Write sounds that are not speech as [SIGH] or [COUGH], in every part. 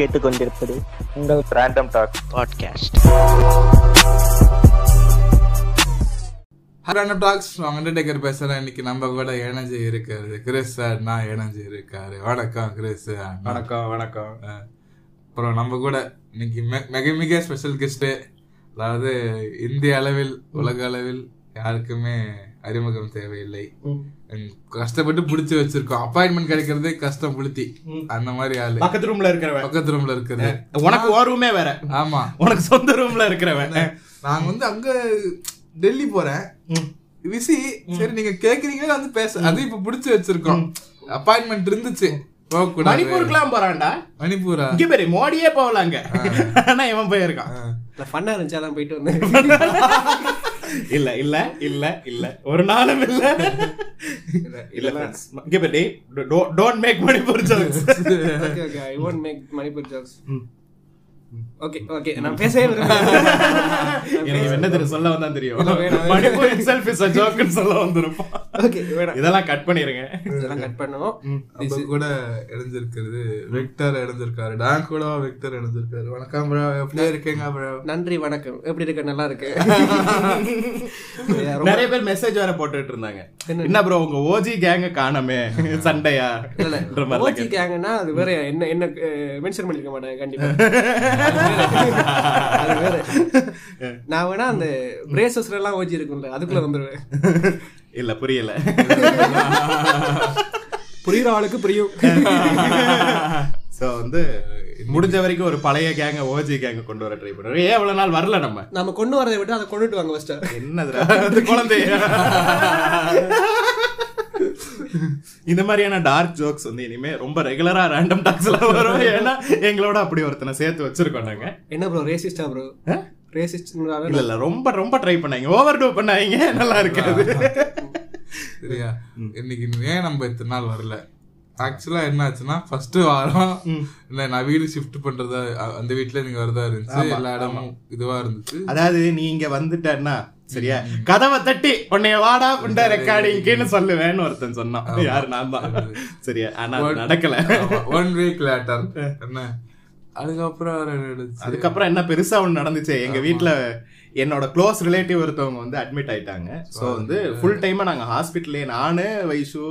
கேட்டுக்கொண்டிருப்பது உங்கள் random talk podcast random talks undertaker பேசுறேன். இன்னைக்கு நம்ம கூட இணைஞ்சு இருக்காரு கிறிஸ் சார் நான் இணைஞ்சு இருக்காரு. வணக்கம் கிறிஸ் வணக்கம் வணக்கம். அப்புறம் நம்ம கூட இன்னைக்கு மெ- மிக மிக ஸ்பெஷல் கெஸ்ட் அதாவது இந்திய அளவில் உலக அளவில் யாருக்குமே அறிமுகம் தேவையில்லை. கஷ்டப்பட்டு புடிச்சு வச்சிருக்கோம். அப்பாயின்மெண்ட் கிடைக்கிறதே கஷ்டம் புளுத்தி. அந்த மாதிரி ஆளு. பக்கத்து ரூம்ல இருக்கிறவன். பக்கத்து ரூம்ல இருக்குது உனக்கு ஒரு ரூமே வேற. ஆமா. உனக்கு சொந்த ரூம்ல இருக்கிறவன். நாங்க வந்து அங்க டெல்லி போறேன். விசி சரி நீங்க கேக்குறீங்களா வந்து பேச. அது இப்ப புடிச்சு வச்சிருக்கோம். அப்பாயின்மெண்ட் இருந்துச்சு. போக கூடாது மணிப்பூருக்குலாம் போறான்டா. மணிப்பூரா? இங்க பேரு மோடியே போகலாங்க ஆனா இவன் போயிருக்கான். ஃபன்னா இருந்துச்சு அதான் போயிட்டு வந்தேன். [LAUGHS] இல்ல இல்ல இல்ல இல்ல. ஒரு நாளும் இல்ல. இல்ல. இங்க பேரு don't make Manipur jokes okay okay I won't make Manipur jokes okay okay நான் பேசவே [LAUGHS] எனக்கு என்ன தெரியும்? சொல்ல வந்தா தெரியும். மணிப்பூர் joke னு சொல்ல வந்திருப்பான் ஓகே வேணாம். இதெல்லாம் கட் பண்ணிருங்க. இதெல்லாம் கட் பண்ணுவோம். நம்ம கூட இணைஞ்சிருக்கிறது விக்டர் இணைஞ்சிருக்காரு டான் கூட விக்டர் இணைஞ்சிருக்காரு வணக்கம் ப்ரோ இருக்கீங்க ப்ரோ நன்றி வணக்கம். எப்படி இருக்க? நல்லா இருக்கு. [LAUGHS] நிறைய பேர் மெசேஜ் வேற போட்டுட்டு இருந்தாங்க. என்ன ப்ரோ உங்க ஓஜி கேங்க காணமே. [LAUGHS] சண்டையா? ஓஜி கேங்கன்னா அது வேற என்ன என்ன மென்ஷன் பண்ணிருக்க மாட்டேன் கண்டிப்பா. அது வேற நான் வேணா அந்த பிரேசஸ்ல எல்லாம் ஓஜி இருக்கும்ல அதுக்குள்ள வந்துருவேன். இல்ல புரியல. புரியுற ஆளுக்கு புரியும். சோ வந்து முடிஞ்ச வரைக்கும் ஒரு பழைய கேங்க ஓஜி கேங்க கொண்டு வர ட்ரை பண்றோம் ஏன் இவ்வளவு நாள் வரல நம்ம? நம்ம கொண்டு வரதை விட்டு அதை கொண்டுட்டு வாங்க ஃபர்ஸ்ட் என்னதுடா? அது குழந்தை. [LAUGHS] இந்த மாதிரியான டார்க் ஜோக்ஸ் வந்து இனிமே ரொம்ப ரெகுலரா ரேண்டம் டாக்ஸ்ல வரும். ஏன்னா எங்களோட அப்படி ஒருத்தனை சேர்த்து வச்சிருக்கோம் நாங்க. என்ன ப்ரோ ரேசிஸ்டா ப்ரோ ரேசிஸ்ட் இல்ல இல்ல ரொம்ப ரொம்ப ட்ரை பண்ணாங்க. ஓவர் டூ பண்ணாங்க நல்லா இருக்காது. சரியா? இன்னைக்கு ஏன் நம்ம இத்தனை நாள் வரல? ஆக்சுவலா என்ன ஆச்சுன்னா ஃபர்ஸ்ட் வாரம் இல்ல நான் வீடு ஷிஃப்ட் பண்றதா அந்த வீட்ல நீங்க வரதா இருந்துச்சு. எல்லா இடமும் இதுவா இருந்துச்சு. அதாவது நீங்க வந்துட்டேன்னா சரியா? கதவை தட்டி உன்னைய வாடா புண்ட ரெக்கார்டிங்க்குன்னு சொல்லுவேன்னு ஒருத்தன் சொன்னான். யாரு? நான் தான். சரியா? ஆனா நடக்கல. ஒன் வீக் லேட்டர் என்ன? அதுக்கப்புறம்? அதுக்கப்புறம் என்ன பெருசா ஒண்ணு நடந்துச்சு? எங்க வீட்ல என்னோட க்ளோஸ் ரிலேட்டிவ் ஒருத்தவங்க வந்து அட்மிட் ஆயிட்டாங்க. சோ வந்து ஃபுல் டைமா நாங்க ஹாஸ்பிட்டல்லே நானு வைஷு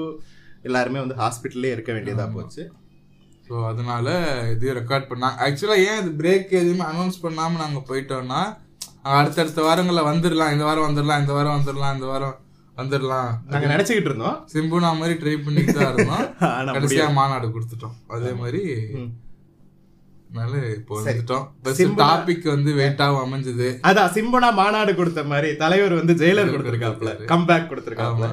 எல்லாருமே வந்து ஹாஸ்பிட்டல்லே இருக்க வேண்டியதா போச்சு. ஸோ அதனால இதையும் ரெக்கார்ட் பண்ணாங்க ஆக்சுவலா ஏன் இது பிரேக் எதுவுமே அனௌன்ஸ் பண்ணாம நாங்க போயிட்டோம்னா அடுத்தடுத்த வாரங்கள்ல வந்துடலாம் இந்த வாரம் வந்துடலாம் இந்த வாரம் வந்துடலாம் இந்த வாரம் வந்துடலாம் நாங்க நினைச்சுக்கிட்டு இருந்தோம். சிம்புனா மாதிரி ட்ரை பண்ணிட்டு தான் இருந்தோம். [LAUGHS] கடைசியா மாநாடு கொடுத்துட்டோம். அதே மாதிரி அதனால இப்போ வந்துட்டோம். டாபிக் வந்து வெயிட்டாவும் அமைஞ்சது. அதான் சிம்பனா மாநாடு கொடுத்த மாதிரி தலைவர் வந்து ஜெயிலர் கொடுத்திருக்காப்ல கம்பேக் கொடுத்திருக்காப்ல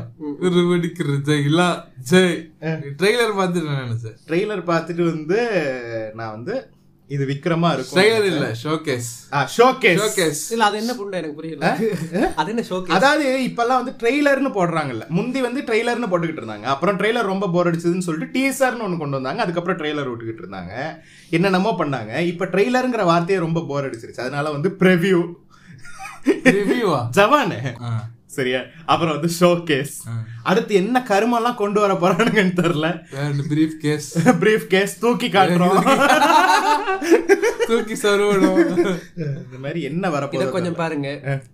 வெடிக்கிற ஜெய் இல்ல ஜெய் ட்ரெய்லர் பார்த்துட்டு நான் நினைச்சேன். ட்ரெய்லர் பார்த்துட்டு வந்து நான் வந்து இது விக்ரமா இருக்கும். ட்ரெய்லர் இல்ல ஷோகேஸ் ஷோகேஸ் ஷோகேஸ் இல்ல அது என்ன புண்டை எனக்கு புரியல. அது என்ன ஷோக்கு அதாவது இப்பெல்லாம் வந்து ட்ரெய்லர்னு போடுறாங்கல்ல. முந்தி வந்து ட்ரெய்லர்னு போட்டுக்கிட்டு இருந்தாங்க. அப்புறம் ட்ரெய்லர் ரொம்ப போர் அடிச்சதுன்னு சொல்லிட்டு டீசர்னு ஒன்று கொண்டு வந்தாங்க. அதுக்கப்புறம் ட்ரெய்லர் விட்டுக்கிட்டு இருந்தாங்க. என்னென்னமோ பண்ணாங்க. இப்போ ட்ரெய்லருங்கிற வார்த்தையே ரொம்ப போர் அடிச்சிருச்சு. அதனால வந்து ப்ரெவியூ ரிவ்யூவா [LAUGHS] ஜவானு. சரியா? அப்புறம் வந்து ஷோகேஸ் அடுத்து என்ன கருமெல்லாம் கொண்டு வர போறானுங்கன்னு தெரியல. பிரீஃப் கேஸ் பிரீஃப் கேஸ் தூக்கி காட்டுறோம். [LAUGHS] தூக்கி சருவணும் இந்த மாதிரி என்ன இத வரப்போகுது கொஞ்சம் பாருங்க.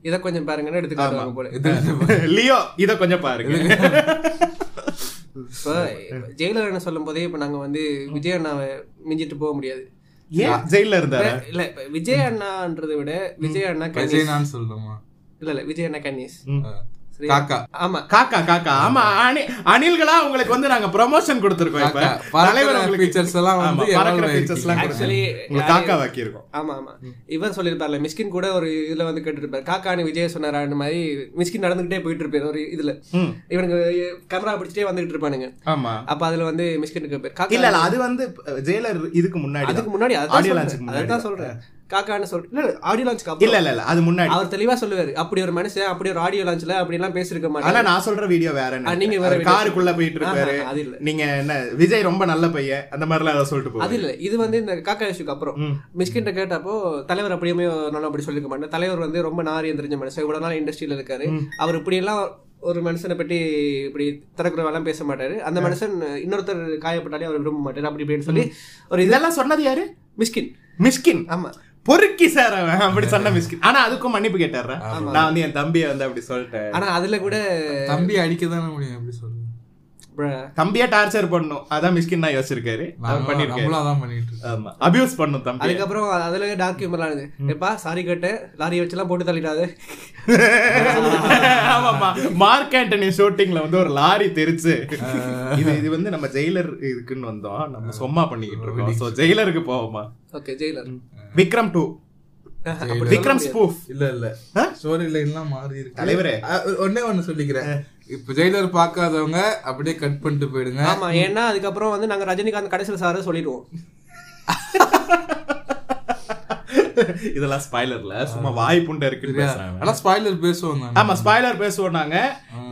இத கொஞ்சம் பாருங்கன்னு எடுத்து காட்டுவாங்க போல. லியோ இத கொஞ்சம் பாருங்க. இப்ப ஜெயிலர் என்ன சொல்லும் போதே இப்ப நாங்க வந்து விஜய் அண்ணாவை மிஞ்சிட்டு போக முடியாது. ஏன் ஜெயில இருந்தாரு இல்ல இப்ப விஜய் அண்ணான்றதை விட விஜய் அண்ணா கன்னிஸ் விஜய்னான்னு சொல்லணுமா இல்ல இல்ல விஜய் அண்ணா கன்னிஸ்? காக்கா. ஆமா. காக்கா காக்கா. ஆமா அணி அணில்களா உங்களுக்கு வந்து நாங்க ப்ரொமோஷன் கொடுத்திருக்கோம் இப்ப. தலைவர் எல்லாம் வந்து எல்லாம் காக்கா வாக்கி இருக்கோம் ஆமா. ஆமா இவர் சொல்லியிருப்பார்ல மிஸ்கின் கூட ஒரு இதுல வந்து கேட்டுருப்பாரு. காக்கானு விஜய் சொன்னாரான்னு மாதிரி மிஸ்கின் நடந்துகிட்டே போயிட்டு இருப்பாரு ஒரு இதுல. இவனுக்கு கேமரா பிடிச்சிட்டே வந்துகிட்டு இருப்பானுங்க. ஆமா. அப்ப அதுல வந்து மிஸ்கினுக்கு பேர். இல்ல காக்கா இல்ல அது வந்து ஜெயிலர் இதுக்கு முன்னாடி அதுக்கு முன்னாடி அதான் சொல்றேன். காக்கான்னு சொல் இல்ல ஆடியோ லான்ச்சுக்கு இல்ல இல்ல இல்ல அது முன்னாடி. அவர் தெளிவா சொல்லுவாரு அப்படி ஒரு மனுஷன் அப்படி ஒரு ஆடியோ லான்ச்ல அப்படி எல்லாம் பேசிருக்க மாட்டாங்க நான் சொல்ற வீடியோ வேற ஆ, நீங்க வேற. காருக்குள்ள போயிட்டு ஆஹா, அது இல்ல. நீங்க என்ன விஜய் ரொம்ப நல்ல பையன் அந்த மாதிரி எல்லாம் சொல்லிட்டு அது இல்ல. இது வந்து இந்த காக்கா இஷ்யூக்கு அப்புறம். மிஸ்கின் கேட்டப்போ தலைவர் அப்படியுமே நான் அப்படி சொல்லிருக்க மாட்டேன். தலைவர் வந்து ரொம்ப நாரியம் தெரிஞ்ச மனுஷன். இவ்வளவு நாள் இண்டஸ்ட்ரியில இருக்காரு. அவர் இப்படி எல்லாம் ஒரு மனுஷனை பற்றி இப்படி தரக்குறவெல்லாம் பேச மாட்டாரு. அந்த மனுஷன் இன்னொருத்தர் காயப்பட்டாலே அவர் விரும்ப மாட்டாரு. அப்படி இப்படின்னு சொல்லி ஒரு இதெல்லாம் இதெல்லாம் சொன்னது யாரு? மிஸ்கின். மிஸ்கின்? ஆமா. பொறுக்கி சார் அவன் அப்படி சொன்ன மிஸ்கின் ஆனா அதுக்கும் மன்னிப்பு கேட்டாரா நான் வந்து என் தம்பியை வந்து அப்படி சொல்லிட்டேன். ஆனா அதுல கூட தம்பி அடிக்க தானே முடியும் சொல்லுங்க bruh, தம்பியே டார்ச்சர் பண்ணும். அதான் மிஸ்கின் தான் யோசிச்சிருக்காரு. நம்மளும் அதான் பண்ணிட்டு ஆமா. அபியூஸ் பண்ணும் தம்பி. அதுக்கப்புறம் அதுல டார்க் இருந்தது எப்பா சாரி கேட்டேன். லாரி வச்சுலாம் போட்டு தள்ளிடாது. ஆமாமா மார்க் ஆண்டனி ஷூட்டிங்ல வந்து ஒரு லாரி தெரிச்சு. இது இது வந்து நம்ம ஜெயிலர் இதுக்குன்னு வந்தோம். நம்ம சும்மா பண்ணிக்கிட்டு இருக்கோம். சோ ஜெயிலருக்கு போவோமா? Okay Jailer. Vikram two Vikram spoof இல்ல இல்ல? ஸ்டோரி லைன்லாம் மாறி இருக்கு தலைவரே. ஒண்ணே ஒண்ணு சொல்லிக்கிறேன். இப்ப ஜெயிலர் பார்க்காதவங்க அப்படியே கட் பண்ணிட்டு போயிடுங்க. ஆமா ஏன்னா அதுக்கப்புறம் வந்து நாங்க ரஜினிகாந்த் கடைசியில் சார சொல்லிடுவோம். இதெல்லாம் ஸ்பாய்லர்ல சும்மா வாய் புண்டை இருக்குன்னு பேசுறாங்க. ஆனா ஸ்பாய்லர் பேசுவோம் தான் ஆமா ஸ்பாய்லர் பேசுவோம் நாங்க.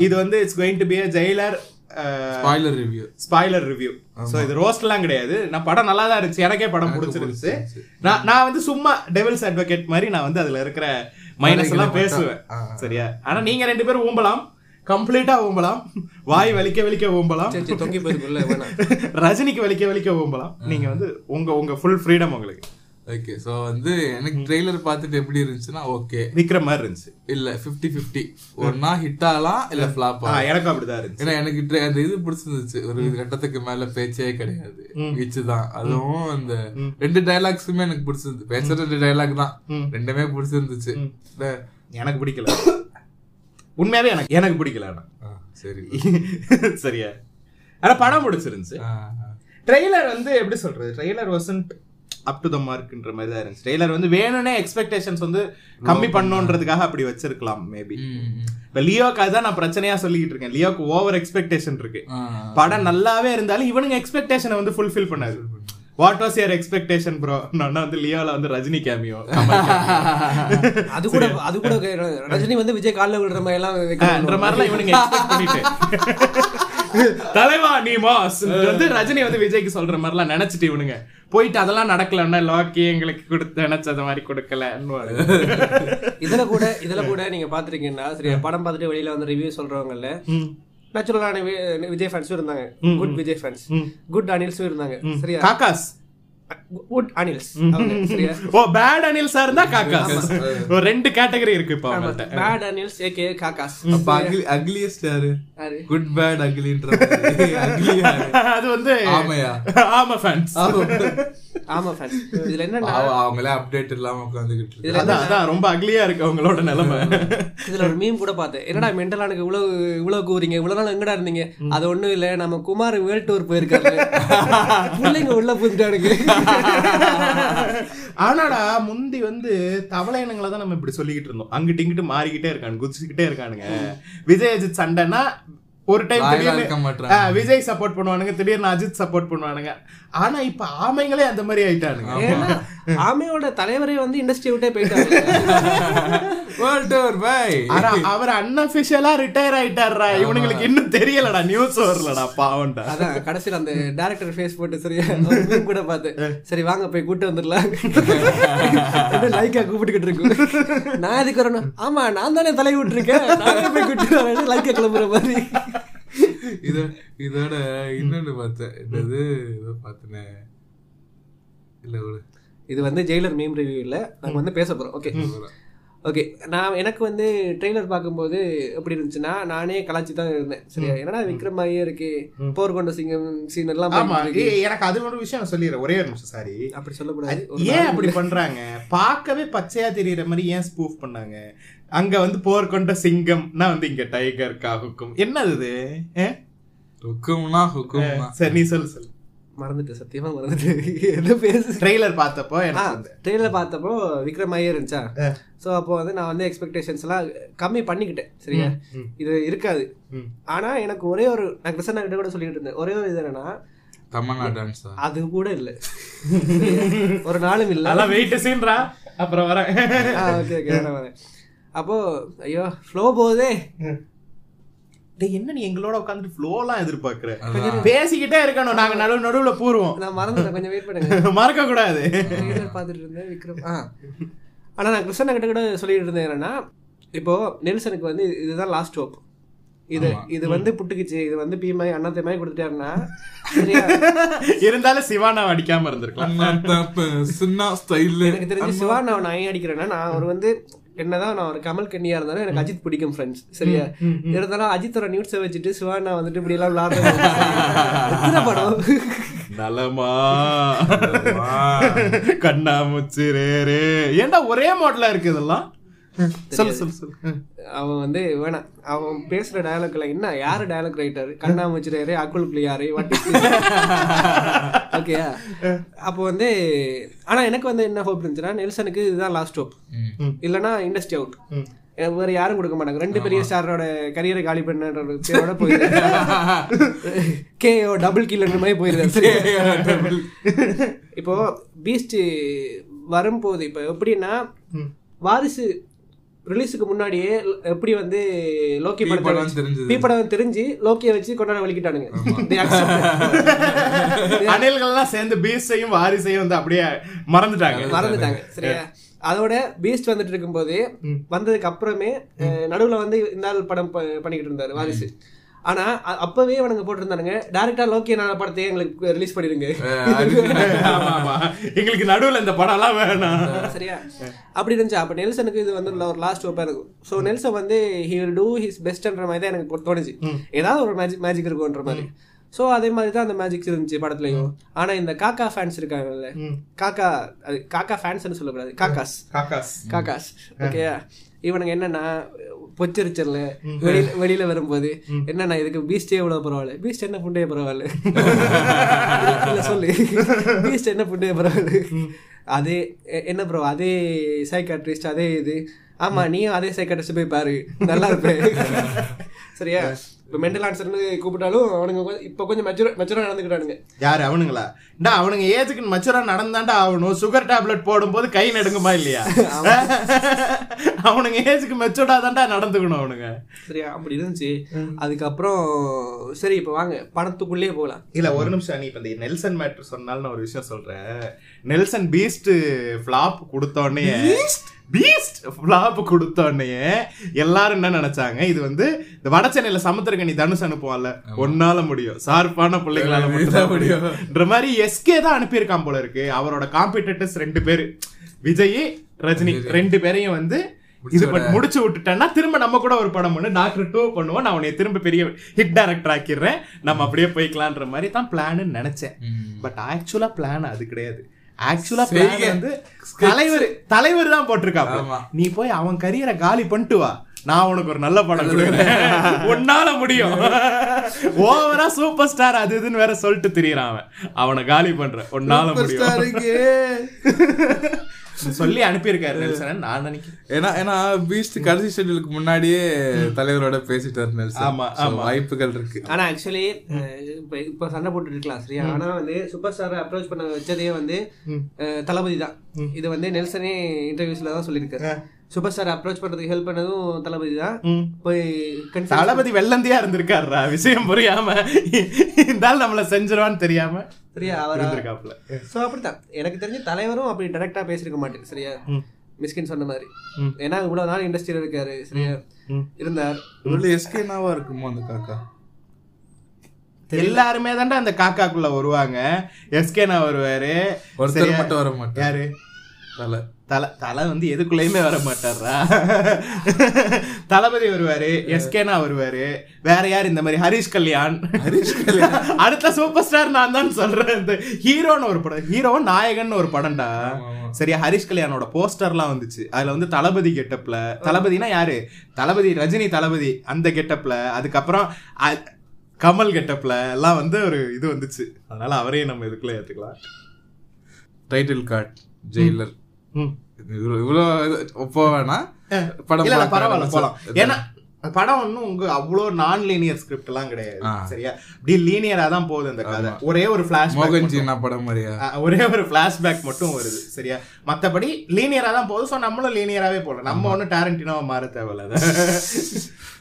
இது வந்து it's going to be a Jailer spoiler review spoiler review so இது ரோஸ்ட்லாம் கிடையாது. நான் படம் நல்லா தான் இருந்துச்சு. எனக்கே படம் பிடிச்சிருந்துச்சு. நான் நான் வந்து சும்மா டெவில்ஸ் அட்வொகேட் மாதிரி நான் வந்து அதுல இருக்கிற மைனஸ் எல்லாம் பேசுவேன். சரியா? ஆனா நீங்க ரெண்டு பேரும் ஊம்பலாம். கம்ப்ளீட்டா ஊம்பலாம் வாய் வலிக்க வலிக்க வேணாம். ரஜினிக்கு வலிக்க வலிக்க ஊம்பலாம் நீங்க வந்து உங்க உங்க ஃபுல் ஃப்ரீடம் உங்களுக்கு. ஓகே சோ வந்து எனக்கு ட்ரெய்லர் பார்த்துட்டு எப்படி இருந்துச்சுன்னா ஓகே விக்ரம் மாதிரி இருந்துச்சு. இல்ல 50 50 ஒன்னா ஹிட் ஆகலாம் இல்ல ஃபிளாப் ஆ, எனக்கும் அப்படிதான் இருந்துச்சு. ஏன்னா எனக்கு அந்த இது பிடிச்சிருந்துச்சு. ஒரு கட்டத்துக்கு மேல பேச்சே கிடையாது. வீச்சு தான். அதுவும் அந்த ரெண்டு டைலாக்ஸுமே எனக்கு பிடிச்சிருந்துச்சு. பேசுற ரெண்டு டைலாக் தான். ரெண்டுமே பிடிச்சிருந்துச்சு. எனக்கு பிடிக்கல. உண்மையாவே எனக்கு எனக்கு பிடிக்கல சரி [LAUGHS] சரியா? ஆனா படம் பிடிச்சிருந்துச்சு. ட்ரெய்லர் வந்து எப்படி சொல்றது? Trailer wasn't up to the மார்க்ன்ற மாதிரி தான் இருந்துச்சு. ட்ரெய்லர் வந்து வேணும்னே எக்ஸ்பெக்டேஷன்ஸ் வந்து கம்மி பண்ணணுன்றதுக்காக அப்படி வச்சிருக்கலாம் மேபி. இப்ப லியோக்கு அதுதான் நான் பிரச்சனையா சொல்லிக்கிட்டு இருக்கேன். லியோக்கு ஓவர் எக்ஸ்பெக்டேஷன் இருக்கு. படம் நல்லாவே இருந்தாலும் இவனுங்க எக்ஸ்பெக்டேஷனை வந்து ஃபுல்ஃபில் பண்ணாது. What was your expectation bro நான் வந்து லியோல வந்து ரஜினி கேமியோ [LAUGHS] அது கூட அது கூட ரஜினி வந்து விஜய் காலில் விடுற மாதிரி எல்லாம் மாதிரிலாம் இவனுங்க எக்ஸ்பெக்ட் பண்ணிட்டு. [LAUGHS] தலைவா நீ மாஸ். வந்து ரஜினி வந்து விஜய்க்கு சொல்ற மாதிரிலாம் நினைச்சிட்டு இவனுங்க. போயிட்டு அதெல்லாம் நடக்கலன்னா லோக்கி எங்களுக்கு கொடுத்து நினைச்சத மாதிரி கொடுக்கலன்னு [LAUGHS] இதுல கூட இதுல கூட நீங்க பாத்திருக்கீங்கன்னா சரி படம் பார்த்துட்டு வெளியில வந்து ரிவ்யூ சொல்றவங்கல்ல நேச்சுரலான விஜய் ஃபேன்ஸும் இருந்தாங்க. குட் விஜய் ஃபேன்ஸ் குட் அனில்ஸும் இருந்தாங்க. சரியா? காக்காஸ். குட் அனில்ஸ் ஓ பேட் அனில் சார் இருந்தா காக்காஸ் ஒரு ரெண்டு கேட்டகரி இருக்கு இப்போ பேட் அனில்ஸ் ஏகே காக்காஸ் அப்ப அக்லி அக்லியஸ்ட் யாரு? குட் பேட் அக்லின்ற அது வந்து ஆமையா? ஆமா ஃபேன்ஸ் ஆமா. ஃபேன்ஸ் இதுல என்னன்னா அவ- அவங்களே அப்டேட் இல்லாம உட்காந்துக்கிட்டு இருக்கு இதுல அதான் ரொம்ப அக்லியா இருக்கு அவங்களோட நிலைமை. இதுல ஒரு மீம் கூட பார்த்தேன். என்னடா மென்டலானுக்கு இவ்வளவு இவ்வளவு கூறீங்க இவ்வளவு நாள் எங்கடா இருந்தீங்க? அது ஒண்ணும் இல்ல நம்ம குமார் வேர்ல்ட் டூர் போயிருக்காரு. பிள்ளைங்க உள்ள புதுட்டானுங்க ஆனாடா முந்தி வந்து தவளை இனங்களை தான் நம்ம இப்படி சொல்லிக்கிட்டு இருந்தோம். அங்கிட்டு இங்கிட்டு மாறிக்கிட்டே இருக்கானு குதிச்சுக்கிட்டே இருக்கானுங்க. விஜய் அஜித் சண்டைனா ஒரு டைம் திடீர்னு விஜய் சப்போர்ட் பண்ணுவானுங்க திடீர்னு அஜித் சப்போர்ட் பண்ணுவானுங்க. ஆனா இப்ப ஆமைங்களே அந்த மாதிரி ஆயிட்டானுங்க. ஏன்னா ஆமையோட தலைவரே வந்து இண்டஸ்ட்ரி விட்டே போயிட்டாரு. அவர் அன்அபிஷியலா ரிட்டையர் ஆயிட்டாருடா இவனுங்களுக்கு இன்னும் தெரியலடா நியூஸ் வரலடா பாவம்டா. அதான் கடைசியில் அந்த டேரக்டர் ஃபேஸ் போட்டு meme கூட பார்த்தேன் சரி வாங்க போய் கூட்டு வந்துடலாம். லைக்கா கூப்பிட்டுக்கிட்டு இருக்கு. நான் எதுக்கு வரணும்? ஆமா நான் தானே தலை விட்டுருக்கேன் போய் கூட்டு வரேன் லைக்கா கிளம்புற மாதிரி. இத இதோட இன்னொன்னு பார்த்தேன். என்னது? ஏதோ பார்த்தனே. இல்ல ஒரு. இது வந்து ஜெயிலர் மீம் ரிவ்யூ இல்ல. நாங்க வந்து பேச போறோம். ஓகே ஓகே நான் எனக்கு வந்து ட்ரெய்லர் பார்க்கும்போது எப்படி இருந்துச்சுன்னா நானே கலாச்சி தான் இருந்தேன். சரியா? என்னடா விக்ரம் மாதிரியே இருக்கு. போர் கொண்ட சிங்கம் சீன் எல்லாம் எனக்கு அது ஒரு விஷயம் நான் சொல்லிடுறேன். ஒரே ஒரு நிமிஷம் சாரி. அப்படி சொல்லக்கூடாது. ஏன் அப்படி பண்றாங்க? பார்க்கவே பச்சையா தெரியற மாதிரி ஏன் ஸ்பூஃப் பண்ணாங்க? அங்க வந்து போர் கொண்ட சிங்கம்னா வந்து இங்க டைகர் காகுக்கும் என்னது இது? ஏ? ஹுக்கும்னா ஹுக்கும்னா சரி நீ சொல்லு சொல்லு. மறந்துட்டு சத்தியமா மறந்துட்டு எது பேசு ட்ரெய்லர் பார்த்தப்போ ட்ரெயிலர் பார்த்தப்போ விக்ரம் ஐயர் இருந்துச்சா ஸோ அப்போ வந்து நான் வந்து எக்ஸ்பெக்டேஷன்ஸ் எல்லாம் கம்மி பண்ணிக்கிட்டேன் சரியா? இது இருக்காது. ஆனா எனக்கு ஒரே ஒரு நான் கிருஷ்ணா கிட்ட கூட சொல்லிட்டு இருந்தேன். ஒரே ஒரு இது என்னன்னா தமன்னா டான்ஸா அது கூட இல்லை. ஒரு நாளும் இல்லை. நல்லா வெயிட் சீன்றா அப்புறம் வரேன். ஓகே ஓகே வரேன். வரேன் அப்போ ஐயோ ஃப்ளோ போகுதே. என்ன நீ எங்களோட உட்காந்துட்டு ஃப்ளோலாம் எதிர்பார்க்கற? பேசிக்கிட்டே இருக்கணும். நாங்க நடுவு நடுவுல பூருவோம். நான் மறந்துட்டேன். கொஞ்சம் வெயிட் பண்ணுங்க. [LAUGHS] மறக்க கூடாது பார்த்துட்டு இருந்தேன் விக்ரம். ஆ. ஆனா நான் கிருஷ்ணன் கிட்ட கூட சொல்லிட்டு இருந்தேன் என்னன்னா இப்போ நெல்சனுக்கு வந்து இதுதான் லாஸ்ட் ஹோப் இது இது வந்து புட்டுக்குச்சு. இது வந்து பீமாய் அண்ணாத்தை மாதிரி கொடுத்துட்டாருன்னா [LAUGHS] இருந்தாலும் சிவானா அடிக்காம இருந்திருக்கலாம். எனக்கு தெரிஞ்சு சிவா நான் அடிக்கிறேன்னா நான் ஒரு வந்து என்னதான் நான் ஒரு கமல் கண்ணியா இருந்தாலும் எனக்கு அஜித் பிடிக்கும் ஃப்ரெண்ட்ஸ் சரியா? இருந்தாலும் அஜித்தோட நியூஸை வச்சுட்டு சிவானா வந்துட்டு இப்படி எல்லாம் விளாடுறது படம்? நலமா? கண்ணாமூச்சி ரே ரே. ஏன்டா ஒரே மாடலா இருக்கு இதெல்லாம்? சொல்லு சொல்லு சொல்லு. அவன் வந்து வேணாம் அவன் பேசுற டயலாக்ல என்ன யாரு டயலாக் ரைட்டர் கண்ணாமூச்சிராரு அக்குள் யாரு? வட்டி [LAUGHS] ஓகே அப்போ வந்து ஆனா எனக்கு வந்து என்ன ஹோப் இருந்துச்சுன்னா நெல்சனுக்கு இதுதான் லாஸ்ட் ஹோப் இல்லனா இண்டஸ்ட்ரி அவுட் வேற யாரும் கொடுக்க மாட்டாங்க. ரெண்டு பெரிய ஸ்டாரோட கரியரை காலி பண்ண பேரோட போயிருது கேஓ டபுள் கில்லர் மாதிரி போயிருது இப்போ பீஸ்ட் வரும்போது இப்போ எப்படின்னா வாரிசு ரிலீஸுக்கு முன்னாடியே எப்படி வந்து லோக்கி படம். பீ படம் தெரிஞ்சு லோக்கியை வச்சு கொண்டாட வலிக்கிட்டானுங்க. [LAUGHS] [LAUGHS] அணில்கள்லாம் சேர்ந்து பீஸையும் வாரிசையும் வந்து அப்படியே மறந்துட்டாங்க. மறந்துட்டாங்க. சரியா? அதோட பீஸ்ட் வந்துட்டு இருக்கும்போது வந்ததுக்கு அப்புறமே நடுவுல வந்து இந்த படம் பண்ணிக்கிட்டு இருந்தாரு வாரிசு. ஆனா அ- அப்பவே அவனுங்க போட்டிருந்தானுங்க. டேரக்டா லோக்கி நாள படத்தையே எங்களுக்கு ரிலீஸ் ஆமா. எங்களுக்கு நடுவுல இந்த படம் எல்லாம் வேணாம் சரியா? அப்படி இருந்துச்சு. அப்ப நெல்சனுக்கு இது வந்து ஒரு லாஸ்ட் ஓப்பா இருக்கும். ஸோ நெல்சன் வந்து ஹி வில் டூ ஹிஸ் பெஸ்ட்ன்ற மாதிரி தான் எனக்கு தோணுச்சு. ஏதாவது ஒரு மேஜிக் மேஜிக் இருக்கும்ன்ற மாதிரி. ஸோ அதே மாதிரி தான் அந்த மேஜிக்ஸ் இருந்துச்சு படத்துலயும். ஆனா இந்த காக்கா ஃபேன்ஸ் இருக்காங்கல்ல. காக்கா அது காக்கா ஃபேன்ஸ்னு சொல்லக்கூடாது. காக்காஸ். காக்காஸ். காக்காஸ். ஓகேயா இவனுங்க என்னன்னா பொச்சரிச்சர்ல வெளியில வெளியில வரும்போது என்னன்னா இதுக்கு பீஸ்டே எவ்வளவு பரவாயில்ல? பீஸ்ட் என்ன புண்டே பரவாயில்ல? [LAUGHS] சொல்லு. பீஸ்ட் என்ன புண்டே பரவாயில்ல? அதே என்ன ப்ரோ அதே சைக்காட்ரிஸ்ட் அதே இது. ஆமா நீயும் அதே சைக்காட்ரிஸ்ட் போய் பாரு. நல்லா இருப்பேன் [LAUGHS] சரியா? இப்போ மென்டல் ஆன்சர்னு கூப்பிட்டாலும் அவனுங்க இப்போ கொஞ்சம் மெச்சூர் மெச்சூராக நடந்துக்கிட்டானுங்க. யாரு அவனுங்களா? டா அவனுங்க ஏஜுக்கு மச்சுரா நடந்தாண்டா ஆகணும். சுகர் டேப்லெட் போடும்போது கை நடுங்குமா இல்லையா? [LAUGHS] அவனுங்க ஏஜுக்கு மெச்சூர்டா தான்டா நடந்துக்கணும் அவனுங்க. சரியா? அப்படி இருந்துச்சு. அதுக்கப்புறம் சரி இப்போ வாங்க. படத்துக்குள்ளேயே போகலாம் இல்ல ஒரு நிமிஷம் நீ இப்ப இந்த நெல்சன் மேட்ரு சொன்னாலும் நான் ஒரு விஷயம் சொல்றேன். நெல்சன் பீஸ்ட் ஃபிளாப் கொடுத்தோடனே பீஸ்ட் ஃபிளாப் கொடுத்தோடனே எல்லாரும் என்ன நினைச்சாங்க? இது வந்து இந்த வட சென்னையில சமுத்திரக்கனி தனுஷ் அனுப்புவான்ல ஒன்னால முடியும். சார்பான பிள்ளைகளால மட்டும்தான் முடியும்ன்ற மாதிரி எஸ்கே தான் அனுப்பியிருக்கான் போல இருக்கு. அவரோட காம்படிட்டர்ஸ் ரெண்டு பேரு. விஜய் ரஜினி ரெண்டு பேரையும் வந்து இது முடிச்சு விட்டுட்டேன்னா திரும்ப நம்ம கூட ஒரு படம் பண்ணு. டாக்டர் டூ பண்ணுவோம் நான் உன்னை திரும்ப பெரிய ஹிட் டைரக்டர் ஆக்கிடுறேன். நம்ம அப்படியே போய்க்கலான்ற மாதிரி தான் பிளான்னு நினைச்சேன். பட் ஆக்சுவலா பிளான் அது கிடையாது. ஆக்சுவலா. வந்து தலைவர் தலைவர் தான் போட்டிருக்காங்க. நீ போய் அவன் கரியரை காலி பண்ணிட்டு வா. நான் உனக்கு ஒரு நல்ல படம் கொடுக்குறேன். [LAUGHS] உன்னால முடியும். ஓவரா சூப்பர் ஸ்டார் அது இதுன்னு வேற சொல்லிட்டு திரியறான் அவன். அவனை காலி பண்ற. உன்னால முடியும். [LAUGHS] சொல்லி அனுப்பியிருக்காரு நெல்சன் நான் நினைக்கிறேன். ஏன்னா ஏன்னா பீஸ்ட் கடைசி ஷெட்யூலுக்கு முன்னாடியே தலைவரோட பேசிட்டாரு நெல்சன். ஆமா, ஆமா. வாய்ப்புகள் இருக்கு. ஆனா ஆக்சுவலி இப்போ இப்போ சண்டை போட்டுட்டு இருக்கலாம் சரியா? ஆனா வந்து சூப்பர் ஸ்டாரை அப்ரோச் பண்ண வச்சதே வந்து தளபதி தான். இது வந்து நெல்சனே இன்டர்வியூஸ்ல தான் சொல்லியிருக்காரு. சூப்பர் ஸ்டார் அப்ரோச் பண்றதுக்கு ஹெல்ப் பண்ணதும் தளபதி தான். போய் தளபதி வெள்ளந்தியா இருந்திருக்காருடா விஷயம் புரியாம. இந்த ஆள் நம்மள செஞ்சிருவான்னு தெரியாம சரியா அவர்? இருந்திருக்காப்ல ஸோ அப்படித்தான். எனக்கு தெரிஞ்ச தலைவரும் அப்படி டைரக்டா பேசியிருக்க மாட்டேன் சரியா? மிஸ்கின் சொன்ன மாதிரி. ஏன்னா இவ்வளவு நாள் இண்டஸ்ட்ரியில் இருக்காரு சரியா? இருந்தார். இவ்வளவு எஸ்கேனாவா இருக்குமோ அந்த காக்கா? எல்லாருமே தான்டா அந்த காக்காக்குள்ள வருவாங்க. எஸ்கேனா வருவாரு. ஒருத்தர்? மட்டும் வர மாட்டார். யாரு? தலை. தலை தலை வந்து எதுக்குள்ளயுமே வர மாட்டாரா [LAUGHS] தளபதி வருவாரு எஸ்கேனா வருவாரு வேற யார் இந்த மாதிரி? ஹரிஷ் கல்யாண். ஹரிஷ் கல்யாண். [LAUGHS] அடுத்த சூப்பர் ஸ்டார் நான் தான் சொல்றேன் இந்த ஹீரோன்னு ஒரு படம் ஹீரோ நாயகன் ஒரு படம்டா. சரியா ஹரிஷ் கல்யாணோட போஸ்டர்லாம் வந்துச்சு. அதுல வந்து தளபதி கெட்டப்ல. தளபதினா யாரு? தளபதி ரஜினி தளபதி அந்த கெட்டப்ல. அதுக்கப்புறம் கமல் கெட்டப்ல. எல்லாம் வந்து ஒரு இது வந்துச்சு. அதனால அவரையும் நம்ம இதுக்குள்ள ஏத்துக்கலாம். டைட்டில் கார்டு ஜெயிலர் இவ்வளோ போக வேணாம் படம் பரவாயில்ல போலாம். ஏன்னா படம் ஒன்றும் உங்க அவ்வளோ நான் லீனியர் ஸ்கிரிப்ட் எல்லாம் கிடையாது. சரியா? இப்படி லீனியரா தான் போகுது கதை. ஒரே ஒரு ஃபிளாஷ் படம் மாதிரியா? ஒரே ஒரு ஃபிளாஷ்பேக் மட்டும் வருது. சரியா? மத்தபடி லீனியரா தான் போகுது. ஸோ நம்மளும் லீனியராவே போகலாம். நம்ம ஒன்றும் டேரண்டினோவா மாற தேவையில்ல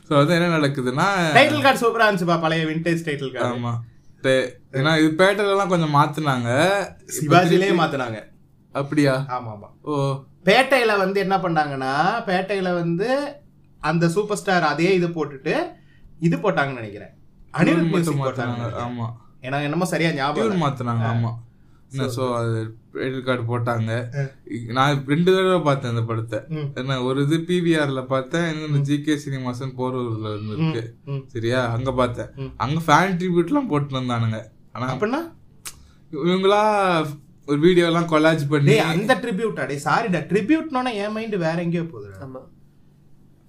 ஸோ வந்து என்ன நடக்குதுன்னா டைட்டில் கார்டு சூப்பரா இருந்துச்சுப்பா பழைய விண்டேஜ் டைட்டில் கார்டு ஏன்னா இது பேட்டர்ல எல்லாம் கொஞ்சம் மாத்துனாங்க. சிவாஜிலே மாத்துனாங்க. அப்படியா? ஆமா ஆமா ஓ. பேட்டையில வந்து என்ன பண்ணாங்க பேட்டையில வந்து அந்த சூப்பர் ஸ்டார் அதே இது போட்டுட்டு இது போட்டாங்கன்னு நினைக்கிறேன். அனிருத் மியூசிக் மாத்துனாங்க போட்டாங்க ஆமா. எனக்கு என்னமோ சரியா ஞாபகம். மாத்துனாங்க ஆமா. சோ அது கிரெடிட் கார்டு போட்டாங்க. நான் ரெண்டு தடவை பார்த்தேன் அந்த படத்தை. என்ன ஒரு இது பிவிஆர்ல பார்த்தேன் இன்னொன்று ஜிகே சினிமாஸ்னு போரூர்ல இருக்கு ம். சரியா? அங்க பார்த்தேன். அங்க ஃபேன் ட்ரிபியூட்லாம் போட்டு வந்தானுங்க. ஆனா அப்படின்னா இவங்களா ஒரு வீடியோ எல்லாம் கொலாஜ் பண்ணி அந்த ட்ரிபியூட் அடே சாரிடா ட்ரிபியூட்னோட என் மைண்ட் வேற எங்கேயோ போகுதுடா. ஆமா.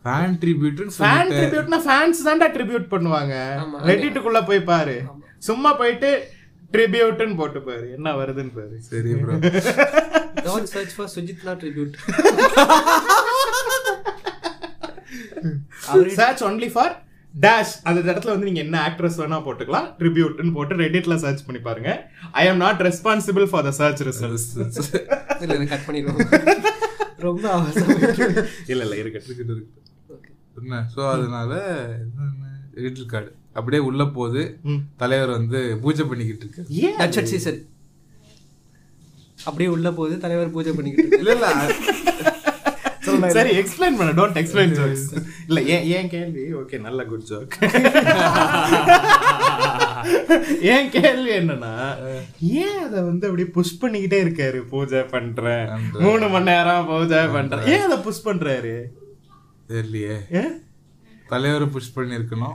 ஃபேன் ட்ரிபியூட்னு ஃபேன் ட்ரிபியூட்னா ஃபேன்ஸ் தான்டா ட்ரிபியூட் பண்ணுவாங்க. ரெடிட்டுக்குள்ள போய் பாரு. சும்மா போயிட்டு ட்ரிபியூட்னு போட்டு பாரு. என்ன வருதுன்னு பாரு. சரி bro don't search for சுஜித்னா tribute search only for dash அந்த இடத்துல வந்து நீங்க என்ன ஆக்ட்ரஸ் வேணா போட்டுக்கலாம். ட்ரிபியூட்னு போட்டு ரெடிட்ல சர்ச் பண்ணி பாருங்க. I am not responsible for the search results இல்ல கட் பண்ணிடுவோம் [LAUGHS] ரொம்ப இல்ல இல்ல இருக்கட்டும் என்ன? ஸோ அதனால கிரெடிட் கார்டு அப்படியே உள்ள போகுது ம். தலைவர் வந்து பூஜை பண்ணிக்கிட்டு இருக்கு சீசன் அப்படியே உள்ள போகுது தலைவர் பூஜை பண்ணிக்கிட்டு இல்ல இல்ல சரி எக்ஸ்பிளைன் பண்ண. டோன்ட் எக்ஸ்பிளைன் ஜோக்ஸ் இல்ல ஏன் ஏன் கேள்வி? ஓகே நல்ல குட் ஜோக் ஏன் கேள்வி என்னன்னா ஏன் அத வந்து அப்படியே புஷ் பண்ணிக்கிட்டே இருக்காரு? பூஜை பண்றேன். மூணு மணி நேரம் பூஜை பண்றேன். ஏன் அத புஷ் பண்றாரு? தெரியலையே. ஏன்? தலைவரை புஷ் பண்ணிருக்கணும்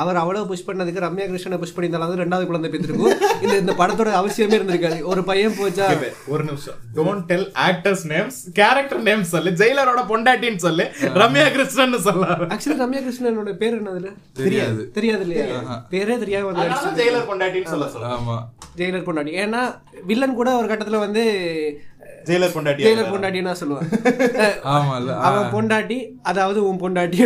அவர் அவ்வளவு புஷ் பண்ணதுக்கு ரம்யா கிருஷ்ணனை புஷ் பண்ணியிருந்தாலும் ரெண்டாவது குழந்தை பெற்றிருக்கும். இந்த இந்த படத்தோட அவசியமே இருந்திருக்காது. ஒரு பையன் போச்சா? ஒரு நிமிஷம். Don't tell actors names character names சொல்லு. ஜெயிலரோட பொண்டாட்டின்னு சொல்லு. ரம்யா கிருஷ்ணன் சொல்லாரு ஆக்சுவலி ரம்யா கிருஷ்ணனோட பேர் என்னதுல தெரியாது. தெரியாது இல்லையா பேரே தெரியாம வந்து ஜெயிலர் பொண்டாட்டின்னு சொல்ல சொல்ல ஆமா. ஜெயிலர் பொண்டாட்டி. ஏன்னா வில்லன் கூட ஒரு கட்டத்துல வந்து ஜெயிலர் பொண்டாட்டி ஜெயிலர் பொண்டாட்டின்னு தான் சொல்லுவான் [LAUGHS] ஆமா இல்ல அவன் பொண்டாட்டி அதாவது உன் பொண்டாட்டி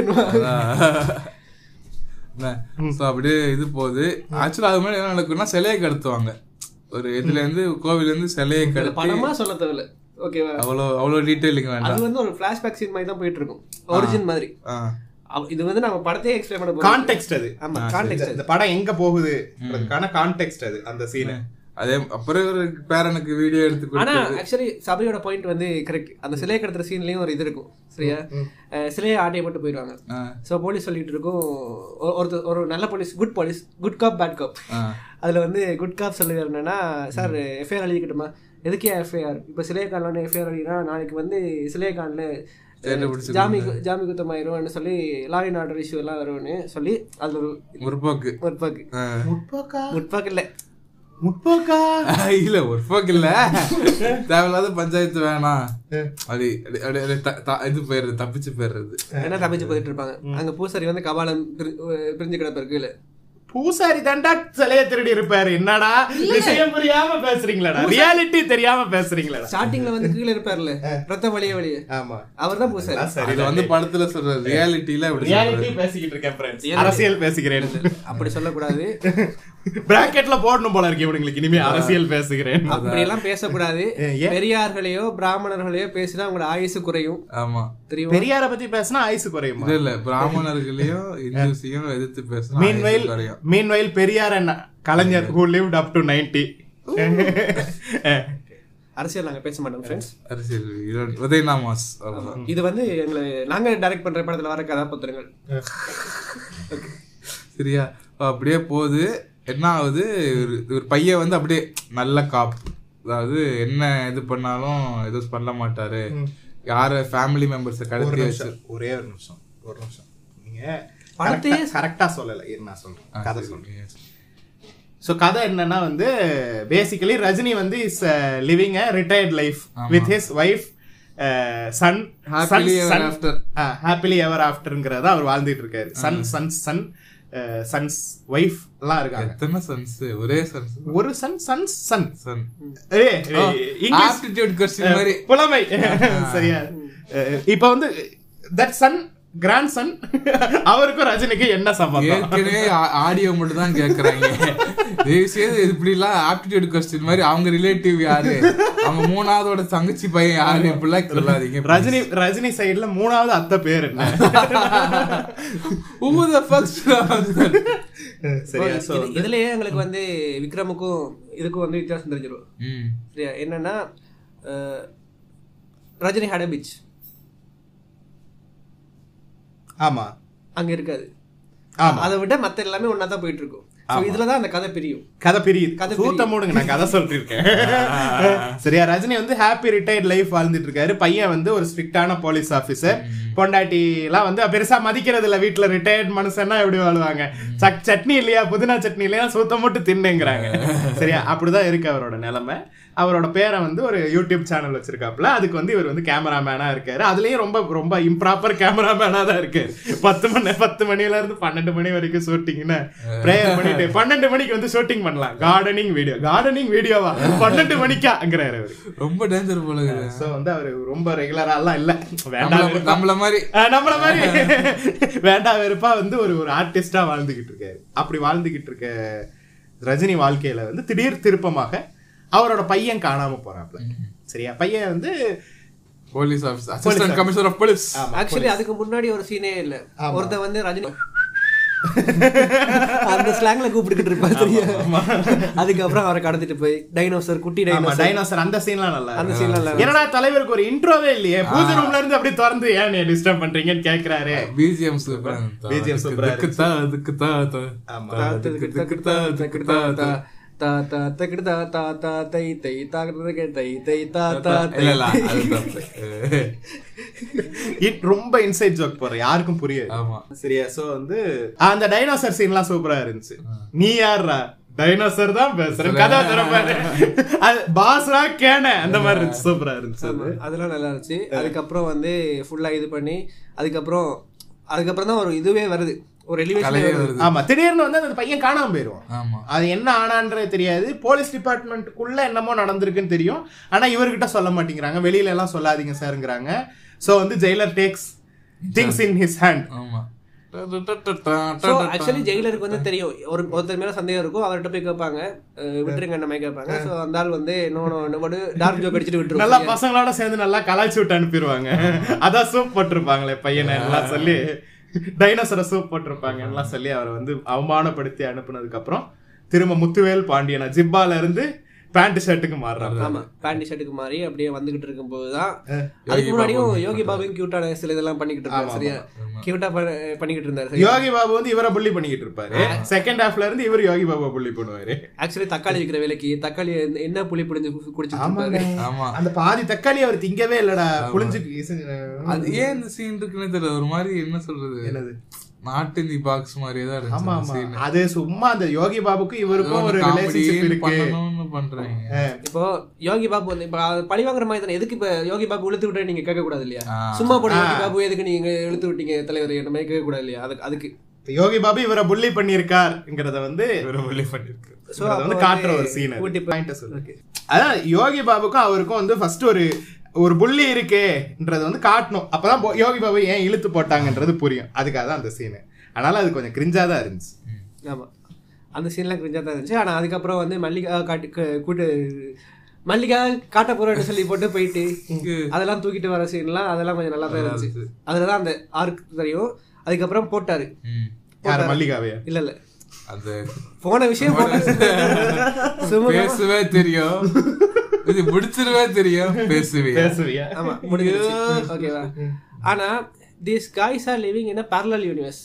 ஸோ அப்படியே இது போகுது. ஆக்சுவலா அது மாதிரி என்ன நடக்கும்னா சிலையை கடத்துவாங்க. ஒரு இதுல இருந்து கோவில இருந்து சிலையை கடத்தி படமா சொல்ல தேவையில்ல. ஓகேவா அவ்வளோ அவ்வளோ டீட்டெயிலிங் வேண்டாம். அது வந்து ஒரு ஃபிளாஷ்பேக் சீன் மாதிரி தான் போயிட்டு இருக்கும் ஒரிஜின் மாதிரி. இது வந்து நம்ம படத்தையே எக்ஸ்பிளைன் பண்ண போறோம். கான்டெக்ட் அது. ஆமா கான்டெக்ட் இந்த படம் எங்க போகுது அதுக்கான கான்டெக்ட் அது அந்த சீன் அதே அப்புறம் ஒரு பேரனுக்கு வீடியோ எடுத்து ஆனா ஆக்சுவலி சபரியோட பாயிண்ட் வந்து கரெக்ட் அந்த சிலையை கடத்துற சீன்லயும் ஒரு இது இருக்கும் சரியா? சிலையை ஆட்டையை போட்டு போயிடுவாங்க. ஸோ போலீஸ் சொல்லிட்டு இருக்கும் ஒரு- ஒருத்தர் ஒரு நல்ல police good police good cop bad cop. அதுல வந்து குட் காப் சொல்லுவார் என்னன்னா சார் எஃப்ஐஆர் எழுதிக்கிட்டுமா எதுக்கு எஃப்ஐஆர் இப்போ சிலையை காணலான்னு எஃப்ஐஆர் எழுதினா நாளைக்கு வந்து சிலையை காணல ஜாமி ஜாமி குத்தமாயிரும்னு சொல்லி லா அண்ட் ஆர்டர் இஷ்யூ எல்லாம் வரும்னு சொல்லி அதுல ஒரு முற்போக்கு. முற்பாக்கு. முற்போக்கா? முற்பாக்கு இல்ல. முற்போக்கா? இல்ல முற்போக்கு இல்ல [LAUGHS] தேவையில்லாத பஞ்சாயத்து வேணாம் அப்படி இது போயிடுறது தப்பிச்சு போயிடுறது என்ன தப்பிச்சு போயிட்டு இருப்பாங்க? அங்க பூசாரி வந்து கபாலம் பிரி- பிரிஞ்சு கிடப்ப இருக்குல்ல பூசாரி தாண்டா சிலைய திருடி இருப்பாரு. என்னடா? விஷயம் புரியாம பேசுறீங்களாடா. ரியாலிட்டி தெரியாம பேசுறீங்களாடா. ஸ்டார்டிங்ல வந்து கீழே இருப்பார்ல ரத்த வழிய வழிய. ஆமா. அவர் தான் பூசாரி. சரி. வந்து படத்துல சொல்ற ரியாலிட்டியில அப்படி ரியாலிட்டி. பேசிக்கிட்டு இருக்கேன். அரசியல் பேசுகிறேன் அப்படி சொல்லக்கூடாது. [LAUGHS] பிராக்கெட்ல போடணும் போல இருக்கு இவனுங்களுக்கு. இனிமே அரசியல் பேசுகிறேன். அப்படி எல்லாம் பேசக்கூடாது? பெரியார்களையோ பிராமணர்களையோ பேசினா அவங்களோட ஆயுசு குறையும். ஆமா. தெரியுமா? பெரியார பத்தி பேசினா ஆயுசு குறையுமா? இல்ல இல்ல. பிராமணர்களையும் இந்துஸையும் எதிர்த்து பேசினா குறையும். மீன்வைல் பெரியார் என்ன கலைஞர் who lived up to 90 [LAUGHS] அரசியல் நாங்க பேச மாட்டோம் ஃப்ரெண்ட்ஸ் அரசியல் உதயநாமாஸ். இது வந்து எங்களை நாங்க டைரக்ட் பண்ற படத்துல வர கதாபாத்திரங்கள். [LAUGHS] சரியா? அப்ப அப்படியே போகுது. என்ன ஆகுது ஒரு ஒரு பையன் வந்து அப்படியே நல்ல காப் அதாவது என்ன இது பண்ணாலும் எதுவும் பண்ண மாட்டாரு. யார ஃபேமிலி மெம்பர்ஸ ஒரு கடத்தி வச்சு ஒரே ஒரு நிமிஷம் ஒரு நிமிஷம். நீங்க படத்தையே கரெக்டா சொல்லல. நான் சொல்றேன். கதை சொல்றேன். ஸோ கதை என்னன்னா வந்து பேசிக்கலி ரஜினி வந்து is living a retired life with his wife son Happily ever after. Happily ever ஆஃப்டர்ங்கிறத அவர் வாழ்ந்துட்டு இருக்காரு. Son son son sons wife எல்லாம் இருக்காங்க. எத்தனை சன்ஸ் ஒரே சன்ஸ் ஒரு சன் சன்ஸ் சன் சன் ஏய், இங்கிலீஷ் மாதிரி. புலமை. [LAUGHS] சரியா? இப்ப வந்து தட் சன் கிராண்ட் சன் அவருக்கும் ரஜினிக்கு என்ன சம்பந்தம்? ஏற்கனவே ஆடியோ மட்டும் தான் கேக்குறாங்க. தயவு செய்து இப்படி எல்லாம் ஆப்டிடியூட் கொஸ்டின் மாதிரி அவங்க ரிலேட்டிவ் யாரு? அவங்க மூணாவதோட தங்கச்சி பையன் யாரு? இப்படிலாம் சொல்லாதீங்க ரஜினி ரஜினி சைடுல மூணாவது அத்தை பேர் என்ன? Who the fuck சரியா இதுலயே எங்களுக்கு வந்து விக்ரமுக்கும் இதுக்கும் வந்து வித்தியாசம் தெரிஞ்சிடும் ம். சரியா? என்னன்னா ரஜினி ஹேட் பீச் ஆமா. அங்க இருக்காது. ஆமா. அதை விட மத்த எல்லாமே ஒண்ணா தான் போயிட்டு இருக்கும் So இதுலதான் அந்த கதை பிரியும். கதை பிரியுது. கதை சூத்த மூடுங்க நான் கதை சொல்லிருக்கேன். [LAUGHS] சரியா ரஜினி வந்து ஹாப்பி ரிட்டையர்ட் லைஃப் வாழ்ந்துட்டு இருக்காரு பையன் வந்து ஒரு ஸ்ட்ரிக்டான போலீஸ் ஆபீசர் பொண்டாட்டி எல்லாம் வந்து பெருசா மதிக்கிறது இல்ல வீட்டுல ரிட்டையர்ட் மனுஷன்னா எப்படி வாழ்வாங்க? சட்னி இல்லையா புதினா சட்னி இல்லையா சூத்த மட்டும் தின்னுங்கிறாங்க. [LAUGHS] சரியா அப்படிதான் இருக்கு அவரோட நிலைமை. அவரோட பேரை வந்து ஒரு யூடியூப் சேனல் வச்சிருக்காப்புல. அதுக்கு வந்து இவர் வந்து கேமராமேனா இருக்காரு. அதுலயும் ரொம்ப ரொம்ப இம்ப்ராப்பர் கேமராமேனா தான் இருக்காரு பத்து மணி பத்து மணில இருந்து பன்னெண்டு மணி வரைக்கும் ஷூட்டிங்னு ப்ரேயர் பண்ணிட்டு பன்னெண்டு மணிக்கு வந்து ஷூட்டிங் பண்ணலாம். கார்டனிங் வீடியோ கார்டனிங் வீடியோவா பன்னெண்டு மணிக்காங்கிறாரு அவரு. ரொம்ப டேஞ்சர் போல. சோ வந்து அவரு ரொம்ப ரெகுலரா எல்லாம் இல்ல. வேண்டாம் நம்மள மாதிரி. நம்மள மாதிரி. வேண்டாம் வெறுப்பா வந்து ஒரு ஒரு ஆர்டிஸ்டா வாழ்ந்துகிட்டு இருக்காரு. அப்படி வாழ்ந்துகிட்டு இருக்க ரஜினி வாழ்க்கையில வந்து திடீர் திருப்பமாக அவரோட பையன் காணாம போறாப்ல. சரியா? பையன் வந்து police office assistant commissioner of police actually அதுக்கு முன்னாடி ஒரு சீனே இல்ல. ஒருத்தன் வந்து ரஜினி அந்த ஸ்லாங்ல கூப்பிட்டுக்கிட்டு இருப்பான் சரியா அதுக்கப்புறம் அவரை கடத்திட்டு போய் டைனோசர் குட்டி டைனோசர் டைனோசர் அந்த சீன்லாம் நல்லா அந்த scene நல்லா என்னடா தலைவருக்கு ஒரு இன்ட்ரோவே இல்லையே? பூஜை ரூம்ல இருந்து அப்படியே திறந்து ஏன் நீ டிஸ்டர்ப் பண்றீங்கன்னு கேக்குறாரு. பிஜிஎம் சூப்பரா BGM சூப்பரா அதுக்கு தான் அதுக்கு தான். ஆமா. அதுக்கு அதுக்கு தான் அதுக்கு தான் அது. இல்ல இல்ல அது தப்பு இட் ரொம்ப இன்சைட் ஜோக் போற யாருக்கும் புரியாது. ஆமா. சரியா சோ வந்து அந்த டைனோசர் சீன்லாம் சூப்பரா இருந்துச்சு. நீ யார்ரா டைனோசர் தான் பேசுறேன் கதை திறப்பாரு. அது பாஸ்ரா கேன அந்த மாதிரி இருந்துச்சு சூப்பரா இருந்துச்சு அது. அதெல்லாம் நல்லா இருந்துச்சு. அதுக்கப்புறம் வந்து ஃபுல்லா இது பண்ணி அதுக்கப்புறம் அதுக்கப்புறம் தான் ஒரு இதுவே வருது. ஒரு எலிவேஷன் ஆமா திடீர்னு வந்து அந்த பையன் காணாம போயிருவான் ஆமா. அது என்ன ஆனான்றது தெரியாது. போலீஸ் டிபார்ட்மெண்ட்டுக்குள்ள என்னமோ நடந்திருக்குன்னு தெரியும். ஆனா இவர்கிட்ட சொல்ல மாட்டேங்கிறாங்க. வெளியில எல்லாம் சொல்லாதீங்க சார்ங்கிறாங்க. சோ வந்து Jailer takes things in his hand actually ஜெயிலருக்கு வந்து தெரியும். ஒரு ஒருத்தர் மேல சந்தேகம் இருக்கும். அவர்கிட்ட போய் கேட்பாங்க. விட்டுருங்க மாதிரி கேட்பாங்க. ஸோ அந்த ஆள் வந்து நோ நோ நம்ம டார்க் ஜோக் அடிச்சுட்டு நல்லா விட்டுருவோம் பசங்களோட சேர்ந்து நல்லா கலாய்ச்சி விட்டு அனுப்பிடுவாங்க. அதான் சூப் போட்டிருப்பாங்களே பையனை எல்லாம் சொல்லி. டைனோசரை சூப் போட்டிருப்பாங்க எல்லாம் சொல்லி அவரை வந்து அவமானப்படுத்தி அனுப்புனதுக்கு அப்புறம் திரும்ப முத்துவேல் பாண்டியனா ஜிப்பால இருந்து பேண்ட் ஷர்ட்டுக்கு மாறுறாங்க ஆமா. பேண்ட் ஷர்ட்டுக்கு மாறி அப்படியே வந்துகிட்டு இருக்கும்போது தான் அதுக்கு முன்னாடியும் யோகி பாபுவும் கியூட்டான சில இதெல்லாம் பண்ணிக்கிட்டு இருந்தாரு. சரியா? கியூட்டா பண்ணிக்கிட்டு இருந்தாரு. சரியா? யோகி பாபு வந்து இவரை புள்ளி பண்ணிக்கிட்டு இருப்பாரு. செகண்ட் ஹாஃப்ல இருந்து இவர் யோகி பாபா புள்ளி பண்ணுவாரு. ஆக்சுவலி தக்காளி விற்கிற வேலைக்கு தக்காளி என்ன- என்ன புளி பிடிஞ்சு குடிச்சிட்டு இருப்பாரு? ஆமா. அந்த பாதி தக்காளி அவர் திங்கவே இல்லடா. புளிஞ்சு அது ஏன் இந்த சீன் இருக்குன்னு தெரியல ஒரு மாதிரி என்ன சொல்றது? என்னது? நாட் இன் தி பாக்ஸ் மாதிரியே தான் ஆமா ஆமா. அது சும்மா அந்த யோகி பாபுக்கும் இவருக்கும் ஒரு ரிலேஷன்ஷிப் இருக்கு. பண்றாங்க. இப்போ யோகி பாபு வந்து இப்ப பழி வாங்குற மாதிரி தானே எதுக்கு இப்ப யோகி பாபு இழுத்து விட்டு நீங்க கேட்க கூடாது இல்லையா. சும்மா போட யோகி பாபு எதுக்கு நீங்க இழுத்து விட்டீங்க தலைவர் என்ன மாதிரி கேட்க கூடாது இல்லையா? அதுக்கு அதுக்கு. யோகி பாபு இவரை புள்ளி பண்ணியிருக்காருங்கிறத வந்து பண்ணிருக்கு So, இவரத அப்ப வந்து காட்டுற ஒரு சீன் அதான் யோகி பாபுக்கும் அவருக்கும் வந்து ஃபர்ஸ்ட் ஒரு ஒரு புள்ளி இருக்கேன்றது வந்து காட்டணும். அப்பதான் போ- யோகி பாபு ஏன் இழுத்து போட்டாங்கன்றது புரியும். அதுக்காக தான் அந்த சீன் அதனால அது கொஞ்சம் கிரிஞ்சா தான் இருந்துச்சு. ஆமா. அந்த சீன்லாம் கிரிஞ்சா தான் இருந்துச்சு. ஆனா அதுக்கப்புறம் வந்து மல்லிகா காட்டு கூட்டு மல்லிகா காட்ட போறேன்னு சொல்லி போட்டு போயிட்டு அதெல்லாம் தூக்கிட்டு வர சீன்லாம் அதெல்லாம் கொஞ்சம் நல்லா தான் இருந்துச்சு. அதுலதான் அந்த ஆர்க் தெரியும். அதுக்கப்புறம் போட்டாரு. ம். யார் மல்லிகாவையா? இல்ல இல்ல. அது போன விஷயம் [LAUGHS] பேசவே தெரியும். இது முடிச்சிருவே தெரியும்? பேசுவே பேசுவியா? ஆமா முடிஞ்சிருச்சு. ஓகேவா? ஆனா these guys are living in parallel universe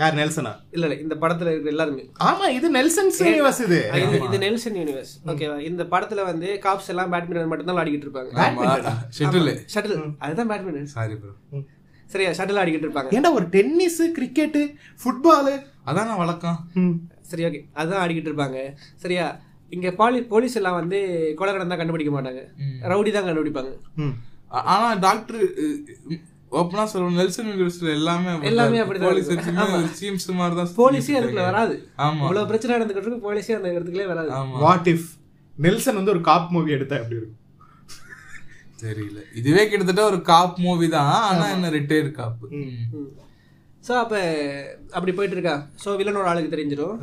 யார் நெல்சனா? இல்ல இல்ல இந்த படத்துல இருக்கிற எல்லாருமே. ஆமா இது நெல்சன் யூனிவர்ஸ் இது. இது நெல்சன் யூனிவர்ஸ் ஓகேவா? இந்த படத்துல வந்து காப்ஸ் எல்லாம் பேட்மிண்டன் மட்டும் தான் விளையாடிட்டு இருப்பாங்க. ஆமா. ஷெட்டில் ஷட்டில் அதுதான் பேட்மிண்டன் சாரி ப்ரோ சரியா? ஷட்டில் ஆடிக்கிட்டு இருப்பாங்க. ஏன்டா ஒரு டென்னிஸ் கிரிக்கெட் ஃபுட்பால் அதான வழக்கம். சரி ஓகே அதுதான் ஆடிக்கிட்டு இருப்பாங்க. சரியா? இங்க பாலி போலீஸ் எல்லாம் வந்து கொலை நடந்தா கண்டுபிடிக்க மாட்டாங்க. ரவுடி தான் கண்டுபிடிப்பாங்க. ஆனா டாக்டர் ஓப்பனா சொல்லுவோம் நெல்சன் யூனிவர்சிட்டியில எல்லாமே எல்லாமே அப்படிதான் சீம்ஸ் மாதிரி தான் போலீஸே அதுக்குள்ள வராது. ஆமா. இவ்வளவு பிரச்சனை நடந்துகிட்டு இருக்கு போலீஸே அந்த இடத்துக்குள்ளே வராது. வாட் இஃப் நெல்சன் வந்து ஒரு காப் மூவி எடுத்தா எப்படி இருக்கும்? தெரியல. இதுவே கிட்டத்தட்ட ஒரு காப் மூவி தான். ஆனா என்ன ரிட்டையர்ட் காப் ஸோ அப்போ அப்படி போயிட்டு இருக்கா? ஸோ வில்லனோட ஆளுக்கு தெரிஞ்சிடும்.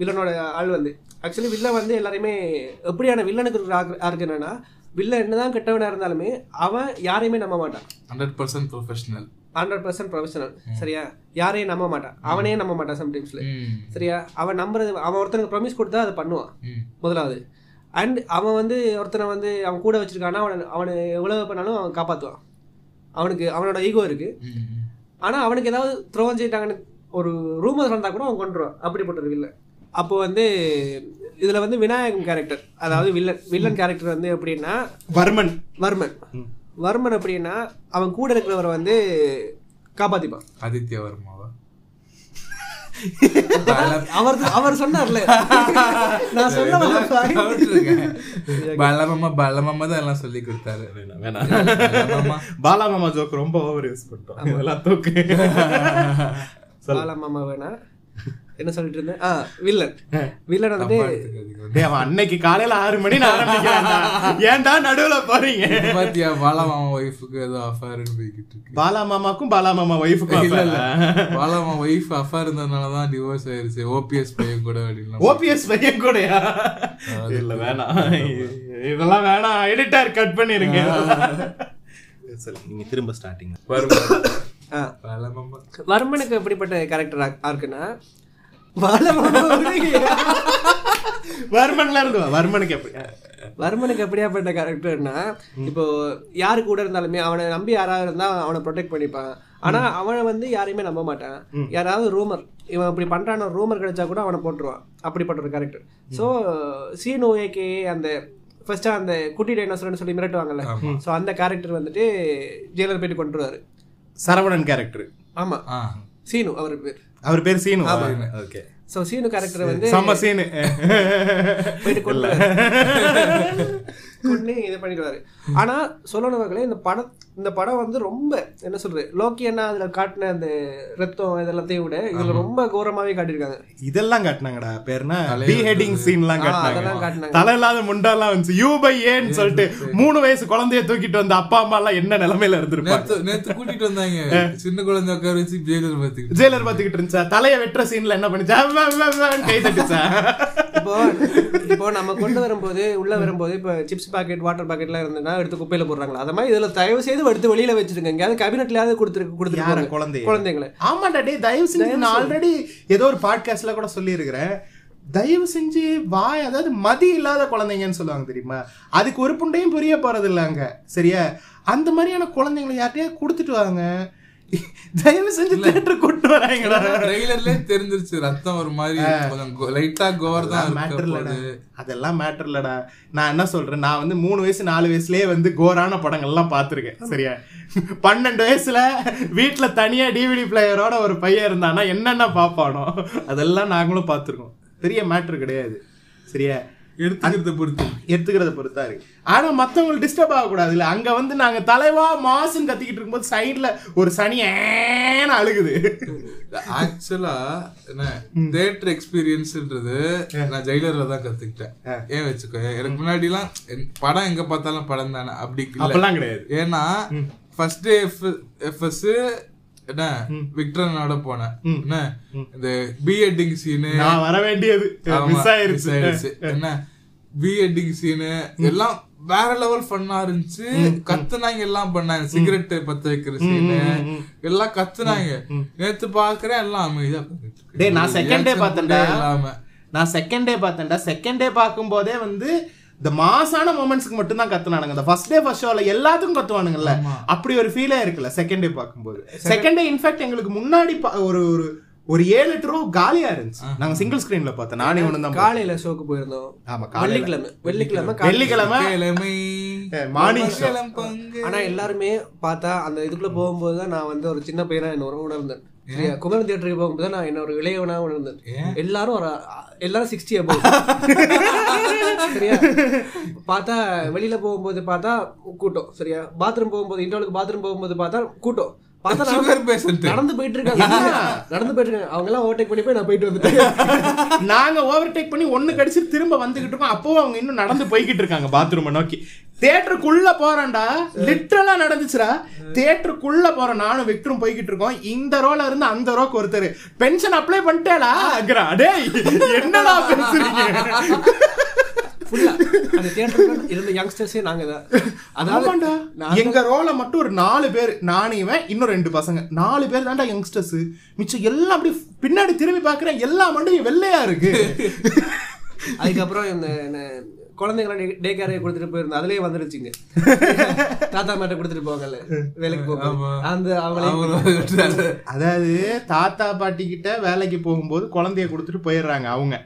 வில்லனோட ஆள் வந்து ஆக்சுவலி வில்லன் வந்து எல்லாரையுமே எப்படியான வில்லனுக்கு இருக்கிற ஆருக்கு என்னன்னா வில்லன் என்னதான் கெட்டவனா இருந்தாலுமே அவன் யாரையுமே நம்ப மாட்டான். Hundred percent professional hundred percent professional சரியா? யாரையும் நம்ப மாட்டான். அவனே நம்ப மாட்டான் சம்டைம்ஸ்ல சரியா? அவன் நம்புறது அவன் ஒருத்தனுக்கு ப்ரொமிஸ் கொடுத்தா அதை பண்ணுவான். முதலாவது. அண்ட் அவன் வந்து ஒருத்தனை வந்து அவன் கூட வச்சிருக்கானா அவனை அவனை எவ்வளவு பண்ணாலும் அவன் காப்பாற்றுவான் அவனுக்கு அவனோட ஈகோ இருக்கு. ஆனா அவனுக்கு ஏதாவது துரோகம் செய்யிட்டாங்கன்னு ஒரு ரூமர் வந்தா கூட அவன் கொண்டுருவான் அப்படிப்பட்ட வில்லன் அப்போ வந்து இதுல வந்து விநாயகம் கேரக்டர் அதாவது வில்லன் வில்லன் கேரக்டர் வந்து எப்படின்னா வர்மன். வர்மன். வர்மன் அப்படின்னா அவன் கூட இருக்கிறவரை வந்து காப்பாத்திப்பான். ஆதித்ய வர்மாவா அவர் அவர் சொன்னார்ல. நான் சொன்ன பலமாமா பலமாமா தான் எல்லாம் சொல்லி கொடுத்தாரு. வேணாம் பலமாமா. பாலா மாமா ஜோக் ரொம்ப ஓவர் யூஸ் பண்ணிட்டோம். இதெல்லாம் தூக்கு. பாலா மாமா வேணா. என்ன சொல்லிட்டு இருந்தேன்? ஆ வில்லன். வில்லன் வந்துட்டு அவன் அன்னைக்கு காலையில ஆறு மணி நான் ஏன்டா நடுவுல போறீங்க? பாத்தியா பாலமாமா ஒய்ஃபுக்கு ஏதோ அஃபேர்னு போய்கிட்டு இருக்கு. பாலா மாமாக்கும் பாலா மாமா ஒய்ஃபுக்கும் இல்ல இல்ல. பாலமாமா ஒய்ஃப் அஃபேர் இருந்ததுனாலதான் டிவோர்ஸ் ஆயிருச்சு. ஓபிஎஸ் பையன் கூட அப்படின்னு ஓபிஎஸ் [LAUGHS] பையன் கூடயா? இல்ல வேணாம். இதெல்லாம் வேணாம். எடிட்டர் கட் பண்ணிருங்க. சரி நீங்க திரும்ப ஸ்டார்டிங் பாலமாமா வர்மனுக்கு எப்படிப்பட்ட கேரக்டர் ஆர்க்குன்னா பாலா மாமா. வர்மன்ல இருந்து வர்மனுக்கு எப்படி? வர்மனுக்கு எப்படியாப்பட்ட கேரக்டர்னா இப்போ யாரு கூட இருந்தாலுமே அவனை நம்பி யாராவது இருந்தா அவனை ப்ரொடெக்ட் பண்ணிப்பான். ஆனா அவனை வந்து யாரையுமே நம்ப மாட்டான். யாராவது ரூமர் இவன் இப்படி பண்றான ரூமர் கிடைச்சா கூட அவனை போட்டுருவான். அப்படிப்பட்ட ஒரு கேரக்டர் ஸோ சீனு ஏகே அந்த ஃபர்ஸ்ட் அந்த குட்டி டைனோசர்னு சொல்லி மிரட்டுவாங்கல்ல? ஸோ அந்த கேரக்டர் வந்துட்டு ஜெயிலர் போயிட்டு கொண்டுருவாரு சரவணன் கேரக்டர் ஆமா. சீனு அவர் பேர். அவர் பேர் Seenu. Okay so Seenu character வந்து செம்ம சீனு. போயிட்டு கொண்டு இது பண்ணிடுவாரு. ஆனா சொல்லணும் வகையில இந்த படம் இந்த படம் வந்து ரொம்ப என்ன சொல்றது லோக்கி அண்ணா அதுல காட்டின அந்த ரத்தம் இதெல்லாத்தையும் விட இதுல ரொம்ப கோரமாவே காட்டியிருக்காங்க. இதெல்லாம் காட்டினாங்கடா பேர்னா பி ஹெட்டிங் சீன்லாம் காட்டினாங்க. தலை இல்லாத முண்டாலாம் வந்துச்சு. யூ பை ஏன்னு சொல்லிட்டு மூணு வயசு குழந்தைய தூக்கிட்டு வந்த அப்பா அம்மா எல்லாம் என்ன நிலைமையில இருந்திருப்பாங்க? நேத்து கூட்டிட்டு வந்தாங்க. சின்ன குழந்தை உட்கார வச்சு ஜெயிலர் பாத்துக்கிட்டு ஜெயிலர் பாத்துக்கிட்டு இருந்துச்சா? தலைய வெட்டுற சீன்ல என்ன பண்ணிச்சா? கை தட்டுச்சா? இப்போ இப்போ நம்ம கொண்டு வரும்போது உள்ள வரும்போது இப்போ சிப்ஸ் பாக்கெட் வாட்டர் பாக்கெட்லாம் இருந்ததுன்னா எடுத்து குப்பையில போடுறாங்களா? அந்த மாதிரி இதுல தயவு செய்து எடுத்து வெளியில வச்சிருங்க எங்கேயாவது கேபினெட்லயாவது கொடுத்துருக்கு போறாங்க குழந்தைய. குழந்தைங்களை. ஆமாண்டா டேய் தயவு செஞ்சு நான் ஆல்ரெடி ஏதோ ஒரு பாட்காஸ்ட்ல கூட சொல்லியிருக்கிறேன். தயவு செஞ்சு வாய் அதாவது மதி இல்லாத குழந்தைங்கன்னு சொல்லுவாங்க தெரியுமா? அதுக்கு ஒரு புண்டையும் புரிய போறது இல்லைங்க சரியா? அந்த மாதிரியான குழந்தைங்களை யார்கிட்டயா கொடுத்துட்டு வாங்க. தயவு செஞ்சு தேட்டர் கூட்டு வராங்கடா. ட்ரெய்லர்லயே தெரிஞ்சிருச்சு ரத்தம் ஒரு மாதிரி கொஞ்சம் லைட்டா கோர் தான் மேட்டர் இல்லடா. அதெல்லாம் மேட்டர் இல்லடா. நான் என்ன சொல்றேன் நான் வந்து மூணு வயசு நாலு வயசுலயே வந்து கோரான படங்கள்லாம் பார்த்துருக்கேன். சரியா? பன்னெண்டு வயசுல வீட்டுல தனியா டிவிடி பிளேயரோட ஒரு பையன் இருந்தானா என்னென்ன பார்ப்பானோ அதெல்லாம் நாங்களும் பார்த்துருக்கோம். பெரிய மேட்டர் கிடையாது. சரியா? எடுத்துக்கிறத பொறுத்து. எடுத்துக்கிறத பொறுத்தா இருக்கு. ஆனா மத்தவங்களுக்கு டிஸ்டர்ப் ஆகக்கூடாது இல்ல அங்க வந்து நாங்க தலைவா மாசுன்னு கத்திக்கிட்டு இருக்கும்போது சைடுல ஒரு சனி ஏன்னு அழுகுது. ஆக்சுவலா என்ன தியேட்டர் எக்ஸ்பீரியன்ஸ்ன்றது நான் ஜெயிலர்ல தான் கத்துக்கிட்டேன். ஏன் வச்சுக்கோ எனக்கு முன்னாடி எல்லாம் படம் எங்க பார்த்தாலும் படம் தானே அப்படி இல்ல. அப்பெல்லாம் கிடையாது. ஏன்னா ஃபர்ஸ்ட் டே எஃப்எஸ் என்ன? விக்டரனோட போனேன். என்ன? இந்த பி எட்டிங் சீனு நான் வர வேண்டியது. மிஸ் ஆயிருச்சு. என்ன? பி எட்டிங் சீனு எல்லாம் வேற லெவல் ஃபன்னா இருந்துச்சு. கத்துனாங்க எல்லாம் பண்ணாங்க. சிகரெட் பத்த வைக்கிற சீனு எல்லாம் கத்துனாங்க. நேத்து பாக்குறேன் எல்லாம் அமைதியா. டேய் நான் செகண்ட் டே பார்த்தேன்டா. நான் செகண்ட் டே பார்த்தேன்டா. செகண்ட் டே பார்க்கும்போதே வந்து இந்த மாசான மூமெண்ட்ஸ்க்கு மட்டும் தான் கத்துனானுங்க. இந்த ஃபர்ஸ்ட் டே ஃபர்ஸ்ட் ஷோல எல்லாத்துக்கும் கத்துவானுங்கல்ல. அப்படி ஒரு ஃபீலே இருக்குல்ல செகண்ட் டே பார்க்கும்போது. செகண்ட் டே இன்ஃபேக்ட் எங்களுக்கு முன்னாடி ஒரு ஒரு ஒரு ஏழு எட்டு ரூபா காலியா இருந்துச்சு. நாங்க சிங்கிள் ஸ்கிரீன்ல பார்த்தோம். நானே ஒண்ணு தான் காலையில ஷோக்கு போயிருந்தோம். ஆமா வெள்ளிக்கிழமை வெள்ளிக்கிழமை வெள்ளிக்கிழமை. கிழமை மார்னிங் ஆனா எல்லாருமே பார்த்தா அந்த இதுக்குள்ள போகும்போது தான் நான் வந்து ஒரு சின்ன பையனா என்ன ஒரு உணர்ந்தேன் சரியா குமரன் தியேட்டருக்கு போகும்போது நான் என்ன ஒரு இளையவனா உணர்ந்தேன் எல்லாரும் ஒரு எல்லாரும் சிக்ஸ்டி அபோவ் சரியா? பார்த்தா வெளியில போகும்போது பார்த்தா கூட்டம். சரியா? பாத்ரூம் போகும்போது இன்டர்வலுக்கு பாத்ரூம் போகும்போது பார்த்தா கூட்டம். நடந்து போயிட்டு இருக்காங்க. [LAUGHS] நடந்து போயிட்டு இருக்காங்க. அவங்க எல்லாம் ஓவர்டேக் பண்ணி போய் நான் போயிட்டு வந்துட்டேன். நாங்க ஓவர்டேக் பண்ணி ஒண்ணு கடிச்சிட்டு திரும்ப வந்துகிட்டு இருக்கோம். அப்பவும் அவங்க இன்னும் நடந்து போய்கிட்டு இருக்காங்க பாத்ரூமை நோக்கி. தேட்டருக்குள்ள போறேன்டா. லிட்டரலா நடந்துச்சுடா. தேட்டருக்குள்ள போறோம் நானும் விக்டரும் போய்கிட்டு இருக்கோம். இந்த ரோல இருந்து அந்த ரோக்கு ஒருத்தர். பென்ஷன் அப்ளை பண்ணிட்டேடா. டேய் என்னடா பேசுறீங்க? இருந்த யங்ஸ்டர்ஸே நாங்க தான். எங்க ரோல மட்டும் ஒரு நாலு பேர். நானும் இவன் இன்னும் ரெண்டு பசங்க. நாலு பேர் தான்டா யங்ஸ்டர்ஸ் மிச்சம் எல்லாம் அப்படி பின்னாடி திரும்பி பாக்குறேன் எல்லா மண்டையும் வெள்ளையா இருக்கு. அதுக்கப்புறம் இந்த குழந்தைங்களை டே கேர் கொடுத்துட்டு போயிருந்தோம் அதுலயே வந்துருச்சுங்க [LAUGHS] தாத்தா மாட்ட கொடுத்துட்டு போவாங்கல்ல வேலைக்கு ஆமா. அந்த அவங்களே அதாவது தாத்தா பாட்டி கிட்ட வேலைக்கு போகும்போது குழந்தைய கொடுத்துட்டு போயிடுறாங்க அவங்க.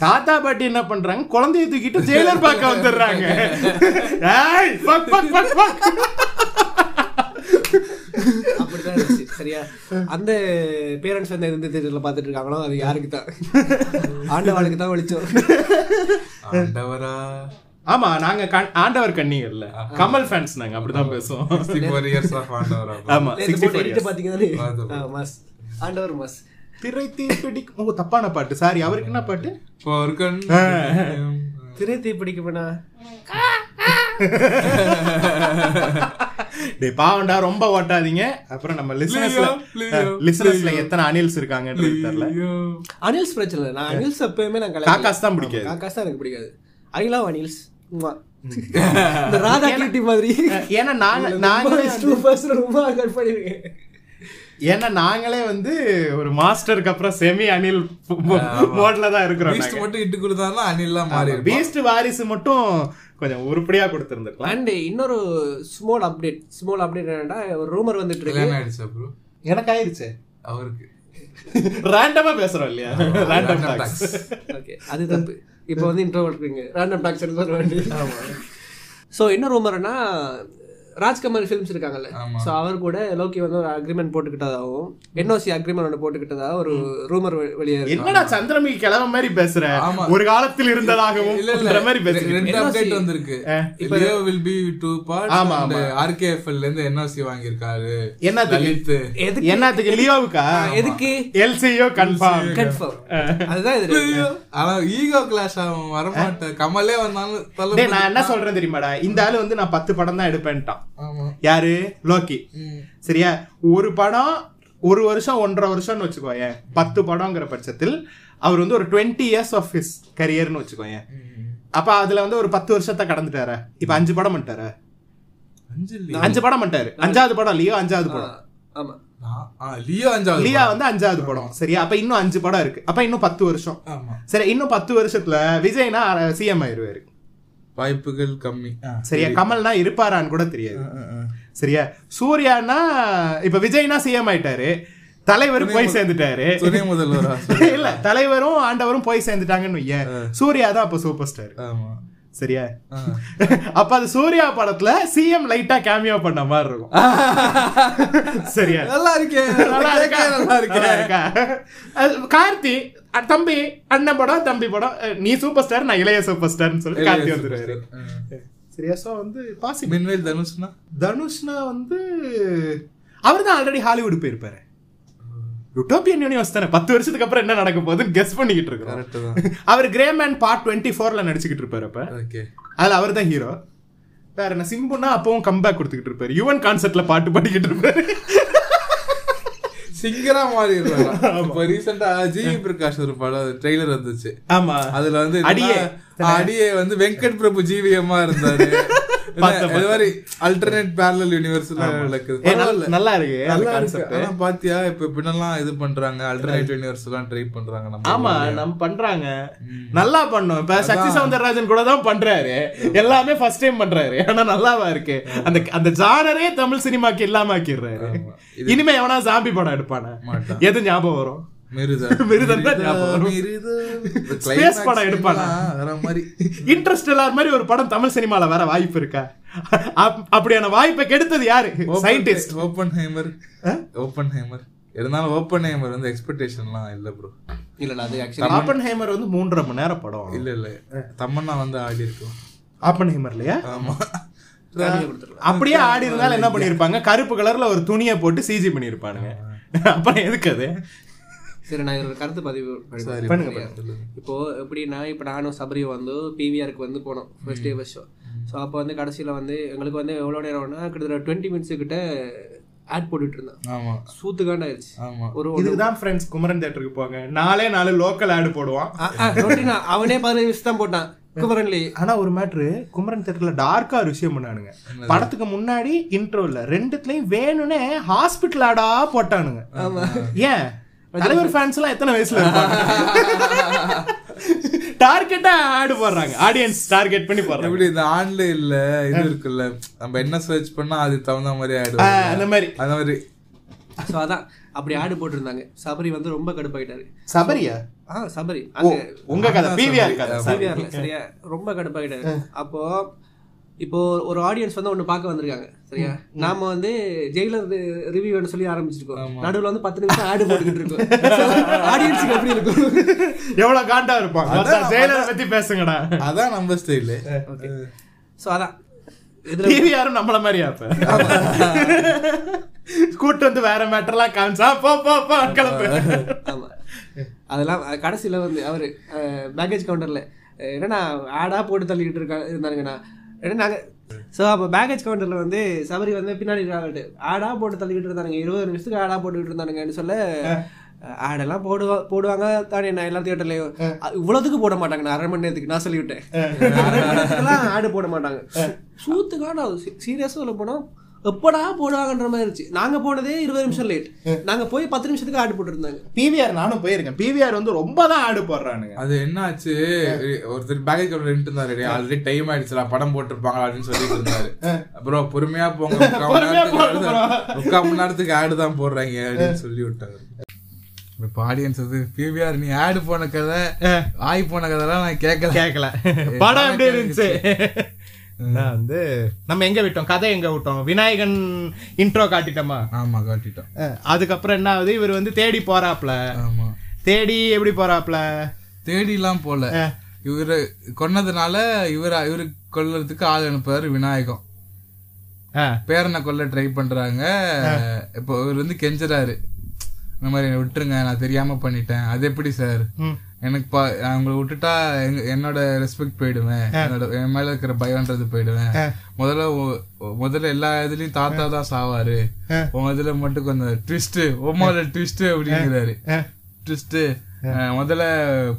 தாத்தா பாட்டி என்ன பண்றாங்க? குழந்தைய தூக்கிட்டு ஜெயிலர் பார்க்க வந்துடுறாங்க. [LAUGHS] அப்படிதான் இருந்துச்சு. சரியா? அந்த பேரண்ட்ஸ் வந்து எந்த தேட்டர்ல பாத்துட்டு இருக்காங்களோ அது யாருக்கு தான் ஆண்டவாளுக்கு தான் வலிச்சோம் ஆண்டவரா? ஆமா நாங்க கண்- ஆண்டவர் கண்ணிகள்ல கமல் ஃபேன்ஸ் நாங்க அப்படிதான் பேசுவோம். 64 years of [LAUGHS] ஆண்டவரா ஆமா நேத்து 64 போட்டு edit years. பாத்தீங்கன்னா மாஸ். ஆண்டவர் மாஸ். திரை தீப்பிடிக்கும் ஓ தப்பான பாட்டு. சாரி அவருக்கு என்ன பாட்டு? பொற்கண் திரை தீ டேய் பாவண்டா ரொம்ப ஓட்டாதீங்க. அப்புறம் நம்ம லிசனர்ஸ்ல லிசனர்ஸ்ல எத்தனை அனில்ஸ் இருக்காங்கன்றது தெரியல. அனில்ஸ் பிரச்சனை இல்லை. நான் அனில்ஸ் எப்பயுமே நான். காக்காஸ் தான் பிடிக்காது. காக்காஸ் தான் எனக்கு பிடிக்காது. ஐ லவ் அனில்ஸ் ராதா கிட்டி மாதிரி. ஏன்னா நாங்க நாங்களே வந்து- சூப்பர்ஸ் ரொம்ப கட் பண்ணிருக்கேன். ஏன்னா நாங்களே வந்து ஒரு மாஸ்டருக்கு அப்புறம் செமி அனில் மோட்ல தான் இருக்கிறோம் Beast மட்டும் இட்டு கொடுத்தாருன்னா அணில்லாம் மாறி. பீஸ்ட் வாரிசு மட்டும் கொஞ்சம் உருப்படியா கொடுத்திருந்திருக்கலாம். அண்ட் இன்னொரு ஸ்மால் அப்டேட் ஸ்மால் அப்டேட் என்னன்னா ஒரு ரூமர் வந்துட்டு இருக்கு? எனக்கு ஆயிருச்சு. அவருக்கு. [LAUGHS] ரேண்டமா பேசுறோம் இல்லையா? Random Random talks tax. Okay அது தப்பு. இப்போ வந்து இன்ட்ரோ இருக்கீங்க. ரேண்டம் டாக்ஸ் வேண்டி ஸோ என்ன ரூமர்னா ராஜ்கமல் ஃபிலிம்ஸ் இருக்காங்கல்ல. ஸோ அவர் கூட லோக்கி வந்து ஒரு அக்ரிமெண்ட் போட்டுக்கிட்டதாகவும் என்ஓசி அக்ரிமெண்ட் ஒன்று போட்டுக்கிட்டதா ஒரு ரூமர் வெளியே இருக்கு. என்னடா சந்திரமுகி கிழமை மாதிரி பேசுற? ஆமா. ஒரு காலத்தில் இருந்ததாகவும் இல்ல மாதிரி பேசுறீங்க ரெண்டு. அப்டேட் வந்திருக்கு. Leo will be two parts ஆமா, அண்ட் ஆமா. ஆர்கேஎஃப்எல் ல இருந்து என்ஓசி வாங்கியிருக்காரு. என்னத்துக்கு? லலித் எதுக்கு? என்னத்துக்கு? லியோவுக்கா எதுக்கு? எல்சியோ கன்ஃபார்ம் கன்ஃபார்ம் அதுதான் இது. ஆனா ஈகோ கிளாஷ் அவன் வரமாட்டேன். கமலே வந்தாலும் நான் என்ன சொல்றேன் தெரியுமாடா? இந்த ஆளு வந்து நான் பத்து படம் தான் எடுப்பேன்ட்டான். யாரு? லோக்கி. சரியா? ஒரு படம் ஒரு வருஷம் ஒன்றரை வருஷம்னு வச்சுக்கோயேன். பத்து படங்கிற பட்சத்தில் அவர் வந்து ஒரு டுவெண்ட்டி இயர்ஸ் ஆஃப் ஹிஸ் கரியர்னு வச்சுக்கோயேன். அப்ப அதுல வந்து ஒரு பத்து வருஷத்தை கடந்துட்டாரு? இப்ப அஞ்சு படம் பண்ணிட்டாரு? அஞ்சு படம் பண்ணிட்டாரு. அஞ்சாவது படம் லியோ அஞ்சாவது படம். ஆமா. ஆ, ஆ, லியோ அஞ்சாவது லியா வந்து அஞ்சாவது படம். சரியா? அப்ப இன்னும் அஞ்சு படம் இருக்கு. அப்ப இன்னும் பத்து வருஷம். ஆமா. சரி இன்னும் பத்து வருஷத்துல விஜய்னா சிஎம் ஆயிருவாரு. வாய்ப்புகள் கம்மி. சரியா? கமல்னா இருப்பாரான்னு கூட தெரியாது. சரியா? சூர்யானா இப்ப விஜய்னா சிஎம் ஆயிட்டாரு. தலைவர் போய் சேர்ந்துட்டாரு. துணை முதல்வரா? [LAUGHS] இல்ல தலைவரும் ஆண்டவரும் போய் சேர்ந்துட்டாங்கன்னு வையேன். சூர்யா தான் அப்ப சூப்பர் ஸ்டார் ஆமா. சரியா. [LAUGHS] அப்ப அது சூர்யா படத்துல சிஎம் லைட்டா கேமியோ பண்ண மாதிரி இருக்கும். [LAUGHS] சரியா? நல்லா இருக்கே. நல்லா இருக்கா? நல்லா இருக்கே. கார்த்தி தம்பி அண்ணன் படம் தம்பி படம். நீ சூப்பர் ஸ்டார் நான் இளைய சூப்பர் ஸ்டார்னு சொல்லி கார்த்தி வந்துருவாரு. சரியா? வந்து பாசிபிள் மின்வேல் தனுஷ்னா? தனுஷ்னா வந்து அவர் தான் ஆல்ரெடி ஹாலிவுட் போயிருப்பாரு. யூட்டோப்பியன் யூனிவர்ஸ் தானே. பத்து வருஷத்துக்கு அப்புறம் என்ன நடக்க போகுதுன்னு கெஸ் பண்ணிக்கிட்டு தான். அவர் கிரே மேன் பார்ட் டுவெண்ட்டி ஃபோர்ல நடிச்சுக்கிட்டு இருப்பாரு அப்ப. ஓகே அதுல அவர் தான் ஹீரோ வேற என்ன? சிம்புனா அப்பவும் கம்பேக் கொடுத்துக்கிட்டு இருப்பாரு. யுவன் கான்செர்ட்ல பாட்டு பாடிக்கிட்டு இருப்பாரு. சிங்கரா மாறி [LAUGHS] இப்ப ரீசெண்டா ஜிவி பிரகாஷ் ஒரு படம் ட்ரெய்லர் வந்துச்சு. ஆமா. அதுல வந்து அடியே. அடியே வந்து வெங்கட் பிரபு ஜிவிஎம்மா இருந்தாரு. [LAUGHS] மாதிரி அல்டர்னேட் பேரலல் யூனிவர்ஸ்ல நடக்குது. நல்ல- இருக்கு நல்லா. ஆனா பாத்தியா இப்ப பின்னெல்லாம் இது பண்றாங்க அல்டர்னேட் யூனிவர்ஸ் எல்லாம் ட்ரை பண்றாங்க நம்ம ஆமா நம்ம பண்றாங்க. நல்லா பண்ணோம். இப்ப சக்தி சவுந்தரராஜன் கூட தான் பண்றாரு. எல்லாமே ஃபர்ஸ்ட் டைம் பண்றாரு. ஆனா நல்லாவா இருக்கு. அந்த அந்த ஜானரே தமிழ் சினிமாக்கு இல்லாம ஆக்கிடுறாரு. இனிமே எவனா ஜாம்பி படம் எடுப்பானா. எது ஞாபகம் வரும்? [LAUGHS] [LAUGHS] படம் எடுப்பானா? மாதிரி. இன்ட்ரெஸ்ட் எல்லார் மாதிரி ஒரு படம் தமிழ் சினிமால வர வாய்ப்பு இருக்கா? அப்- அப்படியான வாய்ப்பை கெடுத்தது யாரு? Scientist Oppenheimer Oppenheimer இருந்தாலும் ஓப்பன் ஹேமர் வந்து எக்ஸ்பெக்டேஷன்லாம் இல்ல ப்ரோ இல்ல அது ஆக்சுவலி ஆப்பன் ஹேமர் வந்து மூன்றரை மணி நேரம் படம். இல்ல இல்ல. தமன்னா வந்து ஆடி இருக்கும் ஆப்பன் ஹேமர் இல்லையா ஆமா அப்படியே ஆடி இருந்தாலும் என்ன பண்ணிருப்பாங்க? கருப்பு கலர்ல ஒரு துணியை போட்டு சிஜி பண்ணிருப்பானுங்க. அப்புறம் எதுக்கு அது? சரி நான் ஒரு கருத்து பதிவு. பண்ணுங்க. இப்போ எப்படின்னா இப்போ நானும் சபரியும் வந்து பிவிஆருக்கு வந்து போனோம் first day first show so அப்போ வந்து கடைசியில் வந்து எங்களுக்கு வந்து எவ்வளோ நேரம்னா கிட்டத்தட்ட டுவெண்ட்டி மினிட்ஸ் கிட்ட ஆட் போட்டுட்டு இருந்தேன் ஆமா. சூத்துக்காண்ட ஆயிடுச்சு ஆமா. ஒரு இதுக்குதான் ஃப்ரெண்ட்ஸ் குமரன் தேட்டருக்கு போங்க நாலே நாலு லோக்கல் ஆடு போடுவான். அவனே பதினஞ்சு நிமிஷம் தான் போட்டான் குமரன்லி ஆனா ஒரு மேட்ரு குமரன் தேட்டர்ல டார்க்கா ஒரு விஷயம் பண்ணானுங்க படத்துக்கு முன்னாடி இன்ட்ரோல ரெண்டுத்துலயும் வேணும்னே ஹாஸ்பிட்டல் ஆடா போட்டானுங்க. ஏன்? தலைவர் ஃபேன்ஸ் எல்லாம் எத்தனை வயசுல இருப்பாங்க? டார்கெட்டா ஆடு போடுறாங்க. ஆடியன்ஸ் டார்கெட் பண்ணி போடுறாங்க. எப்படி இந்த ஆன்லைன்ல இது இருக்குல்ல நம்ம என்ன சர்ச் பண்ணா அதுக்கு தகுந்த மாதிரி ஆயிடும் ஆ, அந்த மாதிரி. அந்த மாதிரி. ஸோ அதான். அப்படி ஆடு போட்டிருந்தாங்க. சபரி வந்து ரொம்ப கடுப்பாயிட்டாரு. சபரியா? ஆ சபரி. அங்க உங்க கதை. பிவிஆர் சரியா ரொம்ப கடுப்பாயிட்டாரு. அப்போ இப்போ ஒரு ஆடியன்ஸ் வந்து ஒண்ணு பார்க்க வந்திருக்காங்க சரியா? நாம வந்து ஜெயிலர் ரிவ்யூன்னு சொல்லி ஆரம்பிச்சிருக்கோம். நடுவுல வந்து பத்து நிமிஷம் ஆடு போட்டுக்கிட்டு இருக்கோம். ஆடியன்ஸுக்கு எப்படி இருக்கும்? எவ்வளவு காண்டா இருப்பாங்க? ஜெயிலர் பத்தி பேசுங்கடா. அதான் நம்ம ஸ்டைலு ஸோ அதான். இதுல பிவிஆரும் நம்மள மாதிரியா அப்ப கூட்டு வந்து வேற மேட்டர்லாம் காமிச்சா போ போ போ கிளம்பு. ஆமா. அதெல்லாம் கடைசியில வந்து அவரு பேக்கேஜ் கவுண்டர்ல என்னன்னா ஆடா போட்டு தள்ளிக்கிட்டு இருக்கா இருந்தாருங்கண்ணா ஏன்னா நாங்க ஸோ அப்போ பேக்கேஜ் கவுண்டர்ல வந்து சபரி வந்து பின்னாடி இருக்காங்கட்டு ஆடா போட்டு தள்ளிக்கிட்டு இருந்தானுங்க. இருபது நிமிஷத்துக்கு ஆடா போட்டுக்கிட்டு இருந்தானுங்கன்னு சொல்ல ஆடெல்லாம் போடுவா போடுவாங்க தானே நான் எல்லா தியேட்டர்லயும் அஹ், இவ்வளவுக்கு போட மாட்டாங்க. நான் அரை மணி நேரத்துக்கு நான் சொல்லிவிட்டேன். ஆடு போட மாட்டாங்க. சூத்துக்கான சீரியஸாக சொல்ல போனா எப்படா போடுவாங்கன்ற மாதிரி இருந்துச்சு. நாங்க போனதே இருபது நிமிஷம் லேட் நாங்க போய் பத்து நிமிஷத்துக்கு ஆடு போட்டு இருந்தாங்க பிவிஆர் நானும் போயிருக்கேன். பிவிஆர் வந்து ரொம்ப தான் ஆடு போடுறானுங்க. அது என்ன ஆச்சு ஒருத்தர் பேக்கேஜ் கவுண்டர் நின்று இருந்தாரு. ஆல்ரெடி டைம் ஆயிடுச்சுடா படம் போட்டிருப்பாங்க அப்படின்னு சொல்லிட்டு இருந்தாரு. அப்புறம் பொறுமையா போங்க [LAUGHS] முக்கால் மணி நேரத்துக்கு ஆடு- தான் போடுறாங்க அப்படின்னு சொல்லி விட்டாரு. இப்ப ஆடியன்ஸ் அது பிவிஆர் நீ ஆடு போன கதை ஆய் போன கதைலாம் நான் கேட்கல. கேட்கல. படம் எப்படி இருந்துச்சு? வந்து நம்ம எங்க விட்டோம்? கதை எங்க விட்டோம்? விநாயகன் இன்ட்ரோ காட்டிட்டோமா? ஆமா காட்டிட்டோம். அதுக்கப்புறம் என்ன ஆகுது? இவர் வந்து தேடி போறாப்ல. ஆமா. தேடி எப்படி போறாப்ல? தேடிலாம் போல. இவரு கொன்னதுனால இவர இவரு கொல்றதுக்கு ஆள் அனுப்புறாரு விநாயகம். பேரனை கொல்ல ட்ரை பண்றாங்க. இப்போ இவர் வந்து கெஞ்சுறாரு. இந்த மாதிரி விட்டுருங்க நான் தெரியாம பண்ணிட்டேன். அது எப்படி சார். எனக்கு பா நான் உங்களை விட்டுட்டா என்னோட ரெஸ்பெக்ட் போயிடுவேன் என்னோட என் மேல இருக்கிற பயம்ன்றது போயிடுவேன் முதல்ல முதல்ல எல்லா இதுலயும் தாத்தா தான் சாவாரு. உங்க இதுல மட்டும் கொஞ்சம் ட்விஸ்ட் உமால ட்விஸ்ட் அப்படிங்கிறாரு. ட்விஸ்ட் முதல்ல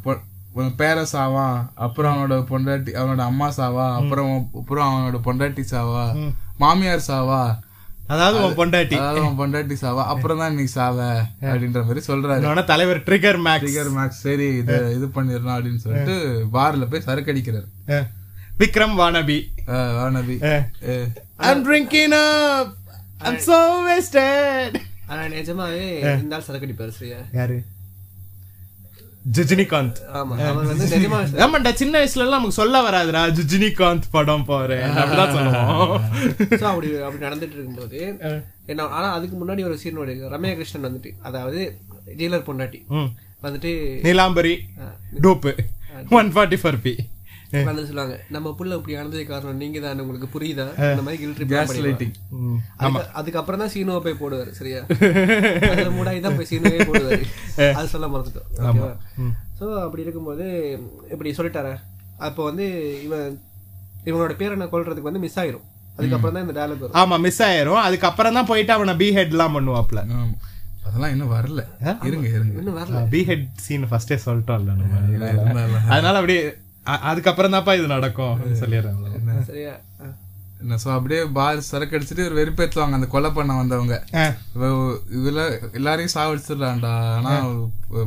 பொ- உன் பேரன் சாவான் அப்புறம் அவனோட பொண்டாட்டி அவனோட அம்மா சாவா அப்புறம் அப்புறம் அவனோட பொண்டாட்டி சாவா மாமியார் சாவா அதாவது உன் பொண்டாட்டி. அதாவது அவன் பொண்டாட்டி சாவா? அப்புறம் தான் நீ சாவ அப்படின்ற மாதிரி சொல்றாரு. இன்னொன்னு தலைவர் ட்ரிகர் மேக்ஸ் டிகர் மேக்ஸ் சரி இது இது பண்ணிடலாம் அப்படின்னு சொல்லிட்டு பார்ல போய் சரக்கு அடிக்கிறாரு Vikram wannabe. Ah I'm drinking up. I'm so wasted. ஆனா நிஜமாவே இந்த ஆள் சரக்கடிப்பாரு சரியா? யாரு? ஜுஜினிகாந்த் ஆமாண்டா சின்ன வயசுல எல்லாம் நமக்கு சொல்ல வராதுடா ஜுஜினிகாந்த் படம் போறேன் அப்படிதான் சொல்லுவோம். அப்படி அப்படி நடந்துட்டு இருக்கும்போது என்ன ஆனா அதுக்கு முன்னாடி ஒரு சீன் ரம்யா கிருஷ்ணன் வந்துட்டு அதாவது ஜெயிலர் பொண்டாட்டி. வந்துட்டு Neelambari dupe. One forty four B வந்து சொல்லுவாங்க நம்ம புள்ள இப்படி ஆனதே காரணம் நீங்க தான் உங்களுக்கு புரியுதா? இந்த மாதிரி கில்ட்ரி கேஸ் லைட்டிங் அதுக்கப்புறம் தான் சீனுவை போய் போடுவாரு சரியா? [LAUGHS] அதுல மூடாய் தான் போய் சீனுவே போடுவாரு. அது சொல்ல மறந்துட்டோம் சோ அப்படி இருக்கும்போது இப்படி சொல்லிட்டாரா. அப்போ வந்து இவன் இவனோட பேரை கொல்றதுக்கு வந்து மிஸ் ஆயிரும். அதுக்கப்புறம் தான் இந்த டயலாக் வரும். ஆமா மிஸ் ஆயிரும். அதுக்கப்புறம் தான் போயிட்டு அவனை பி ஹெட் எல்லாம் பண்ணுவாப்ல அதெல்லாம் இன்னும் வரல. இருங்க இருங்க. இன்னும் வரல. பி ஹெட் சீன் ஃபர்ஸ்டே சொல்லிட்டோம்ல நம்ம. அதனால அப்படியே அதுக்கப்புறம் தான்ப்பா இது நடக்கும் சொல்லிடுறேன். சரியா. என்ன சோ அப்படியே பார் சரக்கு அடிச்சுட்டு ஒரு வெறுப்பேத்துவாங்க அந்த கொலை பண்ண வந்தவங்க. இவள எல்லாரையும் சாவடிச்சிடலாம்டா. ஆனா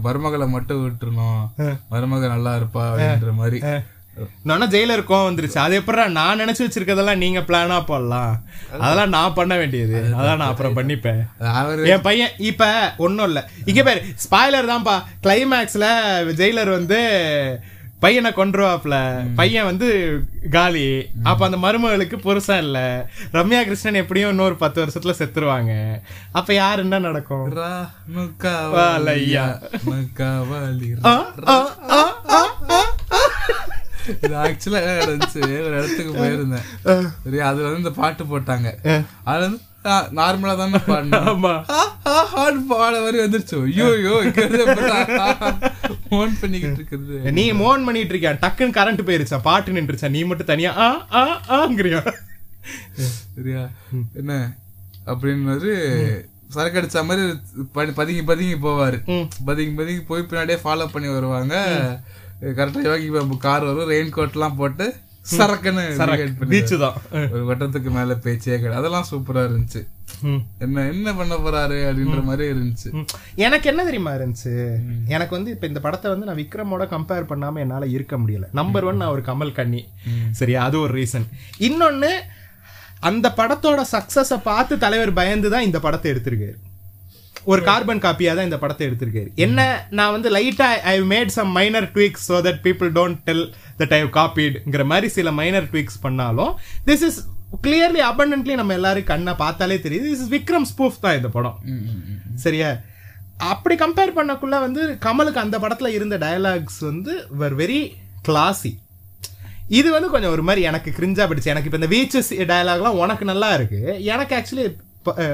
மருமகளை மட்டும் விட்டுறணும். மருமக நல்லா இருப்பா அப்படின்ற மாதிரி. நானும் ஜெயிலர் கோவம் வந்துருச்சு. அது எப்படா நான் நினைச்சு வச்சிருக்கதெல்லாம் நீங்க பிளானா போடலாம். அதெல்லாம் நான் பண்ண வேண்டியது. அதான் நான் அப்புறம் பண்ணிப்பேன். அவரு என் பையன் இப்ப ஒண்ணும் இல்ல. இங்க பேரு ஸ்பாய்லர் தான்ப்பா. கிளைமேக்ஸ்ல ஜெயிலர் வந்து பையனை கொன்றுவாப்ல. பையன் வந்து காலி. அப்ப அந்த மருமகளுக்கு புருஷன் இல்ல. ரம்யா கிருஷ்ணன் எப்படியும் இன்னொரு பத்து வருஷத்துல செத்துருவாங்க. அப்ப யார் என்ன நடக்கும். இது ஆக்சுவலா நடந்துச்சு? ஒரு இடத்துக்கு போயிருந்தேன். அதுல வந்து இந்த பாட்டு போட்டாங்க. அது வந்து நார்மலா தானே பாடணும் ஆமா. பாட மாதிரி வந்துருச்சு. ஐயோ ஐயோ ஃபோன் பண்ணிக்கிட்டு இருக்குது. நீ மோன் பண்ணிட்டு இருக்கியா? டக்குன்னு கரண்ட் போயிருச்சா? பாட்டு நின்றுச்சா? நீ மட்டும் தனியா ஆ ஆ ஆங்கிறியா? சரியா? என்ன? அப்படின்னு சரக்கு அடிச்ச மாதிரி பதி- பதுங்கி பதுங்கி போவாரு. பதுங்கி பதுங்கி போய் பின்னாடியே ஃபாலோ பண்ணி வருவாங்க. கரெக்டா யோகி பாபு கார் வரும் ரெயின் கோட் எல்லாம் போட்டு சரக்குன்னு பீச்சு தான். ஒரு வட்டத்துக்கு மேல பேச்சே கிடையாது. அதெல்லாம் சூப்பரா இருந்துச்சு. என்ன என்ன பண்ண போறாரு அப்படின்ற மாதிரி இருந்துச்சு. எனக்கு என்ன தெரியுமா இருந்துச்சு? எனக்கு வந்து இப்ப இந்த படத்தை வந்து நான் விக்ரமோட கம்பேர் பண்ணாம என்னால இருக்க முடியல. நம்பர் ஒன் நான் ஒரு கமல் கண்ணி. சரியா? அது ஒரு ரீசன் இன்னொன்னு அந்த படத்தோட சக்சஸ பார்த்து தலைவர் பயந்து தான் இந்த படத்தை எடுத்திருக்காரு. ஒரு கார்பன் காப்பியா தான் இந்த படத்தை எடுத்திருக்காரு. என்ன நான் வந்து லைட்டா I made some minor tweaks so that people don't tell that I காப்பீடுங்கிற மாதிரி சில மைனர் ட்வீக்ஸ் பண்ணாலும் திஸ் இஸ் கிளியர்லி abundantly நம்ம எல்லாரும் கண்ணை பார்த்தாலே தெரியுது. This is விக்ரம் ஸ்பூஃப் தான் இந்த படம். சரியா? அப்படி கம்பேர் பண்ணக்குள்ள வந்து கமலுக்கு அந்த படத்துல இருந்த டயலாக்ஸ் வந்து வர் வெரி கிளாசி இது வந்து கொஞ்சம் ஒரு மாதிரி எனக்கு கிரிஞ்சா பிடிச்சு எனக்கு இப்போ இந்த வீச்சஸ் டயலாக்லாம் உனக்கு நல்லா இருக்கு. எனக்கு ஆக்சுவலி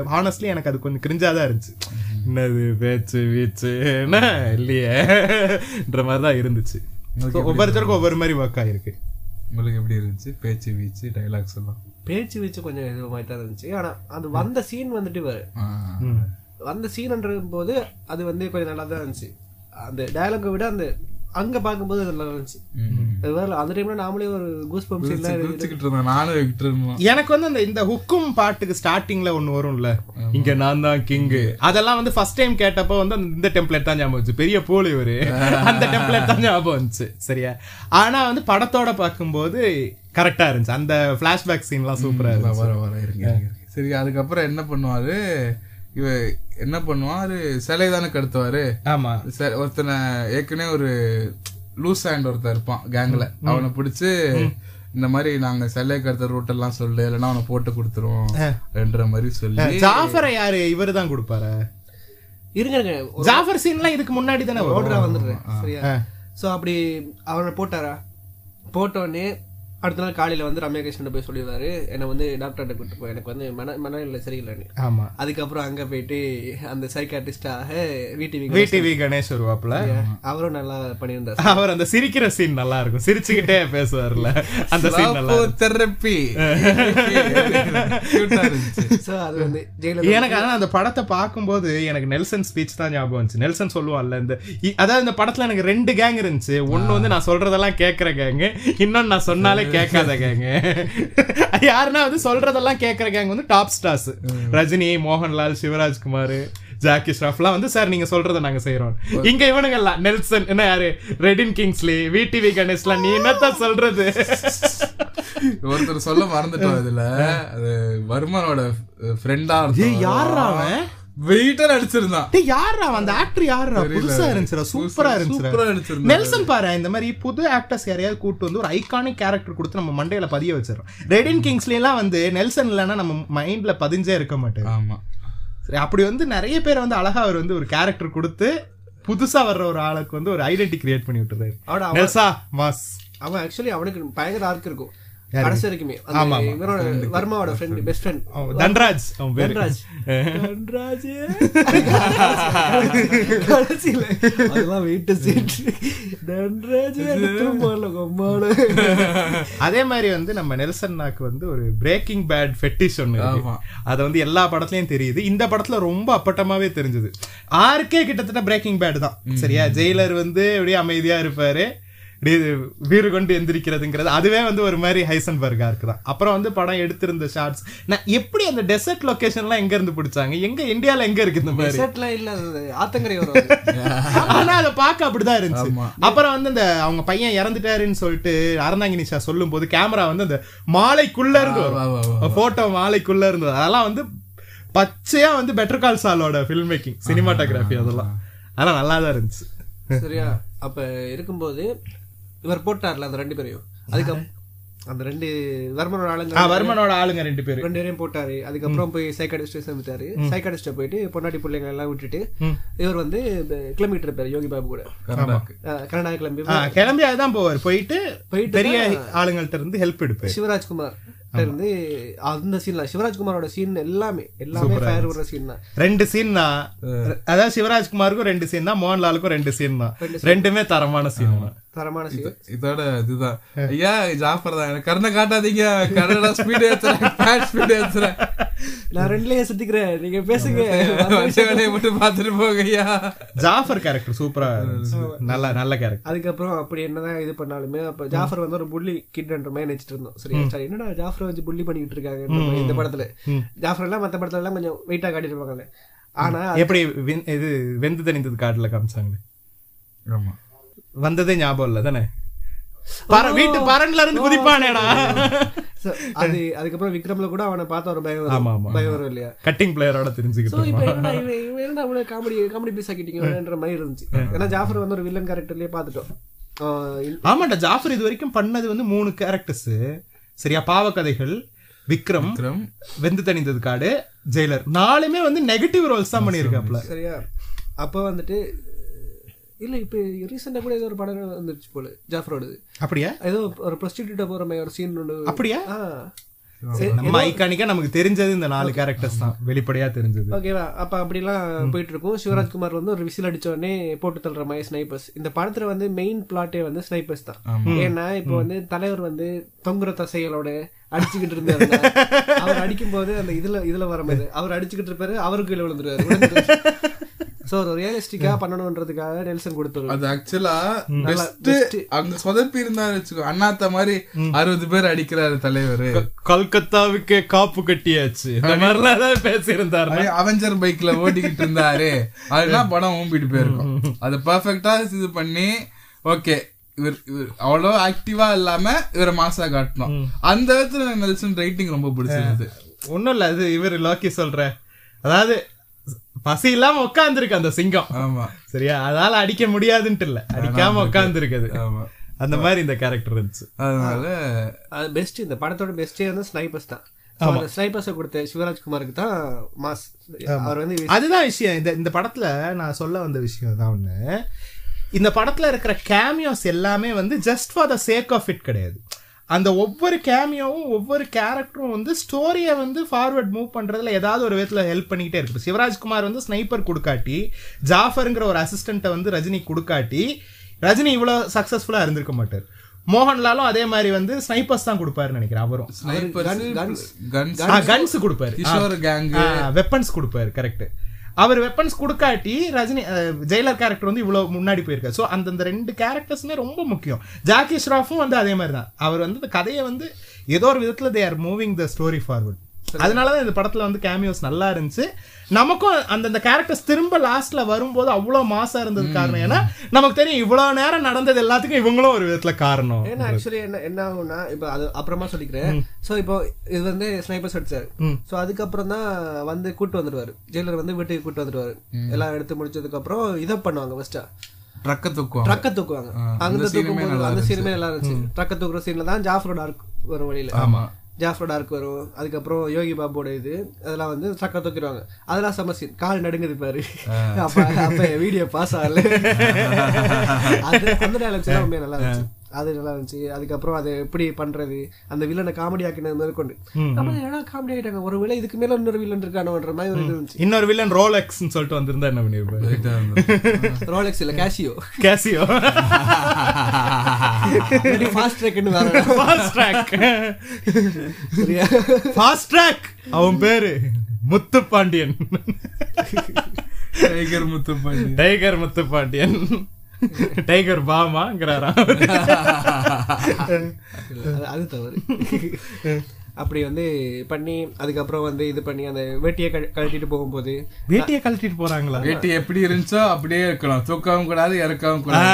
ஹானஸ்ட்லி எனக்கு அது கொஞ்சம் கிரிஞ்சா தான் இருந்துச்சு. என்னது பேச்சு வீச்சு என்ன? இல்லையேன்ற மாதிரி தான் இருந்துச்சு. So, ஒவ்வொருத்தருக்கும் ஒவ்வொரு மாதிரி ஒர்க் ஆயிருக்கு. உங்களுக்கு எப்படி இருந்துச்சு? பேச்சு வீச்சு டைலாக்ஸ் எல்லாம்? பேச்சு வச்சு கொஞ்சம் இது மாதிரி தான் இருந்துச்சு. ஆனா அது வந்த சீன் வந்துட்டு வரு ஆ. வந்த சீன்ன்ற போது அது வந்து கொஞ்சம் நல்லா தான் இருந்துச்சு. அந்த டயலாகை விட அந்த அங்க பார்க்கும்போது அது நல்லா இருந்துச்சு. அது வேற அந்த டைம்ல நாமளே ஒரு கூஸ் பம்ப்ஸ் இல்ல நானும் எனக்கு வந்து அந்த இந்த ஹுக்கும் பாட்டுக்கு ஸ்டார்டிங்ல ஒன்னு வரும்ல? இங்க நான் தான் கிங்கு அதெல்லாம் வந்து ஃபர்ஸ்ட் டைம் கேட்டப்போ வந்து அந்த இந்த டெம்ப்ளேட் தான் ஞாபகம் வந்துச்சு. பெரிய போலி இவரு. [LAUGHS] அந்த டெம்ப்ளேட் தான் ஞாபகம் வந்துச்சு. சரியா? ஆனா வந்து படத்தோட பார்க்கும்போது கரெக்டா இருந்துச்சு. அந்த பிளாஷ்பேக் சீன்லாம் சூப்பரா இருந்துச்சு. சரி அதுக்கப்புறம் என்ன பண்ணுவாரு? இவ என்ன பண்ணுவாரு சிலை தானே கடத்துவாரு. ஆமா. ஒருத்தனை ஏற்கனவே ஒரு லூஸ் ஹேண்ட் ஒருத்தன் இருப்பான் கேங்ல அவனை பிடிச்சு இந்த மாதிரி நாங்க சிலை கடத்த ரூட் எல்லாம் சொல்லு இல்லைன்னா அவனை போட்டு கொடுத்துருவோம் என்ற மாதிரி சொல்லி ஜாஃபரை யாரு? இவரு தான் கொடுப்பாரு. இருங்க ஜாஃபர் சீன்லாம் இதுக்கு முன்னாடி தானே ஓடுறா வந்துடுறேன். சரியா? சோ அப்படி அவனை போட்டாரா? போட்ட உடனே அடுத்த நாள் காலையில வந்து ரம்யா கிருஷ்ணன் போய் சொல்லிடுவாரு என்னை வந்து டாக்டர்கிட்ட கூட்டு போய் எனக்கு வந்து மன மனநிலை சரியில்லைன்னு ஆமா. அதுக்கப்புறம் அங்க போயிட்டு அந்த சைக்காட்டிஸ்டாக வீட்டு விடிவி கணேஷ். வருவாப்புல. அவரும் நல்லா பண்ணியிருந்தார் அவர் அந்த சிரிக்கிற சீன் நல்லா இருக்கும். சிரிச்சுக்கிட்டே பேசுவார்ல. அந்த சீன் நல்லா. தெரப்பி. அது வந்து எனக்கு ஆனா அந்த படத்தை பார்க்கும்போது எனக்கு நெல்சன் ஸ்பீச் தான் ஞாபகம் வந்துச்சு. நெல்சன் சொல்லுவான்ல இந்த அதாவது இந்த படத்துல எனக்கு ரெண்டு கேங் இருந்துச்சு. ஒண்ணு வந்து நான் சொல்றதெல்லாம் கேக்குற கேங் இன்னொன்னு நான் சொன்னாலே கேட்காத கேங் [LAUGHS] யாருன்னா வந்து சொல்றதெல்லாம் கேக்குற கேங் வந்து top stars Rajini Mohanlal Shivarajkumar Jackie ஷ்ராஃப்லாம் வந்து சார் நீங்க சொல்றதை நாங்க செய்யறோம் இங்க இவனுங்க எல்லாம் நெல்சன் என்ன யாரு? ரெடின் கிங்ஸ்லி விடிவி கணேஷ்லாம் நீ என்னத்தான் சொல்றது? ஒருத்தர் சொல்ல மறந்துட்டோம் இதுல. அது வர்மனோட ஃப்ரெண்டா யாரா அவன்? வெயிட்டா நடிச்சிருந்தான் டேய் யாரா? அந்த ஆக்டர் யாரா. புதுசா இருந்துச்சுடா சூப்பரா நடிச்சிருந்தாரு. நெல்சன் பாரு இந்த மாதிரி புது ஆக்டர்ஸ் யாரையாவது கூட்டு வந்து ஒரு ஐகானிக் கேரக்டர் கொடுத்து நம்ம மண்டையில பதிய வச்சிடறோம் ரெடின் கிங்ஸ்ல எல்லாம் வந்து நெல்சன் இல்லைன்னா நம்ம மைண்ட்ல பதிஞ்சே இருக்க மாட்டேன் ஆமா சரி அப்படி வந்து நிறைய பேர் வந்து அழகா அவர் வந்து ஒரு கேரக்டர் கொடுத்து புதுசா வர்ற ஒரு ஆளுக்கு வந்து ஒரு ஐடென்டி கிரியேட் பண்ணி விட்டுறாரு அவன் நெல்சா மாஸ் அவன் ஆக்சுவலி அவனுக்கு பயங்கர ஆர்க் இருக்கும்? கடைசி வரைக்குமே. இவரோட வர்மாவோட friend best friend Dhanraj. Dhanraj. Dhanraj. கடைசியில. அதெல்லாம் வீட்டு சீட் தன்ராஜ் திரும்ப கொம்மாடு அதே மாதிரி வந்து நம்ம நெல்சன்னாக்கு வந்து ஒரு பிரேக்கிங் பேட் ஃபெட்டிஷ் ஒன்று. அது வந்து எல்லா படத்துலயும் தெரியுது. இந்த படத்துல ரொம்ப அப்பட்டமாவே தெரிஞ்சது. ஆருக்கே கிட்டத்தட்ட பிரேக்கிங் பேட் தான். சரியா? ஜெயிலர் வந்து அப்படியே அமைதியா இருப்பாரு. வீறு கொண்டு எந்திரிக்கிறதுங்கிறது அதுவே வந்து ஒரு மாதிரி ஹைசன்பர்கா இருக்குதான் அப்புறம் வந்து படம் எடுத்திருந்த ஷார்ட்ஸ் நான் எப்படி அந்த டெசர்ட் லொகேஷன்லாம் எங்க இருந்து பிடிச்சாங்க? எங்க இந்தியால எங்க இருக்கு இந்த மாதிரி? செட்லாம் இல்ல ஆத்தங்கரை [LAUGHS] ஆனா அதை பார்க்க அப்படிதான் இருந்துச்சு. அப்புறம் வந்து இந்த அவங்க பையன் இறந்துட்டாருன்னு சொல்லிட்டு அறந்தாங்கி நிஷா சொல்லும் போது கேமரா வந்து அந்த மாலைக்குள்ள இருந்து வரும். போட்டோ மாலைக்குள்ள இருந்தது அதெல்லாம் வந்து பச்சையா வந்து பெட்டர் கால் சாலோட ஃபில்ம் மேக்கிங் சினிமாட்டோகிராஃபி அதெல்லாம் அதெல்லாம். நல்லா தான் இருந்துச்சு. சரியா. அப்ப இருக்கும்போது இவர் போட்டார்ல அந்த ரெண்டு பேரையும். அதுக்கு அந்த ரெண்டு வர்மனோட ஆளுங்க வர்மனோட ஆளுங்க ரெண்டு பேரு. ரெண்டு பேரையும் போட்டாரு. அதுக்கப்புறம் போய் சைக்காடிஸ்ட் சேர்ந்துட்டாரு. சைக்காடிஸ்ட போயிட்டு பொன்னாட்டி பிள்ளைங்க எல்லாம் விட்டுட்டு. இவர் வந்து கிளம்பிட்டு இருப்பாரு யோகி பாபு கூட. கனடா கிளம்பி கிளம்பி அதுதான் போவார். போயிட்டு போயிட்டு பெரிய ஆளுங்கள்ட்ட இருந்து ஹெல்ப் எடுப்பாரு. சிவராஜ்குமார் இருந்து அந்த சீன்ல சிவராஜ்குமாரோட சீன் எல்லாமே எல்லாமே ஃபயர் விடுற சீன் தான். ரெண்டு சீன் தான். அதாவது சிவராஜ்குமாருக்கும் ரெண்டு சீன் தான் மோகன்லாலுக்கும் ரெண்டு சீன் தான். ரெண்டுமே தரமான சீன் தான். தரமான இதோட இதுதான். ஐயா ஜாஃபர் தான். எனக்கு கருணை காட்டாதீங்க. கன்னடா ஸ்பீட் ஏத்துறேன். ஸ்பீட் ஏத்துறேன். நான் ரெண்டுலயே சுத்திக்கிறேன். நீங்க பேசுங்க. வேலையை மட்டும் பார்த்துட்டு போங்க ஐயா. ஜாஃபர் கேரக்டர் சூப்பரா. நல்ல நல்ல கேரக்டர் அதுக்கப்புறம் அப்படி என்னதான் இது பண்ணாலுமே அப்ப ஜாஃபர் வந்து ஒரு புள்ளி கிட்ன்ற மாதிரி நினைச்சிட்டு இருந்தோம். சரி சரி, என்னடா ஜாஃபர் வச்சு புள்ளி பண்ணிட்டு இருக்காங்க இந்த படத்துல. ஜாஃபர் எல்லாம் மத்த படத்துல எல்லாம் கொஞ்சம் வெயிட்டா காட்டிருப்பாங்கல்ல ஆனா எப்படி வெந்- இது வெந்து தணிந்தது காட்டுல காமிச்சாங்களே? ஆமா. வந்ததே ஞாபகம் இல்ல தானே? பர வீட்டு பரன்ல இருந்து குதிப்பானேடா. So, அது [LAUGHS] அதுக்கப்புறம் விக்ரம்ல கூட அவனை பார்த்த ஒரு பயம் ஆமா, ஆமா. பயம் வரும் இல்லையா? கட்டிங் பிளேயரோட சோ தெரிஞ்சுக்கிட்டு இப்ப என்னடா இவ்வளவு காமெடி காமெடி பீஸ் ஆக்கிட்டீங்கன்ற மாதிரி இருந்துச்சு. ஏன்னா ஜாஃபர் வந்து ஒரு வில்லன் கேரக்டர்லயே இல்- ஆமாண்டா ஜாஃபர் இது வரைக்கும் பண்ணது வந்து மூணு கேரக்டர்ஸ் சரியா பாவக்கதைகள் விக்ரம் விக்ரம். வெந்து தணிந்தது காடு ஜெயிலர். நாலுமே வந்து நெகட்டிவ் ரோல்ஸ் தான் பண்ணியிருக்காப்ல. சரியா? அப்ப வந்துட்டு இல்ல இப்ப ரீசெண்டா கூட ஏதோ ஒரு படம் வந்துருச்சு போல ஜாஃபரோடது. அப்படியா? ஏதோ ஒரு ப்ரொஸ்டியூட்டா போற மாதிரி ஒரு சீன் ஒன்று அப்படியா? நம்ம ஐகானிக்கா நமக்கு தெரிஞ்சது இந்த நாலு கேரக்டர்ஸ் தான். வெளிப்படையா தெரிஞ்சது. ஓகேவா அப்ப அப்படிலாம் போயிட்டு இருக்கும் சிவராஜ்குமார் வந்து ஒரு விசில் அடிச்ச உடனே போட்டு தள்ளுற மாதிரி ஸ்னைப்பர்ஸ் இந்த படத்துல வந்து மெயின் பிளாட்டே வந்து ஸ்னைப்பர்ஸ் தான். ஏன்னா இப்போ வந்து தலைவர் வந்து தொங்குற தசைகளோட அடிச்சுக்கிட்டு இருந்தாரு [LAUGHS] அவர் அடிக்கும் போது அந்த இதுல இதுல வர மாதிரி. அவர் அடிச்சுக்கிட்டு இருப்பாரு அவருக்கு கீழே விழுந்துருவாரு. [LAUGHS] சோ ஒரு ரியலிஸ்டிக்கா பண்ணணும்ன்றதுக்காக நெல்சன் கொடுத்தாரு அது ஆக்சுவலா பெஸ்ட் அங்க சொதப்பி இருந்தாரு வச்சுக்கோ. அண்ணாத்த மாதிரி அறுபது பேர் அடிக்கிறாரு தலைவர். கல்கத்தாவுக்கு காப்பு கட்டியாச்சு. இந்த மாதிரிலாம் தான் பேசியிருந்தாரு அவெஞ்சர் பைக்ல ஓட்டிக்கிட்டு இருந்தாரு. அதுதான் படம் ஊம்பிட்டு போயிருக்கும். அது பர்ஃபெக்டா இது பண்ணி ஓகே இவர் இவர் அவ்வளோ ஆக்டிவா இல்லாம இவரை மாசா காட்டணும். அந்த விதத்துல நெல்சன் ரைட்டிங் ரொம்ப பிடிச்சிருந்தது. ஒண்ணும் இல்ல அது இவர் லோக்கி சொல்ற. அதாவது பசி இல்லாம உட்கார்ந்துருக்கு அந்த சிங்கம். ஆமா. சரியா? அதால அடிக்க முடியாதுன்ட்டு இல்ல. அடிக்காம உட்கார்ந்து இருக்குது ஆமா. அந்த மாதிரி இந்த கேரக்டர் இருந்துச்சு. அதனால அது பெஸ்ட் இந்த படத்தோட பெஸ்டே வந்து ஸ்னைப்பர்ஸ் தான். ஸ்னைப்பர்ஸை கொடுத்த சிவராஜ்குமாருக்கு தான் மாஸ். அவர் வந்து அதுதான் விஷயம். இந்த இந்த படத்துல நான் சொல்ல வந்த விஷயம் தான் ஒண்ணு. இந்த படத்துல இருக்கிற கேமியோஸ் எல்லாமே வந்து just for the sake of it கிடையாது. அந்த ஒவ்வொரு கேமியோவும் ஒவ்வொரு கேரக்டரும் வந்து ஸ்டோரியை வந்து ஃபார்வர்ட் மூவ் பண்றதுல ஏதாவது ஒரு விதத்துல ஹெல்ப் பண்ணிக்கிட்டே இருக்கு. சிவராஜ்குமார் வந்து ஸ்னைப்பர் கொடுக்காட்டி ஜாஃபருங்கிற ஒரு அசிஸ்டண்ட்டை வந்து ரஜினி கொடுக்காட்டி ரஜினி இவ்வளவு சக்சஸ்ஃபுல்லா இருந்திருக்க மாட்டார். மோகன்லாலும் அதே மாதிரி வந்து ஸ்னைப்பர்ஸ் தான் கொடுப்பாருன்னு நினைக்கிறேன் அவரும். கன்ஸ் கொடுப்பாரு. வெப்பன்ஸ் கொடுப்பாரு கரெக்ட் அவர் வெப்பன்ஸ் கொடுக்காட்டி ரஜினி ஜெயிலர் கேரக்டர் வந்து இவ்வளவு முன்னாடி போயிருக்காரு. ஸோ அந்தந்த ரெண்டு கேரக்டர்ஸுமே ரொம்ப முக்கியம். ஜாக்கி ஷ்ராஃபும் வந்து அதே மாதிரி தான் அவர் வந்து இந்த கதையை வந்து ஏதோ ஒரு விதத்துல they are moving the story forward அதனாலதான் இந்த படத்துல வந்து கேமியோஸ் நல்லா இருந்துச்சு. நமக்கும் அந்தந்த கேரக்டர்ஸ் திரும்ப லாஸ்ட்ல வரும்போது அவ்வளவு மாசா இருந்தது காரணம். ஏன்னா நமக்கு தெரியும் இவ்வளவு நேரம் நடந்தது எல்லாத்துக்கும் இவங்களும் ஒரு விதத்துல காரணம். ஏன்னா ஆக்சுவலி என்ன என்ன ஆகும்னா இப்போ அது அப்புறமா சொல்லிக்கிறேன். சோ இப்போ இது வந்து ஸ்னைப்பர்ஸ் அடிச்சாரு. சோ அதுக்கப்புறம் தான் வந்து கூட்டு வந்துடுவாரு ஜெயிலர் வந்து வீட்டுக்கு கூட்டு வந்துடுவாரு எல்லாம் எடுத்து முடிச்சதுக்கு அப்புறம் இதை பண்ணுவாங்க ஃபர்ஸ்டா ட்ரக்க தூக்குவாங்க. ட்ரக்க தூக்குவாங்க. அங்க தூக்கும் போது அந்த சீனுமே நல்லா இருந்துச்சு. ட்ரக்க தூக்குற சீன்ல தான் ஜாஃபரோட வரும் வழியில. ஆமா. ஜாஃபரோட ஆர்க் வரும். அதுக்கப்புறம் யோகி பாபுவோட இது. அதெல்லாம் வந்து ட்ரக்க தூக்கிடுவாங்க. அதெல்லாம் செம்ம சீன் கால் நடுங்குது பாரு. அப்ப அப்ப வீடியோ பாஸ் ஆகல. [LAUGHS] அந்த டைலாக்ஸ் எல்லாம் நல்லா இருந்துச்சு. அது நல்லா இருந்துச்சு. அதுக்கப்புறம் அதை எப்படி பண்றது? அந்த வில்லனை காமெடி ஆக்கினது முதற்கொண்டு. நம்ம ஏன்னா காமெடி ஆயிட்டாங்க? ஒரு வேளை இதுக்கு மேல இன்னொரு வில்லன் இருக்கானோன்ற மாதிரி ஒரு இது இருந்துச்சு. இன்னொரு வில்லன் ரோலெக்ஸ்னு சொல்லிட்டு வந்திருந்தா என்ன பண்ணிருப்பாரு? ரோலெக்ஸ் இல்ல கேஷியோ கேசியோ ஃபாஸ்ட் ட்ராக்னு வேற ஃபாஸ்ட் ட்ராக் சரியா? ஃபாஸ்ட் ட்ராக் அவன் பேரு முத்து பாண்டியன் டைகர் முத்து பண்ணி டைகர் முத்து பாண்டியன் [LAUGHS] டைகர் பாமாங்கிறாராம் அது- தவறு. அப்படி வந்து பண்ணி அதுக்கப்புறம் வந்து இது பண்ணி அந்த வேட்டியை கழ- கழட்டிட்டு போகும்போது வேட்டியை கழட்டிட்டு போறாங்களா? வேட்டி எப்படி இருந்துச்சோ அப்படியே இருக்கணும் தூக்கவும் கூடாது இறக்கவும் கூடாது.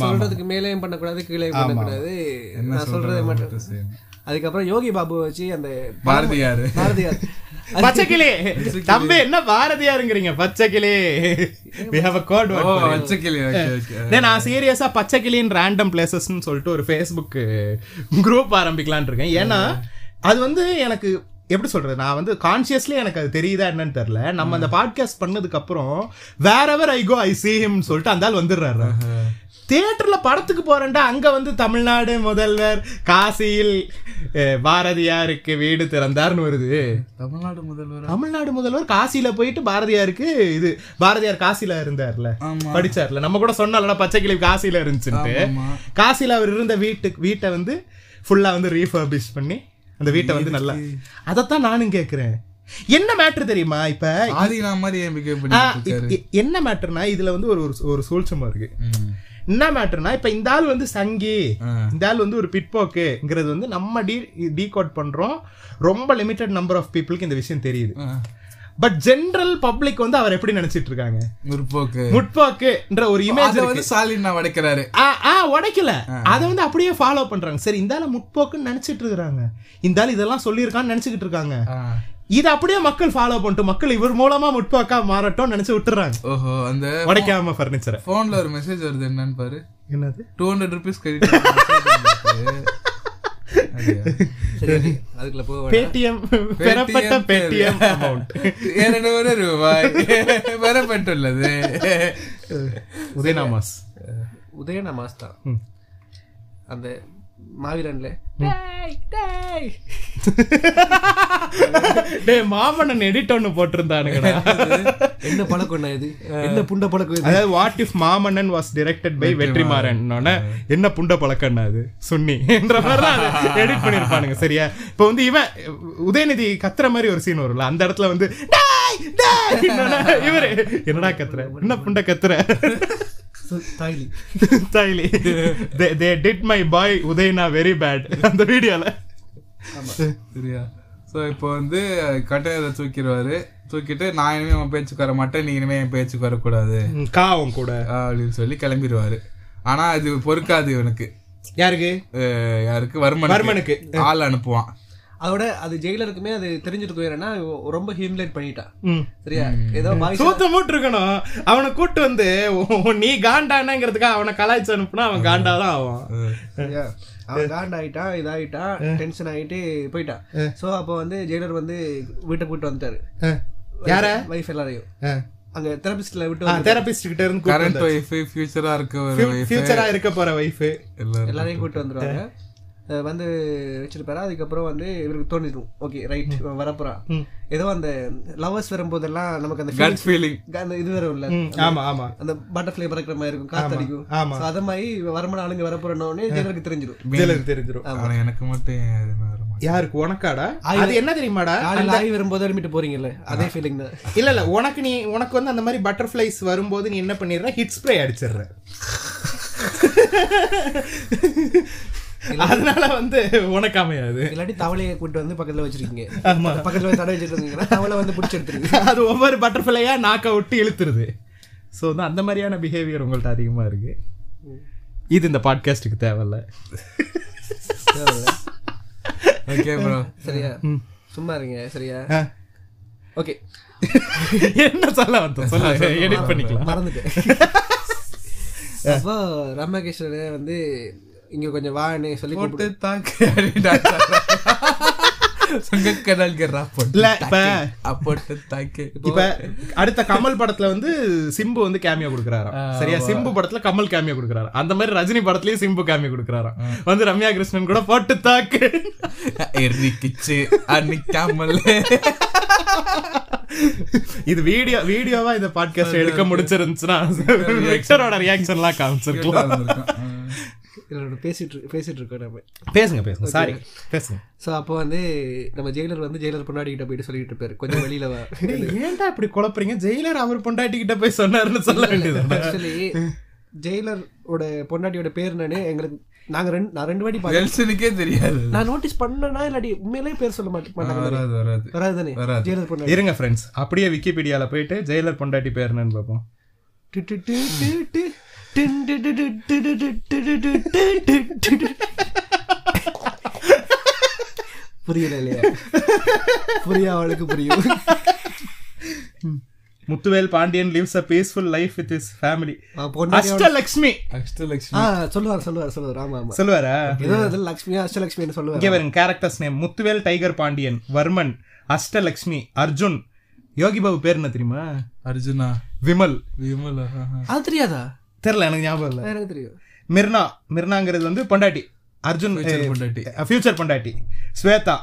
சொல்றதுக்கு மேலேயும் பண்ணக்கூடாது கீழே பண்ணக்கூடாது. நான் சொல்றதை மட்டும் அதுக்கப்புறம் யோகி பாபு வச்சு அந்த பாரதியார். பாரதியார். [LAUGHS] பச்சைக்கிளி. தம்பி என்ன பாரதியாருங்கிறீங்க? பச்சைக்கிளி. We have a code word ஓ for it. வச்சக்கிளி ஓகே ஓகே டேய், நான் சீரியஸா பச்சைக்கிளின் ரேண்டம் பிளேசஸ்னு சொல்லிட்டு ஒரு ஃபேஸ்புக் குரூப் ஆரம்பிக்கலாம்னு இருக்கேன். ஏன்னா அது வந்து எனக்கு எப்படி சொல்றது? நான் வந்து கான்சியஸ்லி எனக்கு அது தெரியுதா என்னன்னு தெரியல. நம்ம அந்த பாட்காஸ்ட் பண்ணதுக்கு அப்புறம் வேற எவர் ஐ கோ ஐ see him சொல்லிட்டு அந்த ஆள் வந்துடுறாரு. தியேட்டர்ல படத்துக்கு போறேன்டா அங்க வந்து தமிழ்நாடு முதல்வர் காசியில் பாரதியாருக்கு வீடு திறந்தார்னு வருது. தமிழ்நாடு முதல்வர். தமிழ்நாடு முதல்வர் காசியில போயிட்டு பாரதியாருக்கு இது பாரதியார் காசியில இருந்தார்ல ஆமா. படிச்சார்ல. நம்ம கூட சொன்னால பச்சை கிளி காசியில இருந்துச்சுன்ட்டு. காசியில அவர் இருந்த வீட்டுக்கு வீட்டை வந்து ஃபுல்லா வந்து ரீஃபர்பிஷ் பண்ணி அந்த வீட்டை வந்து நல்லா அதைத்தான் நானும் கேக்குறேன். என்ன மேட்ரு தெரியுமா இப்ப? மாதிரி என்ன மேட்டர்னா இதுல வந்து ஒரு ஒரு- சூழ்ச்சமா இருக்கு. என்ன மேட்டர்னா இப்ப இந்த ஆள் வந்து சங்கி. இந்த ஆள் வந்து ஒரு பிட்போக்குங்கிறது வந்து நம்ம டீ டீகோட் பண்றோம். ரொம்ப லிமிட்டட் நம்பர் ஆஃப் பீப்புளுக்கு இந்த விஷயம் தெரியுது. பட் ஜெனரல் பப்ளிக் வந்து அவர் எப்படி நினைச்சிட்டு இருக்காங்க? முற்போக்கு. முற்போக்குன்ற ஒரு இமேஜ் வந்து ஸ்டாலின் நான் உடைக்கிறாரு. ஆ உடைக்கல. அதை வந்து அப்படியே ஃபாலோ பண்றாங்க. சரி இந்த ஆள முற்போக்குன்னு நினைச்சிட்டு இருக்காங்க இந்த ஆள் இதெல்லாம் சொல்லியிருக்கான்னு நினைச்சுக்கிட்டு இருக்காங்க. இதை அப்படியே மக்கள் ஃபாலோ பண்ணிட்டு மக்கள் இவர் மூலமா முற்போக்கா மாறட்டும் நினைச்சு விட்டுறாங்க. ஓஹோ அந்த உடைக்காம ஃபர்னிச்சரை போன்ல ஒரு மெசேஜ் வருது என்னன்னு பாரு. என்னது? டூ ஹண்ட்ரட் ருபீஸ் கிரெடிட் சரி அதுக்குள்ள போக பேடிஎம் பெறப்பட்ட பேடிஎம் அமௌண்ட் ரூபாய். பெறப்பட்டுள்ளது. உதயநாமாஸ். உதயனா மாஸ் தான். அந்த மாவீரன்ல. டேய் டேய். டேய் மாமன்னன் எடிட் ஒன்னு போட்டிருந்தானுங்கடா. என்ன பழக்கம் இது? என்ன புண்ட பழக்கம் அதாவது what if Maamannan was directed by Vetrimaaran. என்ன புண்ட பழக்கம்னா அது? சுன்னி என்ற மாதிரி எடிட் பண்ணிருப்பானுங்க சரியா? இப்போ வந்து இவன் உதயநிதி கத்துற மாதிரி ஒரு சீன் வரும்ல அந்த இடத்துல வந்து "டேய், டேய்" [LAUGHS] என்னடா இவரு என்னடா கத்துற? என்ன புண்ட கத்துற? தாய்லி தாய்லி தே டிட் மை பாய் உதயனா வெரி பேட் அந்த வீடியோல சரியா? சோ இப்போ வந்து கட்டையரை தூக்கிடுவாரு. தூக்கிட்டு நான் இனிமே அவன் பேச்சுக்கு வர மாட்டேன். நீ இனிமே என் பேச்சுக்கு வரக்கூடாது. காவம் கூட. அப்படின்னு சொல்லி கிளம்பிடுவாரு. ஆனா அது பொறுக்காது இவனுக்கு. யாருக்கு? யாருக்கு? வர்மன் வர்மனுக்கு. ஆள் அனுப்புவான். அதோட அது ஜெயிலருக்குமே அது தெரிஞ்சிட்டு போயிடனா ரொம்ப ஹியூமிலேட் பண்ணிட்டான். சரியா? ஏதோ சூத்த மூட்டு இருக்கணும் அவனை கூட்டு வந்து நீ காண்டானங்கிறதுக்காக அவனை கலாய்ச்சி அனுப்புனா அவன் காண்டாதான் ஆவான். சரியா? அவன் காண்ட் ஆயிட்டான் இதாயிட்டான் டென்ஷன் ஆயிட்டு போயிட்டான் சோ அப்போ வந்து ஜெயிலர் வந்து வீட்டை கூட்டு வந்துட்டாரு. யார? வைஃப் எல்லாரையும். அங்க தெரபிஸ்ட்ல விட்டு வந்து தெரபிஸ்ட் கிட்ட இருந்து கரண்ட் ஒய்ஃப் ஃபியூச்சரா இருக்க ஃபியூச்சரா இருக்க போற வைஃப் எல்லாரையும் கூட்டு வந்துருவாங்க. வந்து வச்சிருப்பாரு. அதுக்கப்புறம் வந்து இவருக்கு தோணிடும் ஓகே ரைட் வரப்போறான் ஏதோ அந்த லவர்ஸ் வரும்போதெல்லாம் நமக்கு அந்த கட் ஃபீலிங் அந்த இது வரும்ல. ஆமா ஆமா. அந்த பட்டர்ஃப்ளை பறக்கிற மாதிரி இருக்கும். காத்தடிக்கும் ஆமா. So அத மாதிரி வரமண ஆளுங்க வரப்போறோடனே ஜெயிலருக்கு தெரிஞ்சிடும் ஜெயிலருக்கு தெரிஞ்சிரும். ஆனா எனக்கு மட்டும். யாருக்கு? உனக்காடா? அது என்ன தெரியுமாடா? ஆகி வரும்போது எழுமிட்டு போறீங்கல்ல. அதே ஃபீலிங் தான். இல்ல இல்ல. உனக்கு நீ உனக்கு வந்து அந்த மாதிரி பட்டர்ஃபிளைஸ் வரும்போது நீ என்ன பண்ணிடுற? Hit spray அடிச்சிடுற. [LAUGHS] அதனால வந்து உனக்கு அமையாது இல்லாட்டி தவளையை கூட்டு வந்து பக்கத்துல வச்சிருக்கீங்க. பக்கத்துல வந்து தடை இருந்தீங்கன்னா தவளை வந்து பிடிச்சி எடுத்துருக்கு [LAUGHS] அது ஒவ்வொரு பட்டர்ஃபிளையா நாக்க விட்டு இழுத்துருது. ஸோ வந்து அந்த மாதிரியான பிஹேவியர் உங்கள்ட்ட அதிகமா இருக்கு. இது இந்த பாட்காஸ்டுக்கு தேவையில்ல. ஓகே ப்ரோ சரியா? சும்மா இருங்க சரியா. ஓகே என்ன சொல்ல வந்தோம்? சொல்ல எடிட் [LAUGHS] பண்ணிக்கலாம். மறந்துட்டேன். அப்போ ராமகிருஷ்ணன் வந்து இங்க கொஞ்சம் வான்னு சொல்லி போட்டு தாக்கு அடுத்த கமல் படத்துல வந்து சிம்பு வந்து கேமியோ கொடுக்குறாராம். சரியா? சிம்பு படத்துல கமல் கேமியோ கொடுக்குறாரு அந்த மாதிரி ரஜினி படத்துலயும் சிம்பு கேமியோ கொடுக்குறாராம். வந்து ரம்யா கிருஷ்ணன் கூட போட்டு தாக்கு எரிக்கிச்சு அன்னிக்காமல் இது வீடியோ வீடியோவா இந்த பாட்காஸ்ட் எடுக்க முடிச்சிருந்துச்சுன்னா விக்டரோட ரியாக்ஷன்லாம் காமிச்சிருக்கலாம். இதோட பேசிட்டு பேசிட்டு இருக்கோம் நம்ம. பேசுங்க பேசுங்க. சாரி பேசுங்க. ஸோ அப்போ வந்து நம்ம ஜெயிலர் வந்து ஜெயிலர் பொன்னாடி கிட்ட போயிட்டு சொல்லிட்டு இருப்பாரு. கொஞ்சம் வெளியில வா. [LAUGHS] ஏன்டா இப்படி குழப்பறீங்க? ஜெயிலர் அவர் பொண்டாட்டி கிட்ட போய் சொன்னாருன்னு சொல்ல வேண்டியது ஆக்சுவலி ஜெயிலரோட பொண்டாட்டியோட பேர் என்னன்னு எங்களுக்கு நாங்க ரெண்டு நான் ரெண்டு வாட்டி பார்த்தேன் தெரியாது. நான் நோட்டீஸ் பண்ணனா இல்லாட்டி உண்மையிலேயே பேர் சொல்ல மாட்டேன் வராது வராது வராது. ஜெயிலர் பொன்னாடி இருங்க ஃப்ரெண்ட்ஸ் அப்படியே விக்கிபீடியால போயிட்டு ஜெயிலர் பொண்டாட்டி பேர் என்னன்னு பார்ப்போம் புரியல இல்லையா புரியா அவளுக்கு புரியும் Muthuvel Pandian lives a peaceful life with his family Ashtalakshmi Ashtalakshmi சொல்லுவார் சொல்லுவார் சொல்லுவார் ஆமா ஆமா சொல்லுவாரா ஏதோ அது லக்ஷ்மி அஷ்டலக்ஷ்மின்னு சொல்லுவார் இங்க பாருங்க characters name Muthuvel tiger Pandian Varman Ashtalakshmi Arjun Yogi Babu பேர் என்ன தெரியுமா அர்ஜுனா விமல் விமல் அது தெரியாதா தெரியல எனக்கு ஞாபகம் இல்ல. எனக்கு தெரியும். மிர்னா மிர்னாங்கிறது வந்து பொண்டாட்டி. அர்ஜுன் Future பொண்டாட்டி. ஃபியூச்சர் பொண்டாட்டி. ஸ்வேதா.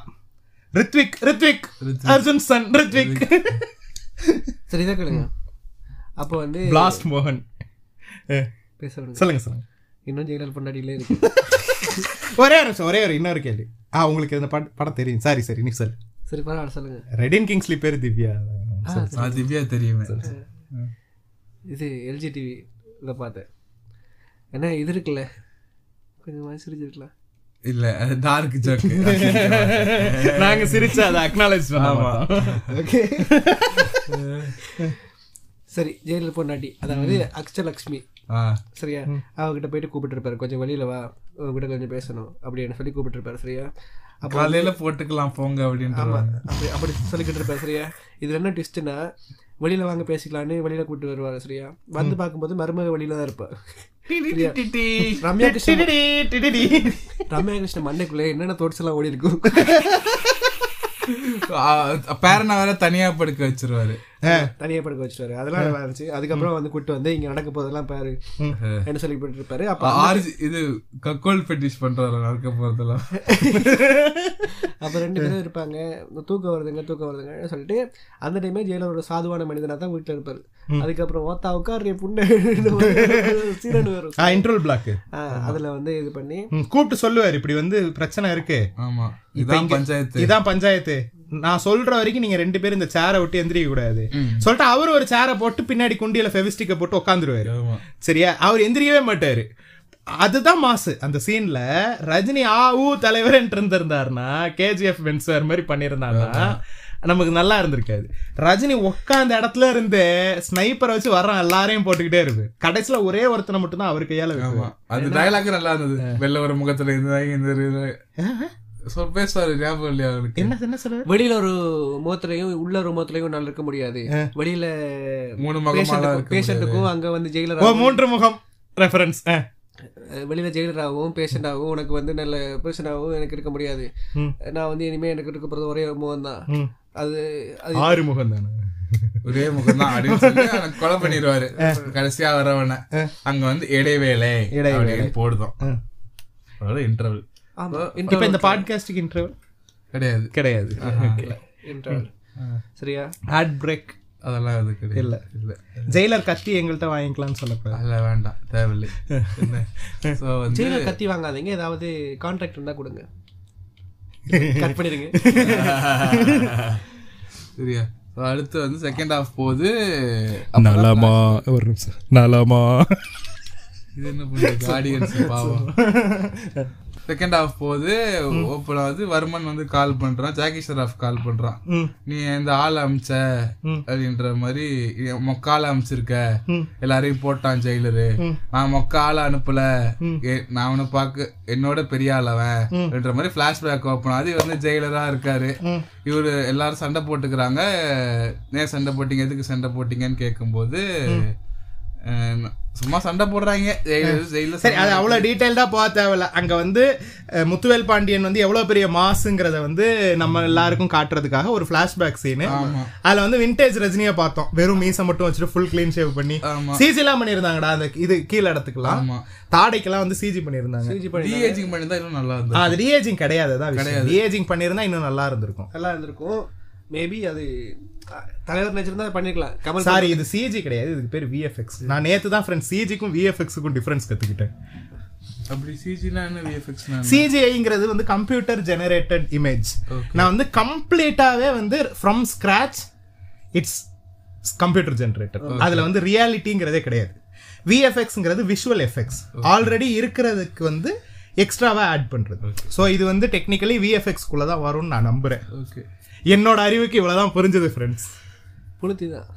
ரித்விக் ரித்விக். அர்ஜுன் சன் ரித்விக். சரி இதை கேளுங்க. அப்போ வந்து பிளாஸ்ட் மோகன் பேசுறேன் சொல்லுங்க சொல்லுங்க. இன்னும் ஜெயலலிதா பொண்டாட்டிலே இருக்கு. [LAUGHS] ஒரே ஒரு ஒரே ஒரு இன்னொரு கேள்வி. ஆ உங்களுக்கு இந்த படம் படம் தெரியும். சாரி சரி நீ சொல் சரி பரவாயில்ல சொல்லுங்க. ரெடின் கிங்ஸ்லி பேர் திவ்யா. திவ்யா தெரியுமே. இது எல்ஜி டிவியில் பார்த்தேன். என்ன இது இருக்குல்ல? கொஞ்சம் சிரிச்சிருக்கலாம் இல்ல அது டார்க் ஜோக் நாங்க சிரிச்சா அதை அக்னாலேஜ் ஆமா. ஓகே சரி ஜெயலலிதா பொண்டாட்டி. அதாவது அக்ஷலக்ஷ்மி சரியா? அவகிட்ட போயிட்டு கூப்பிட்டு இருப்பாரு. கொஞ்சம் வெளியில வா. உங்ககிட்ட கொஞ்சம் பேசணும். அப்படின்னு சொல்லி கூப்பிட்டு இருப்பாரு சரியா? அப்போ காலையில போட்டுக்கலாம் போங்க அப்படின்ற அப்படி அப்படி சொல்லிக்கிட்டு இருப்பாரு சரியா? இதுல என்ன ட்விஸ்ட்னா வெளியில வாங்க பேசிக்கலான்னு வெளியில கூப்பிட்டு வருவாரு சரியா? வந்து பார்க்கும்போது மருமக வெளியில தான் இருப்பா. சரியா? ரம்யா கிருஷ்ணன் ரம்யா கிருஷ்ணன் மண்டைக்குள்ள என்னென்ன தோட்ஸ் எல்லாம் ஓடி இருக்கும்? பேரனை வேற தனியா படுக்க வச்சிருவாரு. தனியா படுக்க வச்சுட்டாரு. அதெல்லாம் நல்லா இருந்துச்சு அதுக்கப்புறம் வந்து கூட்டு வந்து இங்க நடக்க போதெல்லாம் பாரு. என்ன சொல்லி போட்டு இருப்பாரு அப்ப ஆர்ஜி இது கக்கோல் பெட்டிஷ் பண்றாரு நடக்க போறதெல்லாம். [LAUGHS] அப்ப ரெண்டு பேரும் இருப்பாங்க. தூக்கம் வருதுங்க தூக்கம் வருதுங்க சொல்லிட்டு அந்த டைமே ஜெயில ஒரு சாதுவான மனிதனா தான் வீட்டுல இருப்பாரு. அதுக்கப்புறம் ஓத்தா உட்காரு புண்ணு. சீரன் வரும். இன்ட்ரோல் பிளாக் அதுல வந்து இது பண்ணி கூப்பிட்டு சொல்லுவாரு இப்படி வந்து பிரச்சனை இருக்கு. ஆமா. இதான் பஞ்சாயத்து. இதான் பஞ்சாயத்து. நான் சொல்ற வரைக்கும் நீங்க ரெண்டு பேரும் இந்த சேரை விட்டு எந்திரிக்க கூடாது. சொல்லிட்டு அவரு ஒரு சேரை போட்டு பின்னாடி குண்டியில ஃபெவிஸ்டிக்க போட்டு உட்காந்துருவாரு சரியா? அவர் எந்திரிக்கவே மாட்டாரு. அதுதான் மாசு. அந்த சீன்ல ரஜினி ஆ ஊ தலைவர் இருந்திருந்தாருன்னா கேஜிஎஃப் பென்சார் மாதிரி பண்ணியிருந்தாருன்னா நமக்கு நல்லா இருந்திருக்காது. ரஜினி உட்காந்த இடத்துல இருந்து ஸ்னைப்பரை வச்சு வர்றான் எல்லாரையும் போட்டுக்கிட்டே இருக்கு. கடைசியில ஒரே ஒருத்தனை மட்டும் தான் அவர் கையால. அது டயலாக் நல்லா இருந்தது. வெள்ள ஒரு முகத்துல இருந்தாங்க வெளியில ஒரு முகத்திலையும் உள்ள ஒரு முகத்திலையும் நல்லா இருக்க முடியாது. வெளியில மூணு பேஷண்ட்டுக்கும் அங்க வந்து ஜெயிலர் மூன்று முகம். ரெஃபரன்ஸ் வெளியில ஜெயிலராகவும் பேஷண்டாகவும் உனக்கு வந்து நல்ல பேஷண்டாகவும் எனக்கு இருக்க முடியாது. நான் வந்து இனிமே எனக்கு இருக்க போறது ஒரே ஒரு முகம் தான் அது அது ஆறு முகம் தானே ஒரே முகம் தான் அப்படின்னு கொலை பண்ணிடுவாரு கடைசியா வரவன. அங்க வந்து இடைவேளை அப்படின்னு போடுதோம். அதோட இன்டர்வல் இப்ப இந்த பாட்காஸ்டுக்கு இன்டர்வல் கிடையாது. கிடையாது. interval. சரியா? ஆட் பிரேக் அதெல்லாம் அது கிடையாது. இல்ல. இல்ல. ஜெயிலர் கத்தி எங்கள்கிட்ட வாங்கிக்கலாம்னு சொல்லக்கூடாது. அதெல்லாம் வேண்டாம். தேவையில்லை. சோ வந்து ஜெயிலர் கத்தி வாங்காதீங்க. ஏதாவது கான்ட்ராக்ட் இருந்தா கொடுங்க. கட் பண்ணிருங்க [LAUGHS] சரியா? So, அடுத்து வந்து செகண்ட் ஹாஃப் போகுது நலமா. ஒரு நிமிஷம். நலமா. இது என்ன பண்ணுறது ஆடியன்ஸ் பாவம். [LAUGHS] செகண்ட் ஹாஃப் போகுது ஓப்பன் ஆகுது வர்மன் வந்து கால் பண்றான். ஜாக்கி ஷராஃப் கால் பண்றான். நீ இந்த ஆள் அமிச்ச அப்படின்ற மாதிரி மொக்க ஆள் அமிச்சிருக்க. எல்லாரையும் போட்டான் ஜெயிலரு. நான் மொக்க ஆள் அனுப்பல. நான் அவனை பார்க்க என்னோட பெரிய ஆள் அவன். அப்படின்ற மாதிரி பிளாஷ்பேக் ஓப்பன் ஆகுது இவர் வந்து ஜெயிலரா இருக்காரு. இவரு எல்லாரும் சண்டை போட்டுக்கிறாங்க. ஏன் சண்டை போட்டீங்க? எதுக்கு சண்டை போட்டீங்கன்னு கேட்கும்போது சும்மா சண்டை போடுறாங்க. ஜெயில சரி அது அவ்வளவு டீடைல்டா போக தேவையில்ல. அங்க வந்து முத்துவேல் பாண்டியன் வந்து எவ்வளவு பெரிய மாசுங்கிறத வந்து நம்ம எல்லாருக்கும் காட்டுறதுக்காக ஒரு பிளாஷ்பேக் சீனு அதுல வந்து விண்டேஜ் ரஜினியை பார்த்தோம். வெறும் மீசை மட்டும் வச்சுட்டு ஃபுல் க்ளீன் ஷேவ் பண்ணி. சிஜி எல்லாம் பண்ணிருந்தாங்கடா அந்த இது கீழ இடத்துக்குலாம். தாடைக்கெல்லாம் வந்து சிஜி பண்ணிருந்தாங்க டிஏஜிங் பண்ணிருந்தா இன்னும் நல்லா இருந்தது அது ரீஏஜிங் கிடையாது அதான் ரீஏஜிங் பண்ணிருந்தா இன்னும் நல்லா இருந்திருக்கும். நல்லா இருந்திருக்கும். மேபி அது தலைவர் நினைச்சிருந்தா பண்ணிருக்கலாம். கமல் சாரி இது சிஜி கிடையாது. இதுக்கு பேர் விஎஃப்எக்ஸ் நான் நேத்து தான் ஃப்ரெண்ட்ஸ் சிஜிக்கும் விஎஃப்எக்ஸுக்கும் டிஃபரன்ஸ் கத்துக்கிட்டேன். அப்படி சிஜினா என்ன விஎஃப்எக்ஸ் சிஜிஐங்கிறது வந்து கம்ப்யூட்டர் ஜெனரேட்டட் இமேஜ் நான் வந்து கம்ப்ளீட்டாவே வந்து from scratch it's computer generated அதுல வந்து ரியாலிட்டிங்கிறதே கிடையாது. விஎஃப்எக்ஸ்ங்கிறது விஷுவல் எஃபெக்ட்ஸ் ஆல்ரெடி இருக்கிறதுக்கு வந்து எக்ஸ்ட்ராவா ஆட் பண்றது. ஸோ இது வந்து டெக்னிக்கலி விஎஃப்எக்ஸ் குள்ள தான் வரும்னு நான் நம்புறேன். ஓகே என்னோட அறிவுக்கு இவ்வளவுதான் புரிஞ்சது ஃப்ரெண்ட்ஸ் புளுத்தி தான்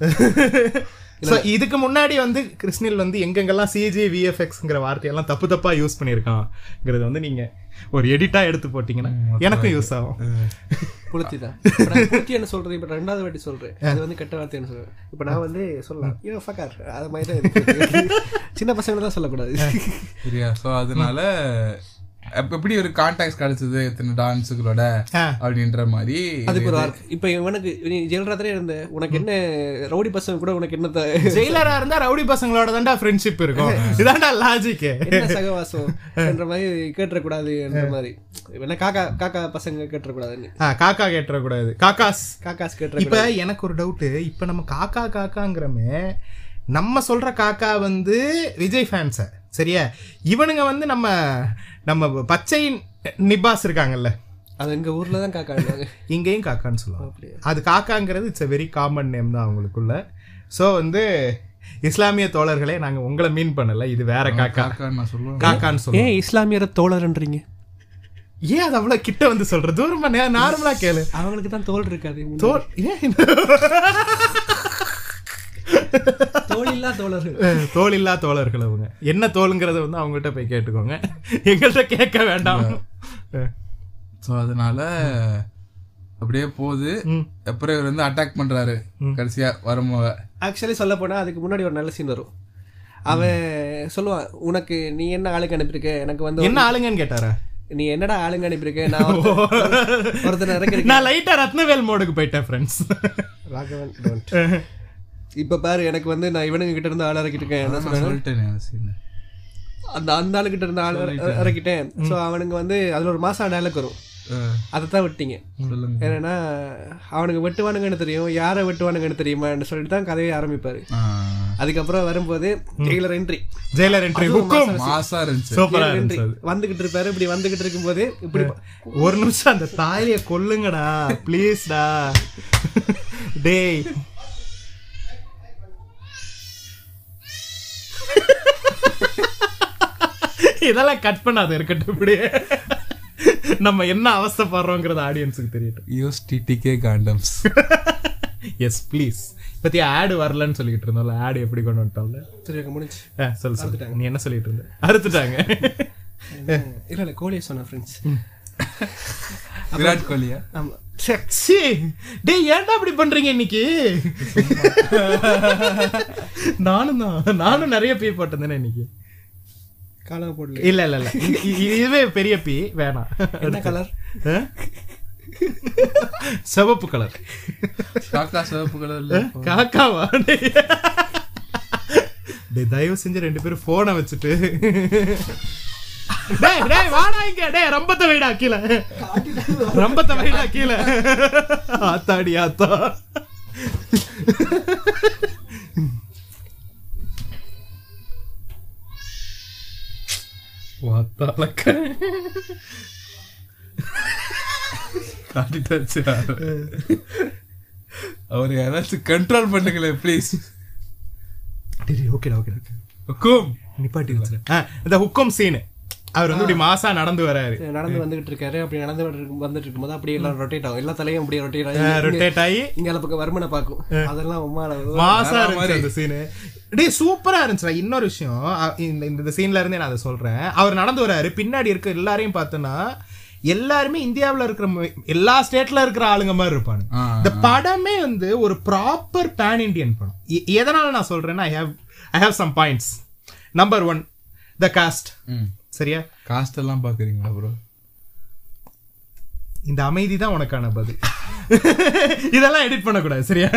ஸோ [LAUGHS] இதுக்கு முன்னாடி வந்து கிருஷ்ணில் வந்து எங்கெங்கெல்லாம் சிஜி விஎஃப்எக்ஸ்ங்கிற வார்த்தையெல்லாம் தப்பு தப்பா யூஸ் பண்ணியிருக்காங்கிறது வந்து நீங்க ஒரு எடிட்டா எடுத்து போட்டீங்கன்னா எனக்கும் யூஸ் ஆகும். புளுத்தி தான் புளுத்தி என்ன சொல்றது இப்ப ரெண்டாவது வாட்டி சொல்றேன். அது வந்து கெட்ட வார்த்தை என்ன சொல்றேன்? இப்ப நான் வந்து சொல்லலாம். ஐயோ ஃபக்கார் அது மாதிரி தான் [LAUGHS] சின்ன பசங்க தான் சொல்லக்கூடாது. சரியா. ஸோ அதனால எப்படி ஒரு கான்டாக்ட் கிடைச்சது இத்தனை டான்ஸுகளோட. அப்படின்ற மாதிரி அதுக்கு ஒரு ஆர்க் இப்போ இவனுக்கு நீ ஜெயலலிதாலே இருந்த உனக்கு என்ன ரவுடி பசங்க கூட உனக்கு என்ன த- ஜெயிலரா இருந்தா ரவுடி பசங்களோட தான்டா ஃப்ரெண்ட்ஷிப் இருக்கும். [LAUGHS] இதான்டா லாஜிக் என்ன சகவாசம் என்ற மாதிரி கேட்டுறக்கூடாது என்ற மாதிரி. என்ன காக்கா காக்கா பசங்க கேட்டுறக்கூடாதுன்னு. காக்கா கேட்டுறக்கூடாது. காக்காஸ். காக்காஸ் கேட்டுற இப்ப எனக்கு ஒரு டவுட் இப்ப நம்ம காக்கா காக்காங்கிறமே நம்ம சொல்ற காக்கா வந்து விஜய் ஃபேன்ஸ சரியா? இவனுங்க வந்து நம்ம நம்ம பச்சை நிபாஸ் இருக்காங்கல்ல. அது எங்க ஊர்ல தான் காக்கா இருக்காங்க [LAUGHS] இங்கேயும் காக்கான்னு சொல்லுவாங்க. அது காக்காங்கிறது it's a very common name தான் அவங்களுக்குள்ள. ஸோ வந்து இஸ்லாமிய தோழர்களே நாங்க உங்களை மீன் பண்ணல. இது வேற காக்கா. காக்கான்னு சொல்லுவோம். ஏன் இஸ்லாமியர தோழர்ன்றீங்க? ஏன் அது அவ்வளவு கிட்ட வந்து சொல்ற? தூரமா நார்மலா கேளு. அவங்களுக்கு தான் தோல் இருக்காது. தோல் ஏன் [LAUGHS] [LAUGHS] தோல் இல்லா தோழர்கள். அஹ், தோல் இல்லா தோழர்கள் அவங்க. என்ன தோலுங்கிறத வந்து அவங்ககிட்ட போய் கேட்டுக்கோங்க. எங்கள்கிட்ட கேட்க வேண்டாம். ஸோ அதனால அப்படியே போகுது. அப்புறம் இவர் வந்து அட்டாக் பண்றாரு. கடைசியா வரும்போது ஆக்சுவலி சொல்ல போனா அதுக்கு முன்னாடி ஒரு நல்ல சீன் வரும். அவன் சொல்லுவான் உனக்கு நீ என்ன ஆளுக்கு அனுப்பியிருக்க? எனக்கு வந்து என்ன ஆளுங்கன்னு கேட்டாரா? நீ என்னடா ஆளுங்க அனுப்பியிருக்க? நான் இறக்கிருக்கேன் நான் லைட்டா ரத்னவேல் மோடுக்கு போயிட்டேன் ஃப்ரெண்ட்ஸ் ராகவன். [LAUGHS] இப்ப பாரு எனக்கு வந்து நான் இவனுங்க கிட்ட இருந்து ஆள் இறக்கிட்டு என்ன நான் சொன்னேன் சொல்லிட்டேன் அந்த அந்த ஆளு கிட்ட இருந்து ஆள் இற- இறக்கிட்டேன். சோ அவனுங்க வந்து அதுல ஒரு மாசம் டயலாக் வரும். அதை தான் விட்டீங்க. என்னன்னா அவனுக்கு வெட்டுவானுங்கன்னு தெரியும் யாரை வெட்டுவானுங்கன்னு தெரியுமான்னு சொல்லிட்டு தான் கதையை ஆரம்பிப்பாரு. அதுக்கப்புறம் வரும்போது ஜெயிலர் என்ட்ரி ஜெயிலர் என்ட்ரி புக்கும் மாசா இருந்துச்சு. சூப்பரா. வந்துகிட்டு இருப்பாரு. இப்படி வந்துகிட்டு இருக்கும்போது இப்படி ஒரு நிமிஷம் அந்த தாலிய கொல்லுங்கடா ப்ளீஸ்டா டேய். இதெல்லாம் கட் பண்ணாத இருக்கட்டும் இப்படியே நம்ம என்ன அவஸ்தைப்படுறோங்கிறது ஆடியன்ஸுக்கு தெரியட்டும். Use TTK condoms yes please பத்தி ஆடு வரலன்னு சொல்லிட்டு இருந்தோம்ல ஆடு எப்படி கொண்டு வந்துட்டோம்ல? சரி முடிஞ்சு சொல்லு சொல்லு. நீ என்ன சொல்லிட்டு இருந்த? அறுத்துட்டாங்க. இல்ல இல்ல கோழியை சொன்ன ஃப்ரெண்ட்ஸ் விராட் கோலியா? ஆமா. சீ, டேய் ஏன்டா அப்படி பண்றீங்க இன்னைக்கு? நானும் தான் நானும் நிறைய பீ போட்டிருந்தேனே இன்னைக்கு. காலா போடல இல்ல இல்ல இல்ல. இதுவே பெரிய பீ வேணாம். என்ன கலர்? சிவப்பு கலர் காக்கா சிவப்பு கலர்ல காக்காவா? டேய். டேய் தயவு செஞ்சு ரெண்டு பேரும் போனை வச்சுட்டு. டேய் டேய் வாடா இங்க. டேய் ரம்பத்தை வைடா கீழே. ரம்பத்தை வைடா கீழே. ஆத்தாடி ஆத்தா. வாத்தாளக்க [LAUGHS] காட்டிட்டாச்சு? அவர் யாராச்சும் கண்ட்ரோல் பண்ணுங்களேன் ப்ளீஸ் ஓகேடா ஓகேடா ஓகே ஹுக்கும். நிப்பாட்டி வச்சிரு. ஆ, இந்த ஹுக்கம் சீனு அவர் வந்து இப்படி மாசா நடந்து வராரு. நடந்து வந்துகிட்டு இருக்காரு. அப்படி நடந்து வந்துட்டு- வந்துட்டு இருக்கும்போது அப்படியே எல்லாம் ரொட்டேட் ஆகும். எல்லா தலையும் அப்படியே ரொட்டேட் ஆகும் ரொட்டேட் ஆகி இங்க பக்கம் வர்மனை பார்க்கும். அதெல்லாம் மாசா இருந்துச்சு அந்த சீனு டேய் சூப்பரா இருந்துச்சுடா. இன்னொரு விஷயம் இந்த இந்த சீன்ல இருந்தே நான் அதை சொல்றேன். அவர் நடந்து வராரு. பின்னாடி இருக்க எல்லாரையும் பார்த்தோன்னா எல்லாருமே இந்தியாவுல இருக்கிற எல்லா ஸ்டேட்ல இருக்கிற ஆளுங்க மாதிரி இருப்பாங்க. இந்த படமே வந்து ஒரு ப்ராப்பர் பேன் இண்டியன் படம். எதனால நான் சொல்றேன்னா I have I have some points number one the cast சரியா? காஸ்ட் எல்லாம் பாக்குறீங்களா ப்ரோ இந்த அமைதி தான் உனக்கான பதில். இதெல்லாம் எடிட் பண்ணக்கூடாது சரியா?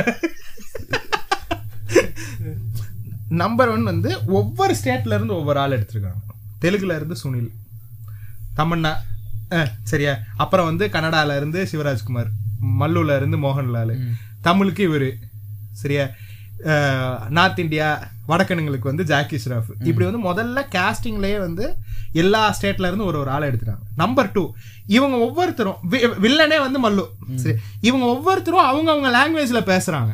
நம்பர் ஒன் வந்து ஒவ்வொரு ஸ்டேட்ல இருந்து ஒவ்வொரு ஆள் எடுத்திருக்காங்க. தெலுங்குல இருந்து சுனில் அஹ், சரியா? அப்புறம் வந்து கன்னடால இருந்து சிவராஜ்குமார் மல்லூர்ல இருந்து மோகன்லால் தமிழுக்கு இவரு சரியா? நார்த் இந்தியா வடக்கனுங்களுக்கு வந்து ஜாக்கி ஷ்ராஃப் இப்படி வந்து முதல்ல கேஸ்டிங்லயே வந்து எல்லா ஸ்டேட்ல இருந்து ஒரு ஒரு ஆளை எடுத்துட்டாங்க. நம்பர் டூ இவங்க ஒவ்வொருத்தரும் வில்லனே வந்து மல்லு. சரி இவங்க ஒவ்வொருத்தரும் அவங்க அவங்க லாங்குவேஜ்ல பேசுறாங்க.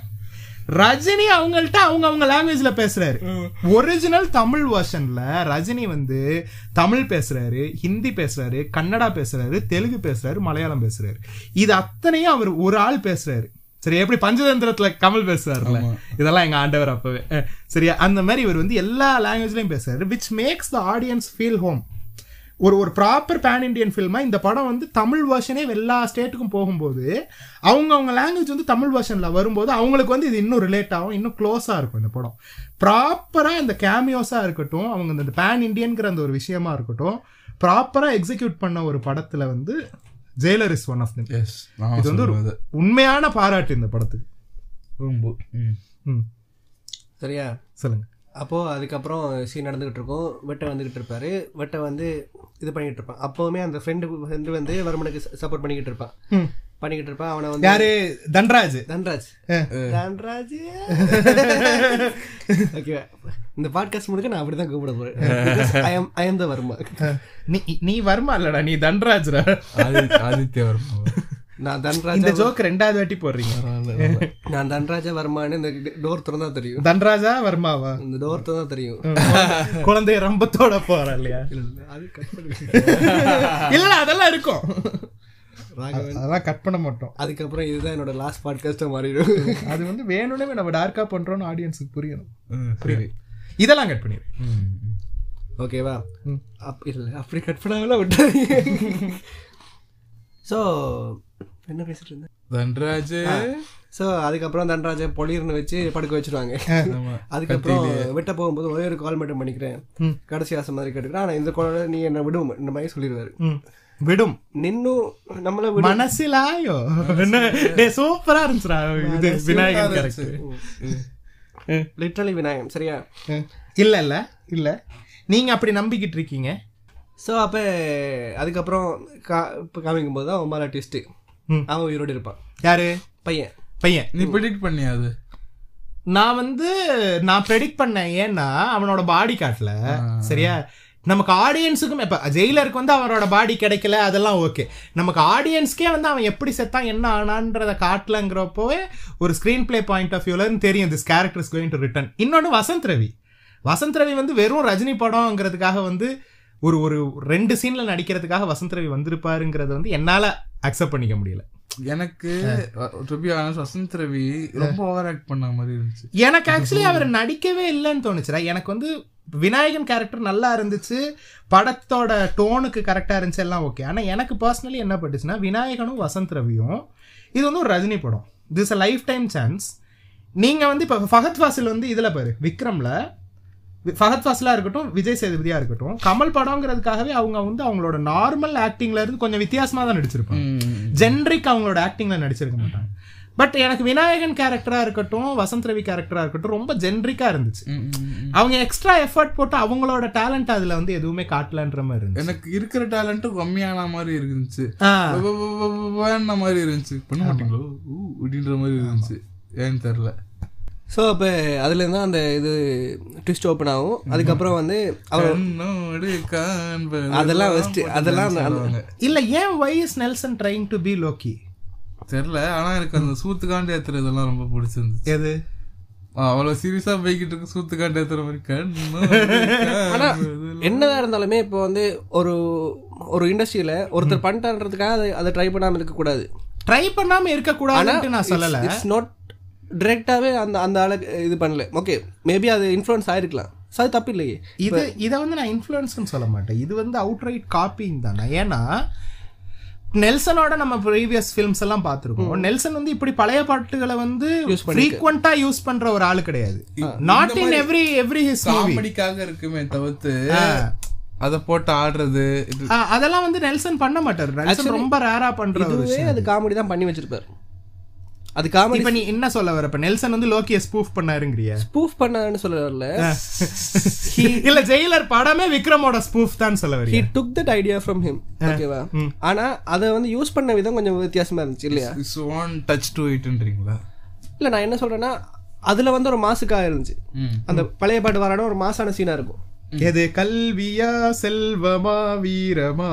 ரஜினி அவங்கள்ட்ட அவங்க அவங்க லாங்குவேஜ்ல பேசுறாரு. ஒரிஜினல் தமிழ் வெர்ஷன்ல ரஜினி வந்து தமிழ் பேசுறாரு ஹிந்தி பேசுறாரு கன்னடா பேசுறாரு தெலுங்கு பேசுறாரு மலையாளம் பேசுறாரு. இது அத்தனையும் அவர் ஒரு ஆள் பேசுறாரு. சரி எப்படி பஞ்சதந்திரத்துல கமல் பேசுறாருல? இதெல்லாம் எங்க ஆண்டவர் அப்பவே. சரியா? அந்த மாதிரி இவர் வந்து எல்லா லாங்குவேஜ்லயும் பேசுறாரு. Which makes the audience feel home ஒரு ஒரு ப்ராப்பர் பேன் இண்டியன் ஃபில்மா இந்த படம் வந்து தமிழ் வெர்ஷனே எல்லா ஸ்டேட்டுக்கும் போகும்போது அவங்க அவங்க லாங்குவேஜ் வந்து தமிழ் வெர்ஷன்ல வரும்போது அவங்களுக்கு வந்து இது இன்னும் ரிலேட் ஆகும் இன்னும் க்ளோஸா இருக்கும் இந்த படம். ப்ராப்பரா இந்த கேமியோஸா இருக்கட்டும் அவங்க இந்த பேன் இண்டியன்கிற அந்த ஒரு விஷயமா இருக்கட்டும் ப்ராப்பரா எக்ஸிக்யூட் பண்ண ஒரு படத்துல வந்து Jailer is one of them. Yes இது வந்து ஒரு உண்மையான பாராட்டு இந்த படத்துக்கு. ம். சரியா? சொல்லுங்க. அப்போ அதுக்கப்புறம் சீன் நடந்துகிட்டு இருக்கும். வெட்டை வந்துகிட்டு இருப்பாரு. வெட்டை வந்து இது பண்ணிக்கிட்டு இருப்பான். அப்போவுமே அந்த ஃப்ரெண்டு ஃப்ரெண்டு வந்து வருமனுக்கு சப்போர்ட் பண்ணிக்கிட்டு இருப்பான். ம். பண்ணிக்கிட்டு இருப்பான் அவனை வந்து யாரு? தன்ராஜ். தன்ராஜ். தன்ராஜ். [LAUGHS] ஓகே இந்த பாட்காஸ்ட் முழுக்க நான் அப்படிதான் கூப்பிட போறேன். ஐ எம் த வர்மா நீ நீ வருமா இல்லடா நீ தன்ராஜ்ரா. ஆதித்ய வர்மா நான் தன்ராஜ் இந்த ஜோக் ரெண்டாவது வாட்டி போடுறீங்க. நான் தன்ராஜா வர்மான்னு இந்த டோர் திறந்தா தெரியும். தன்ராஜா வர்மாவா இந்த டோர் திறந்தா தெரியும். குழந்தைய ரம்பத்தோட போற இல்லையா. இல்ல அதெல்லாம் இருக்கும். அதெல்லாம் கட் பண்ண மாட்டோம். அதுக்கப்புறம் இதுதான் என்னோட லாஸ்ட் பாட்காஸ்டா மாறிடும். [LAUGHS] அது வந்து வேணும்னே நம்ம டார்க்கா பண்றோம்னு ஆடியன்ஸுக்கு புரியணும். சரி இதெல்லாம் கட் பண்ணிடு. ஓகேவா ம். அப் இல்லை அப்படி கட் பண்ணாமல விட்டாங்க ஸோ [LAUGHS] என்ன பேசிட்டு இருந்தேன்? தன்ராஜ். ஸோ அதுக்கப்புறம் தன்ராஜை பொலிர்னு வச்சு படுக்க வச்சிருவாங்க. அதுக்கப்புறம் வெட்ட போகும்போது ஒரே ஒரு கால் மட்டும் பண்ணிக்கிறேன். கடைசி ஆசை மாதிரி கேட்டுக்கிறேன். ஆனால் இந்த கால நீ என்ன விடும் இந்த மாதிரி சொல்லிடுவாரு. ம். விடும். நின்னும் நம்மள மனசிலாயோ? சூப்பரா இருந்துச்சுடா. இது விநாயகர் கேரக்டர் லிட்ரலி விநாயகம் சரியா? இல்ல இல்ல. இல்ல. நீங்க அப்படி நம்பிக்கிட்டு இருக்கீங்க. ஸோ அப்போ அதுக்கப்புறம் கா இப்போ காமிக்கும் போது தான் அவன் மேலே ட்விஸ்ட்டு. அவன் உயிரோடு இருப்பான். யாரு? பையன். பையன். நீ ப்ரிடிக்ட் பண்ணியா அது? நான் வந்து நான் ப்ரெடிக்ட் பண்ணேன். ஏன்னா அவனோட பாடி காட்டல சரியா? நமக்கு ஆடியன்ஸுக்கும் இப்ப ஜெயிலருக்கு வந்து அவரோட பாடி கிடைக்கல அதெல்லாம் ஓகே நமக்கு ஆடியன்ஸ்க்கே வந்து அவன் எப்படி செத்தான் என்ன ஆனான்றத காட்டலங்கிறப்போவே ஒரு ஸ்க்ரீன் பிளே பாயிண்ட் ஆஃப் வியூல தெரியும் this character is going to return இன்னொன்று வசந்த் ரவி. வசந்த் ரவி வந்து வெறும் ரஜினி படம்ங்கிறதுக்காக வந்து ஒரு ஒரு ரெண்டு சீன்ல நடிக்கிறதுக்காக வசந்த் ரவி வந்திருப்பாருங்கிறத வந்து என்னால அக்செப்ட் பண்ணிக்க முடியல. எனக்கு வசந்த் ரவி ரொம்ப ஓவர் ஆக்ட் பண்ண மாதிரி இருந்துச்சு. எனக்கு ஆக்சுவலி அவர் நடிக்கவே இல்லைன்னு தோணுச்சுடா. எனக்கு வந்து விநாயகன் கேரக்டர் நல்லா இருந்துச்சு. படத்தோட டோனுக்கு கரெக்டாக இருந்துச்சு எல்லாம் ஓகே ஆனால் எனக்கு பர்சனலி என்ன பட்டுச்சுன்னா விநாயகனும் வசந்த் ரவியும் இது வந்து ஒரு ரஜினி படம். This a lifetime chance நீங்கள் வந்து இப்போ ஃபஹத் ஃபாசில் வந்து இதில் பாரு விக்ரமில் ஃபஹத் ஃபாசிலாக இருக்கட்டும் விஜய் சேதுபதியாக இருக்கட்டும் கமல் படங்கிறதுக்காகவே அவங்க வந்து அவங்களோட நார்மல் ஆக்டிங்ல இருந்து கொஞ்சம் வித்தியாசமாக தான் நடிச்சிருப்பாங்க. ஜென்ரிக் அவங்களோட ஆக்டிங்ல நடிச்சிருக்க மாட்டாங்க. பட் எனக்கு விநாயகன் கேரக்டரா இருக்கட்டும் வசந்த் ரவி கேரக்டரா இருக்கட்டும் ரொம்ப ஜென்ரிக்கா இருந்துச்சு. அவங்க எக்ஸ்ட்ரா எஃபர்ட் போட்டு அவங்களோட டேலண்ட் அதுல வந்து எதுவுமே காட்டலன்ற மாதிரி இருந்துச்சு. எனக்கு இருக்கிற டேலண்ட்டும் கம்மியான மாதிரி இருந்துச்சு. மாதிரி இருந்துச்சு. பண்ண மாட்டீங்களோ? அப்படின்ற மாதிரி இருந்துச்சு. ஏன்னு தெரியல. ஸோ அப்போ அதுலேருந்து தான் அந்த இது ட்விஸ்ட் ஓப்பன் ஆகும். அதுக்கப்புறம் வந்து அவர் அதெல்லாம் அதெல்லாம். இல்ல ஏன் why is Nelson trying to be Lokki தெரியல ஆனா எனக்கு அந்த சூத்துக்காண்டி ஏத்துற இதெல்லாம் ரொம்ப பிடிச்சிருந்துச்சு. எது? அவ்வளவு சீரியஸா போய்கிட்டு இருக்கு சூத்துக்காண்டி ஏத்துற மாதிரி ஆனா கண்ணு என்னதான் இருந்தாலுமே இப்போ வந்து ஒரு ஒரு இண்டஸ்ட்ரியில ஒருத்தர் பண்ணிட்டான்றதுக்காக அதை அதை ட்ரை பண்ணாமல் இருக்கக்கூடாது. ட்ரை பண்ணாம இருக்க கூடாதுன்னு நான் சொல்லல. இட்ஸ் நாட் டிரெக்டாகவே அந்த அந்த ஆளுக்கு இது பண்ணல. ஓகே மேபி அது இன்ஃப்ளூயன்ஸ் ஆயிருக்கலாம். அது தப்பு இல்லையே. இது இதை வந்து நான் இன்ஃப்ளூயன்ஸ்னு சொல்ல மாட்டேன். இது வந்து அவுட் ரைட் காப்பிங் தானே. ஏன்னா நெல்சனோட நம்ம ப்ரீவியஸ் ஃபிலிம்ஸ் எல்லாம் பார்த்துருக்கோம். நெல்சன் வந்து இப்படி பழைய பாட்டுகளை வந்து ஃப்ரீக்வெண்டா யூஸ் பண்ற ஒரு ஆளு கிடையாது. Not in every every his காமெடிக்காக இருக்குமே தவிர்த்து அத போட்டு ஆடுறது அதெல்லாம் வந்து நெல்சன் பண்ண மாட்டாரு. நெல்சன் ரொம்ப ரேரா பண்ற ஒரு இதுவே விஷயம் அது. காமெடி தான் பண்ணி வச்சிருப்பாரு. அது காமெடி இப்ப நீ என்ன சொல்ல வர? இப்ப நெல்சன் வந்து லோக்கிய ஸ்பூஃப் பண்ணாருங்கிறிய. ஸ்பூஃப் பண்ணான்னு சொல்ல வரல [LAUGHS] இல்ல ஜெயிலர் படமே விக்ரமோட ஸ்பூஃப் தான் சொல்ல ஹி வரீங்க took that idea from him ஓகேவா ஆனா அதை வந்து யூஸ் பண்ண விதம் கொஞ்சம் வித்தியாசமா இருந்துச்சு இல்லையா? இஸ் ஒன் டச் டு இட்ன்றீங்களா இல்ல நான் என்ன சொல்றேன்னா அதுல வந்து ஒரு மாசுக்காக இருந்துச்சு. அந்த பழைய பாட்டு வரான ஒரு மாசான சீனா இருக்கும். எது கல்வியா செல்வமா வீரமா?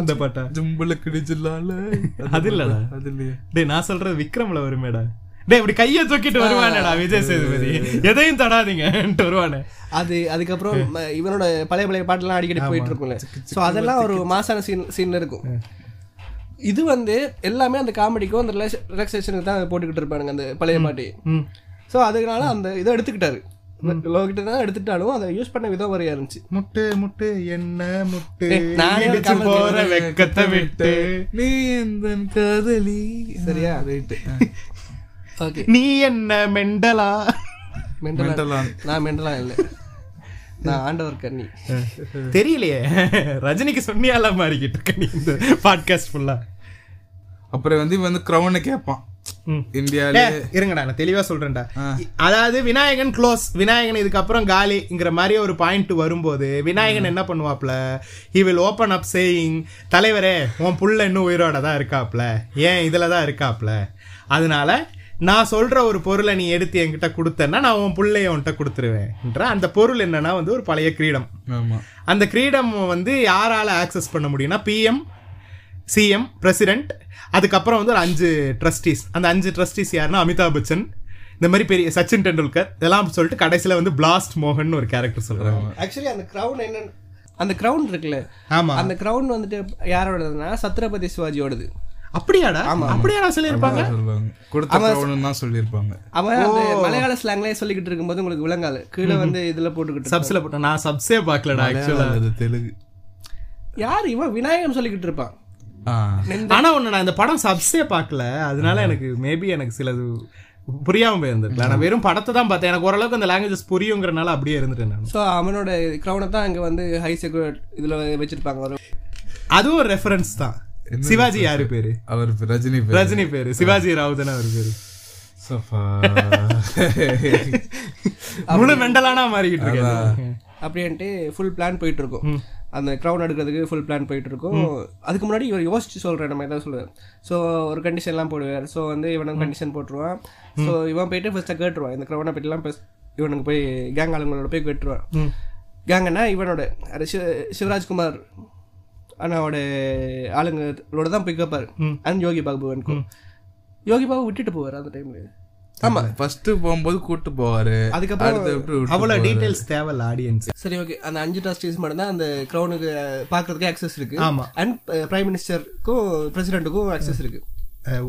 அந்த பாட்டா? ஜும்புல கிடிஜில்லால [LAUGHS] அது இல்லடா. அது இல்லையா டேய் நான் சொல்றது விக்ரம்ல வருமேடா. டேய் இப்படி கைய தூக்கிட்டு வருவானேடா விஜய் சேதுபதி. எதையும் தொடாதீங்கன்ட்டு வருவானே. அது அதுக்கப்புறம் இவனோட பழைய பழைய பாட்டுலாம் அடிக்கடி போயிட்டு இருக்கும்ல. ஸோ அதெல்லாம் ஒரு மாசான சீன் சீன் இருக்கும். இது வந்து எல்லாமே அந்த காமெடிக்கும் அந்த ரிலாக்ஸேஷனுக்கு தான் போட்டுக்கிட்டு இருப்பானுங்க அந்த பழைய பாட்டி. ஸோ அதனால அந்த இதை எடுத்துக்கிட்டாரு. லோகிட்ட தான் எடுத்துட்டாலும் அதை யூஸ் பண்ண விதம் வரையா இருந்துச்சு. முட்டு முட்டு என்ன முட்டு? நானே போற. வெக்கத்தை விட்டு. நீ எந்த காதலி? சரியா? Right okay. நீ என்ன மெண்டலா? மெண்டலா. நான் மெண்டலா இல்லை. நான் ஆண்டவர் கண்ணி தெரியலையே. ரஜினிக்கு சொன்னியால மாறிக்கிட்டு இருக்க நீ இந்த பாட்காஸ்ட் ஃபுல்லா அப்புறம் வந்து இவன் வந்து க்ரௌனை கேட்பான். இந்தியால இருங்கடா நான் தெளிவா சொல்றேன்டா. அதாவது விநாயகன் க்ளோஸ் விநாயகன் இதுக்கப்புறம் காலிங்கிற மாதிரி ஒரு பாயிண்ட் வரும்போது விநாயகன் என்ன பண்ணுவாப்ல? He will open up saying தலைவரே உன் புள்ள இன்னும் உயிரோட தான் இருக்காப்ல. ஏன் இதுல தான் இருக்காப்ல? அதனால நான் சொல்ற ஒரு பொருளை நீ எடுத்து என்கிட்ட கொடுத்தேன்னா நான் உன் புள்ளைய உன்கிட்ட கொடுத்துருவேன்ற அந்த பொருள் என்னன்னா வந்து ஒரு பழைய கிரீடம். அந்த கிரீடம் வந்து யாரால ஆக்சஸ் பண்ண முடியும்னா பிஎம் சிஎம் பிரசிடென்ட் அதுக்கப்புறம் வந்து ஒரு அஞ்சு ட்ரஸ்டீஸ் அந்த அஞ்சு ட்ரஸ்டீஸ் யாருன்னா அமிதாப் பச்சன் இந்த மாதிரி பெரிய சச்சின் டெண்டுல்கர் இதெல்லாம் சொல்லிட்டு கடைசியில வந்து பிளாஸ்ட் மோகன் ஒரு கேரக்டர் சொல்றாங்க. ஆக்சுவலி அந்த கிரவுன் என்ன அந்த கிரவுன் இருக்குல்ல. ஆமா. அந்த கிரவுன் வந்துட்டு யாரோடதுன்னா சத்ரபதி சிவாஜியோடது. அப்படியாடா? அப்படியாடா சொல்லியிருப்பாங்க? கொடுத்த தான் சொல்லியிருப்பாங்க. அவன் அந்த மலையாள ஸ்லாங்லயே சொல்லிக்கிட்டு இருக்கும்போது உங்களுக்கு விளங்காது. கீழே வந்து இதுல போட்டுக்கிட்டு சப்ஸ்ல போட்ட நான் சப்ஸே பார்க்கலடா ஆக்சுவலா அது தெலுங்கு. யார் இவன்? விநாயகன் சொல்லிக்கிட்டு இருப்பான். ஆனா ஒண்ணு நான் இந்த படம் சப்ஸே பார்க்கல. அதனால எனக்கு மேபி எனக்கு சிலது புரியாம போயிருந்திருக்கலாம். நான் வெறும் படத்தை தான் பார்த்தேன். எனக்கு ஓரளவுக்கு அந்த லாங்குவேஜஸ் புரியுங்கிறனால அப்படியே இருந்துட்டேன் நான். ஸோ அவனோட க்ரௌனை தான் அங்க வந்து ஹை செக்யூரிட் இதுல வச்சிருப்பாங்க. அதுவும் ஒரு ரெஃபரன்ஸ் தான். சிவாஜி யாரு பேரு? அவர் ரஜினி ரஜினி பேரு. சிவாஜி ராவ் தானே அவர் பேரு. முழு மெண்டலானா மாறிக்கிட்டு இருக்காரு அப்படின்ட்டு ஃபுல் பிளான் போயிட்டு இருக்கும். அந்த க்ரௌன் எடுக்கிறதுக்கு ஃபுல் பிளான் போயிட்டு இருக்கும் அதுக்கு முன்னாடி இவர் யோசிச்சு சொல்ற நம்ம ஏதாவது சொல்லுவார் ஸோ ஒரு கண்டிஷன்லாம் போடுவார். ஸோ வந்து இவனுக்கு கண்டிஷன் போட்டுருவான். ஸோ இவன் போயிட்டு ஃபர்ஸ்ட்டாக கேட்டுருவான். இந்த க்ரௌனை பற்றிலாம் இவனுக்கு போய் கேங் ஆளுங்களோட போய் கேட்டுருவான். கேங்கன்னா இவனோட அது சிவ- சிவராஜ்குமார் அண்ணாவோட ஆளுங்களோட தான் போய் கேட்பாரு அண்ட் யோகி பாபுவனுக்கும் யோகி பாபு விட்டுட்டு போவார் அந்த டைம்ல ஆமா ஃபர்ஸ்ட் போகும்போது கூட்டு போவாரு. அதுக்கப்புறம் அவ்வளவு டீடைல்ஸ் தேவையில்ல ஆடியன்ஸ் சரி ஓகே அந்த அஞ்சு ட்ரஸ்டீஸ் மட்டும் தான் அந்த க்ரௌனுக்கு பார்க்கறதுக்கு ஆக்சஸ் இருக்கு. ஆமா. அண்ட் பிரைம் மினிஸ்டருக்கும் பிரசிடென்ட்டுக்கும் ஆக்சஸ் இருக்கு.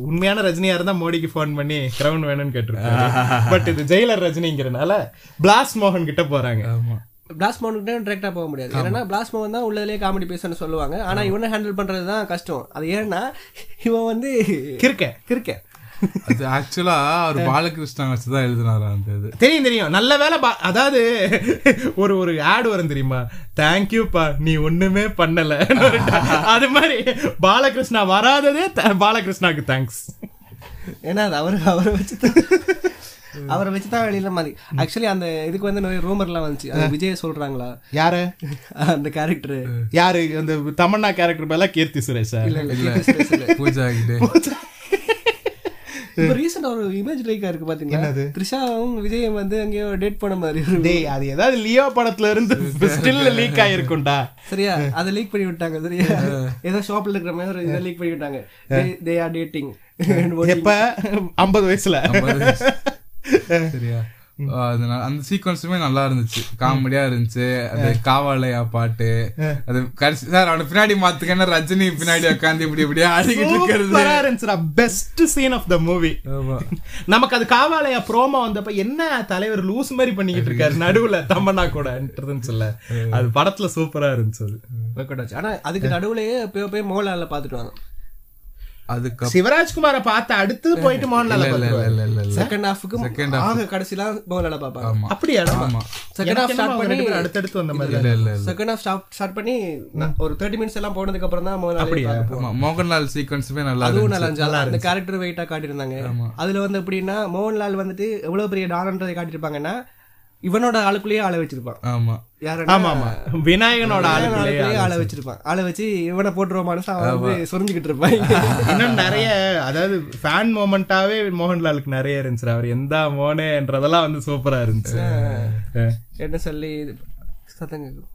உண்மையான ரஜினியா இருந்தா மோடிக்கு ஃபோன் பண்ணி கிரவுன் வேணும்னு கேட்டிருக்காரு பட் இது ஜெயிலர் ரஜினிங்கிறனால பிளாஸ்ட் மோகன் கிட்ட போறாங்க. பிளாஸ் மோனுக்கு டேரக்டா போக முடியாது. ஏன்னா பிளாஸ் மோகன் தான் உள்ளதுலயே காமெடி பேசணும்னு சொல்லுவாங்க. ஆனா இவனை ஹேண்டில் பண்றது தான் கஷ்டம். அது ஏன்னா இவன் வந்து கிறுக்க கிறுக்க அது ஆக்சுவலா அவர் பாலகிருஷ்ணா வச்சு தான் எழுதினாரா அந்த இது. தெரியும் தெரியும். நல்ல வேலை அதாவது ஒரு ஒரு ஆட் வரும் தெரியுமா? தேங்க்யூப்பா நீ ஒண்ணுமே பண்ணல. [LAUGHS] அது மாதிரி பாலகிருஷ்ணா வராததே பாலகிருஷ்ணாக்கு தேங்க்ஸ் ஏன்னா அது அவர் அவரை வச்சு அவரை வச்சு தான் வெளியில மாதிரி ஆக்சுவலி அந்த இதுக்கு வந்து நிறைய ரூமர்லாம் வந்துச்சு. அது விஜய் சொல்றாங்களா? யாரு? அந்த கேரக்டர் யாரு? அந்த தமன்னா கேரக்டர் பேர்ல கீர்த்தி சுரேஷா? இல்ல இல்ல. பூஜா கிட்டே இப்ப ரீசெண்டா ஒரு இமேஜ் லைக்கா இருக்கு பாத்தீங்களா? த்ரிஷாவும் விஜயும் வந்து அங்கேயோ டேட் பண்ண மாதிரி டேய் அது ஏதாவது லியோ படத்துல இருந்து ஸ்டில் லீக் ஆயிருக்கும்டா. சரியா? அதை லீக் பண்ணி விட்டாங்க சரியா? ஏதோ ஷாப்ல இருக்கிற மாதிரி ஒரு இதை லீக் பண்ணி விட்டாங்க. தே ஆர் டேட்டிங் எப்ப? ஐம்பது வயசுல. சரியா? அந்த சீக்வன்ஸுமே நல்லா இருந்துச்சு. காமெடியா இருந்துச்சு. அது காவாலயா பாட்டு. அது கடைசி சார் அவனை பின்னாடி மாத்துக்கன்னா ரஜினி பின்னாடி உட்காந்து இப்படி இப்படியே ஆடிக்கிட்டு இருக்கிறது. Best scene of the movie. நமக்கு அது காவாலயா ப்ரோமோ வந்தப்ப என்ன தலைவர் லூஸ் மாதிரி பண்ணிக்கிட்டு இருக்காரு? நடுவுல தம்மண்ணா கூடன்றதுன்னு சொல்ல அது படத்துல சூப்பரா இருந்துச்சு அது. ஆனா அதுக்கு நடுவுலயே போய் போய் மோகன்லால பாத்துட்டு அதுக்கப்புறம் சிவராஜ்குமார பார்த்த அடுத்து போயிட்டு மோகன்லால செகண்ட் ஹாஃப்க்கு Second ஆக கடைசில மோகன்லால பாப்பாங்க ஆமா. செகண்ட் ஹாஃப் ஸ்டார்ட் பண்ணி அடுத்தடுத்து வந்த மாதிரி இல்ல இல்ல இல்ல செகண்ட் ஹாஃப் ஸ்டார்ட் ஸ்டார்ட் பண்ணி ஒரு தேர்ட்டி மினிட்ஸ் எல்லாம் போனதுக்கு அப்புறம் தான் மோகன்லாலே அப்படியா? மோகன்லால் சீக்வன்ஸுமே நல்லா அதுவும் நல்லா இருந்துச்சு. அந்த கேரக்டர் வெயிட்டா காட்டியிருந்தாங்க. அதுல வந்து எப்படின்னா மோகன்லால் வந்துட்டு எவ்வளவு பெரிய டானன்றதை காட்டியிருப்பாங்கன்னா இவனோட ஆளுக்குள்ளேயே ஆளை வச்சிருப்பான். ஆமா. யாருன்னா ஆமா ஆமா விநாயகனோட ஆளுக்குள்ளேயே ஆளை வச்சிருப்பான். ஆளை வச்சு இவனை போட்டுருவான்னு அவன் வந்து சொரிஞ்சுக்கிட்டு இருப்பான். [LAUGHS] இன்னும் நிறைய அதாவது ஃபேன் மோமெண்டாவே மோகன்லாலுக்கு நிறைய இருந்துச்சு அவர் எந்த மோனேன்றதெல்லாம் வந்து சூப்பரா இருந்துச்சு. என்ன சொல்லி கேக்கும்.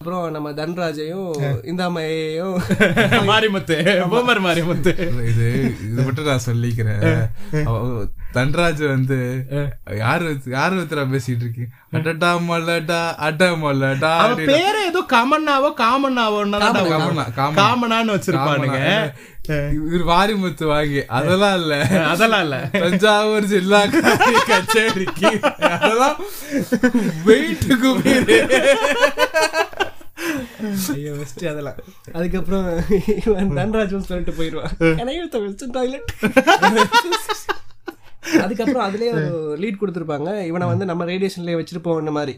அப்புறம் நம்ம தன்ராஜையும் இந்தாமையையும். [LAUGHS] மாரிமுத்து பூமர் மாரிமுத்து. இது இது மட்டும் நான் சொல்லிக்கிறேன். தன்ராஜ் வந்து யாரு யாரு வச்சுரா பேசிட்டு இருக்கீங்க அடடா மல்லடா அட மல்லடா பேரு ஏதோ காமன்னாவோ காமன்னாவோ காமனா, காமனா. காமனான்னு வச்சிருப்பானுங்க. இவர் வாரிமுத்து வாங்கி அதெல்லாம் இல்ல. அதெல்லாம் இல்ல. தஞ்சாவூர் ஜில்லா கச்சேரிக்கு. அதெல்லாம் வெயிட்டுக்கு ஐயோ ஃபர்ஸ்ட் அதெல்லாம். அதுக்கப்புறம் இவன் சொல்லிட்டு போயிடுவான் எனக்கு தமிழ் டாய்லெட் அதுக்கப்புறம் அதுலயே லீட் கொடுத்துருப்பாங்க. இவனை வந்து நம்ம ரேடியேஷன்லயே வச்சிருப்போம் மாதிரி.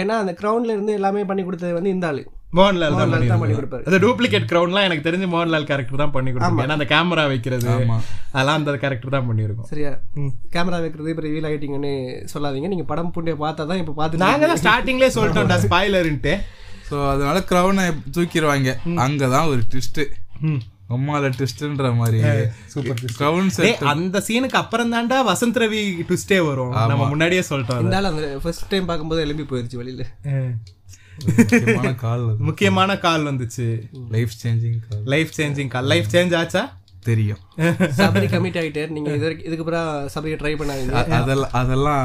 ஏன்னா அந்த கிரவுண்ட்ல இருந்து எல்லாமே பண்ணி கொடுத்தது வந்து இந்த ஆளு. மோகன்லால் தான் பண்ணி. கொடுப்பாரு. அந்த டூப்ளிகேட் கிரவுண்ட்லாம் எனக்கு தெரிஞ்சு மோகன்லால் கேரக்டர் தான் பண்ணி கொடுத்தாங்க ஏன்னா அந்த கேமரா வைக்கிறது அதெல்லாம் அந்த கேரக்டர் தான் பண்ணியிருக்கோம். சரியா? கேமரா வைக்கிறது இப்போ ரிவீல் ஆகிட்டீங்கன்னு சொல்லாதீங்க. நீங்க படம் புண்டிய பார்த்தா தான் இப்போ பார்த்து நாங்க தான் ஸ்டார்டிங்லேயே ஸ்பாய்லர்ன்ட்டு ஸோ அதனால க்ரௌனை தூக்கிடுவாங்க. அங்கதான் ஒரு ட்விஸ்ட் அம்மால ட்விஸ்ட்ன்ற மாதிரி. சூப்பர் க்ரௌன் டேய், அந்த சீனுக்கு அப்புறம் தான்டா வசந்த் ரவி ட்விஸ்டே வரும். நம்ம முன்னாடியே சொல்லிட்டோம். இருந்தாலும் அந்த ஃபர்ஸ்ட் டைம் பார்க்கும்போது எழுப்பி போயிருச்சு வெளியில முக்கியமான கால் முக்கியமான கால் வந்துச்சு. Life changing call. Life changing call. Life change ஆச்சா? தெரியும். சபரி கமிட் ஆகிட்டார் நீங்க இது இதுக்கு அப்புறம் சபரியை ட்ரை பண்ணாதீங்க. அதெல்லாம் அதெல்லாம்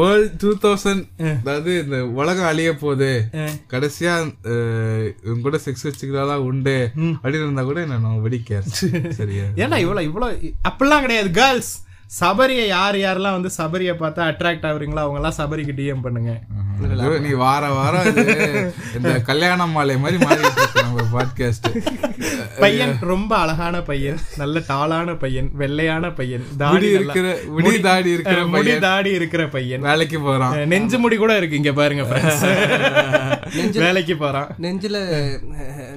வேர்ல்ட் டூ தௌசண்ட் அதாவது இந்த உலகம் அழிய போகுது. கடைசியா இவங்க கூட செக்ஸ் வச்சுக்கிறதா உண்டு. அப்படின்னு இருந்தா கூட என்ன நான் வெடிக்க சரியா? ஏன்டா இவ்வளோ இவ்வளோ அப்படிலாம் கிடையாது. கேர்ள்ஸ் சபரியை யார் யாரெல்லாம் வந்து சபரியை பார்த்தா அட்ராக்ட் ஆகுறீங்களோ அவங்க எல்லாம் சபரிக்கு டிஎம் பண்ணுங்க. நீ வார வாரம் இந்த கல்யாண மாலை மாதிரி நம்ம பாட்காஸ்ட் பையன் ரொம்ப அழகான பையன் நல்ல டாலான பையன் வெள்ளையான பையன் தாடி இருக்கிற முடி தாடி இருக்கிற முடி பையன். தாடி இருக்கிற பையன். வேலைக்கு போறான். நெஞ்சு முடி கூட இருக்கு இங்க பாருங்க friends. வேலைக்கு போறான். நெஞ்சில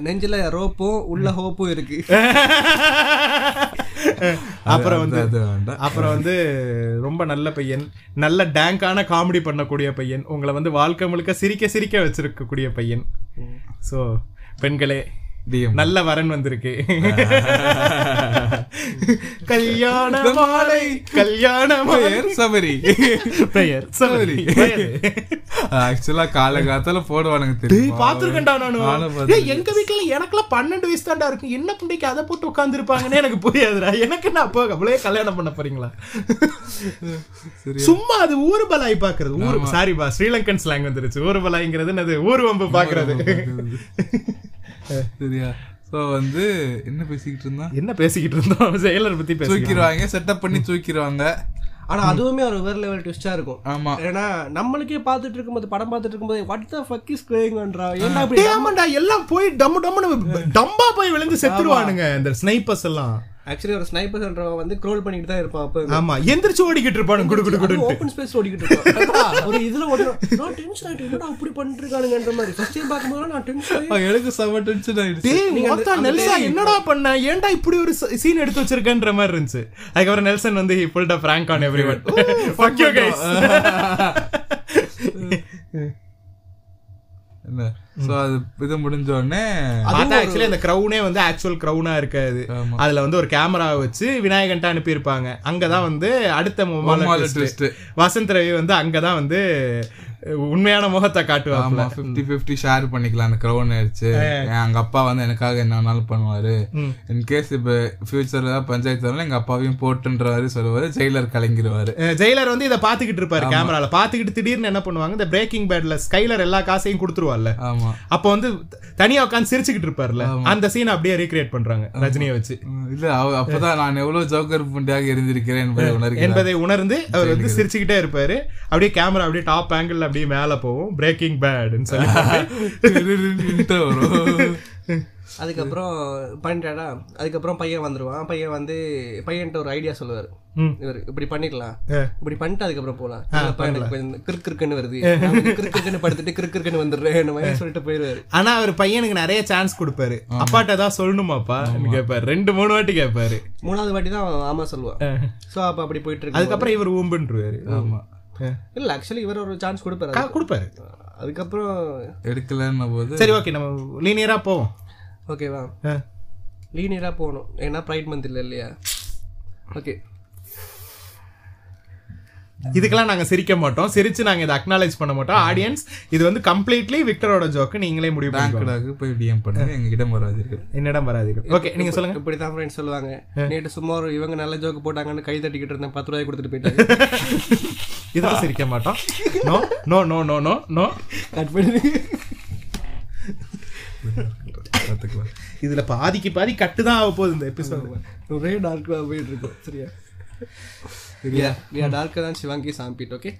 நெஞ்சில ரோப்பும் உள்ள ஹோப்பும் இருக்கு. [LAUGHS] அப்புறம் வந்து அப்புறம் வந்து ரொம்ப நல்ல பையன் நல்ல டேங்கான காமெடி பண்ணக்கூடிய பையன் உங்களை வந்து வாழ்க்கை முழுக்க சிரிக்க சிரிக்க வச்சிருக்கக்கூடிய பையன். சோ பெண்களே நல்ல வரன் வந்திருக்கு. [LAUGHS] கல்யாண மாலை கல்யாண பெயர் [LAUGHS] சபரி. பெயர் சபரி. ஆக்சுவலா காலகாலத்துல போடுவானுங்க தெரியும்? பாத்துருக்கேன்டா நானு. எங்க வீட்ல எனக்குலாம் பன்னெண்டு வயசு தான்டா இருக்கு. என்ன புண்டைக்கு அதை போட்டு உட்காந்துருப்பாங்கன்னு எனக்கு புரியாதுடா. எனக்கு என்ன அப்போ அவ்வளோ கல்யாணம் பண்ண போறீங்களா? சும்மா அது ஊர் பலாய் பாக்குறது ஊர் சாரி பா ஸ்ரீலங்கன் ஸ்லாங் வந்துருச்சு. ஊர் பலாய்ங்கிறது என்னது? ஊர் வம்பு பாக்குறது சரியா? சோ வந்து என்ன பேசிக்கிட்டு இருந்தா? என்ன பேசிக்கிட்டு இருந்தோம்? [LAUGHS] ஜெயிலர் பத்தி தூக்கிடுவாங்க செட்டப் பண்ணி தூக்கிடுவாங்க. ஆனா அதுவுமே ஒரு வேற லெவல் ட்விஸ்டா இருக்கும். ஆமா. ஏன்னா நம்மளுக்கே பார்த்துட்டு இருக்கும்போது படம் பார்த்துட்டு இருக்கும்போது வாட் த ஃபக் இஸ் கோயிங்ன்றா ஏன்னா ஆமாண்டா எல்லாம் போய் டம்மு டம்முன்னு [LAUGHS] டம்பா போய் விழுந்து செத்துருவானுங்க இந்த ஸ்னைப்பர்ஸ் எல்லாம். ஆக்சுவலி ஒரு ஸ்னைப்பர்ன்றவன் வந்து க்ரோல் பண்ணிட்டு தான் இருப்பான் அப்போ ஆமா எந்திரிச்சு ஓடிக்கிட்டு இருப்பானு குடு குடு குடு ஓப்பன் ஸ்பேஸ் ஓடிக்கிட்டு இருக்கான் ஒரு இதுல ஓடுறோம் நான் டென்ஷன் ஆயிட்டு என்னடா அப்படி பண்ணிட்டு இருக்கானுங்கன்ற மாதிரி. ஃபர்ஸ்ட் டைம் பார்க்கும்போது நான் டென்ஷன் எனக்கு செம டென்ஷன் ஆயிடுச்சு. டேய் மொத்தா நெல்சா என்னடா பண்ண? ஏன்டா இப்படி ஒரு சீன் எடுத்து வச்சிருக்கன்ற மாதிரி இருந்துச்சு. அதுக்கப்புறம் நெல்சன் வந்து he pulled a prank on everyone. [LAUGHS] [LAUGHS] Fuck you guys. [LAUGHS] என்ன? சோ அது இது முடிஞ்ச உடனே ஆக்சுவலி அந்த கிரவுனே வந்து ஆக்சுவல் கிரவுனா இருக்காது. அதுல வந்து ஒரு கேமரா வச்சு விநாயகன்ட்ட அனுப்பி இருப்பாங்க அங்கதான் வந்து அடுத்த. வசந்த் ரவி வந்து அங்கதான் வந்து உண்மையான முகத்தை காட்டுவாங்க ஆமா பிப்டி பிப்டி ஷேர் பண்ணிக்கலாம் அந்த க்ரௌன் ஆயிடுச்சு எங்க அப்பா வந்து எனக்காக என்ன வேணாலும் பண்ணுவாரு. இன் கேஸ் இப்ப ஃபியூச்சர்ல ஏதாவது பஞ்சாயத்து வரலாம் எங்க அப்பாவையும் போட்டுன்றாரு சொல்லுவாரு ஜெயிலர் கலங்கிடுவாரு ஜெயிலர் வந்து இதை பாத்துக்கிட்டு இருப்பாரு கேமரால பாத்துக்கிட்டு திடீர்னு என்ன பண்ணுவாங்க இந்த பிரேக்கிங் பேட்ல ஸ்கைலர் எல்லா காசையும் கொடுத்துருவார்ல. ஆமா. அப்ப வந்து தனியா உட்காந்து சிரிச்சுக்கிட்டு இருப்பார்ல. அந்த சீன் அப்படியே ரீக்ரியேட் பண்றாங்க ரஜினியை வச்சு. இல்ல அப்பதான் நான் எவ்வளவு ஜோக்கர் புண்டியாக இருந்திருக்கிறேன் என்பதை உணர்ந்து அவர் வந்து சிரிச்சுக்கிட்டே இருப்பாரு. அப்படியே கேமரா அப்படியே டாப் ஆங்கிள் அப்படியே மேல போகும் பிரேக்கிங் பேட்னு சொல்லி வரும். அதுக்கப்புறம் பண்ணிட்டாடா அதுக்கப்புறம் பையன் வந்துருவான். பையன் வந்து பையன்ட்ட ஒரு ஐடியா சொல்லுவாரு. இவர் இப்படி பண்ணிக்கலாம் ஆ. இப்படி பண்ணிட்டு அதுக்கப்புறம் போலாம். எனக்கு கிறுக்கு கிறுக்குன்னு வருது. கிறுக்குன்னு படுத்துட்டு கிறுக்கு கிறுக்குன்னு வந்துடுறேன் சொல்லிட்டு போயிடுவாரு. ஆனா அவர் பையனுக்கு நிறைய சான்ஸ் கொடுப்பாரு. அப்பாட்ட தான் சொல்லணுமாப்பா? கேட்பாரு ரெண்டு மூணு வாட்டி கேட்பாரு மூணாவது வாட்டி தான் ஆமா சொல்லுவான். சோ அப்ப அப்படி போயிட்டு இருக்கு. அதுக்கப்புறம் இவர் ஊம்புன்றுவாரு. ஆமா. இல்ல ஆக்சுவலி இவர் ஒரு சான்ஸ் கொடுப்பாரு கா- கொடுப்பாரு. அதுக்கப்புறம் எடுக்கலன்ன போது சரி ஓகே நம்ம லீனியரா போவோம். ஓகேவா ஆ. லீனியரா போகணும். ஏன்னா ப்ரைட் மந்த் இல்ல இல்லையா? ஓகே இதுக்கெல்லாம் நாங்க சிரிக்க மாட்டோம். சிரிச்சு நாங்க இதை அக்னாலேஜ் பண்ண மாட்டோம். ஆடியன்ஸ் இது வந்து கம்ப்ளீட்லி விக்டரோட ஜோக்கு நீங்களே முடிவு பேங்க்டாக்கு போய் டிஎம் பண்ணுங்க எங்க கிட்ட வராதீர்கள் என்னிடம் வராதீர்கள் ஓகே நீங்க சொல்லுங்க. இப்படிதான் ஃப்ரெண்ட்ஸ் சொல்லுவாங்க. நேற்று சும்மா ஒரு இவங்க நல்ல ஜோக்கு போட்டாங்கன்னு கை தட்டிக்கிட்டு இருந்தேன் பத்து ரூபாய் கொடுத்துட்டு போயிட்டாங்க [LAUGHS] இதெல்லாம் சிரிக்க மாட்டோம். No no no no no no cut பண்ணி. இதுல பாதிக்கு பாதி கட்டு தான் ஆக போகுது இந்த எபிசோட் ஒரே டார்க்காக போயிட்டு இருக்கோம் சரியா? சரியா யா டார்க்காக தான் சிவாங்கி சாம்பிட் ஓகே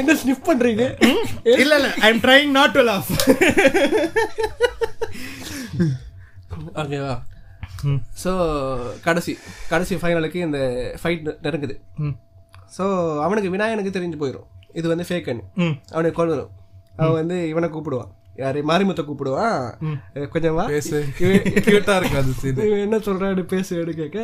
என்ன ஸ்னிப் பண்றீங்க? [LAUGHS] இல்ல இல்ல I am trying not to laugh ஓகேவா ஸோ கடைசி கடைசி ஃபைனலுக்கு இந்த ஃபைட் நெருங்குது. ஸோ அவனுக்கு விநாயகனுக்கு தெரிஞ்சு போயிடும் இது வந்து ஃபேக் அணி. அவனுக்கு கொள்ளும் அவன் வந்து இவனை கூப்பிடுவான். யாரு மாரிமுத்தை கூப்பிடுவான் கொஞ்சம் பேசு. கியூட்டா இருக்கு அது என்ன சொல்றான்னு பேசு எடு கேட்க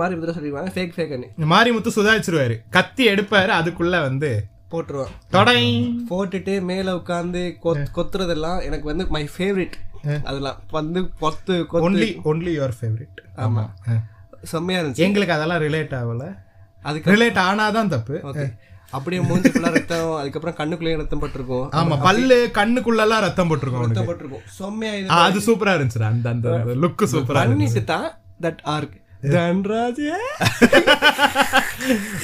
மாரிமுத்தை சொல்லிடுவாங்க ஃபேக் ஃபேக் அணி மாரிமுத்து சுதாரிச்சிருவாரு. கத்தி எடுப்பாரு அதுக்குள்ள வந்து போட்டுருவான் தொடை. போட்டுட்டு மேல உட்காந்து கொத்துறதெல்லாம் எனக்கு வந்து மை. ஃபேவரட் அதெல்லாம். வந்து கொத்து ஒன்லி ஒன்லி யுவர் ஃபேவரட் ஆமா. செம்மையா இருந்துச்சு. எங்களுக்கு அதெல்லாம் ரிலேட் ஆகல. அதுக்கு ரிலேட் ஆனாதான் தப்பு. ஓகே அப்படியே மூஞ்சி ஃபுல்லா ரத்தம் அதுக்கப்புறம் கண்ணுக்குள்ளேயே ரத்தம் பட்டிருக்கும். ஆமா பல்லு கண்ணுக்குள்ளெல்லாம் ரத்தம் போட்டிருக்கோம் ரத்தம் பட்டிருக்கும். செம்மையா அது சூப்பரா இருந்துச்சு அந்த அந்த லுக் சூப்பரா பண்ணிட்டு தான் தட் ஆர்க்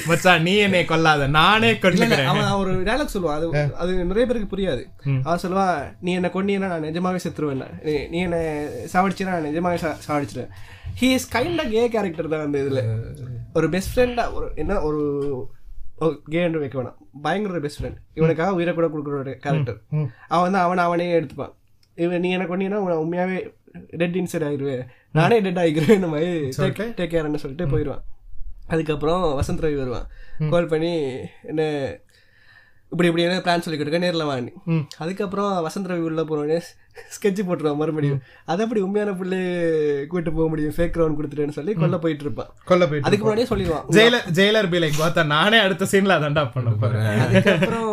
மச்சான் நீ என்னை கொல்லாத நானே அவன் ஒரு டைலாக் சொல்லுவான். அது அது நிறைய பேருக்கு புரியாது. அவன் சொல்லுவான் நீ என்ன கொண்டீங்கன்னா நான் நிஜமாவே செத்துருவேன். நீ- என்ன சாவடிச்சினா நான் நிஜமாவே சாவடிச்சிருவேன். ஹி இஸ் கைண்ட் ஆஃப் கே கேரக்டர் தான் அந்த இதுல. ஒரு பெஸ்ட் ஃப்ரெண்டா ஒரு என்ன ஒரு கேன்னு வைக்க வேணாம். பயங்கர பெஸ்ட் ஃப்ரெண்ட் இவனுக்காக உயிரை கூட கொடுக்குற ஒரு கேரக்டர் அவன் வந்து அவனை அவனே எடுத்துப்பான். இவன் நீ என்ன கொண்டீங்கன்னா உண்மையாவே டெட் இன்சைட் ஆகிருவேன் நானே டெட் ஆகிக்கிறேன் இந்த மாதிரி டேக் கேர்னு சொல்லிட்டு போயிடுவான் அதுக்கப்புறம் வசந்த் ரவி வருவான். கால் பண்ணி என்ன இப்படி இப்படி என்ன பிளான் சொல்லிக்கிட்டு இருக்க நேரில் வாணி அதுக்கப்புறம் வசந்த் ரவி உள்ள போனோடனே ஸ்கெட்ச் போட்டுருவான் மறுபடியும். அதை அப்படி உண்மையான பிள்ளை கூட்டு போக முடியும் ஃபேக் ரவுண்ட் கொடுத்துட்டேன்னு சொல்லி கொல்ல போயிட்டு இருப்பான். கொல்ல போயிட்டு அதுக்கு முன்னாடியே சொல்லிடுவான். ஜெயிலர் ஜெயிலர் பி லைக் பார்த்தா நானே அடுத்த சீன்ல அதான்டா பண்ண போறேன். அதுக்கப்புறம்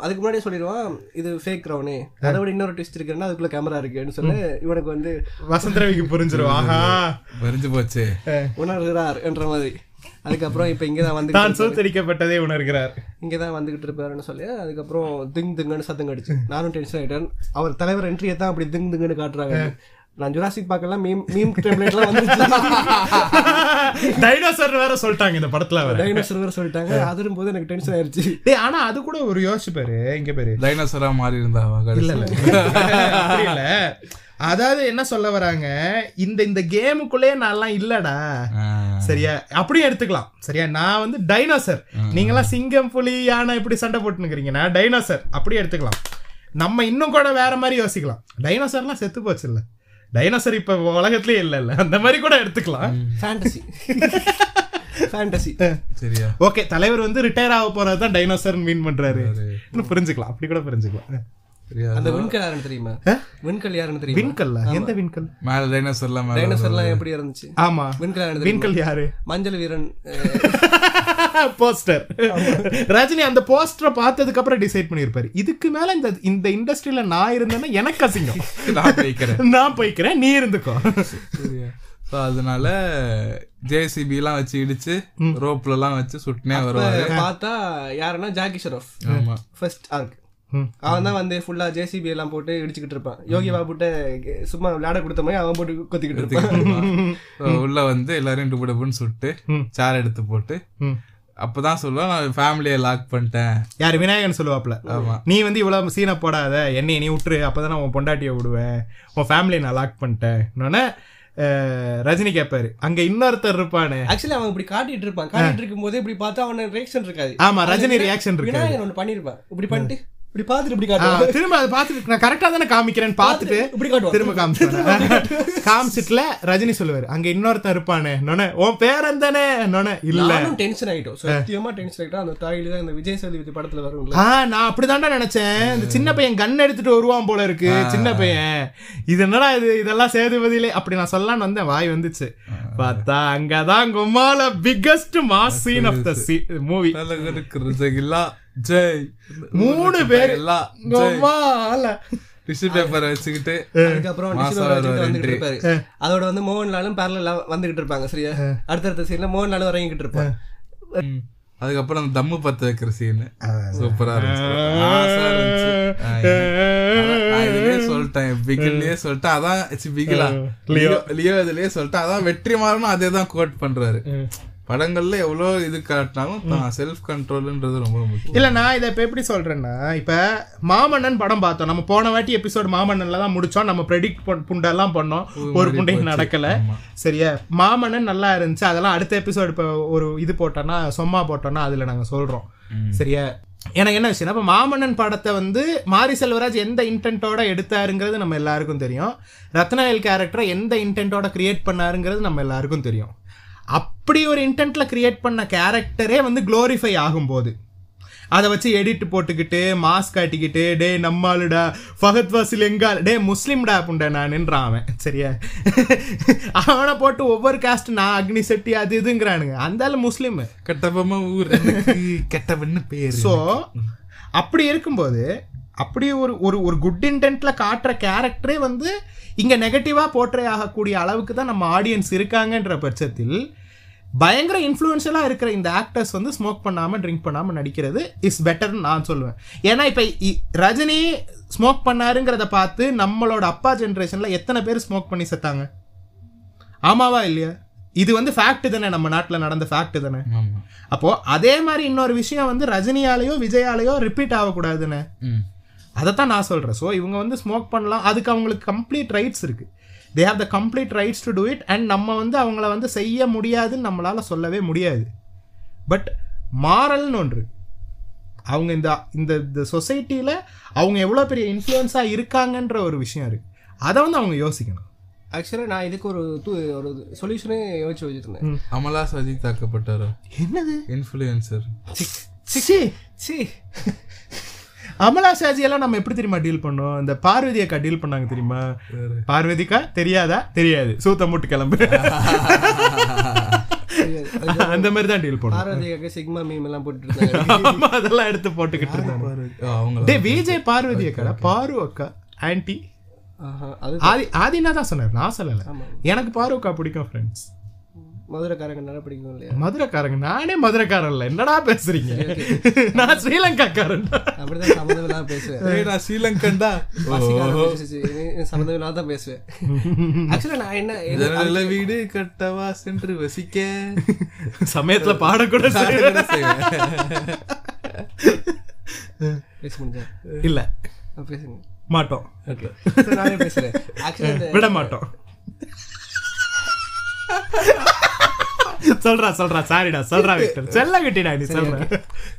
அதுக்கு முன்னாடியே சொல்லிடுவான் இது ஃபேக் ரவுனு அதை விட இன்னொரு ட்விஸ்ட் இருக்குன்னா அதுக்குள்ள கேமரா இருக்குன்னு சொல்லி இவனுக்கு வந்து வசந்த் ரவிக்கு ஆஹா. வரிஞ்சு போச்சு. உணர்கிறார் என்ற மாதிரி. அதுக்கப்புறம் இப்போ இங்கே [LAUGHS] தான் வந்து தான் சூத்தரிக்கப்பட்டதை உணர்கிறார். இங்கே தான் வந்துகிட்டு இருப்பாருன்னு சொல்லி அதுக்கப்புறம் திங் திங்குன்னு சத்தம் கடிச்சு. நானும் டென்ஷன் ஆயிட்டேன். அவர் தலைவர் என்ட்ரியை தான் அப்படி திங் திங்குன்னு காட்டுறாங்க. நான் ஜுராசிக் பார்க்கலாம் மீம் மீம் டெம்ப்ளேட்லாம் வந்துருச்சு. [LAUGHS] டைனோசர் வேற சொல்லிட்டாங்க இந்த படத்துல வேற டைனோசர் வேற சொல்லிட்டாங்க. அதுரும் போது எனக்கு டென்ஷன் ஆயிருச்சு. டேய் ஆனா அது கூட ஒரு யோசிச்சு பாரு. இங்க பாரு. டைனோசரா மாறி இருந்தாவா இல்ல இல்ல. [LAUGHS] அதாவது என்ன சொல்ல வராங்க? இந்த இந்த கேமுக்குள்ளே நான்லாம் இல்லடா. சரியா? அப்படியே எடுத்துக்கலாம். சரியா? நான் வந்து டைனோசர் நீங்களாம் சிங்கம் புலி யானை இப்படி சண்டை போட்டுனுக்கிறீங்க நான் டைனோசர் அப்படியே எடுத்துக்கலாம். நம்ம இன்னும் கூட வேற மாதிரி யோசிக்கலாம். டைனோசர்லாம் செத்து போச்சு இல்ல டைனோசர் இப்ப உலகத்திலேயே இல்ல இல்ல அந்த மாதிரி கூட எடுத்துக்கலாம். ஃபேண்டசி ஃபேண்டசி [LAUGHS] சரியா. ஓகே தலைவர் வந்து ரிட்டையர் ஆக போறது தான் டைனோசர் மீன் பண்றாரு. இன்னும் புரிஞ்சுக்கலாம். அப்படி கூட புரிஞ்சுக்கலாம். அந்த விண்கல் யாருன்னு தெரியுமா? விண்கல் யாருன்னு தெரியுமா? விண்கல்ல? எந்த விண்கல்? மேல டைனோசர்லாம் மேல டைனோசர்லாம் எப்படி இருந்துச்சு? ஆமா. விண்கல் விண்கல் யாரு? மஞ்சள் வீரன் போஸ்டர் [LAUGHS] ரஜினி அந்த போஸ்டரை பார்த்ததுக்கு அப்புறம் டிசைட் பண்ணிருப்பாரு இதுக்கு மேல இந்த இந்த இண்டஸ்ட்ரியில நான் இருந்தேன்னா எனக்கு அசிங்கம். [LAUGHS] நான் போய்க்கிறேன். நான் போய்க்கிறேன் நீ இருந்துக்கோ. ஸோ அதனால ஜேசிபி எல்லாம் வச்சு இடிச்சு ரோப்ல எல்லாம் வச்சு சுட்டுனே வருவாரு. பார்த்தா யாருன்னா ஜாக்கி ஷெரோஃப். ஆமா. ஃபர்ஸ்ட் ஆர்க் அவன் தான் வந்து ஃபுல்லா ஜேசிபி எல்லாம் போட்டு இடிச்சுக்கிட்டு இருப்பான். யோகி பாபுட்ட சும்மா விளையாட கொடுத்த மாதிரி அவன் போட்டு கொத்திக்கிட்டு இருப்பான். உள்ள வந்து எல்லாரையும் டுபு டுபுன்னு சுட்டு சேர் எடுத்து போட்டு அப்பதான் சொல்லுவான் நான் ஃபேமிலியை லாக் பண்ணிட்டேன். யாரு? விநாயகன் சொல்லுவாப்ல. நீ வந்து இவ்வளவு சீனை போடாத என்னை நீ விட்டுரு அப்பதான் உன் பொண்டாட்டியை விடுவேன் உன் ஃபேமிலியை நான் லாக் பண்ணிட்டேன். ரஜினி கேட்பாரு அங்க இன்னொருத்தர் இருப்பானே. ஆக்சுவலி அவன் இப்படி காட்டிட்டு இருப்பான். காட்டிட்டு இருக்கும் போது இப்படி பார்த்தா அவன ரியாக்ஷன் இருக்காது. ஆமா ரஜினி ரியாக்ஷன் இருக்கு விநாயகன் ஒண்ணு பண்ணிருப்பான் இப்படி பண்ணிட்டு இப்படி பார்த்துட்டு இப்படி ஆ, காட்டுவான் திரும்ப அதை பார்த்துட்டு நான் கரெக்டா தானே காமிக்கிறேன்னு பார்த்துட்டு இப்படி காட்டுவான் திரும்ப காமிச்சிட்டு காமிச்சிட்டுல ரஜினி சொல்லுவாரு அங்க இன்னொருத்தன் இருப்பானே. நொன உன் பேரன் தானே? நொன இல்ல. டென்ஷன் ஆயிட்டோம். சத்தியமா டென்ஷன் ஆயிட்டோம். அந்த தாயில தான் இந்த விஜய் சேதுபதி படத்துல வரும்ல. ஆ நான் அப்படிதான்டா நினைச்சேன். இந்த சின்ன பையன் கன் எடுத்துட்டு வருவான் போல இருக்கு சின்ன பையன். இது என்னடா இது? இதெல்லாம் சேதுபதியிலே. அப்படி நான் சொல்லலாம்னு வந்தேன். வாய் வந்துச்சு. பார்த்தா அங்கதான் கும்மால biggest mass scene of the movie தலைவருக்கு ரிசகில்லா ஜெய். மூணு பேர். டிஷ்யூ பேப்பரை வச்சுக்கிட்டு அதுக்கப்புறம் வந்துகிட்டு. இருப்பாரு. அதோட வந்து மோகன்லாலும் பேரல வந்துகிட்டு இருப்பாங்க சரியா? அடுத்தடுத்த சீன்ல மோகன்லாலும் இறங்கிட்டு இருப்பான் ம். அதுக்கப்புறம் அந்த தம்மு பத்த வைக்கிற சீன் சூப்பரா இருந்துச்சு. சொல்லிட்டேன். பிகில்லயே சொல்லிட்டேன். அதான் பிகிலா லியோ. லியோ இதுலயே சொல்லிட்டேன். அதான் வெற்றி மாறனும் அதே தான் கோட் பண்றாரு படங்கள்ல எவ்வளவு இது காட்டினாலும் செல்ஃப் கண்ட்ரோல்ன்றது ரொம்ப முக்கியம். இல்ல நான் இதை இப்ப எப்படி சொல்றேன்னா இப்ப மாமன்னன் படம் பார்த்தோம். நம்ம போன வாட்டி எபிசோட் மாமன்னன்ல தான் முடிச்சோம். நம்ம ப்ரெடிக்ட் புண்டெல்லாம் பண்ணோம். ஒரு புண்டைக்கு நடக்கல. சரியா? மாமன்னன் நல்லா இருந்துச்சு. அதெல்லாம் அடுத்த எபிசோட் இப்ப ஒரு இது போட்டோம்னா சொம்மா போட்டோம்னா அதுல நாங்க சொல்றோம். சரியா? எனக்கு என்ன விஷயம் இப்போ மாமன்னன் படத்தை வந்து மாரி செல்வராஜ் எந்த இன்டென்ட்டோட எடுத்தாருங்கிறது நம்ம எல்லாருக்கும் தெரியும். ரத்னவேல் கேரக்டரை எந்த இன்டென்ட்டோட கிரியேட் பண்ணாருங்கிறது நம்ம எல்லாருக்கும் தெரியும். அப்படி ஒரு இன்டென்ட்ல கிரியேட் பண்ண கேரக்டரே வந்து க்ளோரிஃபை ஆகும்போது அதை வச்சு எடிட் போட்டுக்கிட்டு மாஸ்க் காட்டிக்கிட்டு டே நம்மாளுடா ஃபகத் வாசில் எங்கால் டே முஸ்லீம்டா புண்ட நானுன்றான் அவன். சரியா? அவனை போட்டு ஒவ்வொரு காஸ்ட் நான் அக்னி செட்டி அது இதுங்கிறானுங்க. அந்த ஆளு முஸ்லீம். கெட்டப்பமா ஊர் கெட்டவன்னு பேரு. ஸோ அப்படி இருக்கும்போது அப்படி ஒரு ஒரு ஒரு குட் இன்டென்ட்ல காட்டுற கேரக்டரே வந்து இங்க நெகட்டிவா போர்ட்ரே ஆகக்கூடிய அளவுக்கு தான் நம்ம ஆடியன்ஸ் இருக்காங்கன்ற பட்சத்தில் பயங்கர இன்ஃப்ளூயன்ஷியலாக இருக்கிற இந்த ஆக்டர்ஸ் வந்து ஸ்மோக் பண்ணாமல் ட்ரிங்க் பண்ணாமல் நடிக்கிறது இஸ் பெட்டர்னு நான் சொல்லுவேன். ஏன்னா இப்போ ரஜினி ஸ்மோக் பண்ணாருங்கிறத பார்த்து நம்மளோட அப்பா ஜென்ரேஷனில் எத்தனை பேர் ஸ்மோக் பண்ணி செத்தாங்க? ஆமாவா இல்லையா? இது வந்து ஃபேக்ட் தானே நம்ம நாட்டில் நடந்த ஃபேக்ட் தானே. ஆமா. அப்போ அதே மாதிரி இன்னொரு விஷயம் வந்து ரஜினியாலேயோ விஜயாலேயோ ரிப்பீட் ஆகக்கூடாதுன்னு. அதைத்தான் நான் சொல்கிறேன் ஸோ இவங்க வந்து ஸ்மோக் பண்ணலாம். அதுக்கு அவங்களுக்கு கம்ப்ளீட் ரைட்ஸ் இருக்குது they have the complete rights to do it and நம்ம வந்து அவங்கள வந்து செய்ய முடியாதுன்னு நம்மளால் சொல்லவே முடியாது. பட் மாரல்னு ஒன்று. அவங்க இந்த இந்த இந்த சொசைட்டியில் அவங்க எவ்வளோ பெரிய இன்ஃப்ளூயன்ஸாக இருக்காங்கன்ற ஒரு விஷயம் இருக்குது அதை வந்து அவங்க யோசிக்கணும். ஆக்சுவலாக நான் இதுக்கு ஒரு தூ ஒரு சொல்யூஷனே யோசிச்சு வச்சுருந்தேன். அமலா சஜித் தாக்கப்பட்டாரோ? என்னது? இன்ஃப்ளூயன்சர் சி சி. அமலா ஷாஜி எல்லாம் நம்ம எப்படி தெரியுமா டீல் பண்ணோம்? இந்த பார்வதி அக்கா டீல் பண்ணாங்க தெரியுமா? பார்வதிக்கா? தெரியாதா? தெரியாது. சூத்த மூட்டு கிளம்பு. அந்த மாதிரி தான் டீல் பண்ணோம். பார்வதிக்காக சிக்மா மீம் எல்லாம் போட்டுட்டு அதெல்லாம் எடுத்து போட்டுக்கிட்டு இருந்தாங்க. அவங்க டே விஜய் பார்வதி அக்கா பாரு அக்கா ஆன்டி ஆதி ஆதினா தான் சொன்னார். நான் சொல்லல. எனக்கு பாரு அக்கா பிடிக்கும் ஃப்ரெண்ட்ஸ் மதுரைக்காரங்க நல்லா பிடிக்கும் இல்லையா? மதுரைக்காரங்க நானே மதுரைக்காரன் இல்ல. என்னடா பேசுறீங்க? நான் ஸ்ரீலங்காக்காரன். அப்படிதான் சம்மந்தம் இல்லாம பேசுவேன் நான் ஸ்ரீலங்கன்டா? சம்மந்தம் இல்லாம தான் பேசுவேன். ஆக்சுவலா நான் என்ன வீடு கட்டவா சென்று வசிக்க? சமயத்துல பாடக்கூட. பேச முடிஞ்சா? இல்ல. பேசுங்க. மாட்டோம். நானே பேசுறேன் விட மாட்டோம். சொல்றா சொல்றா சாரிடா சொல்றா விக்டர். செல்ல கட்டிடா நீ சொல்ற.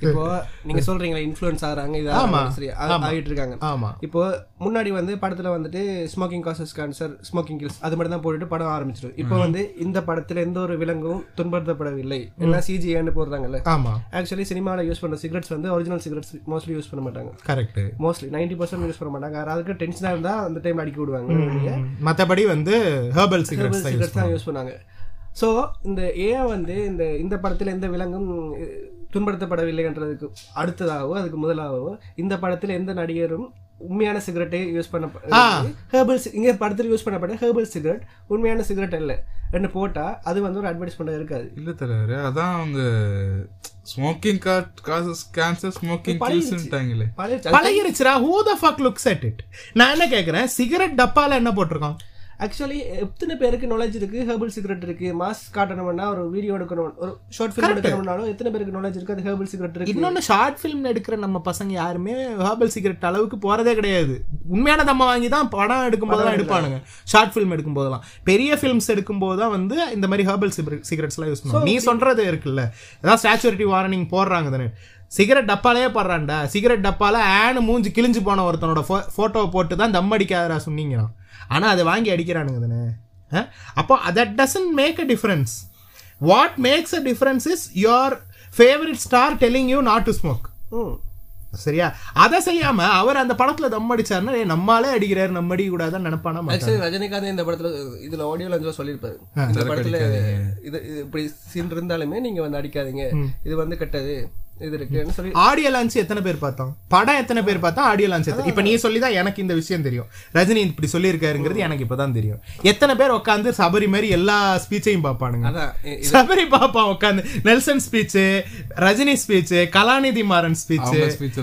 இப்போ நீங்க [LAUGHS] சொல்றீங்களா இன்ஃப்ளூயன்ஸ் ஆகுறாங்க இது ஆமா. சரி ஆகிட்டு இருக்காங்க ஆமா. இப்போ முன்னாடி வந்து படத்துல வந்துட்டு smoking causes cancer smoking kills அது மட்டும் தான் போட்டுட்டு படம் ஆரம்பிச்சிடும். இப்போ வந்து இந்த படத்துல எந்த ஒரு விலங்கும் துன்படுத்தப்படவில்லை எல்லாம் சிஜிஏன்னு போடுறாங்கல்ல. ஆமா. ஆக்சுவலி சினிமாவில் யூஸ் பண்ற சிகரெட்ஸ் வந்து ஒரிஜினல் சிகரெட்ஸ் மோஸ்ட்லி யூஸ் பண்ண மாட்டாங்க. Correct mostly ninety percent use பண்ண மாட்டாங்க. யாராவது டென்ஷனாக இருந்தா அந்த டைம் அடிக்க விடுவாங்க. மத்தபடி வந்து ஹெர்பல் சிகரெட்ஸ் தான் யூஸ் பண்ணாங்க ஸோ இந்த ஏன் வந்து இந்த இந்த படத்தில் எந்த விலங்கும் அஹ், துன்படுத்தப்படவில்லைன்றதுக்கு அடுத்ததாகவோ அதுக்கு முதலாகவோ இந்த படத்தில் எந்த நடிகரும் உண்மையான சிகரெட்டை யூஸ் பண்ண ஹேர்பல் இங்கே படத்தில் யூஸ் பண்ணப்பட்ட ஹேர்பல் சிகரெட் உண்மையான சிகரெட் இல்லை என்று போட்டால் அது வந்து ஒரு அட்வர்டைஸ்மெண்ட் இருக்காது. இல்ல தலைவரே அதான் அவங்க smoking causes cancer smoking பழகிருச்சுடா who the fuck looks at it நான் என்ன கேக்குறேன் சிகரெட் டப்பால என்ன போட்டிருக்கான் ஆக்சுவலி எத்தனை பேருக்கு நாலேஜ் இருக்கு? ஹெர்பல் சிகரெட் இருக்கு. மாஸ்க் காட்டணும்னா ஒரு வீடியோ எடுக்கணும். ஒரு ஷார்ட் ஃபிலிம் எடுக்கணும்னாலும் எத்தனை பேருக்கு நாலேஜ் இருக்கு? அது ஹெர்பல் சிகரெட் இருக்கு. இன்னொன்னு ஷார்ட் ஃபிலிம் எடுக்கிற நம்ம பசங்க யாருமே ஹெர்பல் சிகரெட் அளவுக்கு போறதே கிடையாது. உண்மையான தம்ம வாங்கி தான் படம் எடுக்கும்போது தான் எடுப்பானுங்க. ஷார்ட் ஃபிலிம் எடுக்கும் போதெல்லாம் பெரிய ஃபிலிம்ஸ் எடுக்கும்போது தான் வந்து இந்த மாதிரி ஹெர்பல் சிகரெட்ஸ் எல்லாம் யூஸ் பண்ணுவாங்க. நீ சொல்றது இருக்குல்ல. அதான் ஸ்டாச்சுரிட்டி வார்னிங் போடுறாங்க தானே. சிகரெட் டப்பாலேயே போடுறான்டா. சிகரெட் டப்பால ஆனு மூஞ்சி கிழிஞ்சு போன ஒருத்தனோட போட்டோவை போட்டு தான் தம் அடிக்காதரா சொன்னீங்க ஆனா அதை வாங்கி அடிக்கிறானுங்க தானே? அப்போ that doesn't make a difference what makes a difference is your favourite star telling you not to smoke சரியா? அதை செய்யாம அவர் அந்த படத்துல தம் அடிச்சாருன்னா "ஏய், நம்மாலே அடிக்கிறாரு நம்ம அடிக்க கூடாதுன்னு நினைப்பானா. ஆக்சுவலி ரஜினிகாந்த் இந்த படத்துல இதுல ஆடியோல வந்து சொல்லியிருப்பாரு. இந்த படத்துல இது இது இப்படி சீன் இருந்தாலுமே நீங்க வந்து அடிக்காதீங்க. இது வந்து கெட்டது. இது இருக்குன்னு சொல்லி ஆடியோ லான்ச் எத்தனை பேர் பார்த்தோம்? படம் எத்தனை பேர் பார்த்தா ஆடியோ லான்ச் எத்தனை இப்ப நீ சொல்லி தான் எனக்கு இந்த விஷயம் தெரியும். ரஜினி இப்படி சொல்லியிருக்காருங்கிறது எனக்கு இப்பதான் தெரியும். எத்தனை பேர் உட்காந்து சபரி மாதிரி எல்லா ஸ்பீச்சையும் பார்ப்பானுங்க? சபரி பாப்பான் உட்காந்து Nelson speech Rajini speech Kalanithi Maran speech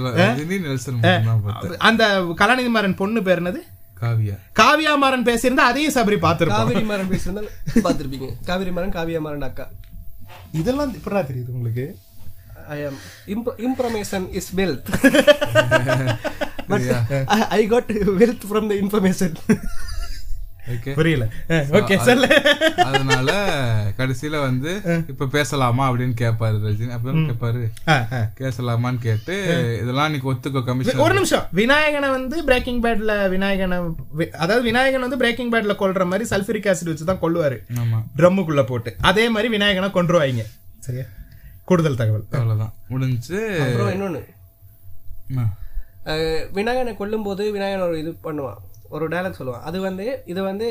தான் அந்த கலாநிதி மாறன் பொண்ணு பேர் என்னது? காவியா. காவியா மாறன் பேசியிருந்தா அதையும் சபரி பார்த்திருப்பான். காவிரி மரம் பேசுறதுனால பார்த்திருப்பீங்க. காவிரி மரம் காவியா மரம் அக்கா. இதெல்லாம் எப்படா தெரியுது உங்களுக்கு? I am imp- information is wealth. [LAUGHS] But I, I got wealth from the information. புரியல. ஓகே சொல்லு. அதனால கடைசியில வந்து இப்ப பேசலாமா அப்படின்னு கேட்பாரு ரஜினி. அப்புறம் கேட்பாரு. பேசலாமான்னு கேட்டு இதெல்லாம் நீக்கு ஒத்துக்கோ கமிஷன் ஒரு நிமிஷம். விநாயகனை வந்து பிரேக்கிங் பேட்ல விநாயகனை அதாவது விநாயகன் வந்து பிரேக்கிங் பேட்ல கொல்ற மாதிரி சல்ஃபரிக் ஆசிட் வச்சு தான் ஆமா. ட்ரம்முக்குள்ள போட்டு. அதே மாதிரி விநாயகனை கொன்றுவாங்க சரியா? கூடுதல் தகவல். அவ்வளவுதான். முடிஞ்சு அப்புறம். அஹ், விநாயகனை கொல்லும்போது விநாயகன் ஒரு இது பண்ணுவான். ஒரு டயலாக் சொல்லுவான். அது வந்து இது வந்து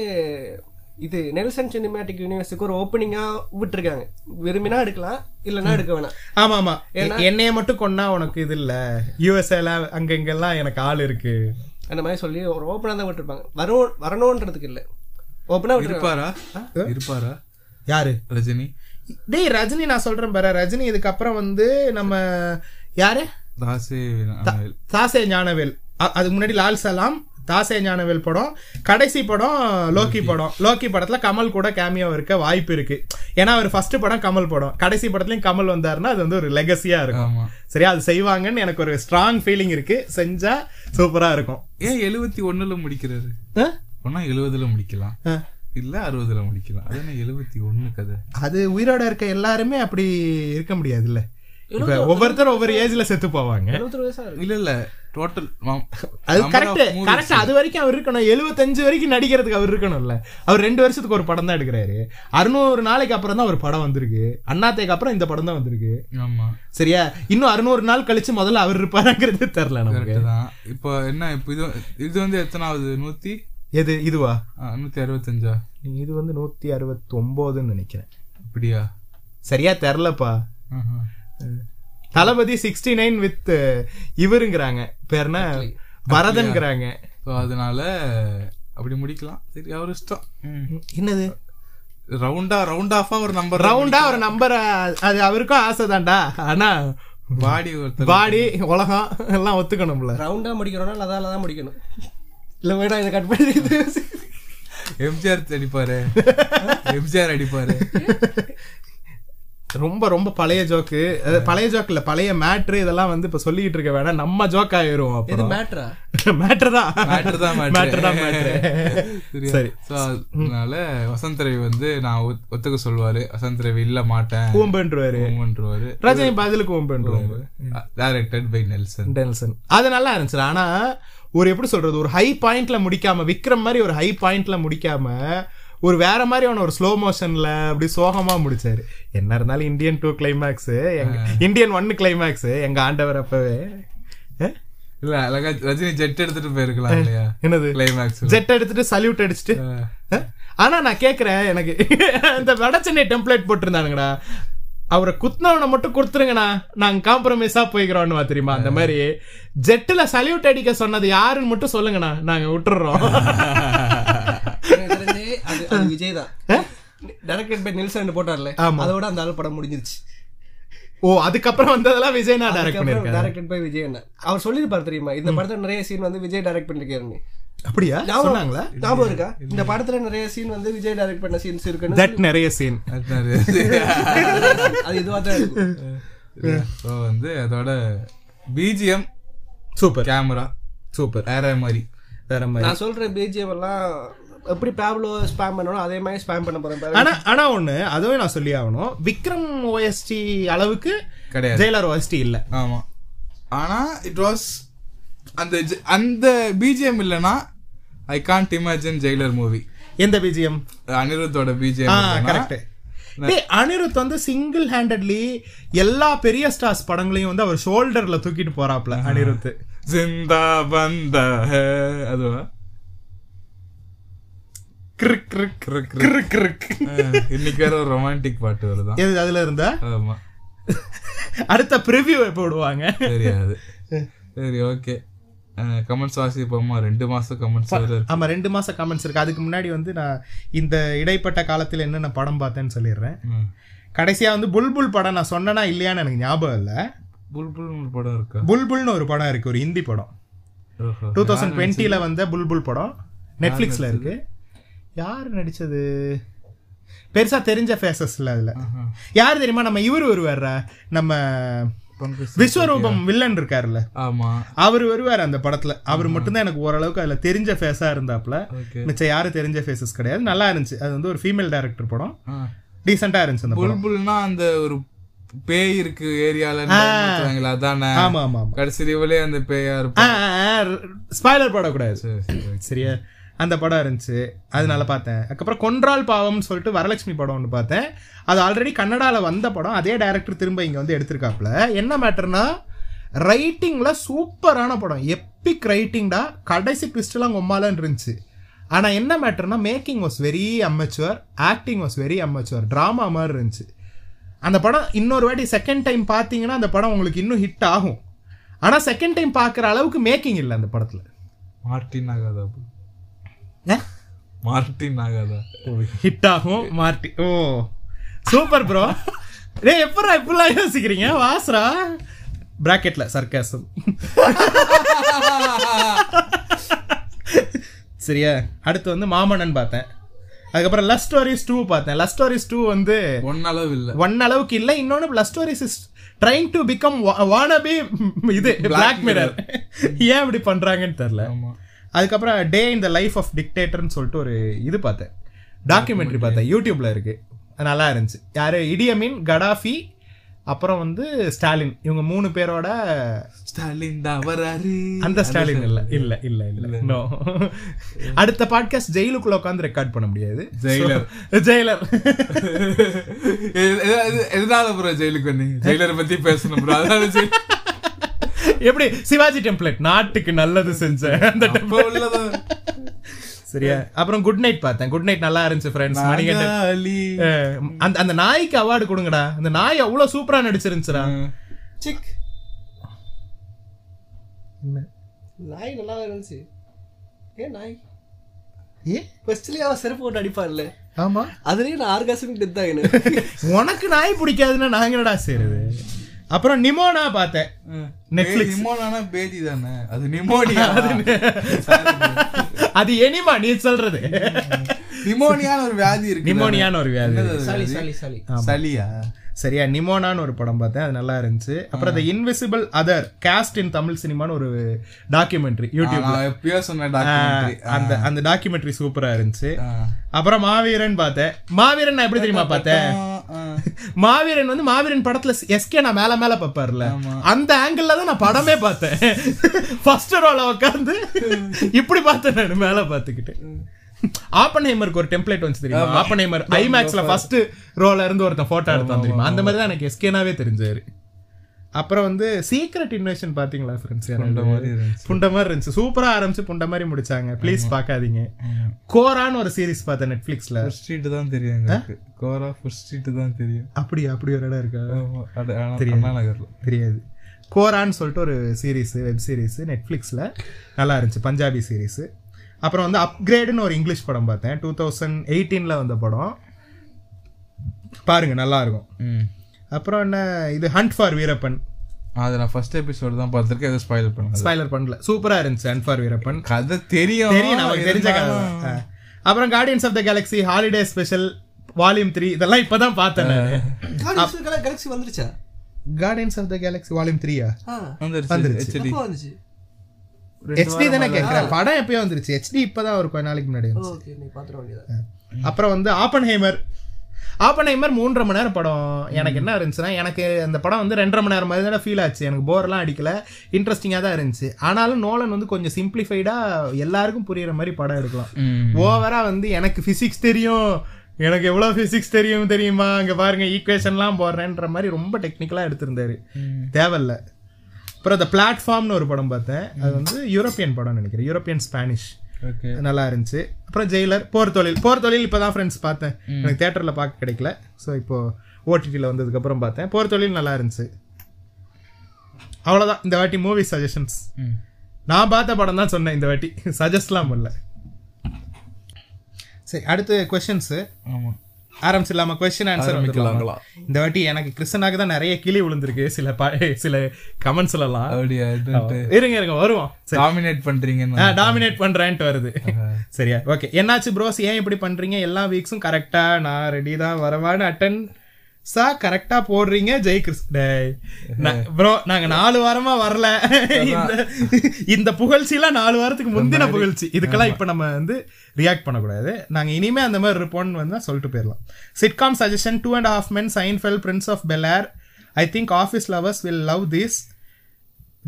இது நெல்சன் சினிமேட்டிக் யூனிவர்ஸுக்கு ஒரு ஓப்பனிங்கா விட்டுருக்காங்க. விரும்பினா எடுக்கலாம் இல்லைன்னா எடுக்க வேணாம். ஆமா ஆமா என்னைய மட்டும் கொன்னா உனக்கு இது இல்ல. யூஎஸ்ஏல அங்க இங்கெல்லாம் எனக்கு ஆள் இருக்கு. அந்த மாதிரி சொல்லி ஒரு ஓப்பனாக தான் விட்டுருப்பாங்க. வரும் வரணுன்றதுக்கு இல்லை. விட்டுருப்பாங்க இருப்பாரா? இருப்பாரா? யாரு? ரஜினி. டேய் ரஜினி நான் சொல்றேன் பாரு. ரஜினி இதுக்கப்புறம் வந்து நம்ம யாரு? தாசே ஞானவேல். அதுக்கு முன்னாடி லால் சலாம் தாசே ஞானவேல் படம் கடைசி படம் லோக்கி படம். லோக்கி படத்துல கமல் கூட கேமியோ இருக்க வாய்ப்பு இருக்கு. ஏன்னா அவர் ஃபர்ஸ்ட் படம் கமல் படம். கடைசி படத்துலயும் கமல் வந்தாருன்னா அது வந்து ஒரு லெகசியா இருக்கும். சரியா? அது செய்வாங்கன்னு எனக்கு ஒரு ஸ்ட்ராங் ஃபீலிங் இருக்கு. செஞ்சா சூப்பரா இருக்கும். ஏன் எழுபத்தி ஒண்ணுல முடிக்கிறாரு? ஒன்னா எழுபதுல முடிக்கலாம். இல்ல அறுபதுல முடிக்கலாம். அது என்ன எழுபத்தி ஒண்ணு கதை. அது உயிரோட இருக்க எல்லாருமே அப்படி இருக்க முடியாதுல்ல. இப்ப ஒவ்வொருத்தரும் ஒவ்வொரு ஏஜ்ல செத்து போவாங்க. எழுபத்தொரு வயசா இருக்கு. இல்ல இல்ல டோட்டல் அது கரெக்ட் கரெக்ட் அது வரைக்கும் அவர் இருக்கணும். எழுபத்தஞ்சு வரைக்கும் நடிக்கிறதுக்கு அவர் இருக்கணும்ல. அவர் ரெண்டு வருஷத்துக்கு ஒரு படம் தான் எடுக்கிறாரு. அறுநூறு நாளைக்கு அப்புறம் தான் ஒரு படம் வந்திருக்கு. அண்ணாத்தைக்கு அப்புறம் இந்த படம் தான் வந்திருக்கு. ஆமா. சரியா? இன்னும் அறுநூறு நாள் கழிச்சு முதல்ல அவர் இருப்பாருங்கிறது தெரியல நமக்கு. இப்போ என்ன இப்போ இது இது வந்து எத்தனாவது? நூத்தி எது இதுவா? ஆ, நூத்தி அறுபத்தஞ்சா? இது வந்து நூத்தி அறுபத்தி ஒன்பதுன்னு நினைக்கிறேன். அப்படியா? சரியா தெரிலப்பா. தளபதி சிக்ஸ்டி நைன் வித் இவருங்கிறாங்க. பேர் என்ன? பரதன்கிறாங்க அதனால அப்படி முடிக்கலாம். சரி அவர் இஷ்டம். என்னது? ரவுண்டா ரவுண்ட் ஆஃபா ஒரு நம்பர் ரவுண்டா ஒரு நம்பர் அது அவருக்கும் ஆசை தான்டா. ஆனா பாடி பாடி உலகம் எல்லாம் ஒத்துக்கணும்ல. ரவுண்டாக முடிக்கிறோம்னா அதால தான் முடிக்கணும். இல்லை வேணா இதை. கட் பண்ணி எம்ஜிஆர் அடிப்பாரு. எம்ஜிஆர் அடிப்பாரு. ரொம்ப ரொம்ப பழைய ஜோக்கு அது பழைய ஜோக் இல்ல பழைய மேட்ரு இதெல்லாம் வந்து இப்ப சொல்லிட்டு இருக்க வேணாம். நம்ம ஜோக் ஆயிரும் இது அப்புறம் மேட்ரா மேட்ரு தான். மேட்டர் தான் மேட்ரு தான் மேட்ரு சரி. அதனால வசந்த் ரவி வந்து நான் ஒத்- ஒத்துக்க சொல்லுவாரு. வசந்த் ரவி இல்ல மாட்டேன். கூம்புன்றவாரு. ஊமன்றுவாரு ரஜினி பதிலுக்கு கூம்புன்றவாரு. டைரக்டட் பை நெல்சன் டெல்சன் அது நல்லா இருந்துச்சு ஆனா ஒரு எப்படி சொல்றது ஒரு ஹை பாயிண்ட்ல முடிக்காம விக்ரம் மாதிரி ஒரு ஹை பாயிண்ட்ல முடிக்காம ஒரு வேற மாதிரியான ஒரு ஸ்லோ மோஷன்ல அப்படி சோகமா முடிச்சாரு. என்ன இருந்தாலும் இந்தியன் டூ கிளைமேக்ஸ் எங்க இந்தியன் ஒன்னு கிளைமேக்ஸ் எங்க ஆண்டவர் அப்பவே? இல்ல அழகா ரஜினி ஜெட் எடுத்துட்டு போயிருக்கலாம் இல்லையா? என்னது? கிளைமேக்ஸ் ஜெட் எடுத்துட்டு சல்யூட் அடிச்சுட்டு? ஆனா நான் கேக்குறேன் எனக்கு [LAUGHS] இந்த வட சென்னை டெம்ப்ளேட் போட்டிருந்தானுங்கடா. அவரை குத்துனவனை மட்டும் கொடுத்துருங்கண்ணா. நாங்க காம்ப்ரமைஸா போய்க்கிறோம்னு தெரியுமா? அந்த மாதிரி ஜெட்டுல சல்யூட் அடிக்க சொன்னது யாருன்னு மட்டும் சொல்லுங்கண்ணா. நாங்க விட்டுறோம். விஜய் தான். டைரக்டட் பை நெல்சன் போட்டார்ல. அதோட அந்த ஆள் படம் முடிஞ்சிருச்சு. ஓ அதுக்கப்புறம் வந்ததெல்லாம் விஜய் நான் டைரக்ட் பண்ணிருக்கேன் டைரக்டட் பை விஜய் அவர் சொல்லியிருப்பார் தெரியுமா? இந்த படத்துல நிறைய சீன் வந்து விஜய் டைரக்ட் பண்ணிருக்காருன்னு. அப்படியா? சொன்னாங்களா? ஞாபகம் இருக்கா? இந்த படத்துல நிறைய சீன் வந்து விஜய் டைரக்ட் பண்ண சீன்ஸ் இருக்குன்னு தட் நிறைய சீன் [LAUGHS] அது இதுவா தான் ஸோ [LAUGHS] வந்து அதோட பிஜிஎம் சூப்பர். Camera super. வேற மாதிரி. வேற மாதிரி. நான் சொல்ற பிஜிஎம் எல்லாம் எப்படி பேப்லோ ஸ்பேம் பண்ணணும் அதே மாதிரி ஸ்பேம் பண்ண போறேன் ஆனா ஆனா ஒண்ணு அதுவே நான் சொல்லி ஆகணும். விக்ரம் ஓஎஸ்டி அளவுக்கு கிடையாது. ஜெயிலர் ஓஎஸ்டி இல்ல. ஆமா. ஆனா இட் வாஸ் அந்த ஜ- அந்த பிஜிஎம் இல்லனா I can't imagine Jailer movie எந்த பிஜிஎம் அனிருத்தோட பிஜிஎம் கரெக்ட் அனிருத் வந்து சிங்கிள் ஹேண்டட்லி எல்லா பெரிய ஸ்டார்ஸ் படங்களையும் வந்து அவர் ஷோல்டர்ல தூக்கிட்டு போறாப்ல அனிருத். ஜிந்தா பந்த அதுவா? இன்னைக்கு வேற ஒரு ரொமான்டிக் பாட்டு வருதான் எது அதுல இருந்தா? ஆமா. அடுத்த ப்ரிவியூ எப்போ விடுவாங்க தெரியாது. சரி ஓகே கமெண்ட்ஸ் வாசிப்போமா ரெண்டு மாசம் கமெண்ட்ஸ் வேற இருக்கு. ஆமா ரெண்டு மாசம் கமெண்ட்ஸ் இருக்கு. அதுக்கு முன்னாடி வந்து நான் இந்த இடைப்பட்ட காலத்துல என்னென்ன படம் பார்த்தேன்னு சொல்லிடுறேன். ம். கடைசியா வந்து புல்புல் படம் நான் சொன்னேனா இல்லையான்னு எனக்கு ஞாபகம் இல்ல. புல்புல்னு ஒரு படம் இருக்கா? புல்புல்னு ஒரு படம் இருக்கு ஒரு ஹிந்தி படம். டூ தௌசண்ட் டுவெண்ட்டில வந்த புல்புல் படம். நெட்ஃபிளிக்ஸ்ல இருக்கு. யார் நடிச்சது? பெருசா தெரிஞ்ச ஃபேஸஸ் இல்ல அதுல. யார் தெரியுமா? நம்ம இவர் வருவாரா நம்ம விஸ்வரூபம் வில்லன் இருக்காருல்ல ஆமா அவர் வருவார் அந்த படத்துல அவர் மட்டும்தான் எனக்கு ஓரளவுக்கு அதுல தெரிஞ்ச ஃபேஸா இருந்தாப்ல மிச்சம் யாரும் தெரிஞ்ச ஃபேஸஸ் கிடையாது நல்லா இருந்துச்சு அது வந்து ஒரு ஃபீமேல் டைரக்டர் படம் டீசெண்டா இருந்துச்சு அந்த புல்புல்னா அந்த ஒரு பேய் இருக்கு ஏரியால அதானே ஆமா ஆமா கடைசி இவளே அந்த பேயா இருப்பா ஸ்பாய்லர் போடக்கூடாது சரி, சரி. சரியா அந்த படம் இருந்துச்சு. அதனால பார்த்தேன். அதுக்கப்புறம் கொன்றால் பாவம்னு சொல்லிட்டு வரலட்சுமி படம் ஒன்று பார்த்தேன். அது ஆல்ரெடி கன்னடாவில் வந்த படம். அதே டைரக்டர் திரும்ப இங்கே வந்து எடுத்திருக்காப்புல. என்ன மேட்டர்னா ரைட்டிங்கில் சூப்பரான படம். எப்பிக் ரைட்டிங்டா கடைசி ட்விஸ்ட்லாம் கொம்மாலன்னு இருந்துச்சு. ஆனால் என்ன மேட்டர்னா making was very amateur acting was very amateur drama மாதிரி இருந்துச்சு. அந்த படம் இன்னொரு வாட்டி செகண்ட் டைம் பார்த்தீங்கன்னா அந்த படம் உங்களுக்கு இன்னும் ஹிட் ஆகும். ஆனால் செகண்ட் டைம் பார்க்குற அளவுக்கு மேக்கிங் இல்லை அந்த படத்தில். மார்டின் ஆகாதா மார்டின் ஆகாதா ஹிட் ஆகும் மார்டி ஓ சூப்பர் ப்ரோ டேய் எப்படா இப்படிலாம் யோசிக்கிறீங்க வாஸ்ரா பிராக்கெட்ல சர்க்காசம் சரியா அடுத்து வந்து மாமன்னன் பார்த்தேன். அதுக்கப்புறம் லவ் ஸ்டோரிஸ் டூ பார்த்தேன். லவ் ஸ்டோரிஸ் டூ வந்து ஒன்னளவு இல்ல ஒன் அளவுக்கு இல்லை. இன்னொன்று love stories is trying to become wannabe இது பிளாக் மிரர் ஏன் இப்படி பண்றாங்கன்னு தெரியல. ஆமா. அதுக்கப்புறம் டே இன் த லைஃப் ஆஃப் டிக்டேட்டர்னு சொல்லிட்டு ஒரு இது பார்த்தேன் டாக்குமெண்ட்ரி பார்த்தேன் யூடியூப்ல இருக்கு நல்லா இருந்துச்சு யாரு இடியமின் கடாஃபி அப்புறம் வந்து ஸ்டாலின் இவங்க மூணு பேரோட ஸ்டாலின் தான் வராரு அந்த ஸ்டாலின் இல்ல இல்ல இல்ல இல்ல நோ அடுத்த பாட்காஸ்ட் ஜெயிலுக்குள்ள உட்காந்து ரெக்கார்ட் பண்ண முடியாது ஜெயிலர். ஜெயிலர் எதனால ப்ரோ ஜெயிலுக்கு வந்தீங்க ஜெயிலரை பத்தி பேசணும் ப்ரோ அதனால எப்படி சிவாஜி டெம்ப்ளேட் நாட்டுக்கு நல்லது செஞ்சேன். அந்த சரியா? அப்புறம் குட் நைட் பார்த்தேன். குட் நைட் நல்லா இருந்துச்சு ஃப்ரெண்ட்ஸ் மணிகண்டன். அஹ், அந்த அந்த நாய்க்கு அவார்டு கொடுங்கடா. அந்த நாய் அவ்வளவு சூப்பரா நடிச்சிருந்துச்சுடா. சிக்? நாய் நல்லா இருந்துச்சு. ஏன் நாய்? ஏ? ஃபர்ஸ்ட்லயே அவன் செருப்பு போட்டு அடிப்பான்ல. ஆமா. அதுலயே நான் ஆர்காசமிக் டெத் ஆகினேன் உனக்கு நாய் பிடிக்காதுன்னா நாங்க என்னடா செய்யறது அப்புறம் நிமோனா பார்த்தேன். Netflix. பே- நிமோனானா பேதி தானே? அது நிமோனியா? அது எனிமா நீ சொல்றது. நிமோனியான ஒரு வியாதி இருக்கு நிமோனியான்னு ஒரு வியாதி சாலி சாலி சாலி சளியா? சரியா? நிமோனான்னு ஒரு படம் பார்த்தேன். அது நல்லா இருந்துச்சு. அப்புறம் the invisible other caste in Tamil சினிமான்னு ஒரு டாக்குமெண்ட்ரி யூடியூப்ல அந்த அந்த டாக்குமெண்ட்ரி சூப்பரா இருந்துச்சு. அப்புறம் மாவீரன் பார்த்தேன். மாவீரன் நான் எப்படி தெரியுமா பார்த்தேன்? [LAUGHS] மாவீரன் வந்து மாவீரன் படத்துல எஸ்கே நான் மேல மேல பாப்பாருல அந்த ஆங்கிள் தான் நான் படமே பார்த்தேன். ஃபர்ஸ்ட் ரோல உட்காந்து இப்படி பார்த்தேன் நான் மேல பார்த்துக்கிட்டு. ஆப்பன்ஹைமருக்கு ஒரு டெம்ப்ளேட் வந்து தெரியுமா? ஆப்பன்ஹைமர் ஐமேக்ஸ்ல ஃபர்ஸ்ட் ரோல இருந்து ஒருத்தன் போட்டோ எடுத்தான் தெரியுமா அந்த மாதிரி தான் எனக்கு எஸ்கேனாவே தெரிஞ்சாரு. அப்புறம் வந்து சீக்ரெட் இன்வெஷன் பாத்தீங்களா ஃப்ரெண்ட்ஸ். புண்ட மாதிரி இருந்துச்சு. சூப்பரா ஆரம்பிச்சு புண்ட மாதிரி முடிச்சாங்க. ப்ளீஸ் பார்க்காதீங்க. கோரான்னு ஒரு சீரிஸ் பார்த்தேன் நெட்ஃபிளிக்ஸ்ல ஸ்ட்ரீட் தான் தெரியும் கோரா ஃபுட் ஸ்ட்ரீட் தான் தெரியும். அப்படி அப்படி ஒரு இடம் இருக்கா? நகர்ல தெரியாது. கோரான்னு சொல்லிட்டு ஒரு சீரிஸ் வெப் சீரிஸ் நெட்ஃப்ளிக்ஸில் நல்லா இருந்துச்சு. பஞ்சாபி சீரிஸ் அப்புறம் வந்து அப்கிரேடுன்னு ஒரு இங்கிலீஷ் படம் பார்த்தேன். டூ தௌசண்ட் எயிட்டீனில் வந்த படம். பாருங்க நல்லா இருக்கும். அப்புறம் என்ன இது ஹண்ட் ஃபார் வீரப்பன் அது நான் ஃபர்ஸ்ட் எபிசோட் தான் பார்த்திருக்கேன். எதுவும் ஸ்பாயில் பண்ணல. ஸ்பாய்லர் பண்ணல. சூப்பரா இருந்துச்சு ஹண்ட் ஃபார் வீரப்பன் கதை தெரியும். தெரியும் நமக்கு தெரிஞ்ச கதை தான். அப்புறம் Guardians of the Galaxy holiday special volume three இதெல்லாம் இப்பதான் பார்த்தேன் கேலக்ஸி வந்துருச்சா? Guardians of the Galaxy volume த்ரீயா ஆ. வந்துருச்சு வந்துருச்சு. ஹெச்டி தானே கேட்கிறேன் படம் எப்பயோ வந்துருச்சு. ஹெச்டி இப்பதான் ஒரு கொஞ்ச நாளைக்கு முன்னாடி வந்துச்சு. ஓகே நீ பாத்துற வேண்டியதா அப்புறம் வந்து ஆப்பன்ஹைமர். ஆப்பன்ஹைமர் மூன்றரை மணி நேரம் படம். எனக்கு என்ன இருந்துச்சுன்னா எனக்கு அந்த படம் வந்து ரெண்டரை மணி நேரம் மாதிரி தான் ஃபீல் ஆச்சு. எனக்கு போர்லாம் அடிக்கல. இன்ட்ரெஸ்டிங்காக தான் இருந்துச்சு. ஆனாலும் நோலன் வந்து கொஞ்சம் சிம்பிளிஃபைடா எல்லாருக்கும் புரியுற மாதிரி படம் எடுக்கலாம். ம். ஓவரா வந்து எனக்கு பிசிக்ஸ் தெரியும். எனக்கு எவ்வளவு பிசிக்ஸ் தெரியும் தெரியுமா? அங்க பாருங்க ஈக்குவேஷன்லாம் போடுறேன்ற மாதிரி ரொம்ப டெக்னிக்கலா எடுத்திருந்தாரு. தேவையில்ல. அப்புறம் அந்த பிளாட்ஃபார்ம்னு ஒரு படம் பார்த்தேன். அது வந்து யூரோப்பியன் படம் நினைக்கிறேன். யூரோப்பியன் ஸ்பானிஷ் நல்லா இருந்துச்சு அப்புறம் ஜெயிலர் போர் தொழில் போர் தொழில் இப்பதான் ஃப்ரெண்ட்ஸ் பார்த்தேன். எனக்கு தேட்டரில் பார்க்க கிடைக்கல. ஸோ இப்போ ஓடிடியில் வந்ததுக்கப்புறம் பார்த்தேன். போர் தொழில் நல்லா இருந்துச்சு அவ்வளோதான் இந்த வாட்டி மூவி சஜஷன்ஸ் நான் பார்த்த படம் தான் சொன்னேன் இந்த வாட்டி. [LAUGHS] சஜஸ்ட்லாம் பண்ணல சரி அடுத்து கொஷின்ஸு ஆமா. ஆரம்பிச்சிடலாமா? கொஸ்டின் ஆன்சர் ஆரம்பிக்கலாங்களா? இந்த வாட்டி எனக்கு கிருஷ்ணனாக்கு தான் நிறைய கிளி விழுந்திருக்கு. சில சில கமெண்ட்ஸ்ல எல்லாம் இருங்க இருங்க வருவோம். டாமினேட் பண்றீங்கன்னு டாமினேட் பண்றேன்ட்டு வருது. சரியா? ஓகே என்னாச்சு ப்ரோஸ் ஏன் இப்படி பண்றீங்க? எல்லா வீக்ஸும் கரெக்டா நான் ரெடி தான். வரவான்னு அட்டன் சா கரெக்டா போடுறீங்க ஜெய் ப்ரோ நாங்க நாலு வாரமா வரல. இந்த இந்த புகழ்ச்சிலாம் நாலு வாரத்துக்கு முந்தின புகழ்ச்சி. இதுக்கெல்லாம் இப்ப நம்ம வந்து ரியாக்ட் பண்ணக்கூடாது. நாங்க இனிமே அந்த மாதிரி இருப்போம்னு வந்து சொல்லிட்டு போயிடலாம். Sitcom suggestion two and half men Seinfeld Prince of Bel Air I think Office lovers will love this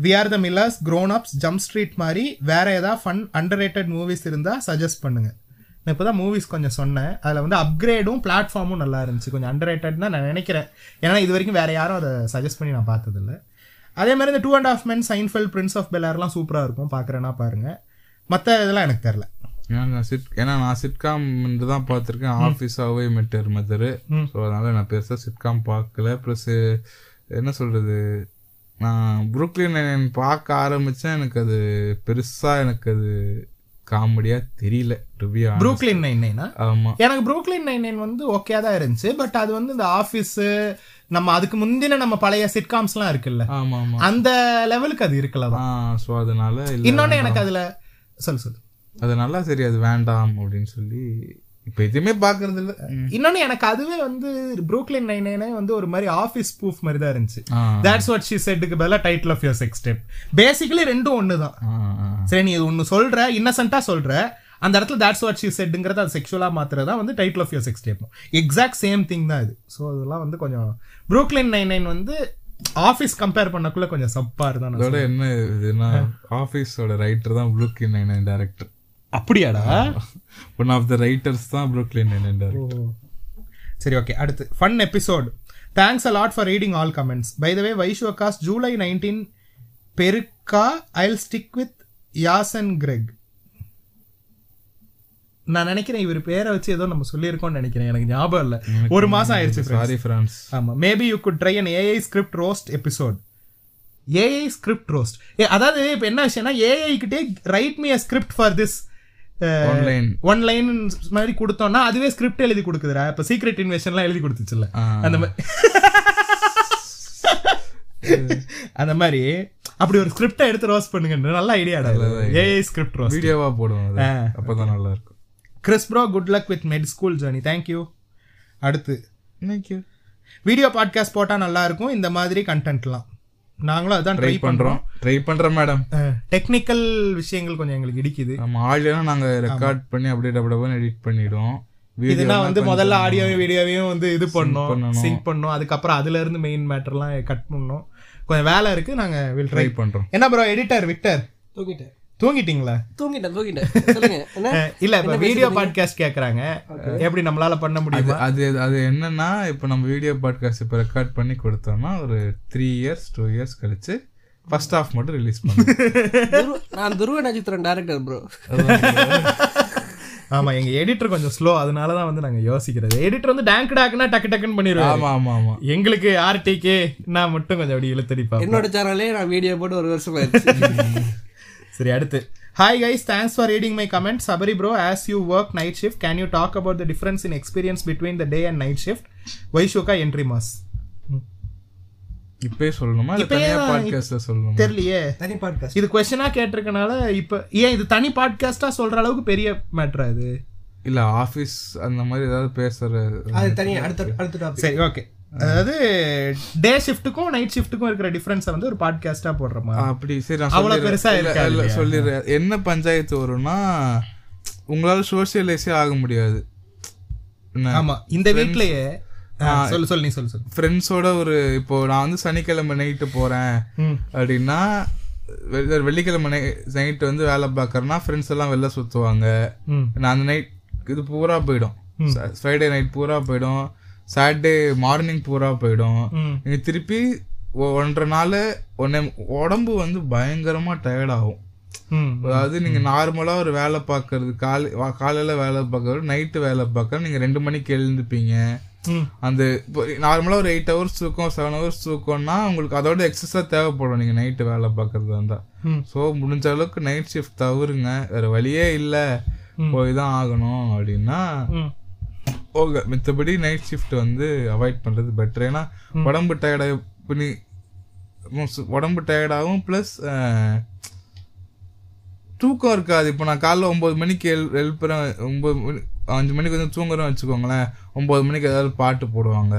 we are the Millers grown ups Jump Street மாதிரி வேற ஏதாவது ஃபன் அண்டர் ரேட்டட் மூவிஸ் இருந்தா சஜஸ்ட் பண்ணுங்க. நான் இப்போதான் movies கொஞ்சம் சொன்னேன். அதில் வந்து அப்கிரேடும் பிளாட்ஃபார்மும் நல்லா இருந்துச்சு. கொஞ்சம் அண்டர் ரேட்டட் தான் நான் நினைக்கிறேன். ஏன்னா இது வரைக்கும் வேற யாரும் அதை சஜஸ்ட் பண்ணி நான் பார்த்ததில்ல. அதே மாதிரி இந்த two and half men Seinfeld Prince of பெலார்லாம் சூப்பராக இருக்கும். பார்க்குறேன்னா பாருங்க. மற்ற இதெல்லாம் எனக்கு தெரில ஏன்னா நான் சிட் ஏன்னா நான் சிட்காம் தான் பார்த்துருக்கேன். ஆஃபீஸ் அவே மெட்டர் மெத்தரு ஸோ அதனால நான் பெருசாக சிட்காம் பார்க்கல. ப்ளஸ் என்ன சொல்றது? நான் புருக்லின் பார்க்க ஆரம்பிச்சேன். எனக்கு அது பெருசா எனக்கு அது காமெடியா தெரியல ப்ரூக்லின் நைன் நைனா ஆமா. எனக்கு ப்ரூக்லின் நைன் நைன் வந்து ஓகே தான் இருந்துச்சு பட் அது வந்து இந்த ஆஃபீஸு நம்ம அதுக்கு முந்தின நம்ம பழைய சிட்காம்ஸ்லாம் இருக்குல்ல ஆமா ஆமா. அந்த லெவலுக்கு அது இருக்கல தான். ஆ ஸோ அதனால இன்னொன்னு எனக்கு அதுல சொல்லு சொல்லு. அதனால சரி அது வேண்டாம் அப்படின்னு சொல்லி இப்போ எதுவுமே பார்க்கறது இல்ல. இன்னொன்னு எனக்கு அதுவே வந்து ப்ரூக்லின் நைன் நைனே வந்து ஒரு மாதிரி ஆஃபீஸ் ப்ரூஃப் மாதிரி தான் இருந்துச்சு. தட்ஸ் வாட் ஷீ செட்டுக்கு பதிலா title of your sex tape basically ரெண்டும் ஒன்று தான். சரி நீ இது ஒன்று சொல்ற இன்னசென்ட்டா சொல்ற அந்த இடத்துல தட்ஸ் வாட் ஷீ செட்டுங்கிறது அது செக்ஷுவலா மாத்துறது தான் வந்து title of your sex step exact same thing தான் இது. ஸோ அதெல்லாம் வந்து கொஞ்சம் ப்ரூக்லின் நைன் நைன் வந்து ஆஃபீஸ் கம்பேர் பண்ணக்குள்ள கொஞ்சம் சப்பார் தான் நான் அதோட என்ன இதுன்னா ஆஃபீஸோட ரைட்டர் தான் ப்ரூக்லின் நைன் டைரக்டர் அப்படியாடா? ஒன் ஆஃப் த ரைட்டர்ஸ் தான் ப்ரூக்லின் டைரக்டர் சரி ஓகே அடுத்து fun episode thanks a lot for reading all comments by the way வைஷ்வகாஸ் July nineteen பெருக்கா I'll stick with Jason Greg நான் நினைக்கிறேன் இவர் பேரை வச்சு ஏதோ நம்ம சொல்லியிருக்கோம்னு நினைக்கிறேன். எனக்கு ஞாபகம் இல்லை. ஒரு மாசம் ஆயிடுச்சு. சாரி ஃப்ரான்ஸ் ஆமா. Maybe you could try an AI script roast episode AI script roast அதாவது இப்போ என்ன விஷயம்னா ஏஐ கிட்டே write me a script for this one line மாதிரி கொடுத்தோம்னா அதுவே ஸ்கிரிப்ட் எழுதி கொடுக்குதுடா. இப்ப சீக்ரெட் இன்வெஷன்லாம் எழுதி கொடுத்துச்சுல்ல. அந்த மாதிரி [LAUGHS] அந்த மாதிரி. அப்படி ஒரு ஸ்கிரிப்டை எடுத்து ரோஸ்ட் பண்ணுங்க நல்ல ஐடியாடா ஏஐ ஸ்கிரிப்ட் ரோஸ்ட் வீடியோவா போடுவோம் அப்பதான் நல்லா இருக்கும் Chris bro good luck with med school journey thank you அடுத்து. தேங்க்யூ வீடியோ பாட்காஸ்ட் போட்டா நல்லா இருக்கும் இந்த மாதிரி கண்டென்ட்லாம் நாங்களும் அதான் ட்ரை பண்றோம். ட்ரை பண்றோம் மேடம் டெக்னிக்கல் விஷயங்கள் கொஞ்சம் எங்களுக்கு இடிக்குது. நம்ம ஆடியோனா நாங்க ரெக்கார்ட் பண்ணி அப்படியே டபுள் எடிட் பண்ணிடுவோம். இதுனா வந்து முதல்ல ஆடியோவையும் வீடியோவையும் வந்து இது பண்ணோம். சிங்க் பண்ணோம் அதுக்கப்புறம் அதுல இருந்து மெயின் மேட்டர்லாம் கட் பண்ணோம் கொஞ்சம் வேலை இருக்கு. நாங்க வில் ட்ரை பண்றோம். என்ன ப்ரோ எடிட்டர் விக்டர் தூங்கிட்டேன் தூங்கிட்டீங்களா? தூங்கிட்டேன் தூங்கிட்டேன். [LAUGHS] இல்ல இப்ப வீடியோ பாட்காஸ்ட் கேக்குறாங்க. எப்படி நம்மளால பண்ண முடியுமா? அது அது என்னன்னா இப்போ நம்ம வீடியோ பாட்காஸ்ட் இப்போ ரெக்கார்ட் பண்ணி கொடுத்தோம்னா ஒரு த்ரீ இயர்ஸ் டூ இயர்ஸ் கழிச்சு ஃபர்ஸ்ட் ஹாஃப் மட்டும் ரிலீஸ் [LAUGHS] பண்ணுவோம் துரு- நான் துருவ நட்சத்திரம் டேரக்டர் ப்ரோ [LAUGHS] ஆமா எங்க எடிட்டர் கொஞ்சம் ஸ்லோ அதனாலதான் வந்து நாங்க யோசிக்கிறது. எடிட்டர் வந்து டேங்க் டாக்னா டக்கு டக்குன்னு பண்ணிடுவாரு. ஆமா ஆமா ஆமா. எங்களுக்கு ஆர்டிகே நான் மட்டும் கொஞ்சம் அப்படி இழுத்தடிப்பா என்னோட சேனல்லே நான் வீடியோ போட்டு ஒரு வருஷம் ஆயிடுச்சு. சரி அடுத்து. Hi guys thanks for reading my comment Sabari bro as you work night shift can you talk about the difference in experience between the day and night shift வைஷோகா entry mass இப்பே சொல்லணுமா? இல்ல தனியா தான் பாட்காஸ்ட்ல சொல்லணுமா? தெரியலையே. தனி பாட்காஸ்ட் இது கொஸ்டினா கேட்டிருக்கனால இப்ப ஏன் இது தனி பாட்காஸ்டா சொல்ற அளவுக்கு பெரிய மேட்ரா இது? இல்ல ஆபீஸ் அந்த மாதிரி ஏதாவது பேசுற அது தனியா அடுத்த அடுத்த டாபிக் சரி ஓகே அதாவது டே ஷிஃப்ட்டுக்கும் நைட் ஷிஃப்ட்டுக்கும் இருக்கிற டிஃபரன்ஸை வந்து ஒரு பாட்காஸ்டா போடுறோமா அப்படி சரி சொல்லிடுறேன். பெருசா இல்ல? சொல்லிடுறேன். என்ன பஞ்சாயத்து வரும்னா உங்களால சோசியலைஸே ஆக முடியாது. ஆமா இந்த வீட்லயே சொல்லு சொல்லு நீ சொல்லு சொல்லு. ஃப்ரெண்ட்ஸோட ஒரு இப்போ நான் வந்து சனிக்கிழமை நைட்டு போறேன். அப்படின்னா வெள்ளிக்கிழமை நைட்டு வந்து வேலை பார்க்கறேன்னா ஃப்ரெண்ட்ஸ் எல்லாம் வெளில சுத்துவாங்க. நான் அந்த நைட் இது பூரா போயிடும். ஃப்ரைடே நைட் பூரா போயிடும். சாட்டர்டே மார்னிங் பூரா போயிடும். ம். நீங்க திருப்பி ஒன்றரை நாள் ஒன்னே உடம்பு வந்து பயங்கரமா டயர்ட் ஆகும். ம். அதாவது நீங்க நார்மலா ஒரு வேலை பார்க்கறது காலை காலையில வேலை பார்க்கறது நைட்டு வேலை பார்க்கறது நீங்க ரெண்டு மணிக்கு எழுந்துப்பீங்க. அந்த இப்போ நார்மலா ஒரு எயிட் ஹவர்ஸ் தூக்கம் செவன் ஹவர்ஸ் தூக்கம்னா உங்களுக்கு அதோட எக்ஸஸா தேவைப்படும். நீங்க நைட்டு வேலை பார்க்கறதா இருந்தா. ஸோ முடிஞ்ச அளவுக்கு நைட் ஷிஃப்ட் தவிருங்க வேற வழியே இல்ல. போய் தான் ஆகணும் அப்படின்னா ஓகே மித்தபடி நைட் ஷிஃப்ட் வந்து அவாய்ட் பண்றது பெட்டர் ஏன்னா உடம்பு டயர்டா பண்ணி உடம்பு டயர்டாகும் ப்ளஸ் தூக்கம் இருக்காது. இப்போ நான் காலைல ஒம்பது மணிக்கு எழு எழுப்புறேன் ஒம்பது மணி அஞ்சு மணிக்கு வந்து தூங்குறேன்னு வச்சுக்கோங்களேன் ஒம்பது மணிக்கு ஏதாவது பாட்டு போடுவாங்க.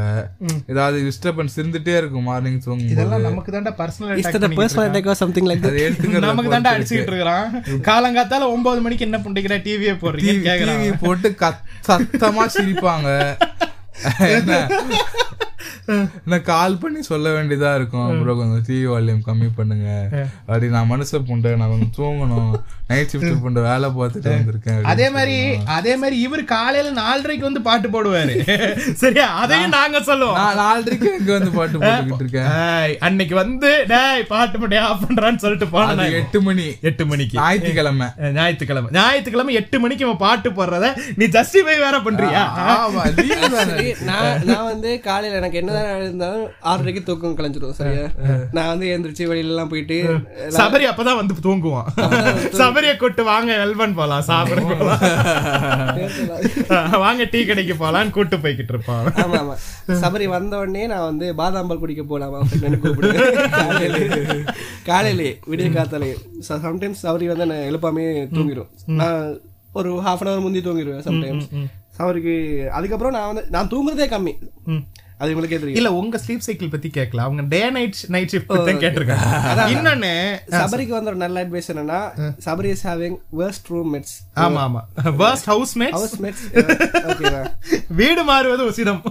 ஏதாவது டிஸ்டர்பன்ஸ் இருந்துட்டே இருக்கும் மார்னிங் தூங்கும் இதெல்லாம் நமக்கு தாண்டா personal the personal attack or something like அது எடுத்துக்கிறது நமக்கு தாண்டா அடிச்சுக்கிட்டு இருக்கிறான். காலங்காத்தால ஒன்பது மணிக்கு என்ன பண்றீங்க டிவியே போடுறீங்க கேக்குறான். டிவி போட்டு சத்தமா சிரிப்பாங்க. [LAUGHS] என்ன கால் பண்ணி சொல்ல வேண்டியதா இருக்கும். ப்ரோ கொஞ்சம் டிவி வால்யூம் கம்மி பண்ணுங்க. அப்படி நான் மனுஷ புண்டை நான் கொஞ்சம் தூங்கணும். நைட் ஷிஃப்ட் புண்டை வேலை பார்த்துட்டு வந்திருக்கேன் அதே மாதிரி அதே மாதிரி இவர் காலையில நாலரைக்கு வந்து பாட்டு போடுவாரு. [LAUGHS] சரியா? அதையும் நாங்க சொல்லுவோம். நான் நாலரைக்கு எங்க வந்து பாட்டு போட்டுக்கிட்டு இருக்கேன். அன்னைக்கு வந்து டேய் பாட்டு மட்டும் ஆஃப் பண்றான்னு சொல்லிட்டு போனேன் எட்டு மணி. எட்டு மணிக்கு. ஞாயிற்றுக்கிழமை. ஞாயிற்றுக்கிழமை. ஞாயிற்றுக்கிழமை எட்டு மணிக்கு இவன் பாட்டு போடுறத நீ ஜஸ்டிஃபை வேற பண்றியா? ஆமா leave தானே. நான் நான் வந்து காலையில எனக்கு என்னதான் இருந்தாலும் ஆறரைக்கு தூக்கம் கலைஞ்சிரும் சரியா? நான் வந்து எழுந்திரிச்சு வெளியில எல்லாம் போயிட்டு சபரி அப்பதான் வந்து தூங்குவான். சபரிய கூட்டு வாங்க வெல்வன் போலாம் சாப்பிட போலாம். [LAUGHS] வாங்க டீ கடைக்கு போலான்னு கூட்டு போய்கிட்டு இருப்பான். ஆமா ஆமா. சபரி வந்த உடனே நான் வந்து பாதாம் பால் குடிக்க போலாமா அப்படின்னு கூப்பிடுவேன் காலையில. காலையிலே விடிய காத்தாலே. சம்டைம்ஸ் சபரி வந்து நான் எழுப்பாமே தூங்கிடும் நான் ஒரு ஹாஃப் அன் அவர் முந்தி தூங்கிடுவேன் சம்டைம்ஸ் அவருக்கு அதுக்கப்புறம் நான் வந்து நான் தூங்குறதே கம்மி. அது உங்களுக்கே தெரியும். இல்ல உங்க ஸ்லீப் சைக்கிள் பத்தி கேட்கல அவங்க டே நைட் நைட் ஷிஃப்ட் பத்தி தான் கேட்டிருக்காங்க. இன்னொன்னு சபரிக்கு வந்து ஒரு நல்ல அட்வைஸ் என்னன்னா Sabari is having worst room mates ஆமா ஆமா. First house mates house mates ஓகேவா வீடு மாறுவது உசிதம்.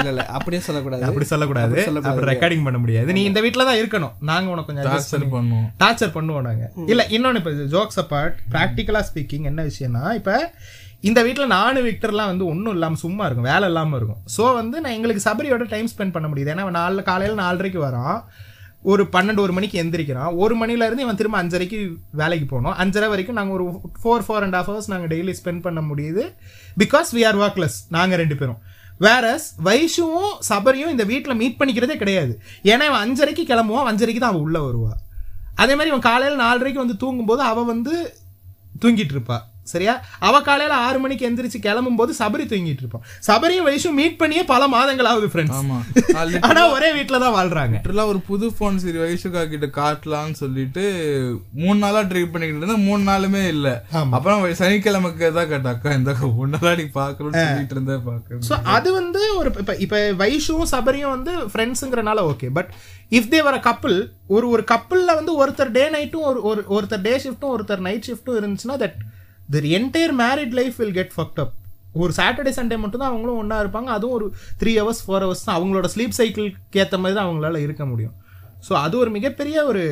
இல்ல இல்ல அப்படியே சொல்லக்கூடாது. அப்படி சொல்லக்கூடாது. அப்புறம் ரெக்கார்டிங் பண்ண முடியாது. நீ இந்த வீட்ல தான் இருக்கணும். நாங்க உனக்கு கொஞ்சம் Torture பண்ணுவோம். டார்ச்சர் பண்ணுவோம் நாங்க. இல்ல இன்னொன்னு இப்ப ஜோக்ஸ் அப்பார்ட் ப்ராக்டிக்கலா ஸ்பீக்கிங் என்ன விஷயம்னா இப்ப இந்த வீட்டில் நானும் விக்டர்லாம் வந்து ஒன்றும் இல்லாமல் சும்மா இருக்கும் வேலை இல்லாமல் இருக்கும். ஸோ வந்து நான் எங்களுக்கு சபரியோட டைம் ஸ்பெண்ட் பண்ண முடியுது. ஏன்னா அவன் நாலு காலையில் நாலரைக்கு வரான். ஒரு பன்னெண்டு ஒரு மணிக்கு எந்திரிக்கிறான். ஒரு மணிலேருந்து இவன் திரும்ப அஞ்சரைக்கு வேலைக்கு போனோம் அஞ்சரை வரைக்கும் நாங்கள் ஒரு four four and half hours நாங்கள் டெய்லி ஸ்பெண்ட் பண்ண முடியுது. பிகாஸ் வி ஆர் ஒர்க்லெஸ் நாங்கள் ரெண்டு பேரும். வேறஸ் வைஷுவும் சபரியும் இந்த வீட்டில் மீட் பண்ணிக்கிறதே கிடையாது. ஏன்னா இவன் அஞ்சரைக்கு கிளம்புவான் அஞ்சரைக்கு தான் அவன் உள்ளே வருவாள் அதே மாதிரி இவன் காலையில் நாலரைக்கு வந்து தூங்கும்போது அவள் வந்து தூங்கிட்டு இருப்பாள் சரியா? அவ காலையில ஆறு மணிக்கு எந்திரிச்சு கிளம்பும் போது சபரி தூங்கிட்டு இருப்பான் சபரியும் வயசும் மீட் பண்ணியே பல மாதங்கள் ஆகுது ஃப்ரெண்ட்ஸ் ஆனா ஒரே வீட்ல தான் வாழ்றாங்க. literally ஒரு புது போன் சரி வயசுக்கா கிட்ட காட்டலாம்னு சொல்லிட்டு மூணு நாளா ட்ரை பண்ணிக்கிட்டு இருந்தேன். மூணு நாளுமே இல்ல. அப்புறம் சனிக்கிழமைக்கு தான் கேட்ட அக்கா இந்த மூணு நாளா நீ பாக்கணும்னு சொல்லிட்டு இருந்தேன் பாக்க ஸோ அது வந்து ஒரு இப்ப இப்ப வைஷுவும் சபரியும் வந்து ஃப்ரெண்ட்ஸுங்கிறனால okay but if they were couple ஒரு ஒரு கப்பிளில் வந்து ஒருத்தர் டே நைட்டும் ஒரு ஒரு ஒருத்தர் டே ஷிஃப்ட்டும் ஒருத்தர் நைட் ஷிஃப்ட்டும் இருந்துச்சுன்னா that their entire married life will get fucked up ஒரு சாட்டர்டே சண்டே மட்டும் தான் அவங்களும் ஒன்றா இருப்பாங்க. அதுவும் ஒரு த்ரீ ஹவர்ஸ் ஃபோர் ஹவர்ஸ் தான் அவங்களோட ஸ்லீப் சைக்கிள்க்கு ஏற்ற மாதிரி தான் அவங்களால இருக்க முடியும். ஸோ அது ஒரு மிகப்பெரிய ஒரு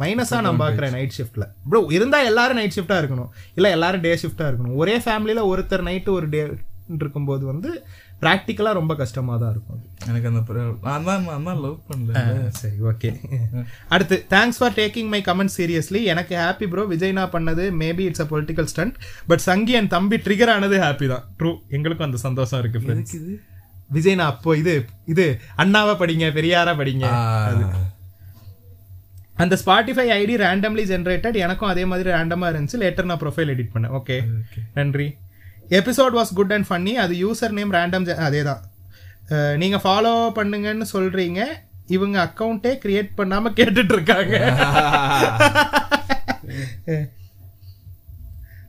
மைனஸாக நான் பார்க்குறேன் நைட் ஷிஃப்ட்டில் ப்ரோ இருந்தால் எல்லாரும் நைட் ஷிஃப்ட்டாக இருக்கணும். இல்லை எல்லாரும் டே ஷிஃப்ட்டாக இருக்கணும். ஒரே ஃபேமிலியில் ஒருத்தர் நைட்டு ஒரு டே இருக்கும்போது வந்து ப்ராக்டிக்கலாக ரொம்ப கஷ்டமாக தான் இருக்கும். எனக்கு அந்த நான் தான் நான் தான் லவ் பண்ணல. சரி ஓகே அடுத்து thanks for taking my comment seriously எனக்கு ஹாப்பி ப்ரோ விஜய்னா பண்ணது maybe it's a political stunt but சங்கி என் தம்பி ட்ரிகர் ஆனது ஹாப்பி தான். ட்ரூ எங்களுக்கும் அந்த சந்தோஷம் இருக்கு. விஜய்னா அப்போ இது இது அண்ணாவா படிங்க பெரியாரா படிங்க. அந்த ஸ்பாட்டிஃபை ஐடி ரேண்டம்லி ஜென்ரேட்டட் எனக்கும் அதே மாதிரி ரேண்டமா இருந்துச்சு. லேட்டர் நான் ப்ரொஃபைல் எடிட் பண்ணேன். ஓகே நன்றி. Episode was good and funny அது யூசர் நேம் ரேண்டம் அதே தான் நீங்கள் ஃபாலோ பண்ணுங்கன்னு சொல்றீங்க இவங்க அக்கௌண்ட்டே கிரியேட் பண்ணாம கேட்டுட்டு இருக்காங்க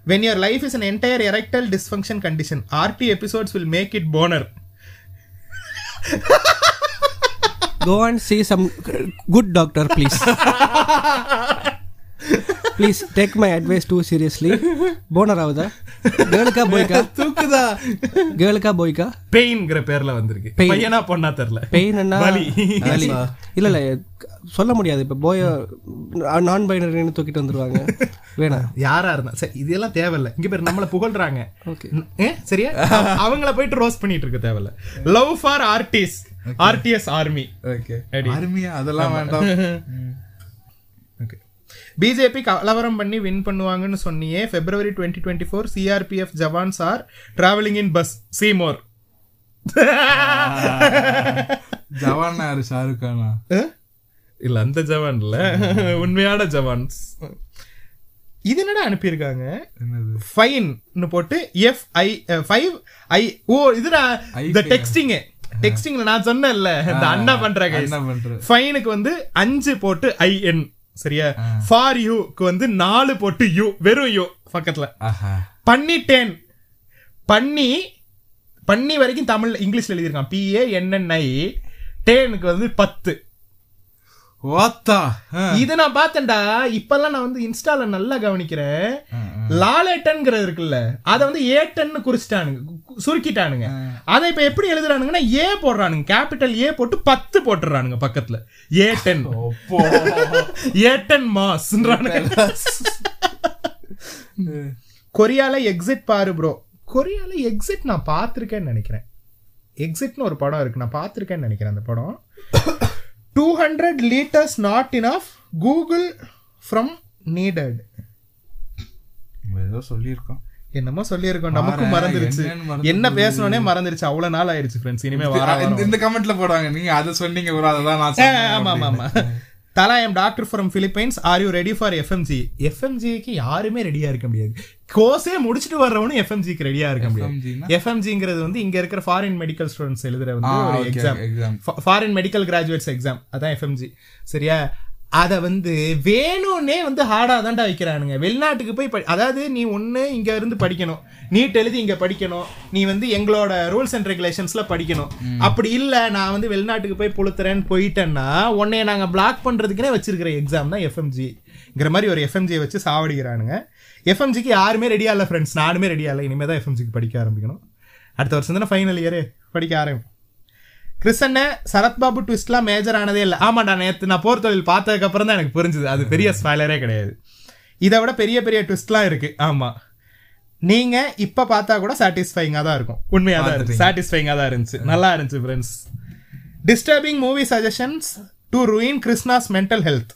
when your life is an entire erectile dysfunction condition rt episodes will make it boner go and see some good doctor please please take my advice too seriously boner ஆகுதா கேர்ளுக்கா போய்க்கா தூக்குதா? கேர்ளுக்கா போய்க்கா பெயின்ங்கிற பேர்ல வந்திருக்கு. Pain. பையனா பொண்ணா தெரியல. பெயின் என்ன இல்ல இல்ல சொல்ல முடியாது. இப்ப போய நான் பைனரின்னு தூக்கிட்டு வந்துருவாங்க. வேணாம் யாரா இருந்தா சரி இதெல்லாம் தேவையில்ல. இங்க பேர் நம்மள புகழ்றாங்க. ஓகே சரியா? அவங்கள போயிட்டு ரோஸ் பண்ணிட்டு இருக்க தேவையில்ல. Love for RTS RTS army okay. அருமையா அதெல்லாம் வேண்டாம். [LAUGHS] பிஜேபி கலவரம் பண்ணி வின் பண்ணுவாங்கன்னு சொன்னியே February twenty twenty four CRPF jawans are travelling in bus Seymour Jawan யாரு ஷாருக் கானா இல்ல அந்த ஜவான் இல்ல. [LAUGHS] உண்மையான ஜவான்ஸ் இது என்னடா அனுப்பியிருக்காங்க? ஃபைன்னு போட்டு எஃப் ஐ ஃபைவ் ஐ ஓ இதுடா இந்த I டெக்ஸ்டிங் டெக்ஸ்டிங்ல நான் சொன்னேன்ல இந்த அண்ணா பண்ற guys. என்ன பண்ற. ஃபைனுக்கு வந்து அஞ்சு போட்டு ஐஎன் சரியா? ஃபார் யூக்கு வந்து நாலு போட்டு யூ வெறும் யூ பக்கத்துல. பண்ணிட்டேன். பண்ணி பண்ணி வரைக்கும் தமிழ்ல இங்கிலீஷ்ல எழுதியிருக்கான். பிஏ என்என்ஐ டேனுக்கு வந்து பத்து. இதை நான் பார்த்தேன்டா. இப்பெல்லாம் நான் வந்து இன்ஸ்டால நல்லா கவனிக்கிறேன். லாலேட்டன்ங்கிறது இருக்குல்ல. அதை வந்து ஏட்டன்னு குறிச்சிட்டானுங்க. சுருக்கிட்டானுங்க. அதை இப்ப எப்படி எழுதுறானுங்கன்னா ஏ போடுறானுங்க. கேபிட்டல் ஏ போட்டு பத்து போட்டுறானுங்க பக்கத்துல. ஏட்டன். [LAUGHS] ஏட்டன் மாஸ்ன்றானுங்க. கொரியால எக்ஸிட் பாரு ப்ரோ கொரியால எக்ஸிட் நான் பார்த்துருக்கேன்னு நினைக்கிறேன். எக்ஸிட்னு ஒரு படம் இருக்கு. நான் பார்த்துருக்கேன்னு நினைக்கிறேன் அந்த படம். Two hundred litres not enough Google from needed ஏதோ சொல்லியிருக்கோம். என்னமோ சொல்லியிருக்கோம். நமக்கும் மறந்துருச்சு. என்ன பேசணும்னே மறந்துருச்சு. அவ்வளவு நாள் ஆயிருச்சு ஃப்ரெண்ட்ஸ் இனிமே வர இந்த- கமெண்ட்ல போடுவாங்க. நீங்க அதை சொன்னீங்க நான் ஆ, சொன்னேன் ஆமா ஆமா ஆமா. தலா M doctor from Philippines. Are you ready for FMG எஃப்எம்ஜிக்கு யாருமே ரெடியா இருக்க முடியாது. கோர்ஸே முடிச்சுட்டு வர்றவனும் எஃப்எம்ஜிக்கு ரெடியா இருக்க முடியாது? எஃப்எம்ஜிங்கிறது வந்து இங்க இருக்கிற ஃபாரின் மெடிக்கல் ஸ்டூடெண்ட்ஸ் எழுதுற வந்து ஒரு exam. Foreign medical graduates exam அதான் எஃப்எம்ஜி சரியா? அத வந்து வேணும்னே வந்து ஹார்டா தான்டா வைக்கிறானுங்க. வெளிநாட்டுக்கு போய் படி- அதாவது நீ ஒண்ணு இங்க இருந்து படிக்கணும். நீட் எழுதி இங்க படிக்கணும். நீ வந்து எங்களோட ரூல்ஸ் அண்ட் ரெகுலேஷன்ஸ்ல படிக்கணும். அப்படி இல்ல நான் வந்து வெளிநாட்டுக்கு போய் புளுத்துறேன்னு போயிட்டேன்னா உன்னைய நாங்க பிளாக் பண்றதுக்குனே வச்சிருக்கிற எக்ஸாம் தான் எஃப்எம்ஜிங்கிற மாதிரி ஒரு எஃப்எம்ஜியை வச்சு சாவடிக்கிறானுங்க. எஃப்எம்ஜிக்கு யாருமே ரெடியா இல்ல ஃப்ரெண்ட்ஸ் நானுமே ரெடியா இல்லை. இனிமே தான் எஃப்எம்ஜிக்கு படிக்க ஆரம்பிக்கணும். அடுத்த வருஷம் தானே ஃபைனல் இயரு படிக்க ஆரம்பிப்போம் கிறிஸ்டன்ன சரத்பாபு ட்விஸ்ட்லாம் மேஜர் ஆனதே இல்லை. ஆமாடா நேற்று நான் போர் தொழில் பார்த்ததுக்கு அப்புறம் தான் எனக்கு புரிஞ்சுது. அது பெரிய ஸ்பாய்லரே கிடையாது. இதை விட பெரிய பெரிய ட்விஸ்ட்லாம் இருக்கு. ஆமா. நீங்க இப்ப பார்த்தா கூட சாட்டிஸ்ஃபைங்கா தான் இருக்கும். உண்மையா தான் இருக்கு சாட்டிஸ்ஃபைங்கா தான் இருந்துச்சு. நல்லா இருந்துச்சு friends disturbing movie suggestions to ruin Krishna's mental health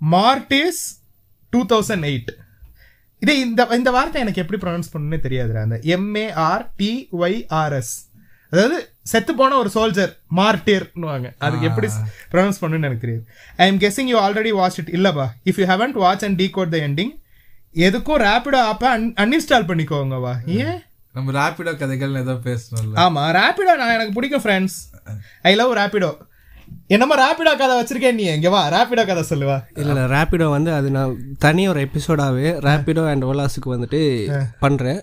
Martyrs two thousand eight இதே இந்த இந்த வார்த்தை எனக்கு எப்படி ப்ரொனவுன்ஸ் பண்ணணும்னே தெரியாதுடா. அந்த எம்ஏஆர் டிஒய்ஆர்எஸ் அதாவது செத்து போன ஒரு சோல்ஜர் மார்டியர்னுவாங்க அதுக்கு எப்படி ப்ரொனவுன்ஸ் பண்ணணும்னு எனக்கு தெரியாது. I am guessing you already watch it இல்லப்பா if you haven't watch and decode the ending எதுக்கும் ரேப்பிடோ ஆப்பை அன்இன்ஸ்டால் பண்ணிக்கோங்கவா ஏன்? நம்ம ராபிடோ கதைகள் ஏதோ பேசணும்ல. ஆமா ரேப்பிடோ நான் எனக்கு பிடிக்கும் ஃப்ரெண்ட்ஸ் ஐ லவ் ரேப்பிடோ என்னமோ ரேப்பிடோ கதை வச்சிருக்கேன் நீ? இங்க வா ரேப்பிடோ கதை சொல்லுவா. இல்ல இல்ல ரேபிடோ வந்து அது நான் தனி ஒரு எபிசோடாவே ரேபிடோ அண்ட் ஓலாஸுக்கு வந்துட்டு பண்றேன்.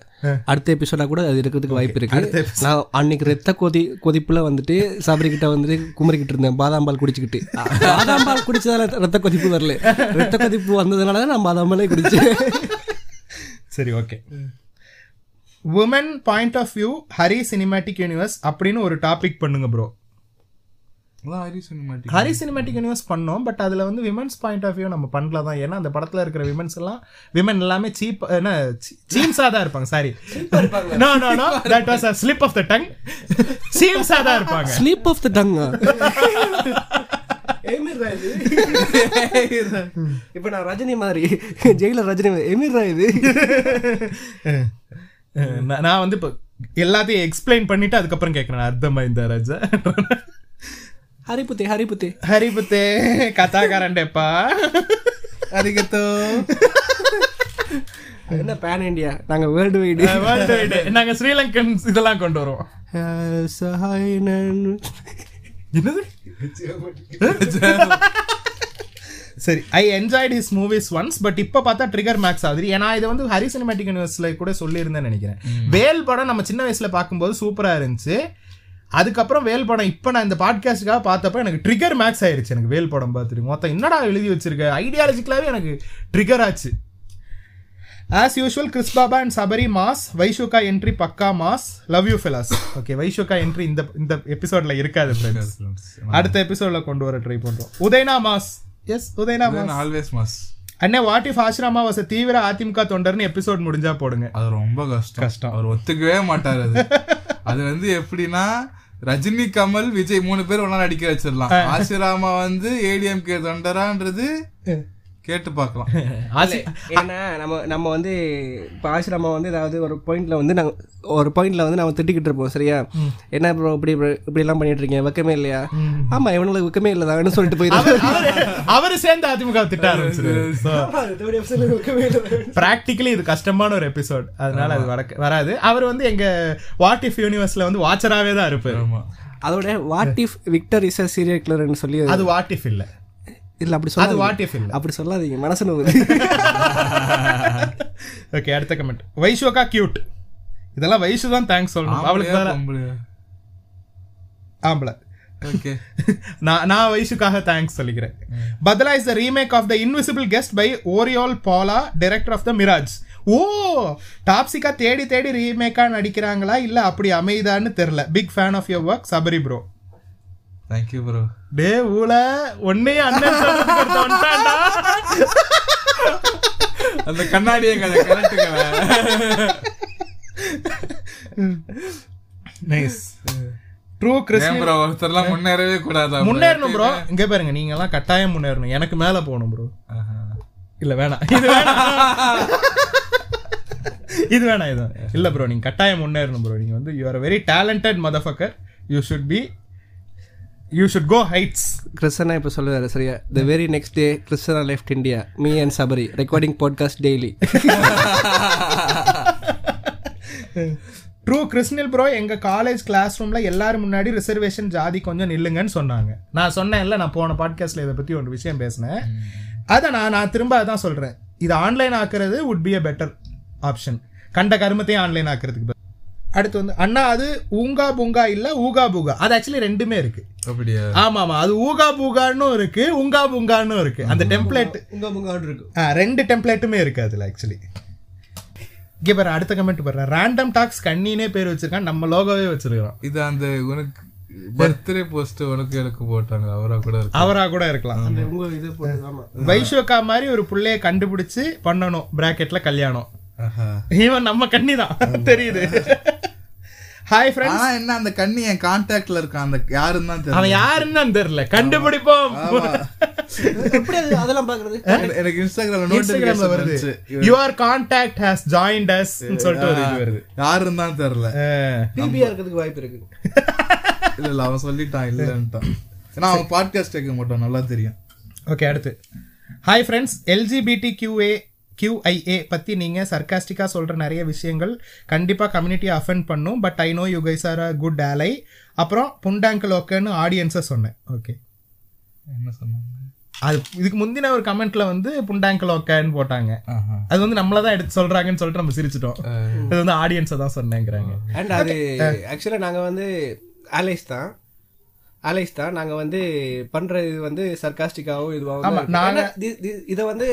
அடுத்த எபிசோடா கூட அது இருக்கிறதுக்கு வாய்ப்பு இருக்கு. நான் அன்னைக்கு ரத்த கொதி கொதிப்புல வந்துட்டு சபரி கிட்ட வந்துட்டு குமரிக்கிட்டு இருந்தேன் பாதாம் பால் குடிச்சுக்கிட்டு. [LAUGHS] பாதாம் பால் குடிச்சதால ரத்த கொதிப்பு வரல. ரத்த கொதிப்பு வந்ததுனால தான் நான் பாதாம் பாலே குடிச்சேன். சரி okay woman point of view Hari cinematic universe அப்படின்னு ஒரு டாபிக் பண்ணுங்க bro Hari cinematic Hari cinematic universe பண்ணோம். பட் அதுல வந்து விமன்ஸ் பாயிண்ட் ஆஃப் வியூ நம்ம பண்ணல தான். ஏன்னா அந்த படத்துல இருக்கிற விமன்ஸ் எல்லாம் விமன் எல்லாமே சீப் என்ன சீம்ஸா தான் இருப்பாங்க sorry no no no that was a slip of the tongue சீம்ஸா தான் இருப்பாங்க. ஸ்லீப் ஆஃப் த டங் இப்ப நான் ரஜினி மாதிரி ஜெயிலர் ரஜினி மாதிரி. எமிர்ரா இது. நான் நான் வந்து இப்போ எல்லாத்தையும் எக்ஸ்பிளைன் பண்ணிட்டு அதுக்கப்புறம் கேட்கறேன் அர்த்தமா இந்த ராஜா? ஹரிபுத்தி ஹரிபுத்தி ஹரிபுத்தே கதாகாரண்டேப்பா அரிகத்தோ என்ன பேன் இண்டியா நாங்க வேர்ல்டு வைடு வேர்ல்டு வைடு நாங்க ஸ்ரீலங்கன் இதெல்லாம் கொண்டு வருவோம் சஹாயினன் என்னது சரி I enjoyed his movies once but இப்போ பார்த்தா ட்ரிகர் மேக்ஸ் ஆகுது. ஏன்னா இது வந்து ஹரி சினிமேட்டிக் யூனிவர்ஸ்ல கூட சொல்லியிருந்தேன்னு நினைக்கிறேன். வேல் படம் நம்ம சின்ன வயசுல பார்க்கும்போது சூப்பரா இருந்துச்சு. அதுக்கப்புறம் வேல் படம் இப்போ நான் இந்த பாட்காஸ்டுக்காக பார்த்தப்ப எனக்கு ட்ரிகர் மேக்ஸ் ஆயிருச்சு. எனக்கு வேல் படம் பார்த்துட்டு. மொத்தம் என்னடா எழுதி வச்சிருக்க? ஐடியாலஜிக்கலாவே எனக்கு ட்ரிகர் ஆச்சு. As usual Chris Baba and Sabari mass வைஷுகா entry பக்கா mass love you fellas okay வைஷுகா entry இந்த இந்த எபிசோட்ல இருக்காது அடுத்த எபிசோட்ல கொண்டு வர ட்ரை பண்றோம். உதயனா மாஸ் எஸ் உதயனா மாஸ் ஆல்வேஸ் மாஸ் அண்ணே வாட் இஃப் ஆசிரமா வாஸ் தீவிர அதிமுக தொண்டர்னு எபிசோட் முடிஞ்சா போடுங்க. அது ரொம்ப கஷ்டம். கஷ்டம். அவர் ஒத்துக்கவே மாட்டார் அது. [LAUGHS] அது வந்து எப்படின்னா ரஜினி கமல் விஜய் மூணு பேர் ஒன்னா நடிக்க வச்சிடலாம். ஆசிராமா வந்து ஏடிஎம்கே தொண்டரான்றது கேட்டு பார்க்கலாம். [LAUGHS] ஆசி ஏன்னா நம்ம நம்ம வந்து இப்போ ஆசிரமம் வந்து ஏதாவது ஒரு பாயிண்ட்ல வந்து நாங்கள் ஒரு பாயிண்ட்ல வந்து நம்ம திட்டிக்கிட்டு இருப்போம் சரியா? என்ன ப்ரோ இப்படி இப்படி- எல்லாம் பண்ணிட்டு இருக்கீங்க வெக்கமே இல்லையா? ஆமா இவனுக்கு வெக்கமே இல்லதான்னு சொல்லிட்டு போயிருக்காங்க அவரு- அவரு சேர்ந்து அதிமுக திட்ட ஆரம்பிச்சிருக்காரு பிராக்டிக்கலி இது கஷ்டமான ஒரு எபிசோட் அதனால அது வர- வராது. அவர் வந்து எங்க வாட் இஃப் யூனிவர்ஸ்ல வந்து வாட்சராகவே தான் இருப்பாரு. ஆமா. அதோட what if Victor is a serial கிளர்னு சொல்லி அது வாட் இஃப் இல்ல. இல்ல அப்படி அது சொல்லாதீங்க. வாட் இஃப் இல்ல? அப்படி சொல்லாதீங்க மனசு நோவுது ஓகே அடுத்த கமெண்ட் வைஷோகா கியூட் இதெல்லாம் வைஷு தான் தேங்க்ஸ் சொல்லணும் அவளுக்கு ஆம்பளை. ஓகே [LAUGHS] நான் நான் வைஷுக்காக தேங்க்ஸ் சொல்லிக்கிறேன். Badla is the remake of the invisible guest by Oriol Paulo director of the Mirage ஓ டாப்ஸிகா தேடி தேடி ரீமேக்கா நடிக்கிறாங்களா? இல்ல அப்படி அமைதான்னு தெரியல. Big fan of your work Sabari bro thank you bro டே ஊல ஒன்னே அண்ணன் வந்துட்டான்டா. அந்த கண்ணாடியை கதை நைஸ் ட்ரூ கிறிஸ் ஏன் ப்ரோ ஒருத்தர்லாம் முன்னேறவே கூடாதா? முன்னேறணும் ப்ரோ இங்க பாருங்க நீங்க எல்லாம் கட்டாயம் முன்னேறணும். எனக்கு மேல போகணும் ப்ரோ. இல்ல வேணாம். இது வேணாம். இது வேணாம் இது. இல்ல ப்ரோ நீங்க கட்டாயம் முன்னேறணும் ப்ரோ நீங்க வந்து you are very talented motherfucker you should be you should go heights கிறிஸ்டனா இப்போ சொல்லுவாரு சரியா? The very next day கிறிஸ்டனா left India me and Sabari recording podcast daily true கிறிஸ்னில் bro எங்க காலேஜ் கிளாஸ் ரூம்ல எல்லாரும் முன்னாடி ரிசர்வேஷன் ஜாதி கொஞ்சம் நில்லுங்கன்னு சொன்னாங்க. நான் சொன்னேன்ல நான் போன பாட்காஸ்ட்ல இதை பத்தி ஒரு விஷயம் பேசினேன். அதை நான் நான் திரும்ப அதான் சொல்றேன். இது ஆன்லைன் ஆக்குறது would be a better option கண்ட கருமத்தையும் ஆன்லைன் ஆக்குறதுக்கு. அடுத்து வந்து அண்ணா அது ஊங்கா பூங்கா இல்ல ஊகா பூகா? அது ஆக்சுவலி ரெண்டுமே இருக்கு. அப்படியா? ஆமா ஆமா அது ஊகா பூகான்னு இருக்கு உங்கா பூங்கான்னு இருக்கு. அந்த டெம்ப்ளேட் உங்க முங்காடு இருக்கும் ரெண்டு டெம்ப்ளேட்டுமே இருக்கு அதுல ஆக்சுவலி இங்கே பாரு அடுத்த கமெண்ட் பாரு. ரேண்டம் டாக்ஸ் கண்ணினே பேர் வச்சிருக்கான் நம்ம லோகோவே வச்சிருக்கிறோம் இது அந்த உனக்கு பர்த்டே போஸ்ட் உனக்கு எனக்கு போட்டாங்க அவரா கூட இருக்கு அவரா கூட இருக்கலாம். உங்க இது போட்டு ஆமா. வைஷோக்கா மாதிரி ஒரு புள்ளைய கண்டுபிடிச்சு பண்ணணும் பிராக்கெட்ல கல்யாணம். இவன் நம்ம கண்ணி தான் தெரியுது. ஹாய் ஃப்ரெண்ட்ஸ் ஆனா என்ன அந்த கண்ணி என் கான்டாக்ட்ல இருக்கான்? அந்த யாருன்னு தான் தெரியல அவன் யாருன்னு தான் தெரியல. கண்டுபிடிப்போம். எப்படி அது அதெல்லாம் பாக்குறது எனக்கு- இன்ஸ்டாகிராம்ல நோட்டிபிகேஷன் வருது. Your contact has joined us சொல்லிட்டு ஒரு இது வருது. யாருன்னு தான் தெரியல. பிபிஆர் இருக்கிறதுக்கு வாய்ப்பு இருக்கு. [LAUGHS] இல்ல இல்ல அவன் சொல்லிட்டான் இல்லன்ட்டான். ஏன்னா அவன் பாட்காஸ்ட் கேட்க மாட்டான் நல்லா தெரியும். ஓகே அடுத்து. Hi friends LGBT QA QIA பற்றி நீங்கள் சர்க்காஸ்டிக்காக சொல்கிற நிறைய விஷயங்கள் கண்டிப்பாக கம்யூனிட்டியை அஃபெண்ட் பண்ணும். But I know you guys are a good ally அப்புறம் புண்டாங்கல் ஓகேன்னு ஆடியன்ஸை சொன்னேன். ஓகே என்ன சொன்னாங்க? அது இதுக்கு முந்தின ஒரு கமெண்ட்ல வந்து புண்டாங்கல் ஓகேன்னு போட்டாங்க. அது வந்து நம்மள தான் எடுத்து சொல்றாங்கன்னு சொல்லிட்டு நம்ம சிரிச்சிட்டோம். அது வந்து ஆடியன்ஸை தான் சொன்னேங்கிறாங்க. அண்ட் அது ஆக்சுவலாக நாங்கள் வந்து ஆலைஸ் தான். ஆலைஸ் தான். நாங்கள் வந்து பண்ணுற இது வந்து சர்க்காஸ்டிக்காகவும் ஆமா, இதுவாகவும் நாங்க- இதை வந்து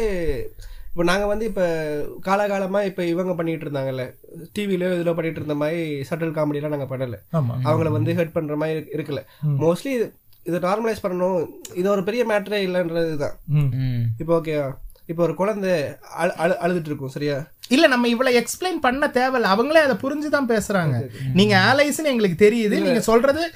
இப்போ நாங்கள் வந்து இப்போ காலகாலமாக இப்போ இவங்க பண்ணிட்டு இருந்தாங்கல்ல. டிவிலயோ இதில் பண்ணிட்டு இருந்த மாதிரி சட்டில் காமெடிலாம் நாங்கள் பண்ணலை. அவங்கள வந்து ஹெட் பண்ணுற மாதிரி இருக்கு- இருக்குல்ல மோஸ்ட்லி இதை நார்மலைஸ் பண்ணணும். இது ஒரு பெரிய மேட்டரே இல்லைன்றது தான். இப்போ ஓகேவா இப்போ ஒரு குழந்தை அழு அழு அழுதுட்டு இருக்கும் சரியா? இல்ல நம்ம இவ்வளவு எக்ஸ்பிளைன் பண்ண தேவையில்ல. அவங்களே அதை புரிஞ்சுதான் பேசுறாங்க. நீங்க ஆலைஸ்னு எங்களுக்கு தெரியுது. நீங்க சொல்றது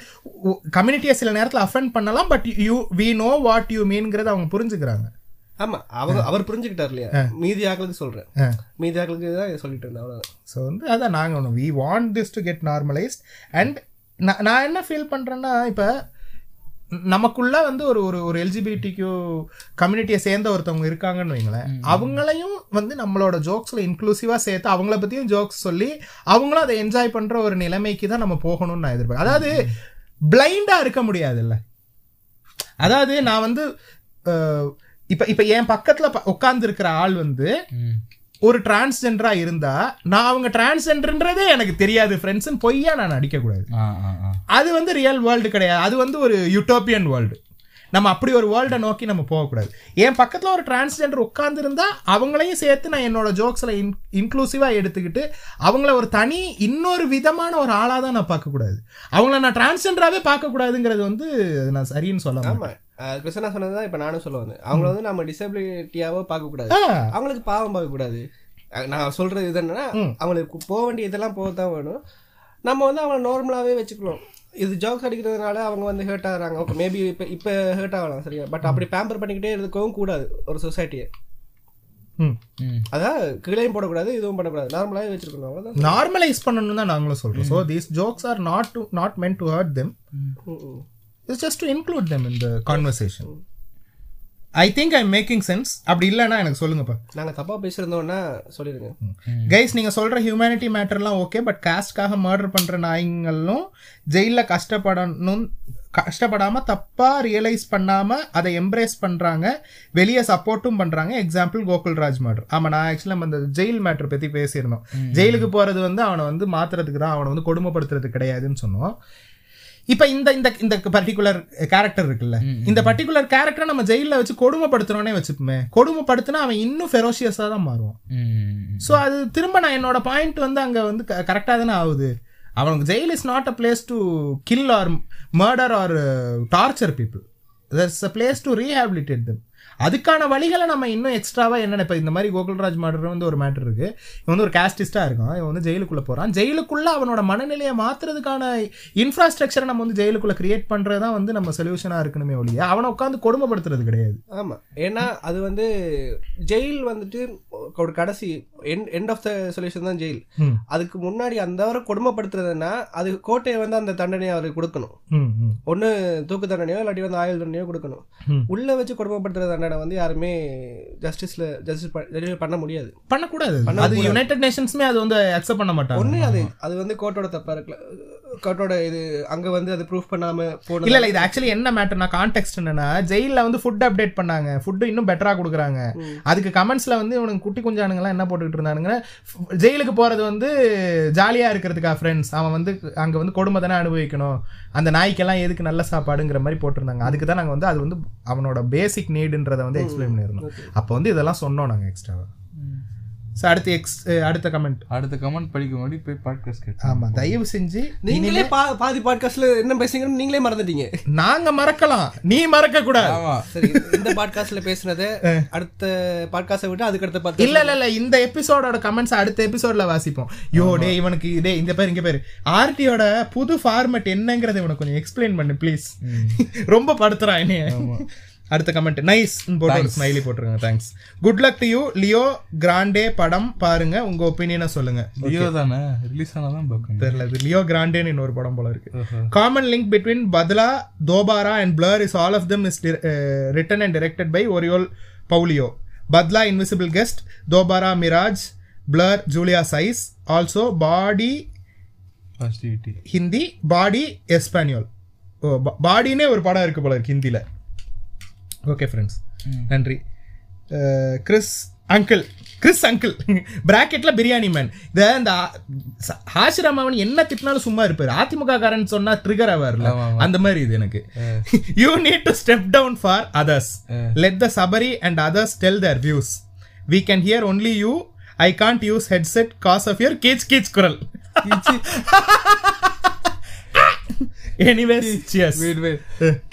கம்யூனிட்டியை சில நேரத்துல அஃபெண்ட் பண்ணலாம் but you we know what you மீன்ங்கிறத அவங்க புரிஞ்சுக்கிறாங்க. ஆமா அவங்க அவர் புரிஞ்சுக்கிட்டார் இல்லையா? மீதி ஆக்களுக்கு சொல்றேன். மீதி ஆக்களுக்கு தான் இதை சொல்லிட்டு இருந்தேன் அவ்வளவுதான். ஸோ வந்து அதான் நாங்கள் ஒன்று we want this to get normalized and நான் என்ன ஃபீல் பண்ணுறேன்னா இப்போ நமக்குள்ள வந்து ஒரு ஒரு ஒரு எல்ஜிபிடிக்யூ கம்யூனிட்டியை சேர்ந்த ஒருத்தவங்க இருக்காங்கன்னு வைங்களேன். அவங்களையும் வந்து நம்மளோட ஜோக்ஸில் இன்க்ளூசிவாக சேர்த்து அவங்கள பற்றியும் ஜோக்ஸ் சொல்லி அவங்களும் அதை என்ஜாய் பண்ணுற ஒரு நிலைமைக்கு தான் நம்ம போகணும்னு நான் எதிர்பார்க்கேன் அதாவது பிளைண்டாக இருக்க முடியாதுல்ல. அதாவது நான் வந்து இப்ப இப்ப என் பக்கத்துல உட்கார்ந்து இருக்கிற ஆள் வந்து. ஒரு டிரான்ஸ்ஜெண்டரா இருந்தா நான் அவங்க டிரான்ஸ்ஜெண்டர்ன்றதே எனக்கு தெரியாது ஃப்ரெண்ட்ஸ்னு பொய்யா நான் நடிக்க கூடாது. அது வந்து ரியல் வேர்ல்டு கிடையாது அது வந்து ஒரு யூட்டோப்பியன் வேர்ல்டு நம்ம அப்படி ஒரு வேர்ல்டை நோக்கி நம்ம போகக்கூடாது என் பக்கத்தில் ஒரு டிரான்ஸ்ஜெண்டர் உட்காந்துருந்தா அவங்களையும் சேர்த்து நான் என்னோட ஜோக்ஸில் இன் இன்க்ளூசிவாக எடுத்துக்கிட்டு அவங்கள ஒரு தனி இன்னொரு விதமான ஒரு ஆளாக தான் நான் பார்க்கக்கூடாது அவங்கள நான் டிரான்ஸ்ஜெண்டராகவே பார்க்கக்கூடாதுங்கிறது வந்து நான் சரின்னு சொல்ல மாட்டேன். கிருஷ்ணா சொன்னதுதான் இப்ப நானும் சொல்ல வந்தேன். அவங்கள வந்து நம்ம டிசபிலிட்டியாவோ பார்க்க கூடாது ஆ. அவங்களுக்கு பாவம் பார்க்க கூடாது அஹ் நான் சொல்றது இது என்னன்னா அவங்களுக்கு போக வேண்டிய இதெல்லாம் போக தான் வேணும். நம்ம வந்து அவங்கள நார்மலாவே வச்சுக்கலாம் இது ஜோக்ஸ் அடிக்கிறதுனால அவங்க வந்து ஹேர்ட் ஆகுறாங்க. ஓகே மேபி இப்போ இப்போ ஹேர்ட் ஆகலாம் சரியா? பட் அப்படி பேம்பர் பண்ணிக்கிட்டே இருக்கவும் கூடாது ஒரு சொசைட்டியை ம். அதான் கீழையும் போடக்கூடாது இதுவும் பண்ணக்கூடாது. நார்மலாகவே வச்சிருக்கணும் அவ்வளோதான் நார்மலைஸ் பண்ணணும் தான் நாங்களும் சொல்றோம். So these jokes are not to not meant to hurt them it's just to include them in the conversation I think I making sense அப்படி இல்லைன்னா எனக்கு சொல்லுங்கப்பா நாங்கள் தப்பாக பேசியிருந்தோம்னா சொல்லிடுங்க. கைஸ் நீங்க சொல்ற ஹியூமனிட்டி மேட்டர்லாம் ஓகே பட் காஸ்ட்காக மர்டர் பண்ற நாய்ங்களும் ஜெயில கஷ்டப்படணும் கஷ்டப்படாம தப்பா ரியலைஸ் பண்ணாம அதை எம்ப்ரேஸ் பண்றாங்க வெளியே சப்போர்ட்டும் பண்றாங்க. எக்ஸாம்பிள் கோகுல்ராஜ் மர்டர் ஆமா நான் ஆக்சுவலி நம்ம இந்த ஜெயில் மேட்டர் பத்தி பேசியிருந்தோம். ஜெயிலுக்கு போறது வந்து அவனை வந்து மாத்துறதுக்கு தான் அவனை வந்து கொடுமைப்படுத்துறது கிடையாதுன்னு சொன்னோம். இப்ப இந்த இந்த இந்த பர்டிகுலர் கேரக்டர் இருக்குல்ல. இந்த பர்டிகுலர் கேரக்டரை நம்ம ஜெயில வச்சு கொடுமைப்படுத்துறோன்னே வச்சுப்போமே. கொடுமைப்படுத்தினா அவன் இன்னும் ஃபெரோஷியஸா தான் மாறுவான். ஸோ அது திரும்ப நான் என்னோட பாயிண்ட் வந்து அங்கே வந்து கரெக்டாக தானே ஆகுது. அவனுக்கு jail is not a place to kill or murder or torture people that's a place to rehabilitate them அதுக்கான வழிகளை நம்ம இன்னும் எக்ஸ்ட்ராவா என்னென்ன இப்போ இந்த மாதிரி கோகுல்ராஜ் மர்டர் வந்து ஒரு மேட்டர் இருக்கு. இவன் வந்து ஒரு காஸ்டிஸ்டா இருக்கான். இவன் வந்து ஜெயிலுக்குள்ள போறான். ஜெயிலுக்குள்ள அவனோட மனநிலையை மாத்துறதுக்கான இன்ஃப்ராஸ்ட்ரக்சரை நம்ம வந்து ஜெயிலுக்குள்ள கிரியேட் பண்றது தான் வந்து நம்ம சொல்யூஷனா இருக்கணுமே ஒழிய அவனை உட்காந்து கொடுமைப்படுத்துறது கிடையாது. ஆமா. ஏன்னா அது வந்து ஜெயில் வந்துட்டு ஒரு கடைசி எண்ட் ஆஃப் த சொல்யூஷன் தான் ஜெயில். அதுக்கு முன்னாடி அந்த வரை கொடுமைப்படுத்துறதுன்னா அது கோட்டையை வந்து அந்த தண்டனையை அவருக்கு கொடுக்கணும். ஒண்ணு தூக்கு தண்டனையோ இல்லாட்டி வந்து ஆயுள் தண்டனையோ கொடுக்கணும். உள்ள வச்சு கொடுமைப்படுத்துற தண்டனை வந்து யாருமே ஜஸ்டிஸ்ல ஜஸ்டிஸ் பண்ண முடியாது. பண்ணக்கூடாது. அது யுனைடெட் நேஷன்ஸ்மே அது வந்து அக்செப்ட் பண்ண மாட்டாங்க. ஒண்ணு அது அது வந்து கோர்ட்டோட தப்பா இருக்கல கோர்ட்டோட இது அங்க வந்து அது ப்ரூஃப் பண்ணாம போன இல்ல இல்ல இது ஆக்சுவலி என்ன மேட்டர்னா கான்டெக்ட் என்னன்னா ஜெயில வந்து ஃபுட் அப்டேட் பண்ணாங்க. ஃபுட் இன்னும் பெட்டரா கொடுக்குறாங்க. அதுக்கு கமெண்ட்ஸ்ல வந்து இவனுக்கு குட்டி குஞ்சானுங்க எல்லாம் என்ன போட்டுக்கிட்டு இருந்தானுங்க ஜெயிலுக்கு போறது வந்து ஜாலியா இருக்கிறதுக்கா ஃப்ரெண்ட்ஸ் அவன் வந்து அங்க வந்து கொடுமை தானே அனுபவிக்கணும். அந்த நாய்க்கெல்லாம் எதுக்கு நல்ல சாப்பாடுங்கிற மாதிரி போட்டிருந்தாங்க. அதுக்கு தான் நாங்க வந்து அது வந்து அவனோட பேசிக் நீடுன்றதை வந்து எக்ஸ்பிளைன் பண்ணிருந்தோம் அப்போ வந்து இதெல்லாம் சொன்னோம் நாங்க எக்ஸ்ட்ராவா ஸோ அடுத்து எக்ஸ் அடுத்த கமெண்ட் அடுத்த கமெண்ட் படிக்க முன்னாடி போய் பாட்காஸ்ட் கேட்டு. ஆமா தயவு செஞ்சு நீங்களே பா- பாதி பாட்காஸ்ட்ல என்ன பேசுங்கன்னு நீங்களே மறந்துட்டீங்க. நாங்க மறக்கலாம். நீ மறக்க கூடாது. ஆமா. சரி இந்த பாட்காஸ்ட்ல பேசுனதை [LAUGHS] அடுத்த பாட்காஸ்டை விட்டு அதுக்கு அடுத்த பாட்காஸ்ட் இல்ல இல்ல இல்ல. இந்த எபிசோடோட கமெண்ட்ஸ் அடுத்த எபிசோட்ல வாசிப்போம். யோ டே இவனுக்கு டே இந்த பேர் இங்க பேரு. ஆர்டியோட புது ஃபார்மேட் என்னங்கறத இவனுக்கு கொஞ்சம் எக்ஸ்பிளைன் பண்ணு ப்ளீஸ் [LAUGHS] ரொம்ப படுத்துறான் என்னைய. அடுத்த கமெண்ட் நைஸ் போட்டு ஒரு ஸ்மைலி போட்டுருங்க. Thanks good luck to you Leo Grande படம் பாருங்க. உங்க ஒப்பீனியனை சொல்லுங்க. லியோ தானே? ரிலீஸ் ஆனாதான் பார்க்கணும். தெரியல. இது லியோ கிராண்டேன்னு இன்னொரு படம் போல இருக்கு. Common link between Badla Dobaara and Blur is all of them is written and directed by Oriol Paulo Badla Invisible Guest Dobaara Mirage Blur Julia's Eyes also பாடி ஹிந்தி பாடி எஸ்பானியோல் ஓ பாடினே ஒரு படம் இருக்கு போல இருக்கு ஹிந்தியில் ஓகே ஃப்ரெண்ட்ஸ் நன்றி. கிறிஸ் அங்கிள் கிறிஸ் அங்கிள் பிராக்கெட்ல பிரியாணி மேன் இத இந்த ஹாஷிராம் அவன் என்ன திட்டினாலும் சும்மா இருப்பாரு. அதிமுக காரன் சொன்னா ட்ரிகர் ஆவார்ல. அந்த மாதிரி இது எனக்கு. You need to step down for others let the Sabari and others tell their views we can hear only you I can't use headset cause of your கீச் கீச் குரல். [LAUGHS] [LAUGHS] எனிவேஸ் சியர்ஸ் வெயிட் வெயிட்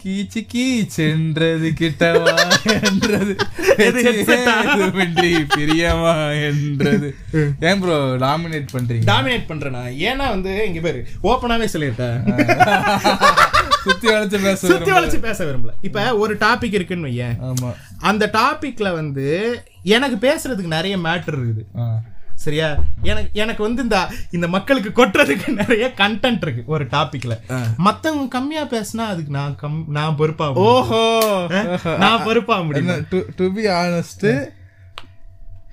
கீச்சு கீச்சென்றது கிட்டவா என்றது? [LAUGHS] எதுவுமின்றி பிரியமா என்றது? ஏன் bro dominate பண்றீங்க? Dominate பண்றேனா? ஏன்னா வந்து இங்க பேரு ஓப்பனாவே சொல்லிட்டேன். [LAUGHS] சுத்தி வளைச்சு பேச சுத்தி வளைச்சு பேச விரும்பல. இப்ப ஒரு டாபிக் இருக்குன்னு வையேன். ஆமா. அந்த டாபிக்ல வந்து எனக்கு பேசுறதுக்கு நிறைய மேட்டர் இருக்குது. சரியா? எனக்கு எனக்கு வந்து இந்த இந்த மக்களுக்கு கொட்டுறதுக்கு நிறைய கண்டென்ட் இருக்கு ஒரு டாபிக்ல மத்தவங்க கம்மியா பேசினா அதுக்கு நான் கம் நான் பொறுப்பா ஓஹோ! நான் பொறுப்பா முடியும். டு பி ஆனஸ்ட்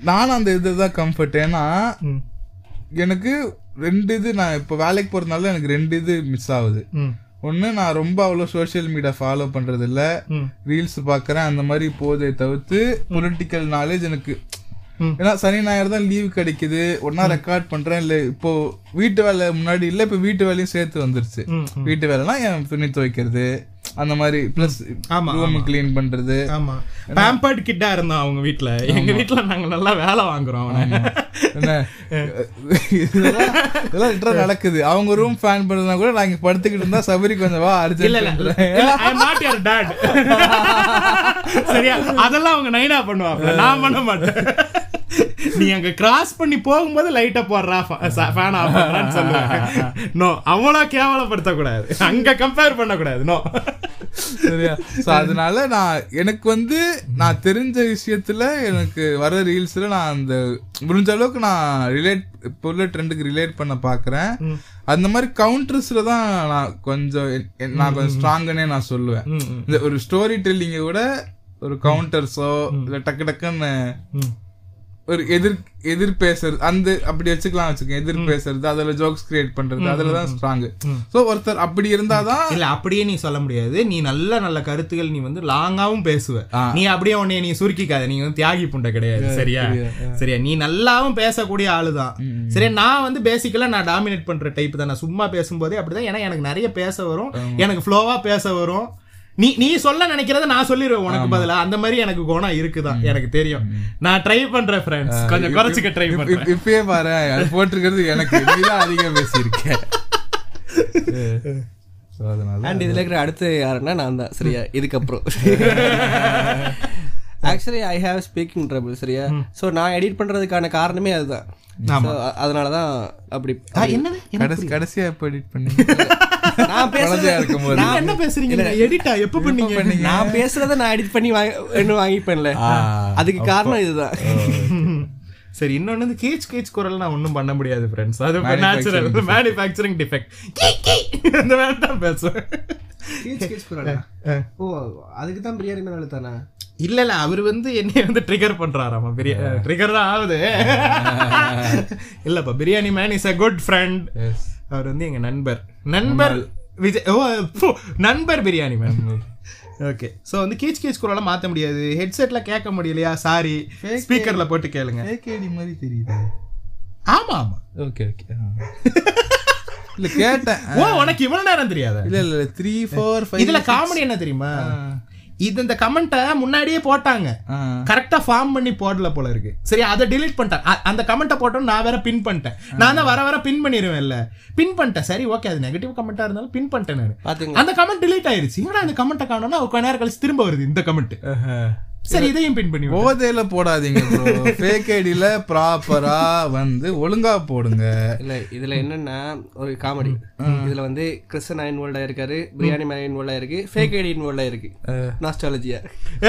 நானும் அந்த இதுதான் கம்ஃபர்ட் ஏன்னா. எனக்கு ரெண்டு இது நான் இப்போ வேலைக்கு போறதுனால எனக்கு ரெண்டு இது மிஸ் ஆகுது. ஒன்று நான் ரொம்ப அவ்வளோ சோஷியல் மீடியா ஃபாலோ பண்றது இல்ல ம். ரீல்ஸ் பார்க்கறேன் அந்த மாதிரி போதே தவிர்த்து பொலிட்டிக்கல் நாலேஜ் எனக்கு. ஏன்னா சனி ஞாயிறு தான் லீவ் கிடைக்குது. ஒன்னா ரெக்கார்ட் பண்றேன். இல்ல இப்போ வீட்டு வேலை முன்னாடி இல்ல இப்போ வீட்டு வேலையும் சேர்த்து வந்துருச்சு. வீட்டு வேலைனா என் துணி துவைக்கிறது? அந்த மாதிரி பிளஸ் ஆமா, ரூம் கிளீன் பண்றது. ஆமா. பேம்பர்ட் கிட்டா இருந்தான் அவங்க வீட்ல. எங்க வீட்ல நாங்க நல்லா வேலை வாங்குறோம் என்ன? [LAUGHS] இதெல்லாம் [LAUGHS] நடக்குது. அவங்க ரூம் ஃபேன் பண்ணா கூட நான் இங்க படுத்துக்கிட்டு இருந்தா சபரி கொஞ்சம் வா இல்ல இல்ல. அர்ஜென்ட் இல்ல I am not your dad சரியா? அதெல்லாம் அவங்க நைனா பண்ணுவாங்க நான் பண்ண மாட்டேன். நீ அங்க கிராஸ் பண்ணி போகும்போது லைட்டா போடுறா ஃபேன் ஆஃப் பண்றான்னு சொல்லுவேன் நோ அவ்வளோ கேவலப்படுத்த கூடாது அங்க கம்பேர் பண்ண கூடாது நோ சரியா? சோ அதனால நான் எனக்கு வந்து நான் தெரிஞ்ச விஷயத்துல எனக்கு வர ரீல்ஸ்ல நான் அந்த முடிஞ்ச அளவுக்கு நான் ரிலேட் இப்போ உள்ள ட்ரெண்டுக்கு ரிலேட் பண்ண பாக்குறேன். அந்த மாதிரி கவுண்டர்ஸ்ல தான் நான் கொஞ்சம் நான் கொஞ்சம் ஸ்ட்ராங்குன்னே நான் சொல்லுவேன். இந்த ஒரு ஸ்டோரி டெல்லிங்க விட ஒரு கவுண்டர்ஸோ இல்ல டக்கு டக்குன்னு ஒரு எதிர் எதிர் பேசுறது அந்த அப்படி வச்சுக்கலாம் வச்சுக்கோங்க. எதிர் பேசுறது அதுல ஜோக்ஸ் கிரியேட் பண்றது அதுல தான் ஸ்ட்ராங் சோ ஒருத்தர் அப்படி இருந்தாதான் இல்ல அப்படியே நீ சொல்ல முடியாது. நீ நல்ல நல்ல கருத்துகள் நீ வந்து லாங்காவும் பேசுவ. நீ அப்படியே உன்னைய நீ சுருக்கிக்காத. நீ வந்து தியாகி புண்டை கிடையாது. சரியா? சரியா நீ நல்லாவும் பேசக்கூடிய ஆளுதான். சரியா நான் வந்து பேசிக்கலா நான் டாமினேட் பண்ற டைப் தான். நான் சும்மா பேசும்போதே அப்படிதான். ஏன்னா எனக்கு நிறைய பேச வரும். எனக்கு ஃப்ளோவா பேச வரும். நீ நீ சொல்ல நினைக்கிறத நான் சொல்லிடுவேன் உனக்கு பதிலா. அந்த மாதிரி எனக்கு குணம் இருக்குதான் எனக்கு தெரியும். நான் ட்ரை பண்றேன் ஃப்ரெண்ட்ஸ் கொஞ்சம் குறைச்சிக்க ட்ரை இப்ப- பண்றேன். இப்ப- இப்பயே பாரு அது போட்டிருக்கிறது எனக்கு. அதிகம் பேசியிருக்கேன் So, அதனால அண்ட் இதுல இருக்கிற அடுத்து யாருன்னா நான் தான் சரியா? இதுக்கப்புறம். Actually I have speaking trouble சரியா? சோ நான் எடிட் பண்றதுக்கான காரணமே அதுதான். So, அ- அதனாலதான் அப்படி என்னது? கடைசி கடைசியா எப்ப எடிட் பண்ணி நான் என்ன பேசுறீங்க? எடிட்டா எப்ப பண்ணீங்க? நான் பேசுறத நான் எடிட் பண்ணி வாங்கி வாங்கிப்பேன்ல. அதுக்கு காரணம் இதுதான். சரி. இன்னொன்னு வந்து கேச் கேச் குரல் நான் ஒண்ணும் பண்ண முடியாது ஃப்ரெண்ட்ஸ் அது நேச்சுரல் மேனுஃபேக்சரிங் டிஃபெக்ட் அந்த மாதிரி தான் பேசுவேன். ஓ அதுக்கு தான் பிரியாணி மேல தானே இல்ல இல்ல. அவர் வந்து என்னைய வந்து ட்ரிகர் பண்றாராமா. பெரிய ட்ரிகர் தான் ஆகுது. இல்லப்பா biryani man is a good friend அவர் வந்து எங்க நண்பர். நண்பர் விஜய் ஓ நண்பர் பிரியாணி மேன் ஓகே சோ வந்து கீச் கீச் குரலாம் மாத்த முடியாது. ஹெட்செட்ல கேட்க முடியலையா? சாரி ஸ்பீக்கர்ல போட்டு கேளுங்க. ஏகேடி மாதிரி தெரியுது? ஆமா ஆமா. ஓகே ஓகே இல்ல கேட்டேன். ஓ உனக்கு இவ்வளவு நேரம் தெரியாத? இல்ல இல்ல த்ரீ ஃபோர் ஃபைவ் இதுல காமெடி என்ன தெரியுமா? இது இந்த கமெண்ட்டை முன்னாடியே போட்டாங்க. கரெக்டா ஃபார்ம் பண்ணி போடல போல இருக்கு. சரி அதை delete பண்ணிட்டேன். அந்த கமெண்ட்டை போட்டோம் நான் வேற பின் பண்ணிட்டேன். நான் தான் வர வர பின் பண்ணிடுவேன்ல பின் பண்ணிட்டேன். சரி ஓகே அது நெகட்டிவ் கமெண்டா இருந்தாலும் பின் பண்ணிட்டேன் நானு. அந்த கமெண்ட் delete ஆயிருச்சு. என்னடா அந்த கமெண்ட்டை காணோம்னா கொஞ்ச நேரம் கழிச்சு திரும்ப வருது இந்த கமெண்ட் சரி இதையும் பின் பண்ணி. போதையில போடாதீங்க ஃபேக் ஐடியில ப்ராப்பரா வந்து ஒழுங்கா போடுங்க. இல்ல இதுல என்னன்னா ஒரு காமெடி இதுல வந்து கிறிஸ்டன் இன்வால்வ் ஆயிருக்காரு பிரியாணி மேல இன்வால்வ் ஆயிருக்கு ஃபேக் ஐடி இன்வால்வ் ஆயிருக்கு. நாஸ்டாலஜியா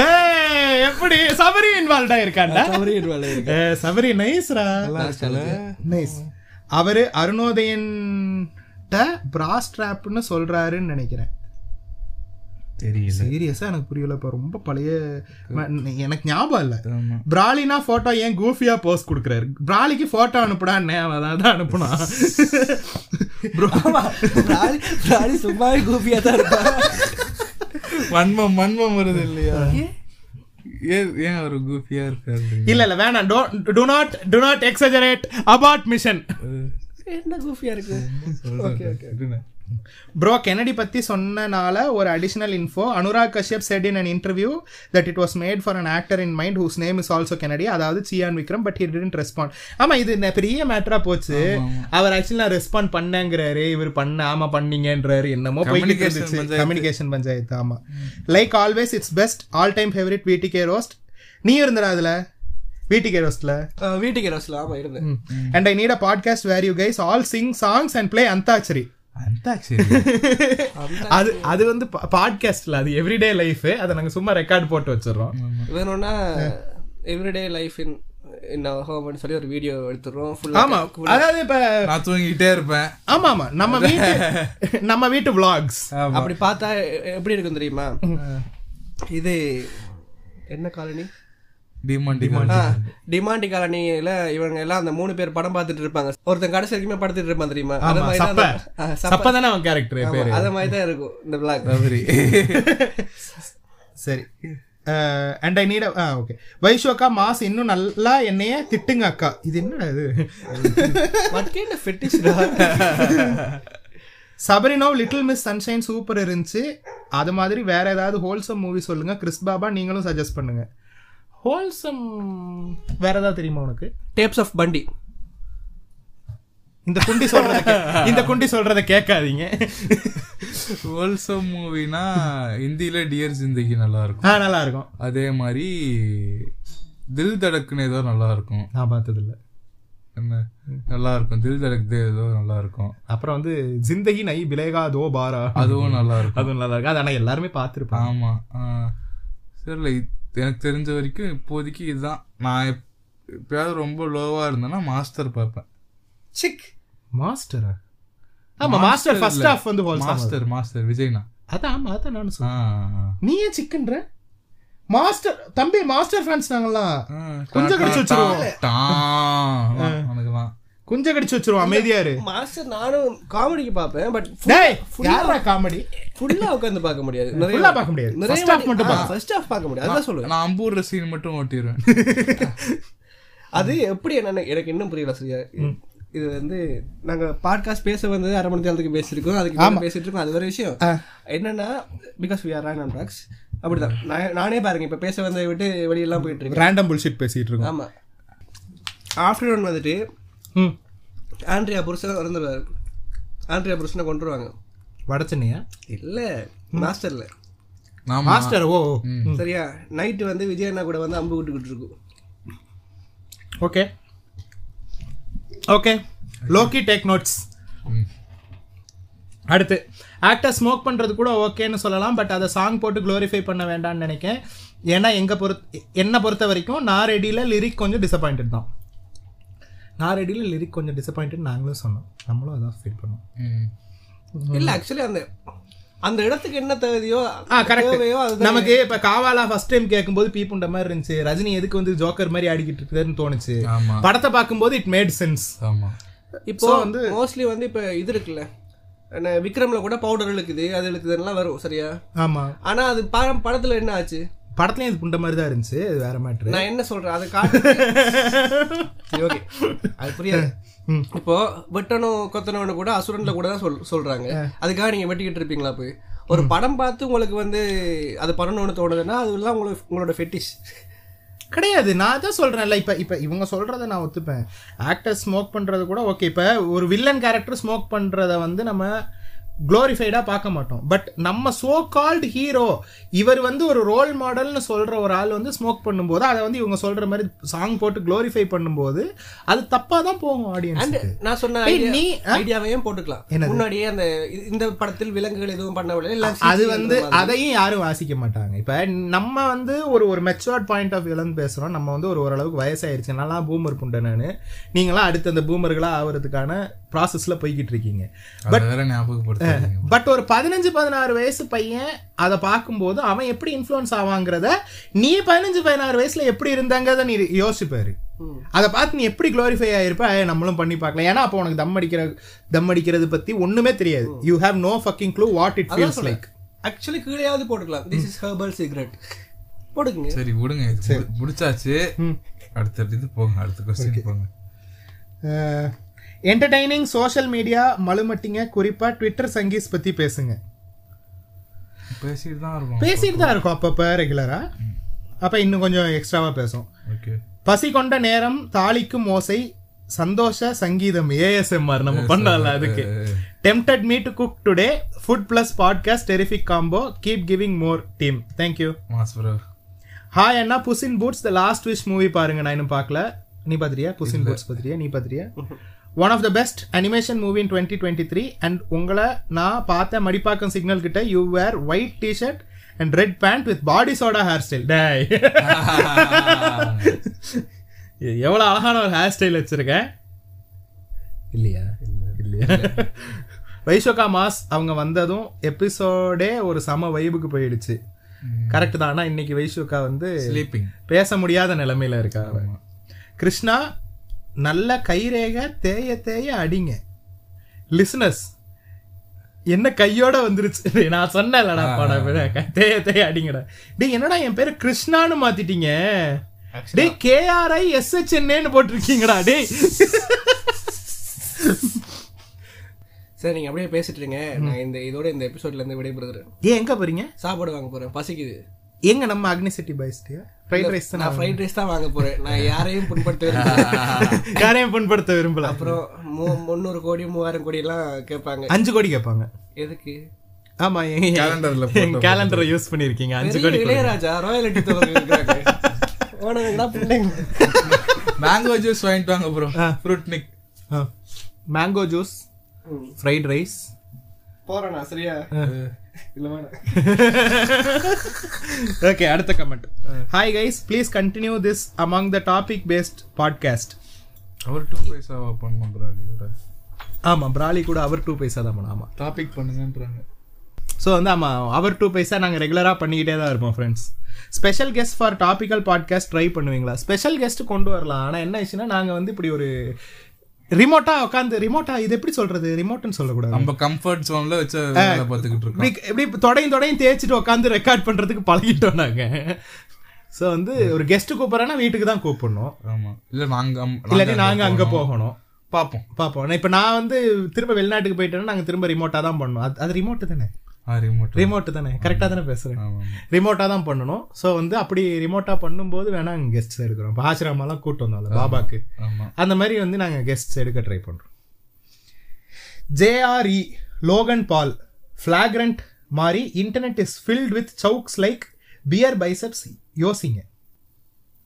ஏய் எப்படி? சபரி இன்வால்வ் ஆயிருக்காண்டா அவரே இன்வால்வ் ஆயிருக்கு. சபரி நைஸ்ரா நைஸ் அவரு அருணோதயன் பிராஸ் ட்ராப்னு சொல்றாருன்னு நினைக்கிறேன். தெரியல சீரியஸா எனக்கு புரியல இப்ப ரொம்ப பழைய எனக்கு ஞாபகம் இல்ல. பிராலினா போட்டோ ஏன் கூஃபியா போஸ்ட் கொடுக்குறாரு? பிராலிக்கு போட்டோ அனுப்புடான்னு அவன் அதான் அனுப்புனா. பிராணி சும்மாவே கூப்பியா தான் இருப்பா. வன்மம் வன்மம் வருது இல்லையா? ஏன் ஏன் ஒரு கூஃபியா இருக்காரு? இல்ல இல்ல வேணாம். Do not do not exaggerate abort mission என்ன கூப்பியா இருக்கு? ஓகே ஓகே ப்ரோ கெனடி பத்தி சொன்னனால ஒரு additional info Anurag Kashyap said in an interview that it was made for an actor in mind whose name is also Kennedy அதாவது Chiyaan Vikram but he didn't respond ஆமா இது நெ- பெரிய மேட்டரா போச்சு. அவர் ஆக்சுவலி நான் ரெஸ்பாண்ட் பண்ணேங்கிறாரு. இவர் பண்ண ஆமா பண்ணீங்கன்றாரு. என்னமோ போய்கிட்டு இருந்துச்சு. கம்யூனிகேஷன் பஞ்சாயத்து ஆமா. Like always it's best all time favourite வீட்டுக்கே ரோஸ்ட் நீ இருந்தடா அதுல? வீட்டுக்கே ரோஸ்ட்ல வீட்டுக்கு ரோஸ்ல ஆமா இருந்தேன். And I need a podcast where you guys all sing songs and play Antakshari அது அது வந்து பாட்காஸ்ட்ல அது எவ்ரிடே லைஃப் அதை நாங்க சும்மா ரெக்கார்ட் போட்டு வச்சிடுறோம். வேணும்னா எவ்ரிடே லைஃப் இன் இன் ஹோம்னு சொல்லி ஒரு வீடியோ எடுத்துடுறோம். ஃபுல்லா ஆமா. அதாவது இப்ப நான் தூங்கிட்டே இருப்பேன். ஆமா ஆமா. நம்ம வீட்டு [LAUGHS] நம்ம வீட்டு vlogs. அப்படி பார்த்தா எப்படி இருக்கும் தெரியுமா? இது என்ன காலனி? டிமாண்டி காலனியில இவங்க எல்லாம் அந்த மூணு பேர் படம் பார்த்துட்டு இருப்பாங்க. ஒருத்தன் கடைசி வரைக்குமே படுத்துட்டு இருப்பான் தெரியுமா? அத மாதிரி ஆ, அவன் கேரக்டர் அத மாதிரி தான் இருக்கும் இந்த பிளாக் [LAUGHS] சரி. அண்ட் ஐ நீட் ஓகே வைஷோக்கா மாஸ் இன்னும் நல்லா என்னைய திட்டுங்க அக்கா. இது என்னடா இது? சபரினோ லிட்டில் மிஸ் சன்ஷைன் சூப்பர் இருந்துச்சு. அது மாதிரி வேற ஏதாவது ஹோல்சம் மூவி சொல்லுங்க. கிறிஸ் பாபா நீங்களும் சஜஸ்ட் பண்ணுங்க. ஹோல்சம் வேற ஏதாவது தெரியுமா உனக்கு? டேப்ஸ் ஆஃப் பண்டி இந்த குண்டி சொல்றத [LAUGHS] இந்த குண்டி சொல்றத கேட்காதீங்க. ஹோல்சம் மூவினா ஹிந்தில டியர் ஜிந்தகி நல்லா இருக்கும் ஆ நல்லா இருக்கும் அதே மாதிரி தில் தடக்குன்னு ஏதோ நல்லா இருக்கும் நான் பார்த்தது இல்ல என்ன? நல்லா இருக்கும் தில் தடக் தே ஏதோ நல்லா இருக்கும் அப்புறம் வந்து ஜிந்தகி நை பிலேகா தோ பாரா. அதுவும் நல்லா இருக்கும் அதுவும் நல்லா இருக்கு அது ஆனா எல்லாருமே பார்த்துருப்பாங்க. ஆமா. ஆ. எனக்கு தெரிஞ்ச வரைக்கும் இப்போதைக்கு இதுதான் நான் எப்- எப்பயாவது ரொம்ப லோவா இருந்தேன்னா மாஸ்டர் பார்ப்பேன். சிக். மாஸ்டரா ஆமா மாஸ்டர் ஃபர்ஸ்ட். ஹாஃப் வந்து மாஸ்டர் மாஸ்டர் மாஸ்டர் விஜய்னா. அதான் ஆமா அதான் நானும் ஆ. நீ ஏன் சிக்கன்ற? மாஸ்டர் தம்பி மாஸ்டர் ஃபேன்ஸ் நாங்களாம் ஆ, கொஞ்சம் கடிச்சு வச்சிருவோம். குஞ்ச கடிச்சு வச்சிருவோம் அமைதியா இரு. மாஸ்டர் நானும் காமெடிக்கு பார்ப்பேன் பட் டேய் யாரா காமெடி ஃபுல்லா உட்கார்ந்து பார்க்க முடியாது. [LAUGHS] ஆ பார்க்க முடியாது. First half மட்டும். ஃபர்ஸ்ட் ஹாஃப் பார்க்க முடியாது. அதான் சொல்லுவேன். நான் அம்பூர் சீன் மட்டும் ஓட்டிடுவேன் [LAUGHS] அது எப்படி என்னன்னு எனக்கு இன்னும் புரியல சரியா? இது வந்து நாங்க பாட்காஸ்ட் பேச வந்து அரை மணி நேரத்துக்கு பேசியிருக்கோம் அதுக்கு பேசிட்டு இருக்கோம் அது ஒரு விஷயம். என்னன்னா because we are ran and tracks அப்படிதான். நான் நானே பாருங்க இப்ப பேச வந்ததை விட்டு வெளியெல்லாம் போயிட்டு இருக்கேன். ரேண்டம் புல்ஷிட் பேசிட்டு இருக்கோம். ஆமா. ஆஃப்டர்நூன் வந்துட்டு ஆண்ட்ரியா புருஷன் இறந்துருவாரு ஆண்ட்ரியா புருஷனை கொண்டுருவாங்க வட சென்னையா? இல்ல மாஸ்டர்ல மாஸ்டர் ஓ? சரியா? நைட்டு வந்து விஜய் அண்ணா கூட வந்து அம்பு விட்டுக்கிட்டு இருக்கும் okay. Okay. Loki take notes. அடுத்து ஆக்டர் ஸ்மோக் பண்ணுறது கூட ஓகேன்னு சொல்லலாம் பட் அதை சாங் போட்டு க்ளோரிஃபை பண்ண வேண்டாம்னு நினைக்கிறேன் ஏன்னா எங்கள் பொறுத்த என்னை பொறுத்த வரைக்கும் நான் ரெடியில் லிரிக் கொஞ்சம் டிசப்பாயிண்டட் தான். நான் ரெடியில் லிரிக் கொஞ்சம் டிசப்பாயிண்டட் நாங்களும் சொன்னோம். நம்மளும் அதான் ஃபீல் பண்ணோம். இல்ல ஆக்சுவலி அந்த அந்த இடத்துக்கு என்ன தேவையோ கரெக்ட் தேவையோ அது நமக்கு இப்ப காவாலா ஃபர்ஸ்ட் டைம் கேட்கும்போது பீப்புண்ட மாதிரி இருந்துச்சு. ரஜினி எதுக்கு வந்து ஜோக்கர் மாதிரி ஆடிக்கிட்டு இருக்குதுன்னு தோணுச்சு. ஆமா. படத்தை பார்க்கும்போது இட் மேட் சென்ஸ் ஆமா. இப்போ வந்து மோஸ்ட்லி வந்து இப்ப இது இருக்குல்ல. என்ன விக்ரம்ல கூட பவுடர் இழுக்குது அது இழுக்குதுலாம் வரும் சரியா? ஆமா. ஆனா அது படம் படத்துல என்ன ஆச்சு? படத்துலயும் இது புண்ட மாதிரி தான் இருந்துச்சு அது வேற மேட்ரு நான் என்ன சொல்றேன்? அதை காட்டு ஓகே அது புரியாது. இப்போ வெட்டணும் கொத்தனவனு கூட அசுரன்ல கூட தான் சொல் சொல்றாங்க. அதுக்காக நீங்க வெட்டிக்கிட்டு இருப்பீங்களா போய்? ஒரு படம் பார்த்து உங்களுக்கு வந்து அது பண்ணணும்னு தோணுதுன்னா அதுலாம் உங்களுக்கு உங்களோட ஃபெட்டிஷ் கிடையாது. நான் தான் சொல்றேன்ல இப்ப இப்ப இவங்க சொல்றத நான் ஒத்துப்பேன். ஆக்டர் ஸ்மோக் பண்றது கூட ஓகே இப்ப ஒரு வில்லன் கேரக்டர் ஸ்மோக் பண்றத வந்து நம்ம குளோரிஃபைடா பார்க்க மாட்டோம். பட் நம்ம சோ கால்டு ஹீரோ இவர் வந்து ஒரு ரோல் மாடல்னு சொல்ற ஒரு ஆள் வந்து ஸ்மோக் பண்ணும்போது அதை வந்து இவங்க சொல்ற மாதிரி சாங் போட்டு குளோரிஃபை பண்ணும்போது அது தப்பா தான் போகும் ஆடியன்ஸ் நான் சொன்ன நீ, ஐடியாவையும் போட்டுக்கலாம்? முன்னாடியே அந்த இந்த படத்தில் விலங்குகள் எதுவும் பண்ணவில்லை அது வந்து. அதையும் யாரும் வாசிக்க மாட்டாங்க. இப்ப நம்ம வந்து ஒரு ஒரு மெச்சுவர்ட் பாயிண்ட் ஆஃப் வியூல பேசுறோம். நம்ம வந்து ஒரு ஓரளவுக்கு வயசாயிருச்சு. நல்லா பூமர் புண்டை நானு. நீங்களாம் அடுத்து அந்த பூமர்களா ஆவறதுக்கான ப்ராசஸ்ல போய்கிட்டு இருக்கீங்க. அதை வேற ஞாபகப்படுத்தாதீங்க பட் ஒரு பதினஞ்சு பதினாறு வயசு பையன் அதை பார்க்கும்போது அவன் எப்படி இன்ஃப்ளூயன்ஸ் ஆவாங்கிறத நீ பதினஞ்சு பதினாறு வயசுல எப்படி இருந்தாங்கிறத நீ யோசிப்பாரு. அதை பார்த்து நீ எப்படி குளோரிஃபை ஆயிருப்ப? "ஏய், நம்மளும் பண்ணி பார்க்கலாம். ஏன்னா அப்போ உனக்கு தம் அடிக்கிற தம் அடிக்கிறது பத்தி ஒண்ணுமே தெரியாது. You have no fucking clue what it feels. Like actually கீழேயாவது போட்டுக்கலாம். திஸ் இஸ் ஹெர்பல் சிகரெட் போடுங்க. சரி விடுங்க. முடிச்சாச்சு. அடுத்த இது போங்க. அடுத்த கொஸ்டின் போங்க. என்டர்டைனிங் சோஷியல் மீடியா மலுமட்டிங்க குறிப்பா ட்விட்டர் சங்கீஸ் பத்தி பேசுங்க. பேசிட்டு தான் இருக்கும். பேசிட்டு தான் இருக்கோம் அப்பப்ப ரெகுலரா அப்ப இன்னும் கொஞ்சம் எக்ஸ்ட்ராவா பேசும் பசி கொண்ட நேரம் தாளிக்கும் ஓசை சந்தோஷ சங்கீதம் ஏஎஸ்எம்ஆர் நம்ம பண்ணல அதுக்கு. Tempted me to cook today food plus podcast terrific combo keep giving more team thank you hi Anna puss in boots the last wish movie பாருங்க நான் இன்னும் பார்க்கல. நீ பாத்திரியா புஸ் இன் பூட்ஸ் பாத்திரியா நீ பாத்திரியா [LAUGHS] one of the best animation movie in twenty twenty three and உங்களை நான் பார்த்த மடிப்பாக்கம் சிக்னல் கிட்ட you wear white t-shirt and red pant with body soda hair style டேய். [LAUGHS] எவ்வளவு அழகான ஒரு ஹேர் ஸ்டைல் வச்சிருக்கேன். இல்லையா? இல்லையா? [LAUGHS] வைஷோகா மாஸ் அவங்க வந்ததும் எபிசோடே ஒரு சம வைபுக்கு போயிடுச்சு. கரெக்ட் தான்? ஆனா இன்னைக்கு வைஷோகா வந்து பேச முடியாத நிலைமையில இருக்கா? அவ. கிருஷ்ணா நல்ல கைரேக தேய தேய அடிங்க. லிசனஸ் என்ன கையோட வந்துருச்சு? [LAUGHS] நான் சொன்னேன்லடா படம் தேய தேய அடிங்கடா. டேய் என்னடா என் பேரு கிருஷ்ணான்னு மாத்திட்டீங்க? டேய் கேஆர்ஐ எஸ்ஹெச்என்னு போட்டிருக்கீங்கடா டேய். சரி நீங்க அப்படியே பேசிட்டு இருங்க. நான் இந்த இதோட இந்த எபிசோட்ல இருந்து விடைபெறுகிறேன். ஏன் எங்க போறீங்க? சாப்பாடு வாங்க போறேன். பசிக்குது. எங்க நம்ம அக்னி சிட்டி பாய்ஸ்டியா ஃப்ரைட் ரைஸ் தான் நான் ஃப்ரைட் ரைஸ் தான் வாங்க போறேன். நான் யாரையும் புண்படுத்த [LAUGHS] விரும்பல. யாரையும் புண்படுத்த விரும்பல. அப்புறம் மூ- முந்நூறு கோடி மூவாயிரம் கோடி எல்லாம் கேட்பாங்க. அஞ்சு கோடி கேட்பாங்க. எதுக்கு? ஆமா Calendarல கேலண்டரை யூஸ் பண்ணிருக்கீங்க அஞ்சு கோடி இளையராஜா ராயலிட்டி மேங்கோ ஜூஸ் வாங்கிட்டு வாங்க bro Fruitnik mango juice fried rice போறேண்ணா சரியா? ஓகே [LAUGHS] அடுத்த comment hi guys please continue this among the topic based podcast our two பைசாவா பண்ணணும் ப்ரோ ஆமா பிராலி கூட அவர் டூ பைசா தான் பண்ண ஆமா. டாபிக் பண்ணுங்கன்றாங்க. ஸோ வந்து ஆமா அவர் டூ பைசா நாங்கள் ரெகுலராக பண்ணிக்கிட்டே தான் இருப்போம் friends special guest for topical podcast try பண்ணுவீங்களா? ஸ்பெஷல் கெஸ்ட் கொண்டு வரலாம். ஆனால் என்ன ஆச்சுன்னா நாங்கள் வந்து இப்படி ஒரு ரிமோட்டா உட்காந்து ரிமோட்டா இது எப்படி சொல்றது? ரிமோட்னு சொல்லக்கூடாது. நம்ம கம்ஃபர்ட் ஜோன்ல வச்சு பார்த்துக்கிட்டு இருக்கோம். இப்படி இப்படி தொடங்கி தொடங்கி தேய்ச்சிட்டு உட்காந்து ரெக்கார்ட் பண்றதுக்கு பழகிட்டோம் நாங்க. ஸோ வந்து ஒரு கெஸ்ட் கூப்பிட்றேன்னா வீட்டுக்கு தான் கூப்பிடணும். ஆமா. இல்ல நாங்க அம்- இல்லாட்டி நாங்க அங்க போகணும். பாப்போம் பார்ப்போம் இப்போ நான் வந்து திரும்ப வெளிநாட்டுக்கு போயிட்டேன்னா நாங்கள் திரும்ப ரிமோட்டா தான் பண்ணணும் அது அது ரிமோட்டு தானே? ரிமோட் ரிமோட் தானே. கரெக்டாக தானே? பேசுறேன். ஆமா ஆமா. ரிமோட்டா தான் பண்ணணும். ஸோ வந்து அப்படி ரிமோட்டா பண்ணும்போது வேணா கெஸ்ட்ஸ் எடுக்கிறோம் இப்போ ஆசிரமெல்லாம் கூட்டு வந்தோம்ல பாபாக்கு. அந்த மாதிரி வந்து நாங்கள் கெஸ்ட்ஸ் எடுக்க ட்ரை பண்ணுறோம் ஜேஆர்இ லோகன் பால் ஃப்ளாக்ரண்ட் மாதிரி internet is filled with sucks like BeerBiceps யோசிங்க.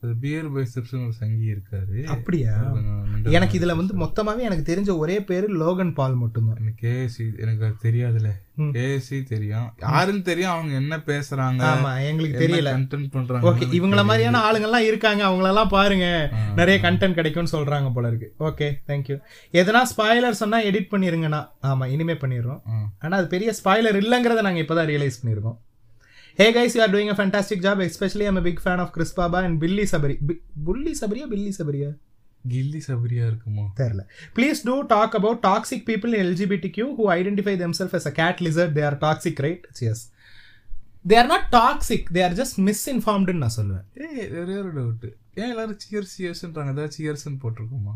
பியர் பைசப்ஸ் ஒரு சங்கி இருக்காரு. அப்படியா? எனக்கு இதுல வந்து மொத்தமாவே எனக்கு தெரிஞ்ச ஒரே பேரு லோகன் பால் மட்டும்தான். எனக்கு கேஎஸ்சி எனக்கு அது தெரியாதுல. கேஎஸ்சி தெரியும். யாருன்னு தெரியும் அவங்க என்ன பேசுறாங்க. ஆமா எங்களுக்கு தெரியல. கண்டென்ட் பண்றாங்க ஓகே இவங்கள மாதிரியான ஆளுங்கெல்லாம் இருக்காங்க. அவங்களெல்லாம் பாருங்க. நிறைய கண்டென்ட் கிடைக்கும்னு சொல்றாங்க போல இருக்கு. ஓகே தேங்க்யூ எதனா ஸ்பாய்லர் சொன்னா எடிட் பண்ணிருங்கண்ணா. ஆமா இனிமே பண்ணிடுறோம். ஆனா அது பெரிய ஸ்பாய்லர் இல்லைங்கிறத நாங்க இப்பதான் ரியலைஸ் பண்ணிருக்கோம். Hey guys are doing a fantastic job especially I'm big fan of Chris Baba and Billy Sabari B- bully சபரியா பில்லி சபரியா கில்லி சபரியா இருக்குமோ? தெரியல. Please do talk about toxic people in LGBT Q who identify themselves as a cat lizard they are toxic right yes they are not toxic they are just மிஸ்இன்ஃபார்ம்டுன்னு நான் சொல்லுவேன். ஏய் ஒரே ஒரு டவுட் ஏன் எல்லாரும் சியர்ஸ் சியர்ஸ்ன்றாங்க ஏதாவது சியர்ஸ்னு போட்டிருக்கோமா?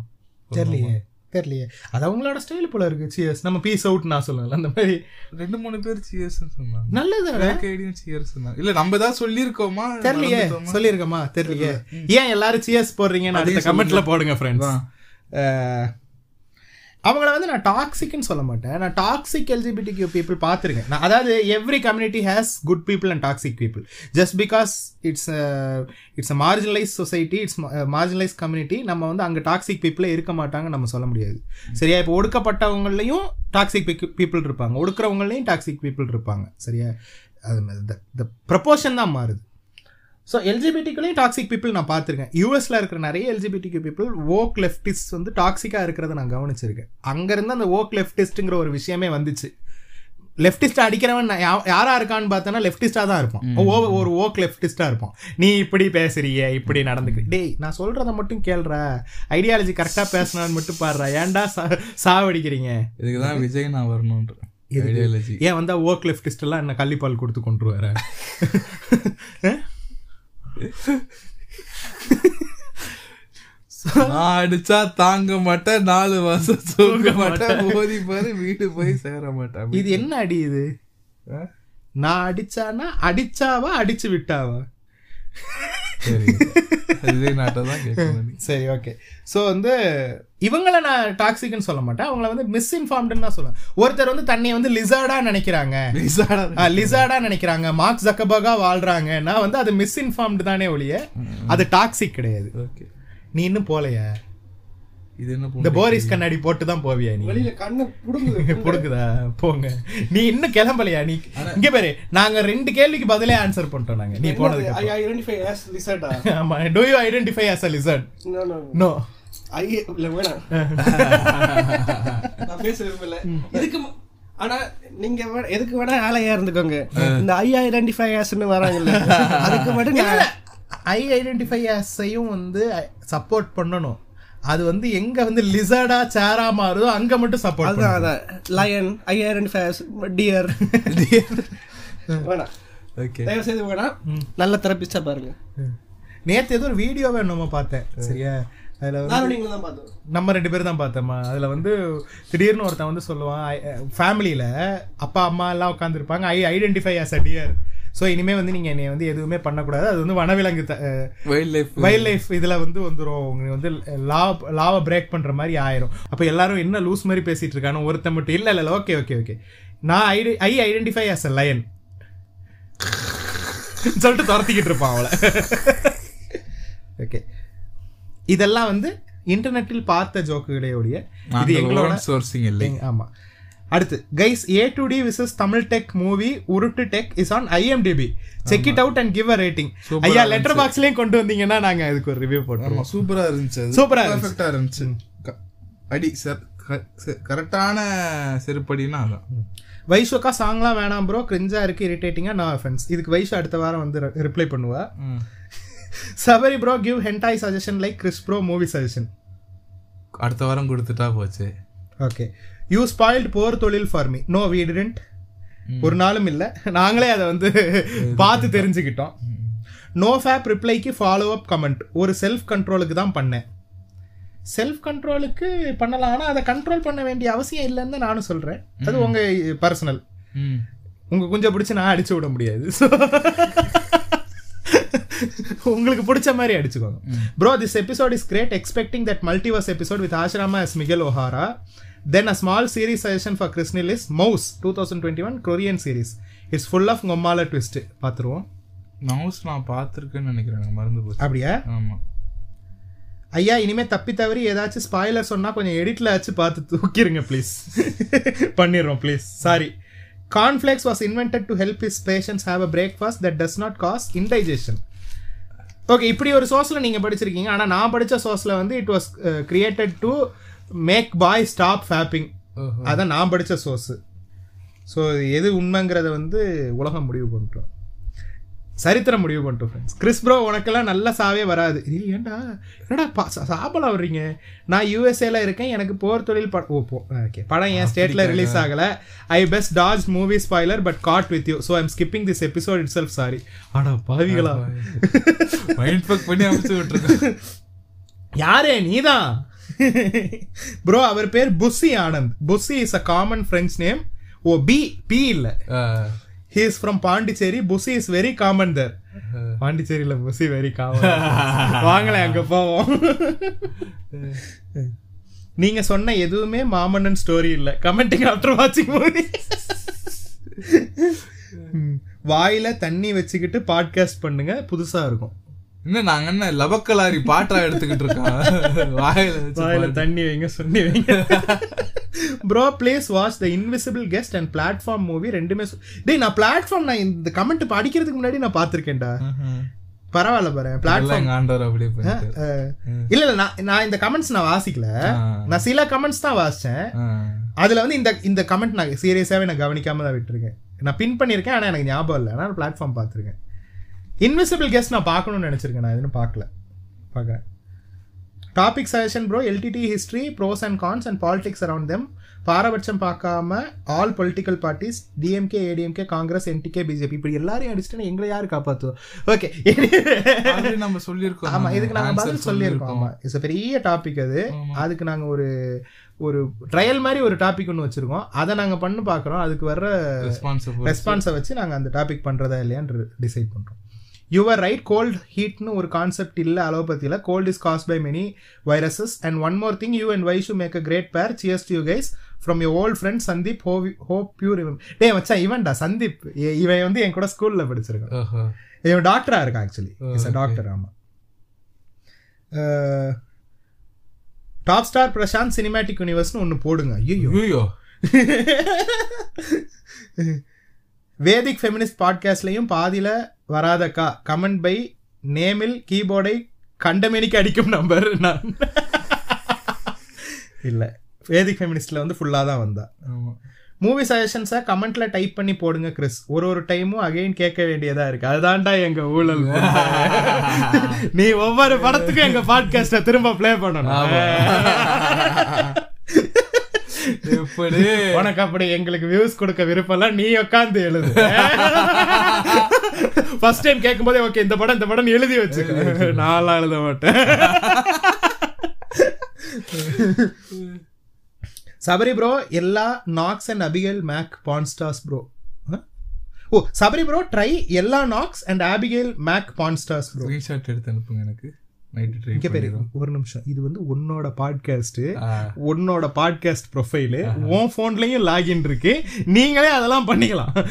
தெரியலையே. தெரியலையே. அது அவங்களோட ஸ்டைல் போல இருக்கு. சியர்ஸ் நம்ம பீஸ் அவுட் நான் சொல்லுவேன் அந்த மாதிரி. ரெண்டு மூணு பேர் சியர்ஸ் சொன்னாங்க. நல்லது ஐடியும் சியர்ஸ் இல்ல நம்ம ஏதாவது சொல்லியிருக்கோமா? தெரியலையே? சொல்லியிருக்கோமா? தெரியலையே. ஏன் எல்லாரும் சியர்ஸ் போடுறீங்கன்னு அடுத்த கமெண்ட்ல போடுங்க ஃப்ரெண்ட்ஸ் அவங்கள வந்து நான் டாக்ஸிக்னு சொல்ல மாட்டேன். நான் டாக்ஸிக் எல்ஜிபிடி கியூ பீப்புள் பார்த்துருக்கேன். நான் அதாவது every community has good people and toxic people just because it's it's a marginalise society it's marginalise community நம்ம வந்து அங்கே டாக்ஸிக் பீப்புளே இருக்க மாட்டாங்க நம்ம சொல்ல முடியாது. சரியா? இப்போ ஒடுக்கப்பட்டவங்களையும் டாக்ஸிக் பீப்புள் இருப்பாங்க. ஒடுக்கிறவங்களையும் டாக்ஸிக் பீப்புள் இருப்பாங்க. சரியா? அது த ப்ரப்போர்ஷன் தான் மாறுது. ஸோ எல்ஜிபிடிக்குள்ளேயும் டாக்ஸிக் பீப்புள் நான் பார்த்துருக்கேன். யூஎஸ்ல இருக்கிற நிறைய எல்ஜிபிடிக்கு பீப்புள் ஓக் லெஃப்டிஸ்ட் வந்து டாக்ஸிக்காக இருக்கிறத நான் கவனிச்சிருக்கேன். அங்கேருந்து அந்த ஓக் லெஃப்டிஸ்ட்டுங்கிற ஒரு விஷயமே வந்துச்சு. லெஃப்டிஸ்ட் அடிக்கிறவன் நான் யா- யாரா இருக்கான்னு பார்த்தோன்னா லெஃப்டிஸ்டா தான் இருப்பான். ஓ- ஒரு ஓக் லெஃப்டிஸ்டா இருப்பான். நீ இப்படி பேசுறிய இப்படி நடந்துக்க டேய் நான் சொல்றத மட்டும் கேள்ற. ஐடியாலஜி கரெக்டா பேசணும்னு மட்டும் பாடுறா. ஏன்டா சா- சாவடிக்கிறீங்க? இதுக்குதான் விஜய் நான்? ஐடியாலஜி ஏன் வந்தா ஓக் லெஃப்டிஸ்ட் எல்லாம் என்ன கள்ளிப்பால் கொடுத்து கொண்டு வர [LAUGHS] நான் அடிச்சா தாங்க மாட்டேன் நாலு வருஷம் தூங்க மாட்டேன். மோதி பாரு வீடு போய் சேர மாட்டேன் இது என்ன அடி இது? நான் அடிச்சானா அடிச்சாவா அடிச்சு விட்டாவா? சரி. ஓகே ஸோ வந்து இவங்கள நான் டாக்ஸிக்னு சொல்ல மாட்டேன். அவங்கள வந்து மிஸ்இன்ஃபார்ம்டுன்னு தான் சொல்லுவேன். ஒருத்தர் வந்து தன்னை வந்து லிசார்டா நினைக்கிறாங்க. லிசாடா லிசார்டா நினைக்கிறாங்க. மார்க் ஜக்கபர்கா வாழ்றாங்கன்னா வந்து அது மிஸ்இன்ஃபார்ம்டு தானே ஒழிய அது டாக்ஸிக் கிடையாது. ஓகே நீ இன்னும் போலையா? இது என்ன இந்த போரிஸ் கண்ணாடி போட்டு தான் போவியா நீ? வெளியில கண்ணு புடுங்குது புடுக்குதா போங்க. நீ இன்னும் கிளம்பலையா? நீ இங்க பாரு நாங்க ரெண்டு கேள்விக்கு பதிலே ஆன்சர் பண்ணிட்டோம் நாங்க. நீ போனதுக்கு ஐ ஐடென்டிஃபை ஆஸ் லிசர்டா. ஆமா. Do you identify as a lizard? No no no I இல்ல வேணாம். [LAUGHS] நான் பேச விரும்பல. இதுக்கு ஆனா நீங்க எதுக்கு வேணா ஆலையா இருந்துக்கோங்க. இந்த ஐ ஐடென்டிஃபை ஆஸ்னு வராங்கல்ல. [LAUGHS] அதுக்கு மட்டும் நான் ஐ ஐடென்டிஃபை ஆஸையும் வந்து சப்போர்ட் பண்ணணும். அது வந்து எங்க வந்து லிசர்டா சேரா மாறுதோ அங்க மட்டும் சப்போர்ட் அதான் அதான். Lion I identify as deer வேணாம். ஓகே தயவு செய்து வேணாம் நல்ல தெரபிஸ்டா பாருங்க. நேத்து ஏதோ ஒரு வீடியோவை நம்ம பார்த்தேன். சரியா? அதுல நம்ம ரெண்டு பேரும் தான் பார்த்தோமா அதுல வந்து திடீர்னு ஒருத்தன் வந்து சொல்லுவான் ஃபேமிலியில அப்பா அம்மா எல்லாம் உட்காந்துருப்பாங்க I identify as a deer so இனிமே வந்து நீங்க என்னை வந்து எதுவுமே பண்ணக்கூடாது. அது வந்து வனவிலங்கு வைல்ட் லைஃப் வைல்ட் லைஃப் இதுல வந்து வந்துரும். உங்களுக்கு வந்து லா லாவை பிரேக் பண்ற மாதிரி ஆயிரும். அப்ப எல்லாரும் என்ன லூஸ் மாதிரி பேசிட்டு இருக்கானு ஒருத்தன் மட்டும் இல்ல இல்ல ஓகே ஓகே ஓகே நான் I I identify as a lion [LAUGHS] சொல்லிட்டு துரத்திக்கிட்டு இருப்பான் அவளை. [LAUGHS] ஓகே இதெல்லாம் வந்து இன்டர்நெட்டில் பார்த்த ஜோக்குகளையோடைய இது எங்களோட சோர்சிங் இல்லை. எங்க- ஆமா. அடுத்து guys A to D wishes Tamil tech movie உருட்டு tech is on IMDb check it out and give a rating ஐயா லெட்டர் பாக்ஸ்லயும் கொண்டு வந்தீங்கன்னா நாங்க அதுக்கு ஒரு ரிவ்யூ போட்டுருவோம். சூப்பரா இருந்துச்சு. சூப்பரா ஆ இருந்துச்சு. அடி சார் கரெக்டான செருப்படினா அதான். வைஷோக்கா சாங்லாம் வேணாம் ப்ரோ கிரிஞ்சா இருக்கு இரிட்டேட்டிங்கா நோ அஃபென்ஸ் இதுக்கு வைஷு அடுத்த வாரம் வந்து ரிப்ளை பண்ணுவா. Sabari bro give hentai suggestion like Chris bro movie suggestion அடுத்த வாரம் கொடுத்துட்டா போச்சு. Okay you spoiled Por Thozhil for me no we didn't ஒரு நாளும் இல்லை. நாங்களே அதை வந்து [LAUGHS] பார்த்து தெரிஞ்சுக்கிட்டோம். நோ ஃபேப் ரிப்ளைக்கு ஃபாலோ அப் கமெண்ட் ஒரு செல்ஃப் கண்ட்ரோலுக்கு தான் பண்ணேன். செல்ஃப் கண்ட்ரோலுக்கு பண்ணலாம். ஆனால் அதை கண்ட்ரோல் பண்ண வேண்டிய அவசியம் இல்லைன்னு நானும் சொல்கிறேன் அது உங்கள் பர்சனல் ம். உங்க குஞ்ச பிடிச்சி நான் அடிச்சு விட முடியாது. [LAUGHS] உங்களுக்கு பிடிச்ச மாதிரி அடிச்சுக்கோங்க. Bro this episode is great expecting that multiverse episode with ஆஷ்ராமா as Miguel O'Hara then a small series suggestion for கிறிஸ்னில் is Mouse two thousand twenty one Korean series it's full of ngomala twist பார்த்துருவோம். Mouse நான் பார்த்துருக்கேன்னு நினைக்கிறேன். எனக்கு மறந்து போச்சு. அப்படியா? ஆமா. ஐயா இனிமே தப்பி தவறி ஏதாச்சும் ஸ்பாய்லர் சொன்னா கொஞ்சம் எடிட்ல ஆச்சு பார்த்து தூக்கிருங்க ப்ளீஸ் [LAUGHS] பண்ணிடுறோம் please sorry cornflakes was invented to help his patients have a breakfast that does not cause indigestion okay இப்படி ஒரு சோர்ஸ்ல நீங்க படிச்சிருக்கீங்க. ஆனா நான் படிச்ச சோர்ஸ்ல வந்து it was created to make boy stop fapping அதான் நான் படிச்ச சோர்ஸ் ஸோ எது உண்மைங்கிறத வந்து உலகம் முடிவு பண்ணிட்டோம். சரித்திரம் முடிவு பண்ணிட்டோம் ஃப்ரெண்ட்ஸ் கிறிஸ் ப்ரோ உனக்கெல்லாம் நல்ல சாவே வராது. ஏன்டா என்னடா பா சாப்பலாம் வர்றீங்க? நான் யூஎஸ்ஏல இருக்கேன் எனக்கு போர் தொழில் ப ஓ போ ஓகே படம் என் ஸ்டேட்ல ரிலீஸ் ஆகல. I best dodge movie spoiler but God with you so I'm skipping this episode itself sorry ஆடா பாவிகளா. மைண்ட் ஃபக் பண்ணி அமைச்சு விட்டுருக்கேன். யாரே நீதான்? [LAUGHS] ப்ரோ அவர் பேர் Bussy Anand Bussy is a common friends name O P P இல்ல. He is from Pondicherry Bussy is very common there பாண்டிச்சேரியில புஸ்ஸி வெரி காமன் வாங்களே அங்க போவோம். [LAUGHS] நீங்க சொன்ன எதுவுமே மாமன்னன் ஸ்டோரி இல்ல. கமெண்டிங் ஆஃப்டர் வாட்சிங் மூவி வாயில தண்ணி வச்சுக்கிட்டு பாட்காஸ்ட் பண்ணுங்க. புதுசா இருக்கும். என்ன நாங்க என்ன லபக்கலாரி பாட்டா எடுத்துக்கிட்டு இருக்கோம்? வாயில வாயில தண்ணி வைங்க சொல்லி வைங்க. Bro please watch the invisible guest and platform movie ரெண்டுமே டேய் நான் பிளாட்ஃபார்ம் நான் இந்த கமெண்ட் படிக்கிறதுக்கு முன்னாடி நான் பார்த்திருக்கேன்டா. பரவாயில்ல பாரு பிளாட்ஃபார்ம் ஆண்டவர் அப்படியே இல்ல இல்ல நான் நான் இந்த கமெண்ட்ஸ் நான் வாசிக்கல. நான் சில கமெண்ட்ஸ் தான் வாசிச்சேன். அதுல வந்து இந்த இந்த கமெண்ட் நான் சீரியஸாவே நான் கவனிக்காம தான் விட்டுருக்கேன். நான் பின் பண்ணியிருக்கேன் ஆனா எனக்கு ஞாபகம் இல்லை. நான் பிளாட்ஃபார்ம் பார்த்துருக்கேன். இன்விசிபிள் கெஸ்ட் நான் பார்க்கணும்னு நினைச்சிருக்கேன். நான் இன்னும் பார்க்கல. பார்க்குறேன் topic suggestion bro LTTE history pros and cons and politics around them பாரபட்சம் பார்க்காம all political parties DMK ADMK Congress NTK BJP இப்படி எல்லாரையும் அடிச்சுட்டு எங்களை யாரு காப்பாத்துவோம் ஓகே நம்ம சொல்லியிருக்கோம். ஆமா நாங்க. இதுக்கு நாங்க Answer பதில் சொல்லியிருக்கோம். ஆமா. இட்ஸ் பெரிய டாபிக் அது. அதுக்கு நாங்க ஒரு ஒரு ட்ரையல் மாதிரி ஒரு டாபிக் ஒன்று வச்சிருக்கோம். அதை நாங்க பண்ணி பார்க்குறோம். அதுக்கு வர்ற. ரெஸ்பான்ஸை வச்சு நாங்க அந்த டாபிக் பண்றதா இல்லையான்னு டிசைட் பண்றோம். யுவர் ரைட் கோல்ட் ஹீட்னு ஒரு கான்செப்ட் இல்ல அலோபதியில. Cold is caused by many viruses and one more thing you and Vaishu make a great pair cheers to you guys from your old friend Sandeep ho hope pure டே மச்சான் இவன்டா சந்தீப் இவன் வந்து என் கூட ஸ்கூல்ல படிச்சிருக்கான். இவன் டாக்டரா இருக்கான் ஆக்சுவலி இஸ் okay. டாக்டர் ஆமா. Top star Prashanth cinematic யூனிவர்ஸ்னு ஒன்று போடுங்க. ஐயோ வேதிக் ஃபெமினிஸ்ட் பாட்காஸ்ட்லையும் பாதியில வராதக்கா கமெண்ட் பை நேமில் கீபோர்டை கண்டமேனிக்கு அடிக்கும் நம்பர் நான். இல்ல வேதிக் ஃபெமினிஸ்ட்ல வந்து ஃபுல்லா தான் வந்தா. மூவி சஜஷன்ஸை கமெண்ட்ல டைப் பண்ணி போடுங்க கிறிஸ் ஒரு ஒரு டைமும் அகைன் கேட்க வேண்டியதா இருக்கு. அதுதான்டா எங்க ஊழல் [LAUGHS] நீ ஒவ்வொரு படத்துக்கும் எங்க பாட்காஸ்ட திரும்ப ப்ளே பண்ணணும். [LAUGHS] எப்படி உனக்கு அப்படி எங்களுக்கு வியூஸ் கொடுக்க விருப்பம்ல நீ உட்காந்து எழுது. ஃபர்ஸ்ட் டைம் கேட்கும் போதே ஓகே இந்த படம் இந்த படம் எழுதி வச்சுக்க. நான்லாம் எழுத மாட்டேன். Sabari bro Ella Knox and Abigail Mac pornstars bro oh Sabari bro try Ella Knox and Abigail Mac pornstars bro screenshot எடுத்து அனுப்புங்க எனக்கு. இங்க பேரு ஒரு நிமிஷம். இது வந்து உன்னோட பாட்காஸ்ட் ஆ. உன்னோட பாட்காஸ்ட் ப்ரொஃபைலு உன் ஃபோன்லயும் லாகின் இருக்கு. நீங்களே அதெல்லாம் பண்ணிக்கலாம்.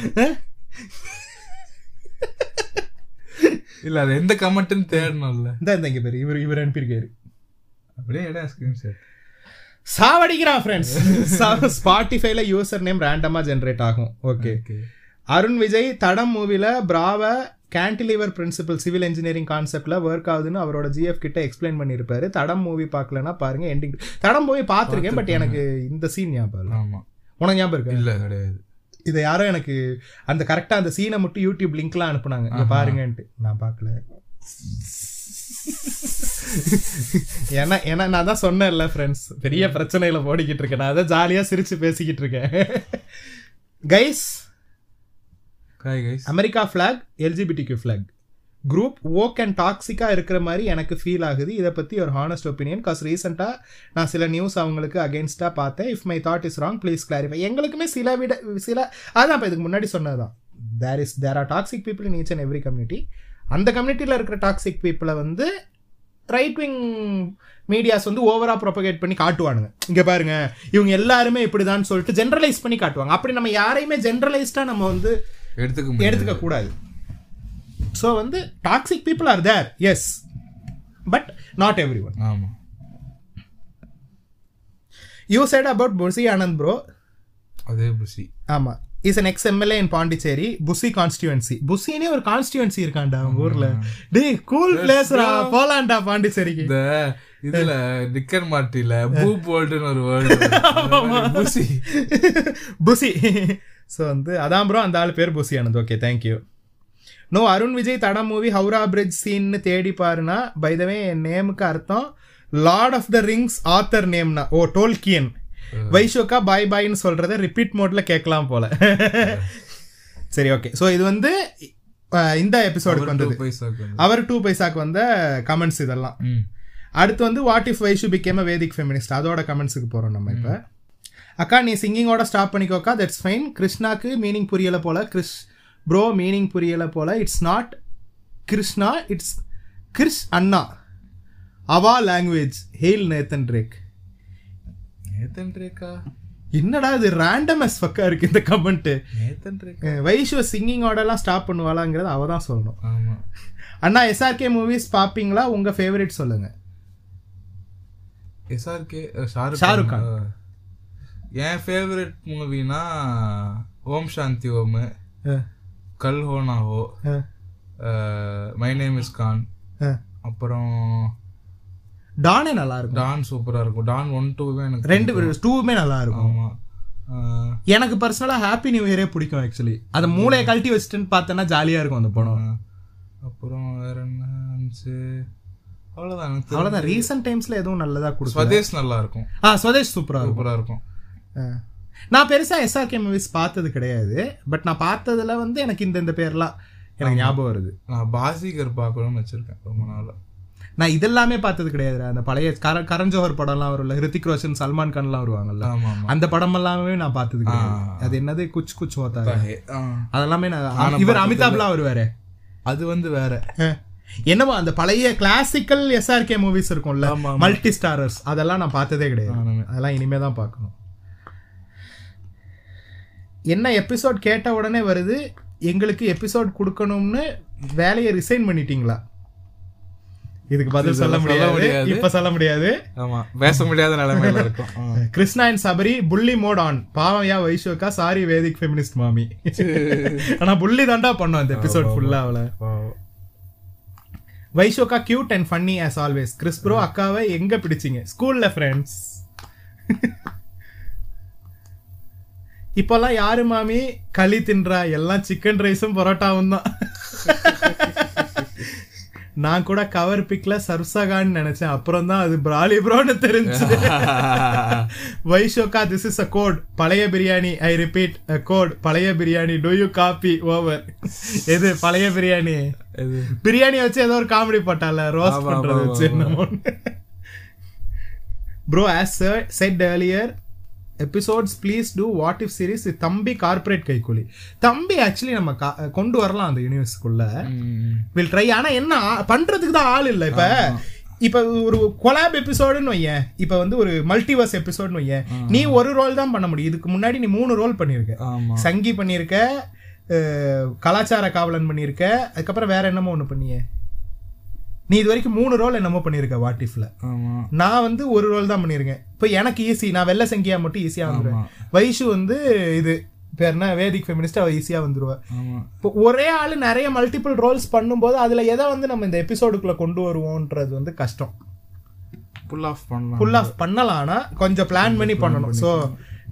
இல்ல அது எந்த கமெண்ட்னு தேடணும்ல. இந்த இந்த இங்க பேரு. இவர் இவர் அனுப்பியிருக்காரு. அப்படியே இடம் ஸ்கிரீன்ஷாட் சாவடிக்கிறான் ஃப்ரெண்ட்ஸ் ஸ்பாட்டிஃபைல யூசர் நேம் ரேண்டமா ஜென்ரேட் ஆகும். ஓகே அருண் விஜய் தடம் மூவில பிராவ கேன்டிலிவர் பிரின்சிபல் சிவில் இன்ஜினியரிங் கான்செப்ட்ல ஒர்க் ஆகுதுன்னு அவரோட ஜிஎஃப் கிட்ட எக்ஸ்பிளைன் பண்ணியிருப்பாரு தடம் மூவி பார்க்கலன்னா பாருங்க எண்டிங் தடம் மூவி பார்த்திருக்கேன் பட் எனக்கு இந்த சீன் ஞாபகம் இல்லை. ஆமா. உனக்கு ஞாபகம் இருக்கு? இல்ல கிடையாது. இதை யாரோ எனக்கு அந்த கரெக்டா அந்த சீனை மட்டும் யூடியூப் லிங்க்லாம் அனுப்புனாங்க. இங்க பாருங்கன்ட்டு. நான் பார்க்கல. ஏன்னா ஏன்னா நான் தான் சொன்னேன்ல ஃப்ரெண்ட்ஸ் பெரிய பிரச்சனையில ஓடிக்கிட்டு இருக்கேன். நான் அதை ஜாலியா சிரிச்சு பேசிக்கிட்டு இருக்கேன். Guys America flag LGBTQ flag group okay and டாக்ஸிக்காக இருக்கிற மாதிரி எனக்கு ஃபீல் ஆகுது. இதை பற்றி ஒரு ஹானஸ்ட் ஒப்பீனியன் காஸ் ரீசெண்டாக நான் சில நியூஸ் அவங்களுக்கு அகேன்ஸ்டாக பார்த்தேன். If my thought is wrong please clarify எங்களுக்குமே சில விட சில அதான் இப்போ இதுக்கு முன்னாடி சொன்னதுதான். There is there are toxic people in each and every community அந்த கம்யூனிட்டியில் இருக்கிற டாக்ஸிக் பீப்புளை வந்து ரைட் விங் மீடியாஸ் வந்து ஓவராக ப்ரொபகேட் பண்ணி காட்டுவானுங்க. இங்கே பாருங்க. இவங்க எல்லாருமே இப்படிதான் சொல்லிட்டு ஜென்ரலைஸ் பண்ணி காட்டுவாங்க. அப்படி நம்ம யாரையுமே ஜென்ரலைஸ்டாக நம்ம வந்து எடுத்துக்க எடுத்துக்க கூடாது. ஸோ வந்து toxic people are there as but not every one ஆமா. You said about Bussy Anand bro அதே புசி ஆமா. Is an ex MLA in Pondicherry Bussy constituency புசினே ஒரு கான்ஸ்டியூன்சி இருக்கான்டா அவங்க ஊர்ல. டேய் கூல் பிளேஸ்ரா போலாம்டா பாண்டிச்சேரிக்கு. இந்த இதுல டிக்கன் மார்ட்டில பூ போல்ட்னு ஒரு வேர்டு புசி புசி ஸோ வந்து அதான் ப்ரோ அந்த ஆள் பேர் Bussy Anand okay thank you no Arun Vijay Thadam movie Howrah bridge சீன்னு தேடி பாருனா பைதவே என் நேமுக்கு அர்த்தம் Lord of the Rings author நேம்னா oh Tolkien வைஷோக்கா பாய் பாய்னு சொல்றத ரிப்பீட் மோட்ல கேட்கலாம் போல. [LAUGHS] சரி ஓகே ஸோ இது வந்து இந்த எபிசோடுக்கு வந்தது. அவர் டூ பைசாக்கு வந்த கமெண்ட்ஸ் இதெல்லாம். அடுத்து வந்து what if Vaishu became Vedic feminist அதோட கமெண்ட்ஸுக்கு போறோம் நம்ம இப்ப. அக்கா நீ சிங்கிங்கோட ஸ்டாப் பண்ணிக்கோக்கா. தட்ஸ் ஃபைன் கிருஷ்ணாக்கு மீனிங் புரியல போல. கிறிஸ் ப்ரோ மீனிங் புரியல போல. It's not Krishna it's Chris அண்ணா. அவா language hail Nathan Drake Nathan Rekha? என்னடா இது ரேண்டம் அஸ் ஃபக்கா இருக்கு இந்த கமெண்ட் நேத்தன் ரேக்கா? வைஷு சிங்கிங்கோட எல்லாம் ஸ்டாப் பண்ணுவாளாங்கிறத அவ தான் சொல்லணும். ஆமா. அண்ணா எஸ்ஆர்கே மூவிஸ் பாப்பீங்களா? உங்க ஃபேவரட் சொல்லுங்க. எஸ்ஆர்கே ஷாருக் ஷாருக் கான். என் ஃபேவரட் மூவினா ஓம் சாந்தி ஓம். கல் ஹோனா ஹோ. My name is Khan. அப்புறம் டானே நல்லா இருக்கும். டான் சூப்பரா இருக்கும். டான் ஒன் டூவே எனக்கு ரெண்டு டூவுமே நல்லா இருக்கும். ஆமா. ஆ, எனக்கு பர்சனலா ஹாப்பி நியூ இயரே பிடிக்கும் ஆக்சுவலி அதை மூளையை கழட்டி வச்சுட்டுன்னு பார்த்தேன்னா ஜாலியா இருக்கும் அந்த படம். அப்புறம் வேற என்ன இருந்துச்சு தெரிஞ்சு. அவ்வளவுதான். ரீசெண்ட் டைம்ஸ்ல எதுவும் நல்லதா கொடுக்கும் ஸ்வதேஷ் நல்லா இருக்கும். ஆ ஸ்வதேஷ் சூப்பரா இருக்கும். சூப்பரா இருக்கும். நான் பெருசா எஸ்ஆர்கே மூவிஸ் பார்த்தது கிடையாது பட் நான் பார்த்ததுல வந்து எனக்கு இந்த இந்த பேர்லாம் எனக்கு ஞாபகம் வருது. நான் பாசிகர் பார்க்கணும்னு வச்சிருக்கேன் ரொம்ப நாளா. நான் இதெல்லாமே பார்த்தது கிடையாது அந்த பழைய கர கரண் ஜோஹர் படம்லாம் வரும்ல ஹிருத்திக் ரோஷன் சல்மான் கான்லாம் வருவாங்கல்ல. அந்த படம் எல்லாமே நான் பார்த்தது கிடையாது. அது என்னது? குச் குச் ஹோத்தா. அதெல்லாமே நான் இவர் அமிதாப்லாம் வருவாரு. அது வந்து வேற. அஹ். என்னமோ அந்த பழைய கிளாசிக்கல் எஸ்ஆர்கே மூவிஸ் இருக்கும்ல. மல்டி ஸ்டாரர்ஸ் அதெல்லாம் நான் பார்த்ததே கிடையாது. அதெல்லாம் இனிமே தான் பார்க்கணும். என்ன எபிசோட் கேட்ட உடனே வருது எங்களுக்கு எபிசோட் கொடுக்கணும்னு வேலையை ரிசைன் பண்ணிட்டீங்களா? இதுக்கு பதில் சொல்ல முடியாது. இப்ப சொல்ல முடியாது. ஆமா பேச முடியாத நிலைமையில இருக்கும். [LAUGHS] கிருஷ்ணா அண்ட் சபரி புள்ளி மோட் ஆன் பாவம்யா வைஷோக்கா சாரி வேதிக் ஃபெமினிஸ்ட் மாமி. [LAUGHS] ஆனா புள்ளி தாண்டா பண்ணோம் அந்த எபிசோட் ஃபுல்லா அவளை. பாவம். வைஷோக்கா cute and funny as always Chris bro அக்காவை எங்க பிடிச்சீங்க? ஸ்கூல்ல ஃப்ரெண்ட்ஸ் இப்போல்லாம் யாரு மாமி? களி தின்றா. எல்லாம் சிக்கன் ரைஸும் பரோட்டாவும் தான். நான் கூட கவர் பிக்ல சர்சகான்னு நினைச்சேன். அப்புறம் தான் அது பிராலி ப்ரோன்னு தெரிஞ்சு வைஷோகா திஸ் இஸ் அ கோட் பழைய biryani I repeat a quote பழைய biryani do you copy over எது பழைய பிரியாணி? பிரியாணி வச்சு ஏதோ ஒரு காமெடி போட்டால ஆமா, பண்றது வச்சு bro as said earlier episodes please do what if series தம்பி கார்ப்பரேட் கைக்கூலி. தம்பி ஆக்சுவலி நம்ம கொண்டு வரலாம் அந்த யூனிவர்ஸ்க்குள்ள. வில் ட்ரை ஆனா என்ன பண்றதுக்கு தான் ஆள் இல்ல இப்ப. இப்ப ஒரு கொலாப் எபிசோடுன்னு வையேன். இப்ப வந்து ஒரு மல்டிவர்ஸ் எபிசோட்னு வையேன். நீ ஒரு ரோல் தான் பண்ண முடியும். இதுக்கு முன்னாடி நீ மூணு ரோல் பண்ணிருக்க ஆமா. சங்கி பண்ணிருக்க அஹ், கலாச்சார காவலன் பண்ணிருக்க அதுக்கப்புறம் வேற என்னமோ ஒண்ணு பண்ணியே? நீ இது வரைக்கும் மூணு ரோல் என்னமோ பண்ணியிருக்க வாட் இஃப்ல நான் வந்து ஒரு ரோல் தான் பண்ணியிருக்கேன். இப்போ எனக்கு ஈஸி நான் வெள்ளை சங்கியா மட்டும் ஈஸியா வந்துருவேன். வைஷு வந்து இது பேர் என்ன? வேதிக் ஃபெமினிஸ்ட் அவ ஈஸியா வந்துருவா. ஆமா. இப்போ ஒரே ஆளு நிறைய மல்டிபிள் ரோல்ஸ் பண்ணும்போது அதுல எதை வந்து நம்ம இந்த எபிசோடுக்குள்ள கொண்டு வருவோன்றது வந்து கஷ்டம். புல் ஆஃப் பண்ணலாம். ஃபுல் ஆஃப் பண்ணலாம் ஆனா கொஞ்சம் பிளான் பண்ணி பண்ணணும். ஸோ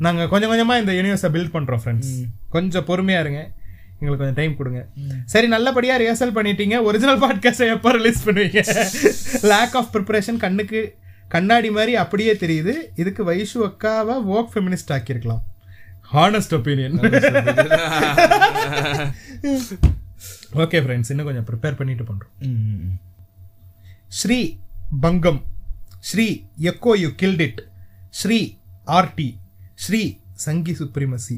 நாங்க கொஞ்சம் கொஞ்சமா இந்த யூனிவர்ஸை பில்ட் பண்றோம் ஃப்ரெண்ட்ஸ் கொஞ்சம் பொறுமையா இருங்க. எங்களுக்கு கொஞ்சம் டைம் கொடுங்க. சரி நல்லபடியா ரிஹர்சல் பண்ணிட்டீங்க. ஒரிஜினல் பாட்காஸ்டை எப்போ ரிலீஸ் பண்ணுவீங்க? லேக் ஆஃப் ப்ரிப்பரேஷன் கண்ணுக்கு கண்ணாடி மாதிரி அப்படியே தெரியுது. இதுக்கு வைஷு அக்காவை ஓக் ஃபெமினிஸ்ட் ஆக்கியிருக்கலாம். ஹானஸ்ட் ஒப்பீனியன் ஓகே ஃப்ரெண்ட்ஸ் இன்னும் கொஞ்சம் ப்ரிப்பேர் பண்ணிட்டு பண்றோம். ம். ஸ்ரீ பங்கம் Sri echo you killed it Sri RT Sri Sanghi supremacy.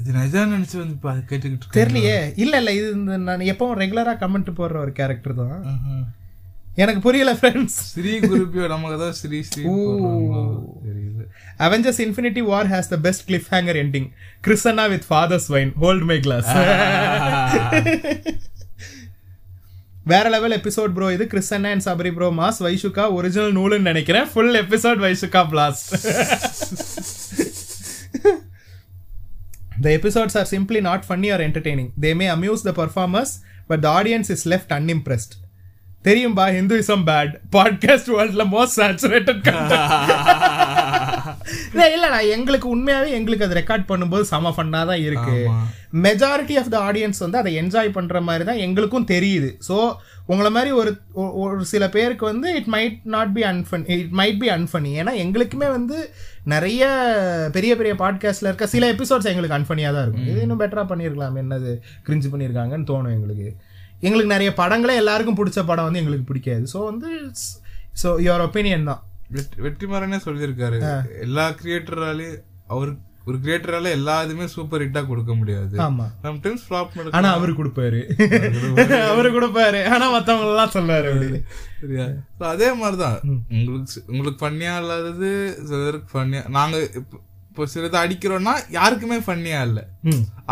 இது நிஜம் நினைச்சு வந்து கேட்டுக்கிட்டு. தெரியலையே. இல்ல இல்ல இது இந்த நான் எப்பவும் ரெகுலரா கமெண்ட் போடுற ஒரு கேரக்டர் தான். எனக்கு புரியல ஃப்ரெண்ட்ஸ் ஸ்ரீ குருப்பியோ நமக்கு தான் Sri Sri Avengers Infinity War has the best cliffhanger ending கிறிஸ்டனா with father's wine hold my glass வேற லெவல் எபிசோட் ப்ரோ இது. கிறிஸ்டனா and Sabari bro mass வைஷுகா original நூலுன்னு நினைக்கிறேன். Full episode வைஷுகா blast The episodes are simply not funny or entertaining. They may amuse the performers, but the audience is left unimpressed. தெரியும்பா Hinduism bad podcast வேர்ல்ட்ல most saturated இல்ல இல்லடா எங்களுக்கு உண்மையாவே எங்களுக்கு அது ரெக்கார்ட் பண்ணும்போது செம ஃபன்னா தான் இருக்கு. மெஜாரிட்டி ஆஃப் த ஆடியன்ஸ் வந்து அதை என்ஜாய் பண்ற மாதிரி தான் எங்களுக்கும் தெரியுது. ஸோ உங்களை மாதிரி ஒரு ஒரு சில பேருக்கு வந்து it might not be unfun it might be unfunny ஏன்னா எங்களுக்குமே வந்து நிறைய பெரிய பெரிய பாட்காஸ்ட்ல இருக்க சில எபிசோட்ஸ் எங்களுக்கு அன்ஃபனியாக தான் இருக்கும் இது இன்னும் பெட்டரா பண்ணியிருக்கலாம் என்னது? கிரிஞ்சு பண்ணியிருக்காங்கன்னு தோணும் எங்களுக்கு. எங்களுக்கு நிறைய படங்களே எல்லாருக்கும் பிடிச்ச படம் வந்து எங்களுக்கு பிடிக்காது. ஸோ வந்து ஸோ யுவர் ஒப்பீனியன் தான். வெற்றிமாறனே சொல்லியிருக்காரு. எல்லா கிரியேட்டராலையும் அவர் ஒரு கிரியேட்டரால எல்லா இதுமே சூப்பர் ஹிட்டா கொடுக்க முடியாது. ஆமா. சம்டைம்ஸ் ஃபிளாப் ஆனா அவரு கொடுப்பாரு. அவரு கொடுப்பாரு. ஆனா மத்தவங்க எல்லாம் சொல்லாரு சரியா? அதே மாதிரிதான். உங்களுக்கு உங்களுக்கு ஃபன்னியா இல்லாதது சிலருக்கு ஃபன்னியா நாங்க இப்போ சிலது அடிக்கிறோம்னா யாருக்குமே ஃபன்னியா இல்ல.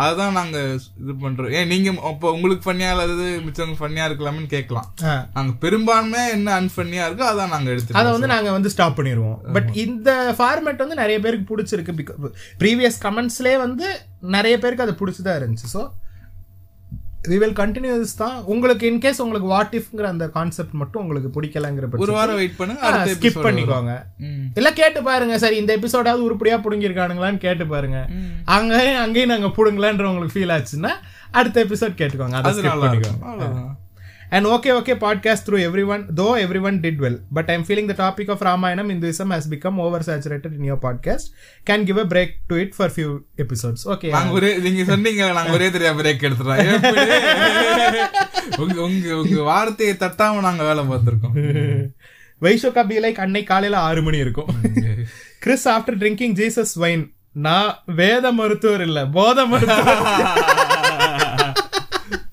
அதுதான் நாங்க இது பண்றோம். ஏன் நீங்க இப்போ உங்களுக்கு ஃபன்னியா இல்லாதது மிச்சவங்க ஃபன்னியா இருக்கலாம்னு கேட்கலாம். நாங்க பெரும்பான்மை என்ன அன்ஃபன்னியா இருக்கோ அதான் நாங்க அதை எடுத்துக்கோம் வந்து நாங்க வந்து ஸ்டாப் பண்ணிடுவோம் பட் இந்த ஃபார்மேட் வந்து நிறைய பேருக்கு பிடிச்சிருக்கு. ப்ரீவியஸ் கமெண்ட்ஸ்லேயே வந்து நிறைய பேருக்கு அது பிடிச்சதா இருந்துச்சு. ஸோ வி வில் கண்டினியூ தான். உங்களுக்கு இன்கேஸ் உங்களுக்கு வாட் இஃப்ங்கிற அந்த கான்செப்ட் மட்டும் உங்களுக்கு பிடிக்கலங்கிற ஒரு வாரம் வெயிட் பண்ணுங்க ஸ்கிப் பண்ணிக்கோங்க. இல்ல கேட்டு பாருங்க. சரி இந்த எபிசோடாவது உருப்படியா புடுங்கிருக்கானுங்களான்னு கேட்டு பாருங்க. அங்கேயும் அங்கேயும் நாங்க புடுங்கலன்ற உங்களுக்கு ஃபீல் ஆச்சுன்னா அடுத்த எபிசோட் கேட்டுக்கோங்க. அதை நல்லா பண்ணிக்கோங்க. இருக்கும் அவ்வளவுதான். And okay, okay, podcast through everyone, though everyone did well. But I'm feeling the topic of Ramayanam Hinduism has become oversaturated in your podcast. Can give a break to it for few episodes. Okay. நாங்க ஒரே நீங்க சொன்னீங்க நாங்க ஒரே தெரியா break எடுத்துறோம் எப்படி? உங்க உங்க உங்க வார்த்தையை தட்டாம நாங்க வேலை பார்த்திருக்கோம் வைஷோகா பி லைக் அன்னை காலையில ஆறு மணி இருக்கும் Chris after drinking Jesus wine நான் வேத மருத்துவர் இல்ல போத மருத்துவர்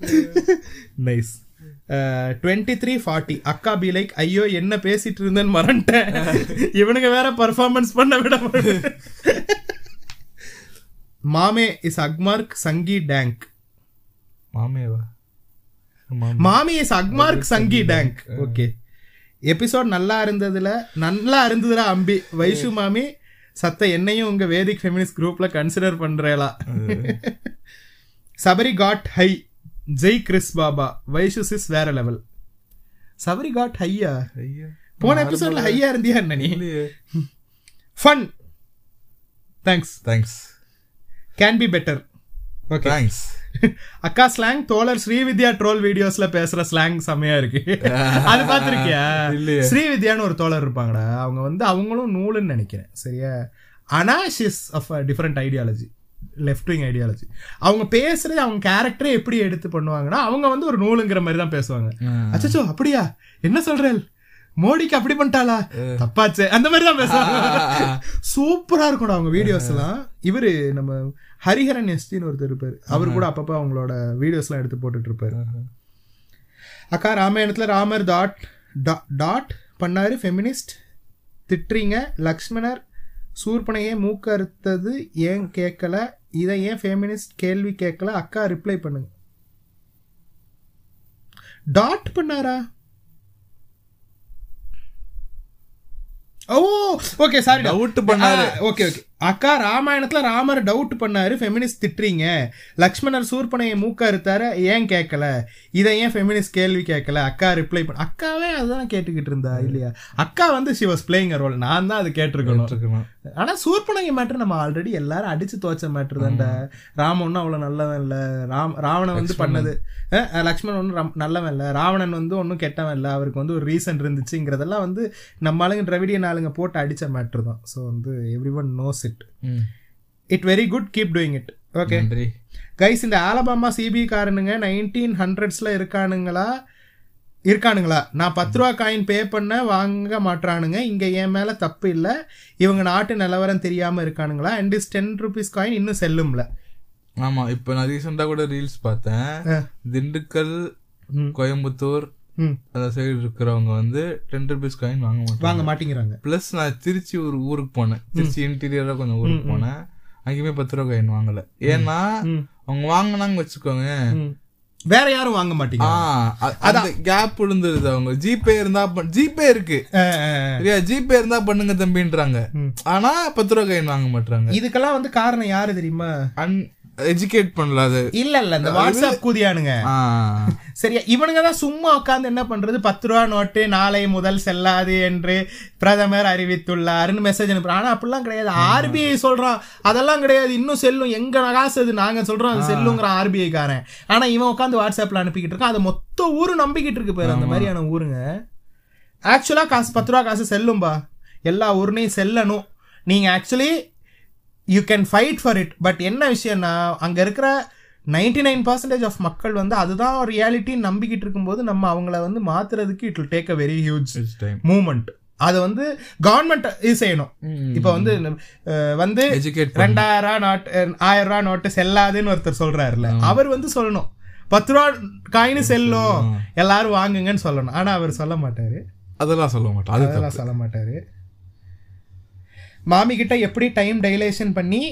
[LAUGHS] நைஸ் டுவெண்ட்டி த்ரீ ஃபார்ட்டி அக்கா பி லைக் ஐயோ என்ன பேசிட்டு இருந்தேன்னு மறந்துட்டேன். இவனுங்க வேற பர்ஃபார்மன்ஸ் பண்ண விட. மாமே இஸ் அக்மார்க் சங்கி டேங்க் மாமேவா? மாமே. மாமி is Agmark Sanghi tank okay episode நல்லா இருந்ததுல நல்லா இருந்ததுல அம்பி. வைஷு மாமி சத்த என்னையும் உங்க வேதிக் ஃபெமினிஸ்ட் குரூப்ல கன்சிடர் பண்றேலா. [LAUGHS] சபரி காட் ஹை ஜெய் கிறிஸ் பாபா வைஷு சிஸ் வேற லெவல் சபரி காட் ஹையா ஐயா. போன எபிசோட்ல ஹையா இருந்தியா என்ன நீ. Fun thanks Thanks. Can be better okay Thanks. [LAUGHS] அக்கா ஸ்லாங் தோழர் ஸ்ரீவித்யா ட்ரோல் வீடியோஸ்ல பேசுற ஸ்லாங் செமையா இருக்கு. [LAUGHS] அது பாத்திருக்கியா. ஸ்ரீவித்யான்னு ஒரு தோழர் இருப்பாங்கடா. அவங்க வந்து அவங்களும் நூலுன்னு நினைக்கிறேன். சரியா? ஆனா she's of different ideology left wing ideology அவங்க பேசுறது அவங்க கேரக்டரே எப்படி எடுத்து பண்ணுவாங்கன்னா அவங்க வந்து ஒரு நூலுங்கிற மாதிரி தான் பேசுவாங்க. அச்சச்சோ அப்படியா? என்ன சொல்றேன் மோடிக்கு அப்படி பண்ணிட்டாளா? தப்பாச்சே. அந்த மாதிரி தான் பேசுவாங்க. சூப்பரா இருக்கும்டா அவங்க வீடியோஸ் எல்லாம் இவரு நம்ம ஹரிஹரன் எஸ்டின்னு ஒருத்தர் இருப்பாரு. அவர் கூட அப்பப்ப அவங்களோட வீடியோஸ் எல்லாம் எடுத்து போட்டுட்டு இருப்பாரு. அக்கா ராமாயணத்துல ராமர் டாட் டாட் பண்ணாரு ஃபெமினிஸ்ட் திட்டுறீங்க லக்ஷ்மணர் சூர்பனையே மூக்க அறுத்தது ஏன் கேட்கல இதை ஏன் ஃபெமினிஸ்ட் கேள்வி கேட்கல? அக்கா ரிப்ளை பண்ணுங்க. டாட் பண்ணாரா? ஓ ஓகே சாரி Doubt பண்ணாரு. ஓகே ஓகே அக்கா ராமாயணத்துல ராமர் டவுட் பண்ணாரு ஃபெமினிஸ்ட் திட்டுறீங்க. லக்ஷ்மணர் சூர்பனையை மூக்க அறுத்தாரு? ஏன் கேட்கல இதை ஏன் ஃபெமினிஸ்ட் கேள்வி கேட்கல அக்கா ரிப்ளை பண்ண அக்காவே அதான் கேட்டுக்கிட்டு இருந்தா இல்லையா? அக்கா வந்து ஷி வாஸ் பிளேயிங் ரோல் நான் தான் அது கேட்டிருக்கணும். இருக்கணும். ஆனா சூர்பனகை மேட்ரு நம்ம ஆல்ரெடி எல்லாரும் அடிச்சு துவச்ச மேட்ரு தான்டா. ராமன் ஒன்றும் அவ்வளவு நல்லவன் இல்ல. ராம் ராவணன் வந்து பண்ணது. லக்ஷ்மணன் ஒன்றும் நல்லவன் இல்ல. ராவணன் வந்து ஒன்றும் கெட்டவன் இல்ல. அவருக்கு வந்து ஒரு ரீசன் இருந்துச்சுங்கிறதெல்லாம் வந்து நம்ம ஆளுங்க திராவிடியன் ஆளுங்க போட்டு அடிச்ச மேட்ரு தான். ஸோ வந்து everyone knows it. It very good keep doing it okay guys இந்த ஆலபாமா சிபி காரனுங்க நைன்டீன் ஹண்ட்ரட்ஸ்ல இருக்கானுங்களா? இருக்கானுங்களா? நான் பத்து ரூபா காயின் பே பண்ண வாங்க மாட்றானுங்க. இங்க என் மேல தப்பு இல்ல. இவங்க நாட்டு நிலவரம் தெரியாம இருக்கானுங்களா? And is ten rupees coin இன்னும் செல்லும்ல. ஆமா இப்ப நான் ரீசெண்டா கூட ரீல்ஸ் பார்த்தேன். திண்டுக்கல். கோயம்புத்தூர். அந்த சைடு இருக்கிறவங்க வந்து டென் ருபீஸ் காயின் வாங்க மாட்டாங்க. வாங்க மாட்டேங்கிறாங்க. பிளஸ் நான் திருச்சி ஒரு ஊருக்கு போனேன். திருச்சி இன்டீரியரா கொஞ்சம் ஊருக்கு போனேன். அங்கேயுமே பத்து ரூபா காயின் வாங்கல. ஏன்னா. அவங்க வாங்கினாங்க வச்சுக்கோங்க. வேற யாரும் வாங்க மாட்டீங்க ஆ, அ- அந்த கேப் விழுந்துருது அவங்க. ஜிபே இருந்தா ஜிபே இருக்கு. சரியா? ஜிபே இருந்தா பண்ணுங்க தம்பின்றாங்க. ஆனா பத்து ரூபா காயின் வாங்க மாட்டாங்க இதுக்கெல்லாம் வந்து காரணம் யாரு தெரியுமா? எஜுகேட் பண்ணல அது. இல்ல இல்ல இந்த வாட்ஸ்அப் கூதியானுங்க. சரியா இவனுங்க தான் சும்மா உட்காந்து என்ன பண்றது? பத்து ரூபா நோட்டு நாளை முதல் செல்லாது என்று பிரதமர் அறிவித்துள்ளாருன்னு மெசேஜ் அனுப்புறான் ஆனா அப்படிலாம் கிடையாது. ஆர்பிஐ சொல்றான். அதெல்லாம் கிடையாது. இன்னும் செல்லும். எங்க காசு அது? நாங்க சொல்றோம். அது செல்லுங்கிறான் ஆர்பிஐ காரன். ஆனா இவன் உட்காந்து வாட்ஸ்அப்ல அனுப்பிக்கிட்டு இருக்கான். அதை மொத்த ஊரும் நம்பிக்கிட்டு இருக்கு பேர். அந்த மாதிரியான ஊருங்க. ஆக்சுவலா காசு பத்து ரூபா காசு செல்லும்பா. எல்லா ஊர்னையும் செல்லணும். நீங்க actually you can fight for it but என்ன விஷயம்னா அங்க இருக்கிற நைன்டி நைன் பர்சன்டேஜ் ஆஃப் மக்கள் வந்து அதுதான் ரியாலிட்டின்னு நம்பிக்கிட்டு இருக்கும்போது நம்ம அவங்கள வந்து மாத்துறதுக்கு it will take a very huge. Moment அது வந்து கவர்மெண்ட் இது செய்யணும். இப்போ வந்து வந்து. ரெண்டாயிரம் ரூபா நோட்டு ஆயிரம் ரூபா நோட்டு செல்லாதுன்னு ஒருத்தர் சொல்றாருல அவர் வந்து சொல்லணும். பத்து ரூபா காயின் செல்லும். எல்லாரும் வாங்குங்கன்னு சொல்லணும். ஆனா அவர் சொல்ல மாட்டாரு. அதெல்லாம் சொல்ல மாட்டோம் அது அதெல்லாம் சொல்ல மாட்டாரு. மாமி கிட்ட எப்படி டைம் டைலேஷன் பண்ணி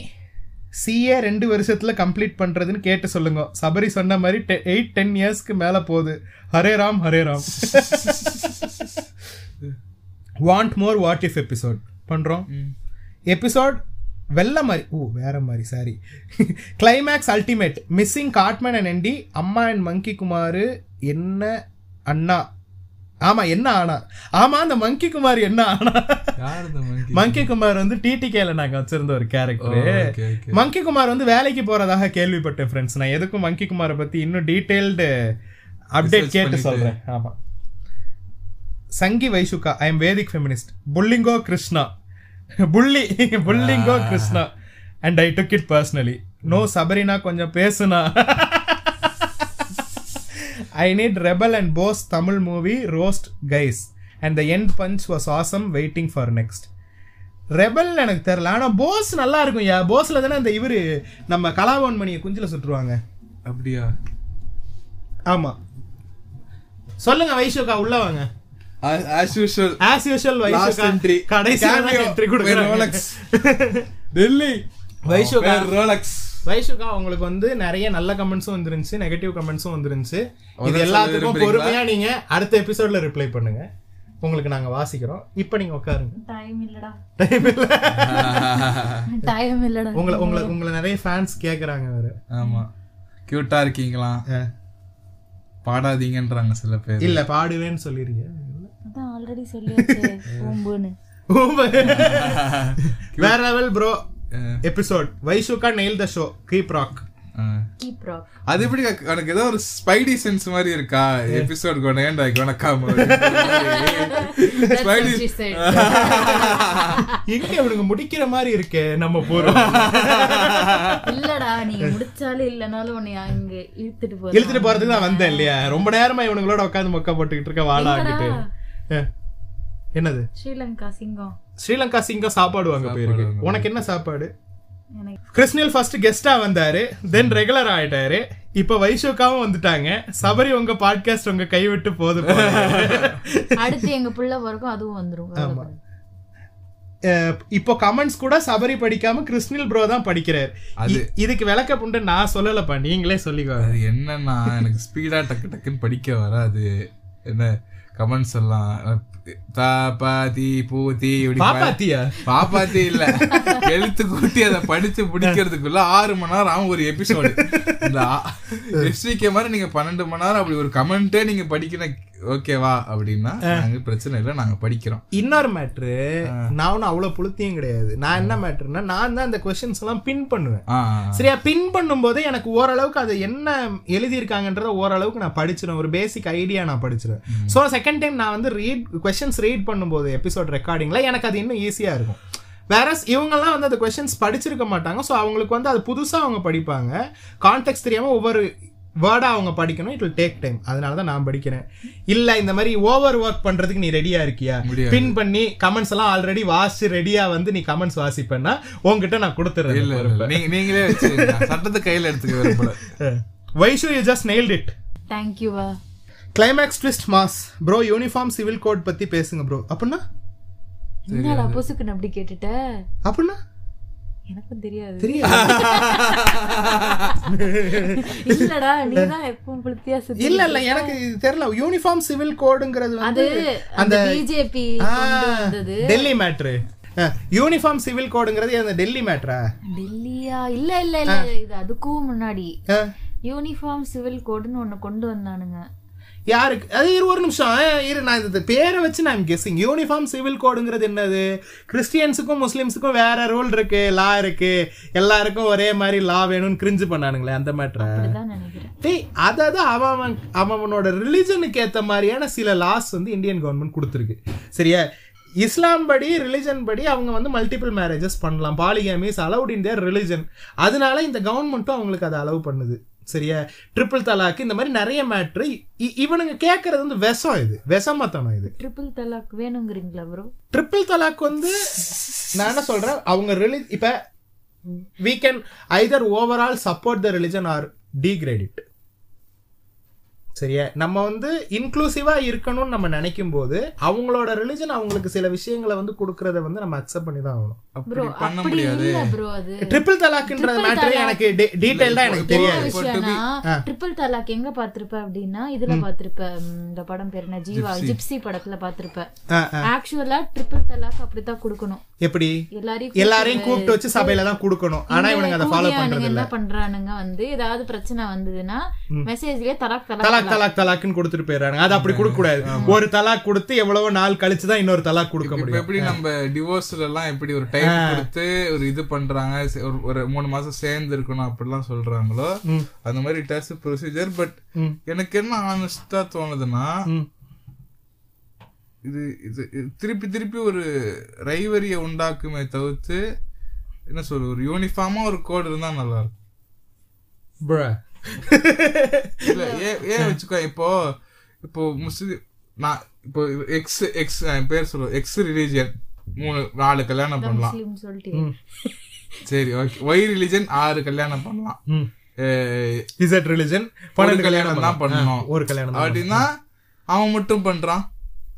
சிஏ ரெண்டு வருஷத்துல கம்ப்ளீட் பண்றதுன்னு கேட்டு சொல்லுங்க. சபரி சொன்ன மாதிரி எயிட் டென் இயர்ஸ்க்கு மேல போகுது. Hare Ram Hare Ram. Want more what if episode பண்றோம். எபிசோட் வெள்ள மாதிரி ஓ வேற மாதிரி sorry climax ultimate missing godman and என்டி அம்மா அண்ட் மங்கி குமார் என்ன அண்ணா? ஆமா என்ன ஆனா? ஆமா அந்த மங்கி குமார் என்ன ஆனா? மங்கி குமார்? வந்து டிடிகேல நாங்க வச்சிருந்த ஒரு கேரக்டர். மங்கி குமார் வந்து வேலைக்கு போறதாக கேள்விப்பட்டேன் ஃப்ரெண்ட்ஸ் நான் எதுக்கும் மங்கி குமாரை பத்தி இன்னும் டீடைல்டு அப்டேட் கேட்டு. சொல்றேன். ஆமா. சங்கி வைசுகா ஐ எம் வேதிக் ஃபெமினிஸ்ட் புல்லிங்கோ கிருஷ்ணா புள்ளி புல்லிங்கோ Krishna and I took it personally no Sabrina கொஞ்சம் பேசுனா. I need rebel and Bose Tamil movie roast guys and the end punch was awesome waiting for next rebel எனக்கு தெரியல. ஆனா போஸ் நல்லா இருக்கும் யா. போஸ்ல தானே அந்த இவரு நம்ம கலாபவன் மணியை குஞ்சில சுட்டுருவாங்க. அப்படியா? ஆமா. சொல்லுங்க வைஷுகா உள்ள வாங்க. As usual. As usual last வைஷுகா entry கடைசி என்ட்ரி கொடுக்குறாங்க. Rolex? டெல்லி வைஷுகா ரோலக்ஸ் வைஷுகா உங்களுக்கு வந்து நிறைய நல்ல கமெண்ட்ஸும் வந்துருந்துச்சு நெகட்டிவ் கமெண்ட்ஸும் வந்துருந்துச்சு. இது எல்லாத்துக்கும்? பொறுமையா நீங்க அடுத்த எபிசோட்ல ரிப்ளை பண்ணுங்க. உங்களுக்கு நாங்க வாசிக்கிறோம். இப்போ நீங்க உட்காருங்க. டைம் இல்லடா. டைம் இல்ல. [LAUGHS] டைம் இல்லடா. உங்களை உங்களை உங்களை நிறைய ஃபேன்ஸ் கேக்குறாங்க வேற. ஆமா. கியூட்டா இருக்கீங்களா. பாடாதீங்கன்றாங்க சில பேர். இல்ல பாடுவேன்னு சொல்லிருக்கீங்க. அதான் ஆல்ரெடி சொல்லியாச்சு. [LAUGHS] ஓம்புன்னு [LAUGHS] வேற level bro episode வைஷுகா nail the show keep rock அது எப்படி உனக்கு ஏதோ ஒரு ஸ்பைடி சென்ஸ் மாதிரி இருக்கா? எபிசோட் கொண்டு ஏன்டா வணக்கம். [LAUGHS] ஸ்பைடி [LAUGHS] எங்க இவனுங்க முடிக்கிற மாதிரி இருக்கே நம்ம போறோம் [LAUGHS] இல்லடா நீ முடிச்சாலும் இல்லனாலும் உன்னை அங்க இழுத்துட்டு போ இழுத்துட்டு போறதுக்கு தான் வந்தேன் இல்லையா? ரொம்ப நேரமா இவனுங்களோட உட்காந்து மொக்க போட்டுக்கிட்டு இருக்க அஹ். என்னது? ஸ்ரீலங்கா சிங்கம். ஸ்ரீலங்கா சிங்கம் சாப்பாடு வாங்க போயிருக்கு. உனக்கு என்ன சாப்பாடு? எனக்கு கிருஷ்ணில் ஃபர்ஸ்ட் கெஸ்டா வந்தாரு தென் ரெகுலர் ஆயிட்டாரு. இப்ப வைஷோக்காவும் வந்துட்டாங்க. சபரி உங்க பாட்காஸ்ட் உங்க கைவிட்டு போது. [LAUGHS] அடுத்து எங்க புள்ள பிறக்கும் அதுவும் வந்துரும். ஆமா. இப்போ கமெண்ட்ஸ் கூட சபரி படிக்காம கிருஷ்ணில் ப்ரோ தான் படிக்கிறார். இதுக்கு விளக்க புண்டு நான் சொல்லலப்பா நீங்களே சொல்லிக்கோ. அது என்னன்னா எனக்கு ஸ்பீடா டக்கு டக்குன்னு படிக்க வராது. என்ன கமெண்ட்ஸ் எல்லாம் தா பா தி பூ தி இப்படி ப- பாப்பாத்தியா? பாப்பாத்தி இல்ல. எழுத்து கூட்டி அதை படிச்சு முடிக்கிறதுக்குள்ள ஆறு மணி நேரம் ஆகும் ஒரு எபிசோடு இந்த எஸ்விகே மாதிரி நீங்க பன்னெண்டு மணி நேரம் அப்படி ஒரு கமெண்டே நீங்க படிக்கணும் ஓகேவா அப்படின்னா நாங்க பிரச்சனை இல்லை நாங்க படிக்கிறோம். இன்னொரு மேட்ரு நான் ஒன்றும் அவ்வளோ புளுத்தியும் கிடையாது. நான் என்ன மேட்ருன்னா நான் தான் அந்த கொஸ்டின்ஸ் எல்லாம் பின் பண்ணுவேன். சரியா? பின் பண்ணும்போது எனக்கு ஓரளவுக்கு அது என்ன எழுதியிருக்காங்கன்றத ஓரளவுக்கு நான் படிச்சிருவேன். ஒரு பேசிக் ஐடியா நான் படிச்சிருவேன். ஸோ செகண்ட் டைம் நான் வந்து ரீட் கொஸ்டின்ஸ் ரீட் பண்ணும்போது எபிசோட் ரெக்கார்டிங்ல எனக்கு அது இன்னும் ஈஸியா இருக்கும். வேற இவங்கெல்லாம் வந்து அந்த கொஸ்டின்ஸ் படிச்சிருக்க மாட்டாங்க. ஸோ அவங்களுக்கு வந்து அது புதுசா அவங்க படிப்பாங்க. கான்டெக்ட் தெரியாம ஒவ்வொரு வேர்டா அவங்க படிக்கணும். இட் வில் டேக் டைம் அதனால தான் நான் படிக்கிறேன். இல்ல இந்த மாதிரி ஓவர் ஒர்க் பண்றதுக்கு நீ ரெடியா இருக்கியா. பின் பண்ணி கமெண்ட்ஸ் எல்லாம் ஆல்ரெடி வாசிச்சு ரெடியா வந்து நீ கமெண்ட்ஸ் வாசிப்பேன்னா உங்ககிட்ட நான் கொடுத்துறேன் நீங்களே சட்டத்தை கையில எடுத்துக்க Vaishu you just nailed it தேங்க்யூவா climax twist mass bro uniform civil code பத்தி பேசுங்க ப்ரோ அப்படின்னா என்னடா பொசுக்குன்னு அப்படி கேட்டுட்ட? அப்படின்னா எனக்கும் தெரியாது. [LAUGHS] இல்லடா நீ தான் எப்பவும் புளுத்தியா சுத்தி இல்ல இல்ல எனக்கு தெரியல. யூனிஃபார்ம் சிவில் கோடுங்கிறது வந்து அந்த பிஜேபி வந்தது. டெல்லி மேட்ரு யூனிஃபார்ம் சிவில் கோடுங்கிறது அந்த டெல்லி மேட்ரா டெல்லியா? இல்ல இல்ல இல்ல இது அதுக்கும் முன்னாடி. யூனிஃபார்ம் சிவில் கோடுன்னு ஒண்ணு கொண்டு வந்தானுங்க. யாருக்கு? அது இரு ஒரு நிமிஷம். இரு நான் இந்த பேரை வச்சு நான் கெஸிங் யூனிஃபார்ம் சிவில் கோடுங்கிறது என்னது? கிறிஸ்டியன்ஸுக்கும் முஸ்லிம்ஸுக்கும் வேற ரூல் இருக்கு லா இருக்கு. எல்லாருக்கும் ஒரே மாதிரி லா வேணும்னு கிரிஞ்சு பண்ணானுங்களே அந்த மேட்ரா டேய் அதாவது அவன் அவனோட ரிலிஜனுக்கு ஏத்த மாதிரியான சில லாஸ் வந்து இந்தியன் கவர்மெண்ட் கொடுத்துருக்கு. சரியா? இஸ்லாம் படி ரிலிஜன் படி அவங்க வந்து மல்டிபிள் மேரேஜஸ் பண்ணலாம். பாலிகாமிஸ் அலவுட் இன் தேர் ரிலிஜன் அதனால இந்த கவர்மெண்ட்டும் அவங்களுக்கு அதை அலோவ் பண்ணுது. சரியா? ட்ரிபிள் தலாக்கு இந்த மாதிரி நிறைய மேட்ரு இவனுங்க கேட்கறது வந்து விஷம் இது. விஷமத்தனம் இது. ட்ரிபிள் தலாக் வேணுங்கிறீங்களா ப்ரோ ட்ரிபிள் தலாக் வந்து நான் என்ன சொல்றேன்? அவங்க ரிலி இப்ப we can either overall support the religion or degrade it. சரியா? நம்ம வந்து இன்க்ளூசிவா இருக்கணும்னு நம்ம நினைக்கும் போது அவங்களோட ரிலிஜன் அவங்களுக்கு சில விஷயங்களை வந்து கொடுக்கறத வந்து நம்ம அக்செப்ட் பண்ணி தான் ஆகணும் பண்ண முடியாது. இல்ல ப்ரோ அது. ட்ரிபிள் தலாக்ன்ற Triple மேட்டர். எனக்கு டீடைல்டா எனக்கு தெரியாது. ட்ரிபிள் தலாக் எங்க பாத்திருப்ப அப்படின்னா இதுல பாத்திருப்ப இந்த படம் பேர் என்ன? ஜீவா ஜிப்சி. படத்துல பாத்திருப்ப. ஆக்சுவலா ட்ரிபிள் தலாக் அப்படித்தான் கொடுக்கணும். எப்படி? எல்லாரையும் எல்லாரையும் கூப்பிட்டு வச்சு சபையில தான் கொடுக்கணும். ஆனா இவனுங்க அதை ஃபாலோ பண்றது இல்ல என்ன பண்றானுங்க வந்து ஏதாவது பிரச்சனை வந்ததுன்னா மெசேஜ்லயே தலாக் தலாக் தலாக் தலாக் தலாக்னு கொடுத்துட்டு போயிடுறாங்க அது அப்படி கொடுக்க கூடாது. ஒரு தலாக் கொடுத்து எவ்வளவோ நாள் கழிச்சு தான் இன்னொரு தலாக் கொடுக்க முடியும். எப்படி நம்ம டிவோர்ஸ்ல எல்லாம் எப்படி ஒரு டைம் கொடுத்து ஒரு இது பண்றாங்க ஒரு- மூணு மாசம் சேர்ந்து இருக்கணும் அப்படிலாம் சொல்றாங்களோ அந்த மாதிரி இட் ஹாஸ் ப்ரொசீஜர் பட் எனக்கு என்ன ஆனஸ்டா தோணுதுன்னா இது இது திருப்பி திருப்பி ஒரு ரைவரியை உண்டாக்குமே தவிர்த்து என்ன சொல்ற ஒரு யூனிஃபார்மா ஒரு கோட் இருந்தா நல்லா இருக்கும். [LAUGHS] இல்ல ஏன் ஏன் வச்சுக்கோ இப்போ இப்போ முஸ்லிம் நான் இப்போ எக்ஸ் எக்ஸ் பேர் சொல்லுவோம். எக்ஸ் ரிலீஜியன் மூணு நாலு கல்யாணம் பண்ணலாம். சரி ஓகே ஒய் ரிலிஜன் ஆறு கல்யாணம் பண்ணலாம். இசட் ரிலிஜன் பன்னெண்டு கல்யாணம் தான் பண்ணணும். ஒரு கல்யாணம் தான் அப்படின்னா அவன் மட்டும் பண்றான்.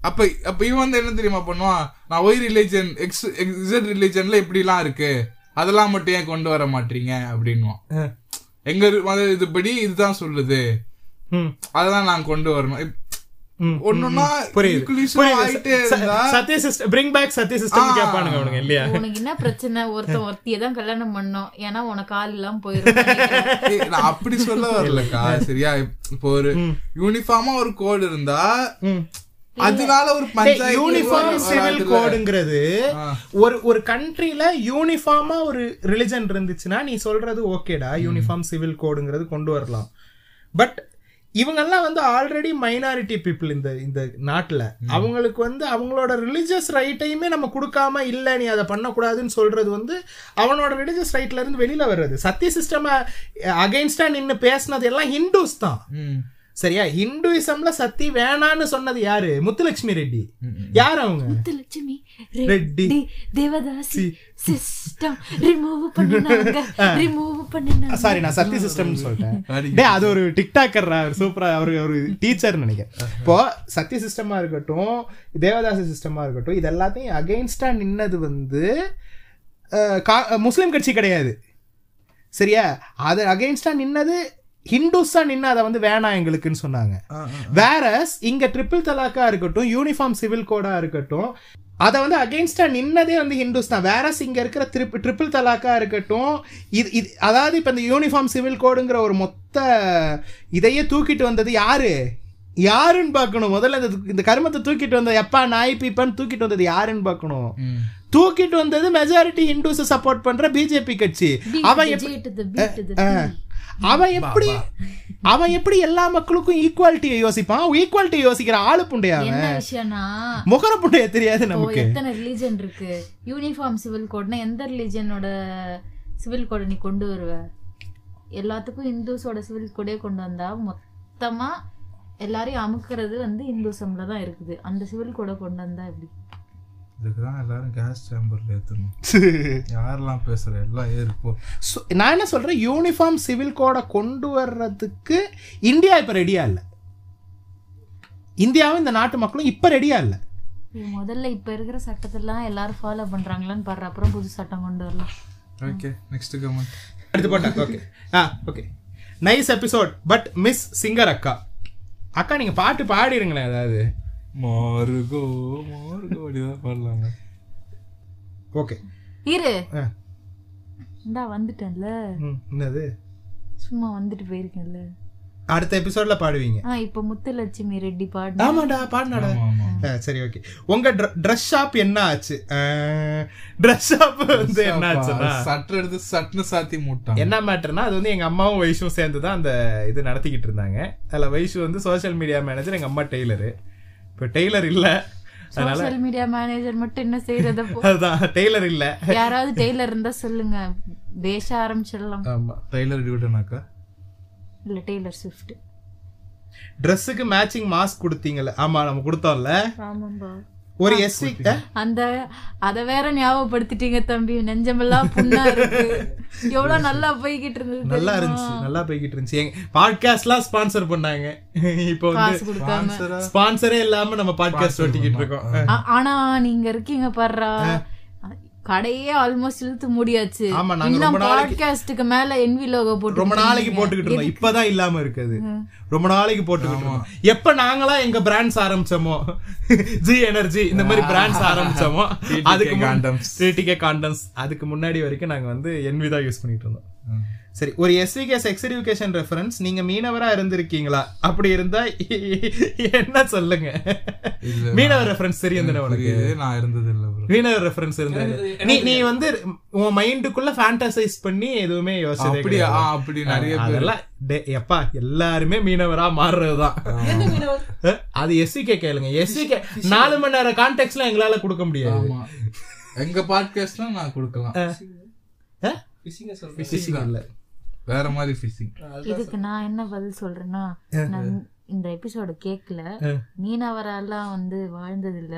அப்ப அப்ப இவன் வந்து என்ன தெரியுமா பண்ணுவான்? நான் ஒய் ரிலிஜன் எக்ஸ் இசட் ரிலிஜன்ல இப்படி எல்லாம் இருக்கு. அதெல்லாம் மட்டும் ஏன் கொண்டு வர மாட்டீங்க? அப்படின்னுவான். ஆ. எங்க மத இதுபடி இதுதான் சொல்லுது. ம். அதெல்லாம் நான் கொண்டு வரணும். என்ன பிரச்சனை? ஒருத்தன் [LAUGHS] ஒருத்தியை தான் கல்யாணம் பண்ணோம். ஏன்னா உனக்கு ஆள். ஏய், நான் அப்படி சொல்ல வரலக்கா. [LAUGHS] சரியா? இப்போ ஒரு யூனிஃபார்மா ஒரு கோடு இருந்தா ம். அதனால ஒரு பஞ்சாயத்து யூனிஃபார்ம். சிவில் கோடுங்கிறது. ஒரு ஒரு கண்ட்ரில யூனிஃபார்மா ஒரு ரிலிஜன் இருந்துச்சுன்னா நீ சொல்றது ஓகேடா யூனிஃபார்ம் சிவில் கோடுங்கிறது கொண்டு வரலாம். பட் இவங்கெல்லாம் வந்து ஆல்ரெடி மைனாரிட்டி பீப்புள் இந்த இந்த நாட்டுல. அவங்களுக்கு வந்து அவங்களோட ரிலிஜியஸ் ரைட்டையுமே நம்ம கொடுக்காம இல்ல நீ அதை பண்ணக்கூடாதுன்னு சொல்றது வந்து அவனோட ரிலிஜியஸ் ரைட்ல இருந்து வெளியில வர்றது. சத்திய சிஸ்டம் அகைன்ஸ்டா நின்னு பேசினது எல்லாம் ஹிந்துஸ் தான். சரியா? ஹிந்துயிசம்ல சத்தி வேணான்னு சொன்னது யாரு? முத்துலட்சுமி ரெட்டி. யார் அவங்க? லட்சுமி ரெட்டி. தேவதாசி சிஸ்டம் ரிமூவ் பண்ணினாங்க. [LAUGHS] ரிமூவ் பண்ணினாங்க. சாரி நான் சத்தி சிஸ்டம்னு சொல்லிட்டேன். டே அது ஒரு டிக்டாக்கர் சூப்பரா அவரு ஒரு டீச்சர் நினைக்கிறேன். இப்போ சத்தி சிஸ்டமா இருக்கட்டும் தேவதாசி சிஸ்டமா இருக்கட்டும் இது எல்லாத்தையும் அகைன்ஸ்டா நின்னது வந்து முஸ்லிம் கட்சி கிடையாது. சரியா? அது அகைன்ஸ்டா நின்னது ஹிந்துஸா நின்று அதை வந்து வேணாம் எங்களுக்குன்னு சொன்னாங்க. வேற இங்க ட்ரிபிள் தலாக்கா இருக்கட்டும் யூனிஃபார்ம் சிவில் கோடா இருக்கட்டும் அதை வந்து அகைன்ஸ்டா நின்னதே வந்து ஹிந்துஸ் தான். வேற இங்க இருக்கிற ட்ரிப் ட்ரிபிள் தலாக்கா இருக்கட்டும் இது இது அதாவது இப்போ இந்த யூனிஃபார்ம் சிவில் கோடுங்கிற ஒரு மொத்த இதையே தூக்கிட்டு வந்தது யாரு? யாருன்னு பார்க்கணும். முதல்ல இந்த இந்த கருமத்தை தூக்கிட்டு வந்தது எப்பா நாய் பீப்பான்னு தூக்கிட்டு வந்தது யாருன்னு பார்க்கணும். தூக்கிட்டு வந்தது மெஜாரிட்டி ஹிந்துஸ் சப்போர்ட் பண்ற பிஜேபி கட்சி. அவன் அவன் எப்படி அவன் எப்படி எல்லா மக்களுக்கும் ஈக்குவாலிட்டியை யோசிப்பான்? ஈக்குவாலிட்டி யோசிக்கிற ஆளு புண்டையா விஷயம்னா முகர புண்டைய தெரியாது நமக்கு. எத்தனை ரிலீஜன் இருக்கு? யூனிஃபார்ம் சிவில் கோட்னா எந்த ரிலீஜனோட சிவில் கோடை நீ கொண்டு வருவ? எல்லாத்துக்கும் இந்துஸோட சிவில் கோடே கொண்டு வந்தா மொத்தமா எல்லாரையும் அமுக்குறது வந்து இந்துசம்ல தான் இருக்குது. அந்த சிவில் கோடை கொண்டு வந்தா எப்படி? இதுக்கு தான் எல்லாரும் கேஸ் சேம்பர்ல ஏத்தணும். [LAUGHS] யாரெல்லாம் பேசுற? எல்லாம் ஏறு போ. So, நான் என்ன சொல்றேன்? யூனிஃபார்ம் சிவில் கோடை கொண்டு வர்றதுக்கு இந்தியா இப்ப ரெடியா இல்ல. இந்தியாவும் இந்த நாட்டு மக்களும் இப்ப ரெடியா இல்ல. முதல்ல இப்ப இருக்கிற சட்டத்தெல்லாம் எல்லாரும் ஃபாலோ பண்றாங்களான்னு பாரு. அப்புறம் புது சட்டம் கொண்டு வரலாம். ஓகே நெக்ஸ்ட் கமெண்ட் எடுத்து போட்டேன் okay ah okay nice episode but miss singer அக்கா அக்கா நீங்க பாட்டு பாடிடுங்களேன் ஏதாவது மாறுகோ மாறுகோ அப்படிதான் பாடலாங்க. ஓகே. இரு. இந்தா வந்துட்டேன்ல. ம், என்னது? சும்மா வந்துட்டு போயிருக்கேன்ல. அடுத்த எபிசோட்ல பாடுவீங்க. ஆ இப்ப முத்துலட்சுமி ரெட்டி பாடு ஆமாடா பாடினாடா. சரி ஓகே. உங்க ட்ரெஸ் ஷாப் என்ன ஆச்சு? ட்ரெஸ் ஷாப் வந்து என்ன ஆச்சுன்னா? சட்டை எடுத்து சட்டுன்னு சாத்தி மூட்டான். என்ன மேட்டர்னா அது வந்து எங்க அம்மாவும் வைஷும் சேர்ந்து தான் அந்த இது நடத்திக்கிட்டு இருந்தாங்க. அதுல வைஷு வந்து சோஷியல் மீடியா மேனேஜர் எங்க அம்மா டெய்லரு. இப்போ டெய்லர் இல்ல. அதனால சோஷியல் மீடியா மேனேஜர் மட்டும் என்ன செய்யறத அதுதான் டெய்லர் இல்ல. யாராவது டெய்லர் இருந்தா சொல்லுங்க. பேச ஆரம்பிச்சிடலாம். ஆமா டைலர் டியூட்டனாக்கா? இல்ல டெய்லர் ஸ்விஃப்ட் ட்ரெஸ்ஸுக்கு மேட்சிங் மாஸ்க் கொடுத்தீங்கல்ல. ஆமா நம்ம கொடுத்தோம்ல. ஆமாம்பா. ஒரு எஸ்சி அந்த அத வேற ஞாபகப்படுத்திட்டீங்க தம்பி. நெஞ்சமெல்லாம் புண்ணா இருக்கு. எவ்வளவு நல்லா போய்கிட்டு இருந்தது நல்லா? இருந்துச்சு நல்லா போய்கிட்டு இருந்துச்சு. எங்க பாட்காஸ்ட்லாம் ஸ்பான்சர் பண்ணாங்க. இப்போ வந்து ஸ்பான்சரே இல்லாம நம்ம பாட்காஸ்ட் ஓட்டிக்கிட்டு இருக்கோம். ஆனா நீங்க இருக்கீங்க பாருடா கடையே ஆல்மோஸ்ட் இழுத்து முடியாச்சு. ஆமா, நாங்க ரொம்ப பாட்காஸ்டுக்கு மேல என்வி லோகோ போட்டு ரொம்ப நாளைக்கு போட்டுக்கிட்டு இருந்தோம். இப்பதான் இல்லாம இருக்குது. ரொம்ப நாளைக்கு போட்டுக்கிட்டு இருந்தோம். எப்ப நாங்களா எங்க பிராண்ட்ஸ் ஆரம்பிச்சோமோ? [LAUGHS] ஜி எனர்ஜி இந்த மாதிரி பிராண்ட்ஸ் ஆரம்பிச்சோமோ? [LAUGHS] அதுக்கு condoms. டிடிகே காண்டம்ஸ் அதுக்கு முன்னாடி வரைக்கும் நாங்க வந்து என்வி தான் யூஸ் பண்ணிட்டு இருந்தோம். சரி ஒரு எஸ்விகே செக்ஸ் எஜுகேஷன் ரெஃபரன்ஸ் நீங்க மீனவரா இருந்திருக்கீங்களா? அப்படி இருந்தா என்ன சொல்லுங்க? மீனவர் ரெஃபரன்ஸ் தெரியும் உனக்கு? நான் இருந்தது இல்ல மீனவர் ரெஃபரன்ஸ் இருந்தாரு நீ நீ வந்து உன் மைண்டுக்குள்ள ஃபேண்டசைஸ் பண்ணி எதுவுமே கிடையாது. ஆ, அப்படி நிறைய பேர். அதெல்லாம் டே- எப்பா எல்லாருமே மீனவரா மாறுறதுதான். அது எஸ்சிகே கேளுங்க. எஸ்சிகே நாலு மணி நேரம் கான்டெக்ட்லாம் எங்களால கொடுக்க முடியாது. எங்க பாட்காஸ்ட்லாம் நான் கொடுக்கலாம். இல்ல. வேற மாதிரி ஃபிஷிங் இதுக்கு நான் என்ன பதில் சொல்றேன்னா நான் இந்த எபிசோட கேக்கல. மீனவரெல்லாம் வந்து வாழ்ந்தது இல்ல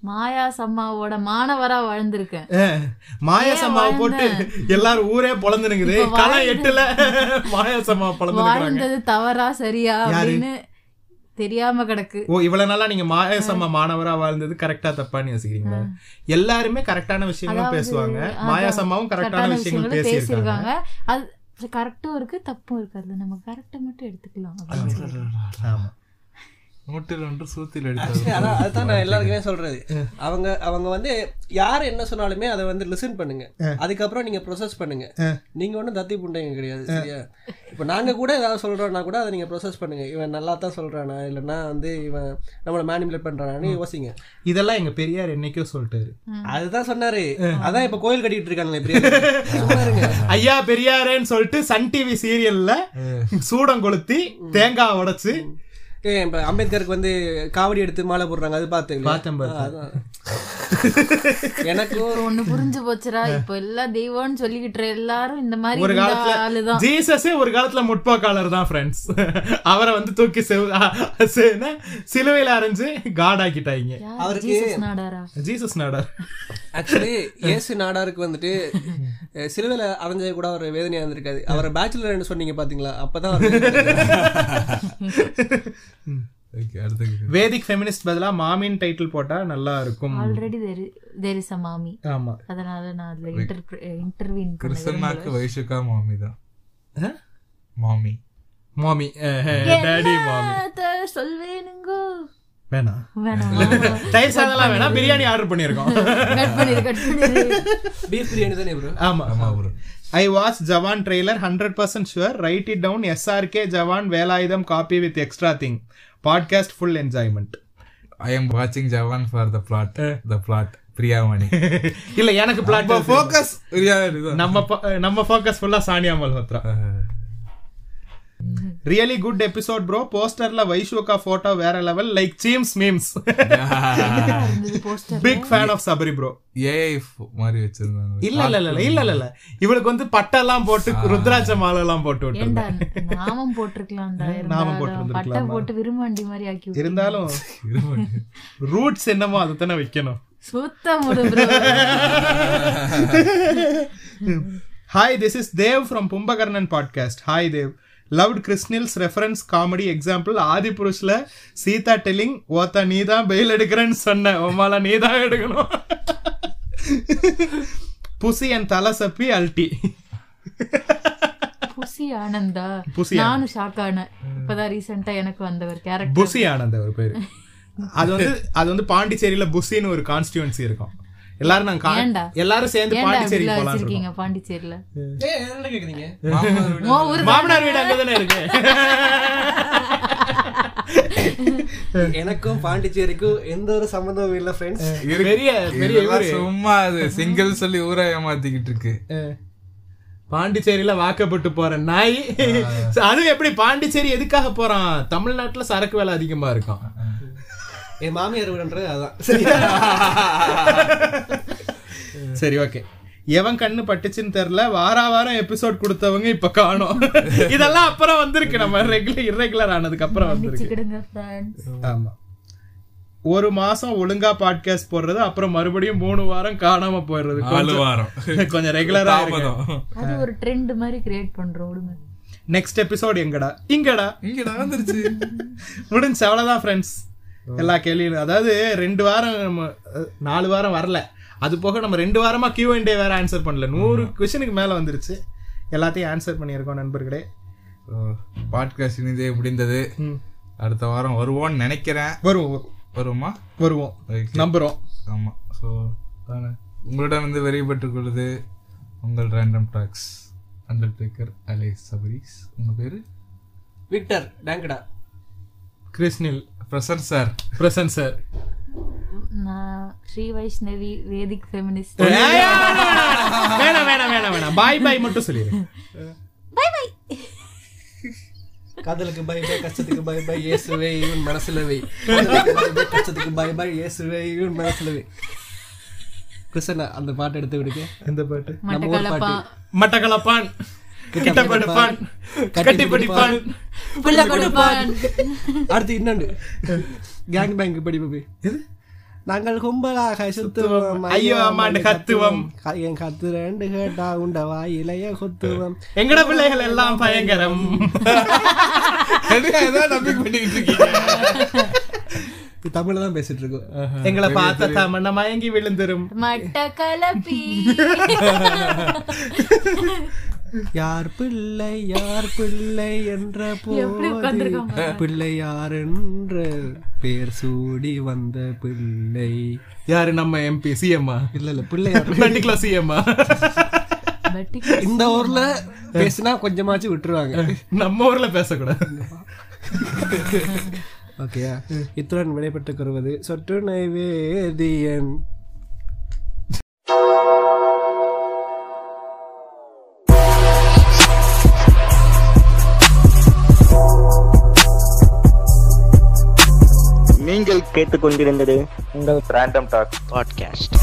மாயா சம்மாவோட மாணவரா வாழ்ந்திருக்கேன். அஹ், மாயாசம்மாவை போட்டு எல்லாரும் ஊரே பொழந்துனுங்குது வாழ்ந்து- எட்டுல மாயாசம்மா பொழந்துனுக்குறாங்க வாழ்ந்தது தவறா சரியா அப்படின்னு தெரியாம கிடக்கு. ஓ இவ்வளவு நாளா நீங்க மாயாசம்மா மாணவரா வாழ்ந்தது கரெக்டா தப்பான்னு யோசிக்கிறீங்களா? எல்லாருமே கரெக்டான விஷயங்களும் பேசுவாங்க. மாயாசம்மாவும் கரெக்டான விஷயங்கள் பேசியிருக்காங்க. அது கரெக்டும் இருக்கு தப்பும் இருக்கு. அதுல நம்ம கரெக்டை மட்டும் எடுத்துக்கலாம். அப்படின்னு சொல்றேன். ஆமா. நூற்றில் ஒன்று சூத்தில் அடித்தார் [LAUGHS] அதான் அதுதான் நான் எல்லாருக்குமே [LAUGHS] சொல்றது. அவங்க அவங்க வந்து யார் என்ன சொன்னாலுமே அதை வந்து லிசன் பண்ணுங்க. அதுக்கப்புறம் நீங்க ப்ரொசஸ் பண்ணுங்க. நீங்க ஒன்றும் தத்தி புண்டைங்க கிடையாது சரியா? இப்போ நாங்க கூட ஏதாவது சொல்றோம்னா கூட அதை நீங்க ப்ரொசஸ் பண்ணுங்க. இவன் நல்லா தான் சொல்றானா இல்லைன்னா வந்து இவன் நம்மளை மேனிபுலேட் பண்றானான்னு யோசிங்க. இதெல்லாம் எங்க பெரியார் என்னைக்கோ சொல்லிட்டாரு. அதுதான் சொன்னாரு. அதான் இப்ப கோயில் கட்டிட்டு இருக்காங்களே பெரிய [LAUGHS] சும்மா இருங்க. ஐயா பெரியாரேன்னு சொல்லிட்டு சன் டிவி சீரியல்ல சூடம் கொளுத்தி தேங்காய் உடைச்சு அம்பேத்கருக்கு வந்து காவடி எடுத்து மாலை போடுறாங்க அது பார்த்தேன் பார்த்தேன். எனக்கு ஒண்ணு புரிஞ்சு போச்சுடா. இப்போ எல்லாம் தெய்வம்னு சொல்லிக்கிட்டு எல்லாரும் இந்த மாதிரி ஒரு காலத்துல ஆளுதான். ஜீசஸே ஒரு காலத்துல முற்போக்காளர் தான் ஃப்ரெண்ட்ஸ் அவரை வந்து தூக்கி? சிலுவையில அரைஞ்சு காட் ஆக்கிட்டாங்க. அவருக்கு- ஜீசஸ் நாடாரா? ஜீசஸ் நாடர். ஆக்சுவலி இயேசு நாடாருக்கு வந்துட்டு சிலுவையில அரைஞ்சது கூட ஒரு வேதனையா இருந்திருக்காது அவரை பேச்சுலர்னு சொன்னீங்க பாத்தீங்களா? அப்பதான் ஓகே அடுத்த கேள்வி. வேதிக் ஃபெமினிஸ்ட் பதிலா மாமின் டைட்டில் போட்டா நல்லா இருக்கும் ஆல்ரெடி தேர் இஸ் அ மாமி. ஆமா. அதனால நான் அதுல இன்டர்வியூன் கிறிஸ்தனாக்கு வைஷுக்கா மாமி தான். மாமி. மாமி டேடி மாமி. சொல்வேனுங்கோ? வேணாம் [LAUGHS] தயிர் சாதம்லாம் வேணாம் பிரியாணி ஆர்டர் பண்ணிரு பீஃப் பிரியாணி தானே ப்ரோ? ஆமா ஆமா bro. I watch Jawan trailer hundred percent sure write it down SRK Jawan Velayudham copy with extra thing podcast full enjoyment I am வாட்சிங் Jawan for the plot the plot Priyamani இல்ல எனக்கு plot focus நம்ம ப- நம்ம focus ஃபுல்லா Sanya Malhotra. Really good episode bro போஸ்டர்ல வைஷுகா photo வேற level like seems memes big fan of Sabari bro AI மாதிரி வச்சிருந்தாங்க. இல்ல இல்ல இல்ல இல்ல இல்ல இல்ல. இவளுக்கு வந்து பட்டெல்லாம் போட்டு ருத்ராட்ச மாலை எல்லாம் போட்டு ஏண்டா விட்டு நாமம் போட்டிருக்கலாம்டா நாமம் இருந்தாலும் போட்டிருந்திருக்கலாமா? பட்டை போட்டு விரும்பாண்டி மாதிரி ஆக்கி. இருந்தாலும் ரூட்ஸ் என்னமோ அதை தானே வைக்கணும். சுத்த முடு bro. Hi this is Dev from Bumbakarnan podcast hi Dev loved Krishnil's reference comedy example Adi புருஷ்ல Sita telling ஓத்தா நீ தான் பெயில் எடுக்கிறேன்னு சொன்ன. உமால நீ தான் எடுக்கணும். [LAUGHS] புசி என் தலை சப்பி அல்டி புசி ஆனந்தா? நானும் ஷாக் ஆனேன். இப்பதான் ரீசெண்டா எனக்கு வந்தவர் கேரக்டர் புசி ஆனந்த் அவர் பேரு. அது வந்து அது வந்து பாண்டிச்சேரியில புசின்னு ஒரு கான்ஸ்டியூன்சி இருக்கும். எல்லாரும் நாங்க? எல்லாரும் சேர்ந்து பாண்டிச்சேரி போலாம் வச்சிருக்கீங்க பாண்டிச்சேரியில? என்ன கேக்குறீங்க? உன் ஊரு மாமனார் வீடு அங்கதானே இருக்கு. எனக்கும் பாண்டிச்சேரிக்கும் எந்த ஒரு சம்மந்தமும் இல்ல ஃப்ரெண்ட்ஸ் பெரிய பெரிய சும்மா அது சிங்கிள் சொல்லி ஊரை ஏமாத்திக்கிட்டு இருக்கு. பாண்டிச்சேரியில வாக்கப்பட்டு போற நாய். அதுவும் எப்படி? பாண்டிச்சேரி எதுக்காக போறான்? தமிழ்நாட்டுல சரக்கு வேலை அதிகமா இருக்கும் என் மாமியார் வீடுன்றது சரியா [LAUGHS] சரி. [LAUGHS] ஓகே எவன் கண்ணு பட்டுச்சுன்னு தெரியல வாரா வாரம் எபிசோட் கொடுத்தவங்க இப்ப காணோம். [LAUGHS] இதெல்லாம் அப்புறம் வந்திருக்கு. நம்ம ரெகுலர் irregular ஆனதுக்கு அப்புறம் வந்திருக்கு. ஆமா. ஒரு மாசம் ஒழுங்கா பாட்காஸ்ட் போடுறது அப்புறம் மறுபடியும் மூணு வாரம் காணாம போயிடுறது. நாலு கொஞ்சம் வாரம். கொஞ்சம் ரெகுலரா அது ஒரு ட்ரெண்ட் மாதிரி கிரியேட் பண்றோம் விடுங்க. நெக்ஸ்ட் எபிசோட் எங்கடா? இங்கடா. இங்க நடந்துருச்சு முடிஞ்சு அவ்வளவுதான் ஃப்ரெண்ட்ஸ் எல்லா கேள்வியும் அதாவது ரெண்டு வாரம் நம்ம, நாலு வாரம் வரல. அது போக நம்ம ரெண்டு வாரமா கியூ அண்ட் டே வேற ஆன்சர் பண்ணல. நூறு கொஸ்டினுக்கு மேல வந்துருச்சு. எல்லாத்தையும் ஆன்சர் பண்ணியிருக்கோம் நண்பர்களே. பாட்காஸ்ட் இனிதே முடிந்தது. அடுத்த வாரம் வருவோம்னு நினைக்கிறேன். வருவோம் வருவோம். Okay. நம்புறோம். ஆமா. ஸோ உங்களிடம் வந்து வெறிபட்டுக் கொள்வது உங்கள் ரேண்டம் டாக்ஸ் அண்டர்டேக்கர் அலே சபரிஸ் உங்க பேரு? Victor டேங்கடா. Krishnil present sir. Present sir. நான் ஸ்ரீ வைஷ்ணவி வேதிக் ஃபெமினிஸ்ட் வேணாம் வேணாம் வேணாம் வேணாம் பாய் பாய் மட்டும் சொல்லிடு காதலுக்கு பை பை கஷ்டத்துக்கு பை பை இயேசுவே இவன் மனசுல வை. காதலுக்கு பை பை கஷ்டத்துக்கு பை பை இயேசுவே இவன் மனசுல வை. கிருஷ்ணா அந்த பாட்டு எடுத்து விடுங்க. எந்த பாட்டு? மட்டக்களப்பா. மட்டக்களப்பான். கிட்ட படுப்பான். கட்டி பிடிப்பான். புள்ள கொடுப்பான். அடுத்து இன்னொன்று. கேங் பேங்க் படிப்பு நாங்கள் கும்பலாக சுத்துவோம். ஐயோ, அம்மாண்டு கத்துவோம். என் கத்து ரெண்டு கேட்டா உண்ட வாயிலைய குத்துவோம். எங்கட பிள்ளைகள் எல்லாம் பயங்கரம். தமிழ்ல தான் பேசிட்டு இருக்கோம். எங்களை பார்த்த தமண்ண மயங்கி விழுந்துரும். [LAUGHS] யார் பிள்ளை யார் பிள்ளை என்ற போது? பிள்ளை யார் என்ற பேர் சூடி வந்த பிள்ளை. யாரு நம்ம எம்பி சிஎம்மா இல்ல இல்ல பிள்ளை பர்டிகுலர் சிஎம்மா இந்த ஊர்ல பேசினா கொஞ்சமாச்சும் விட்டுருவாங்க. நம்ம ஊர்ல பேசக்கூடாது. ஓகேயா இத்துடன் விடைபெற்றுக் கொள்வது சொட்டு நைவேதியன் நீங்கள் கேட்டுக்கொண்டிருந்தது உங்கள் ரேண்டம் டாக் பாட்காஸ்ட்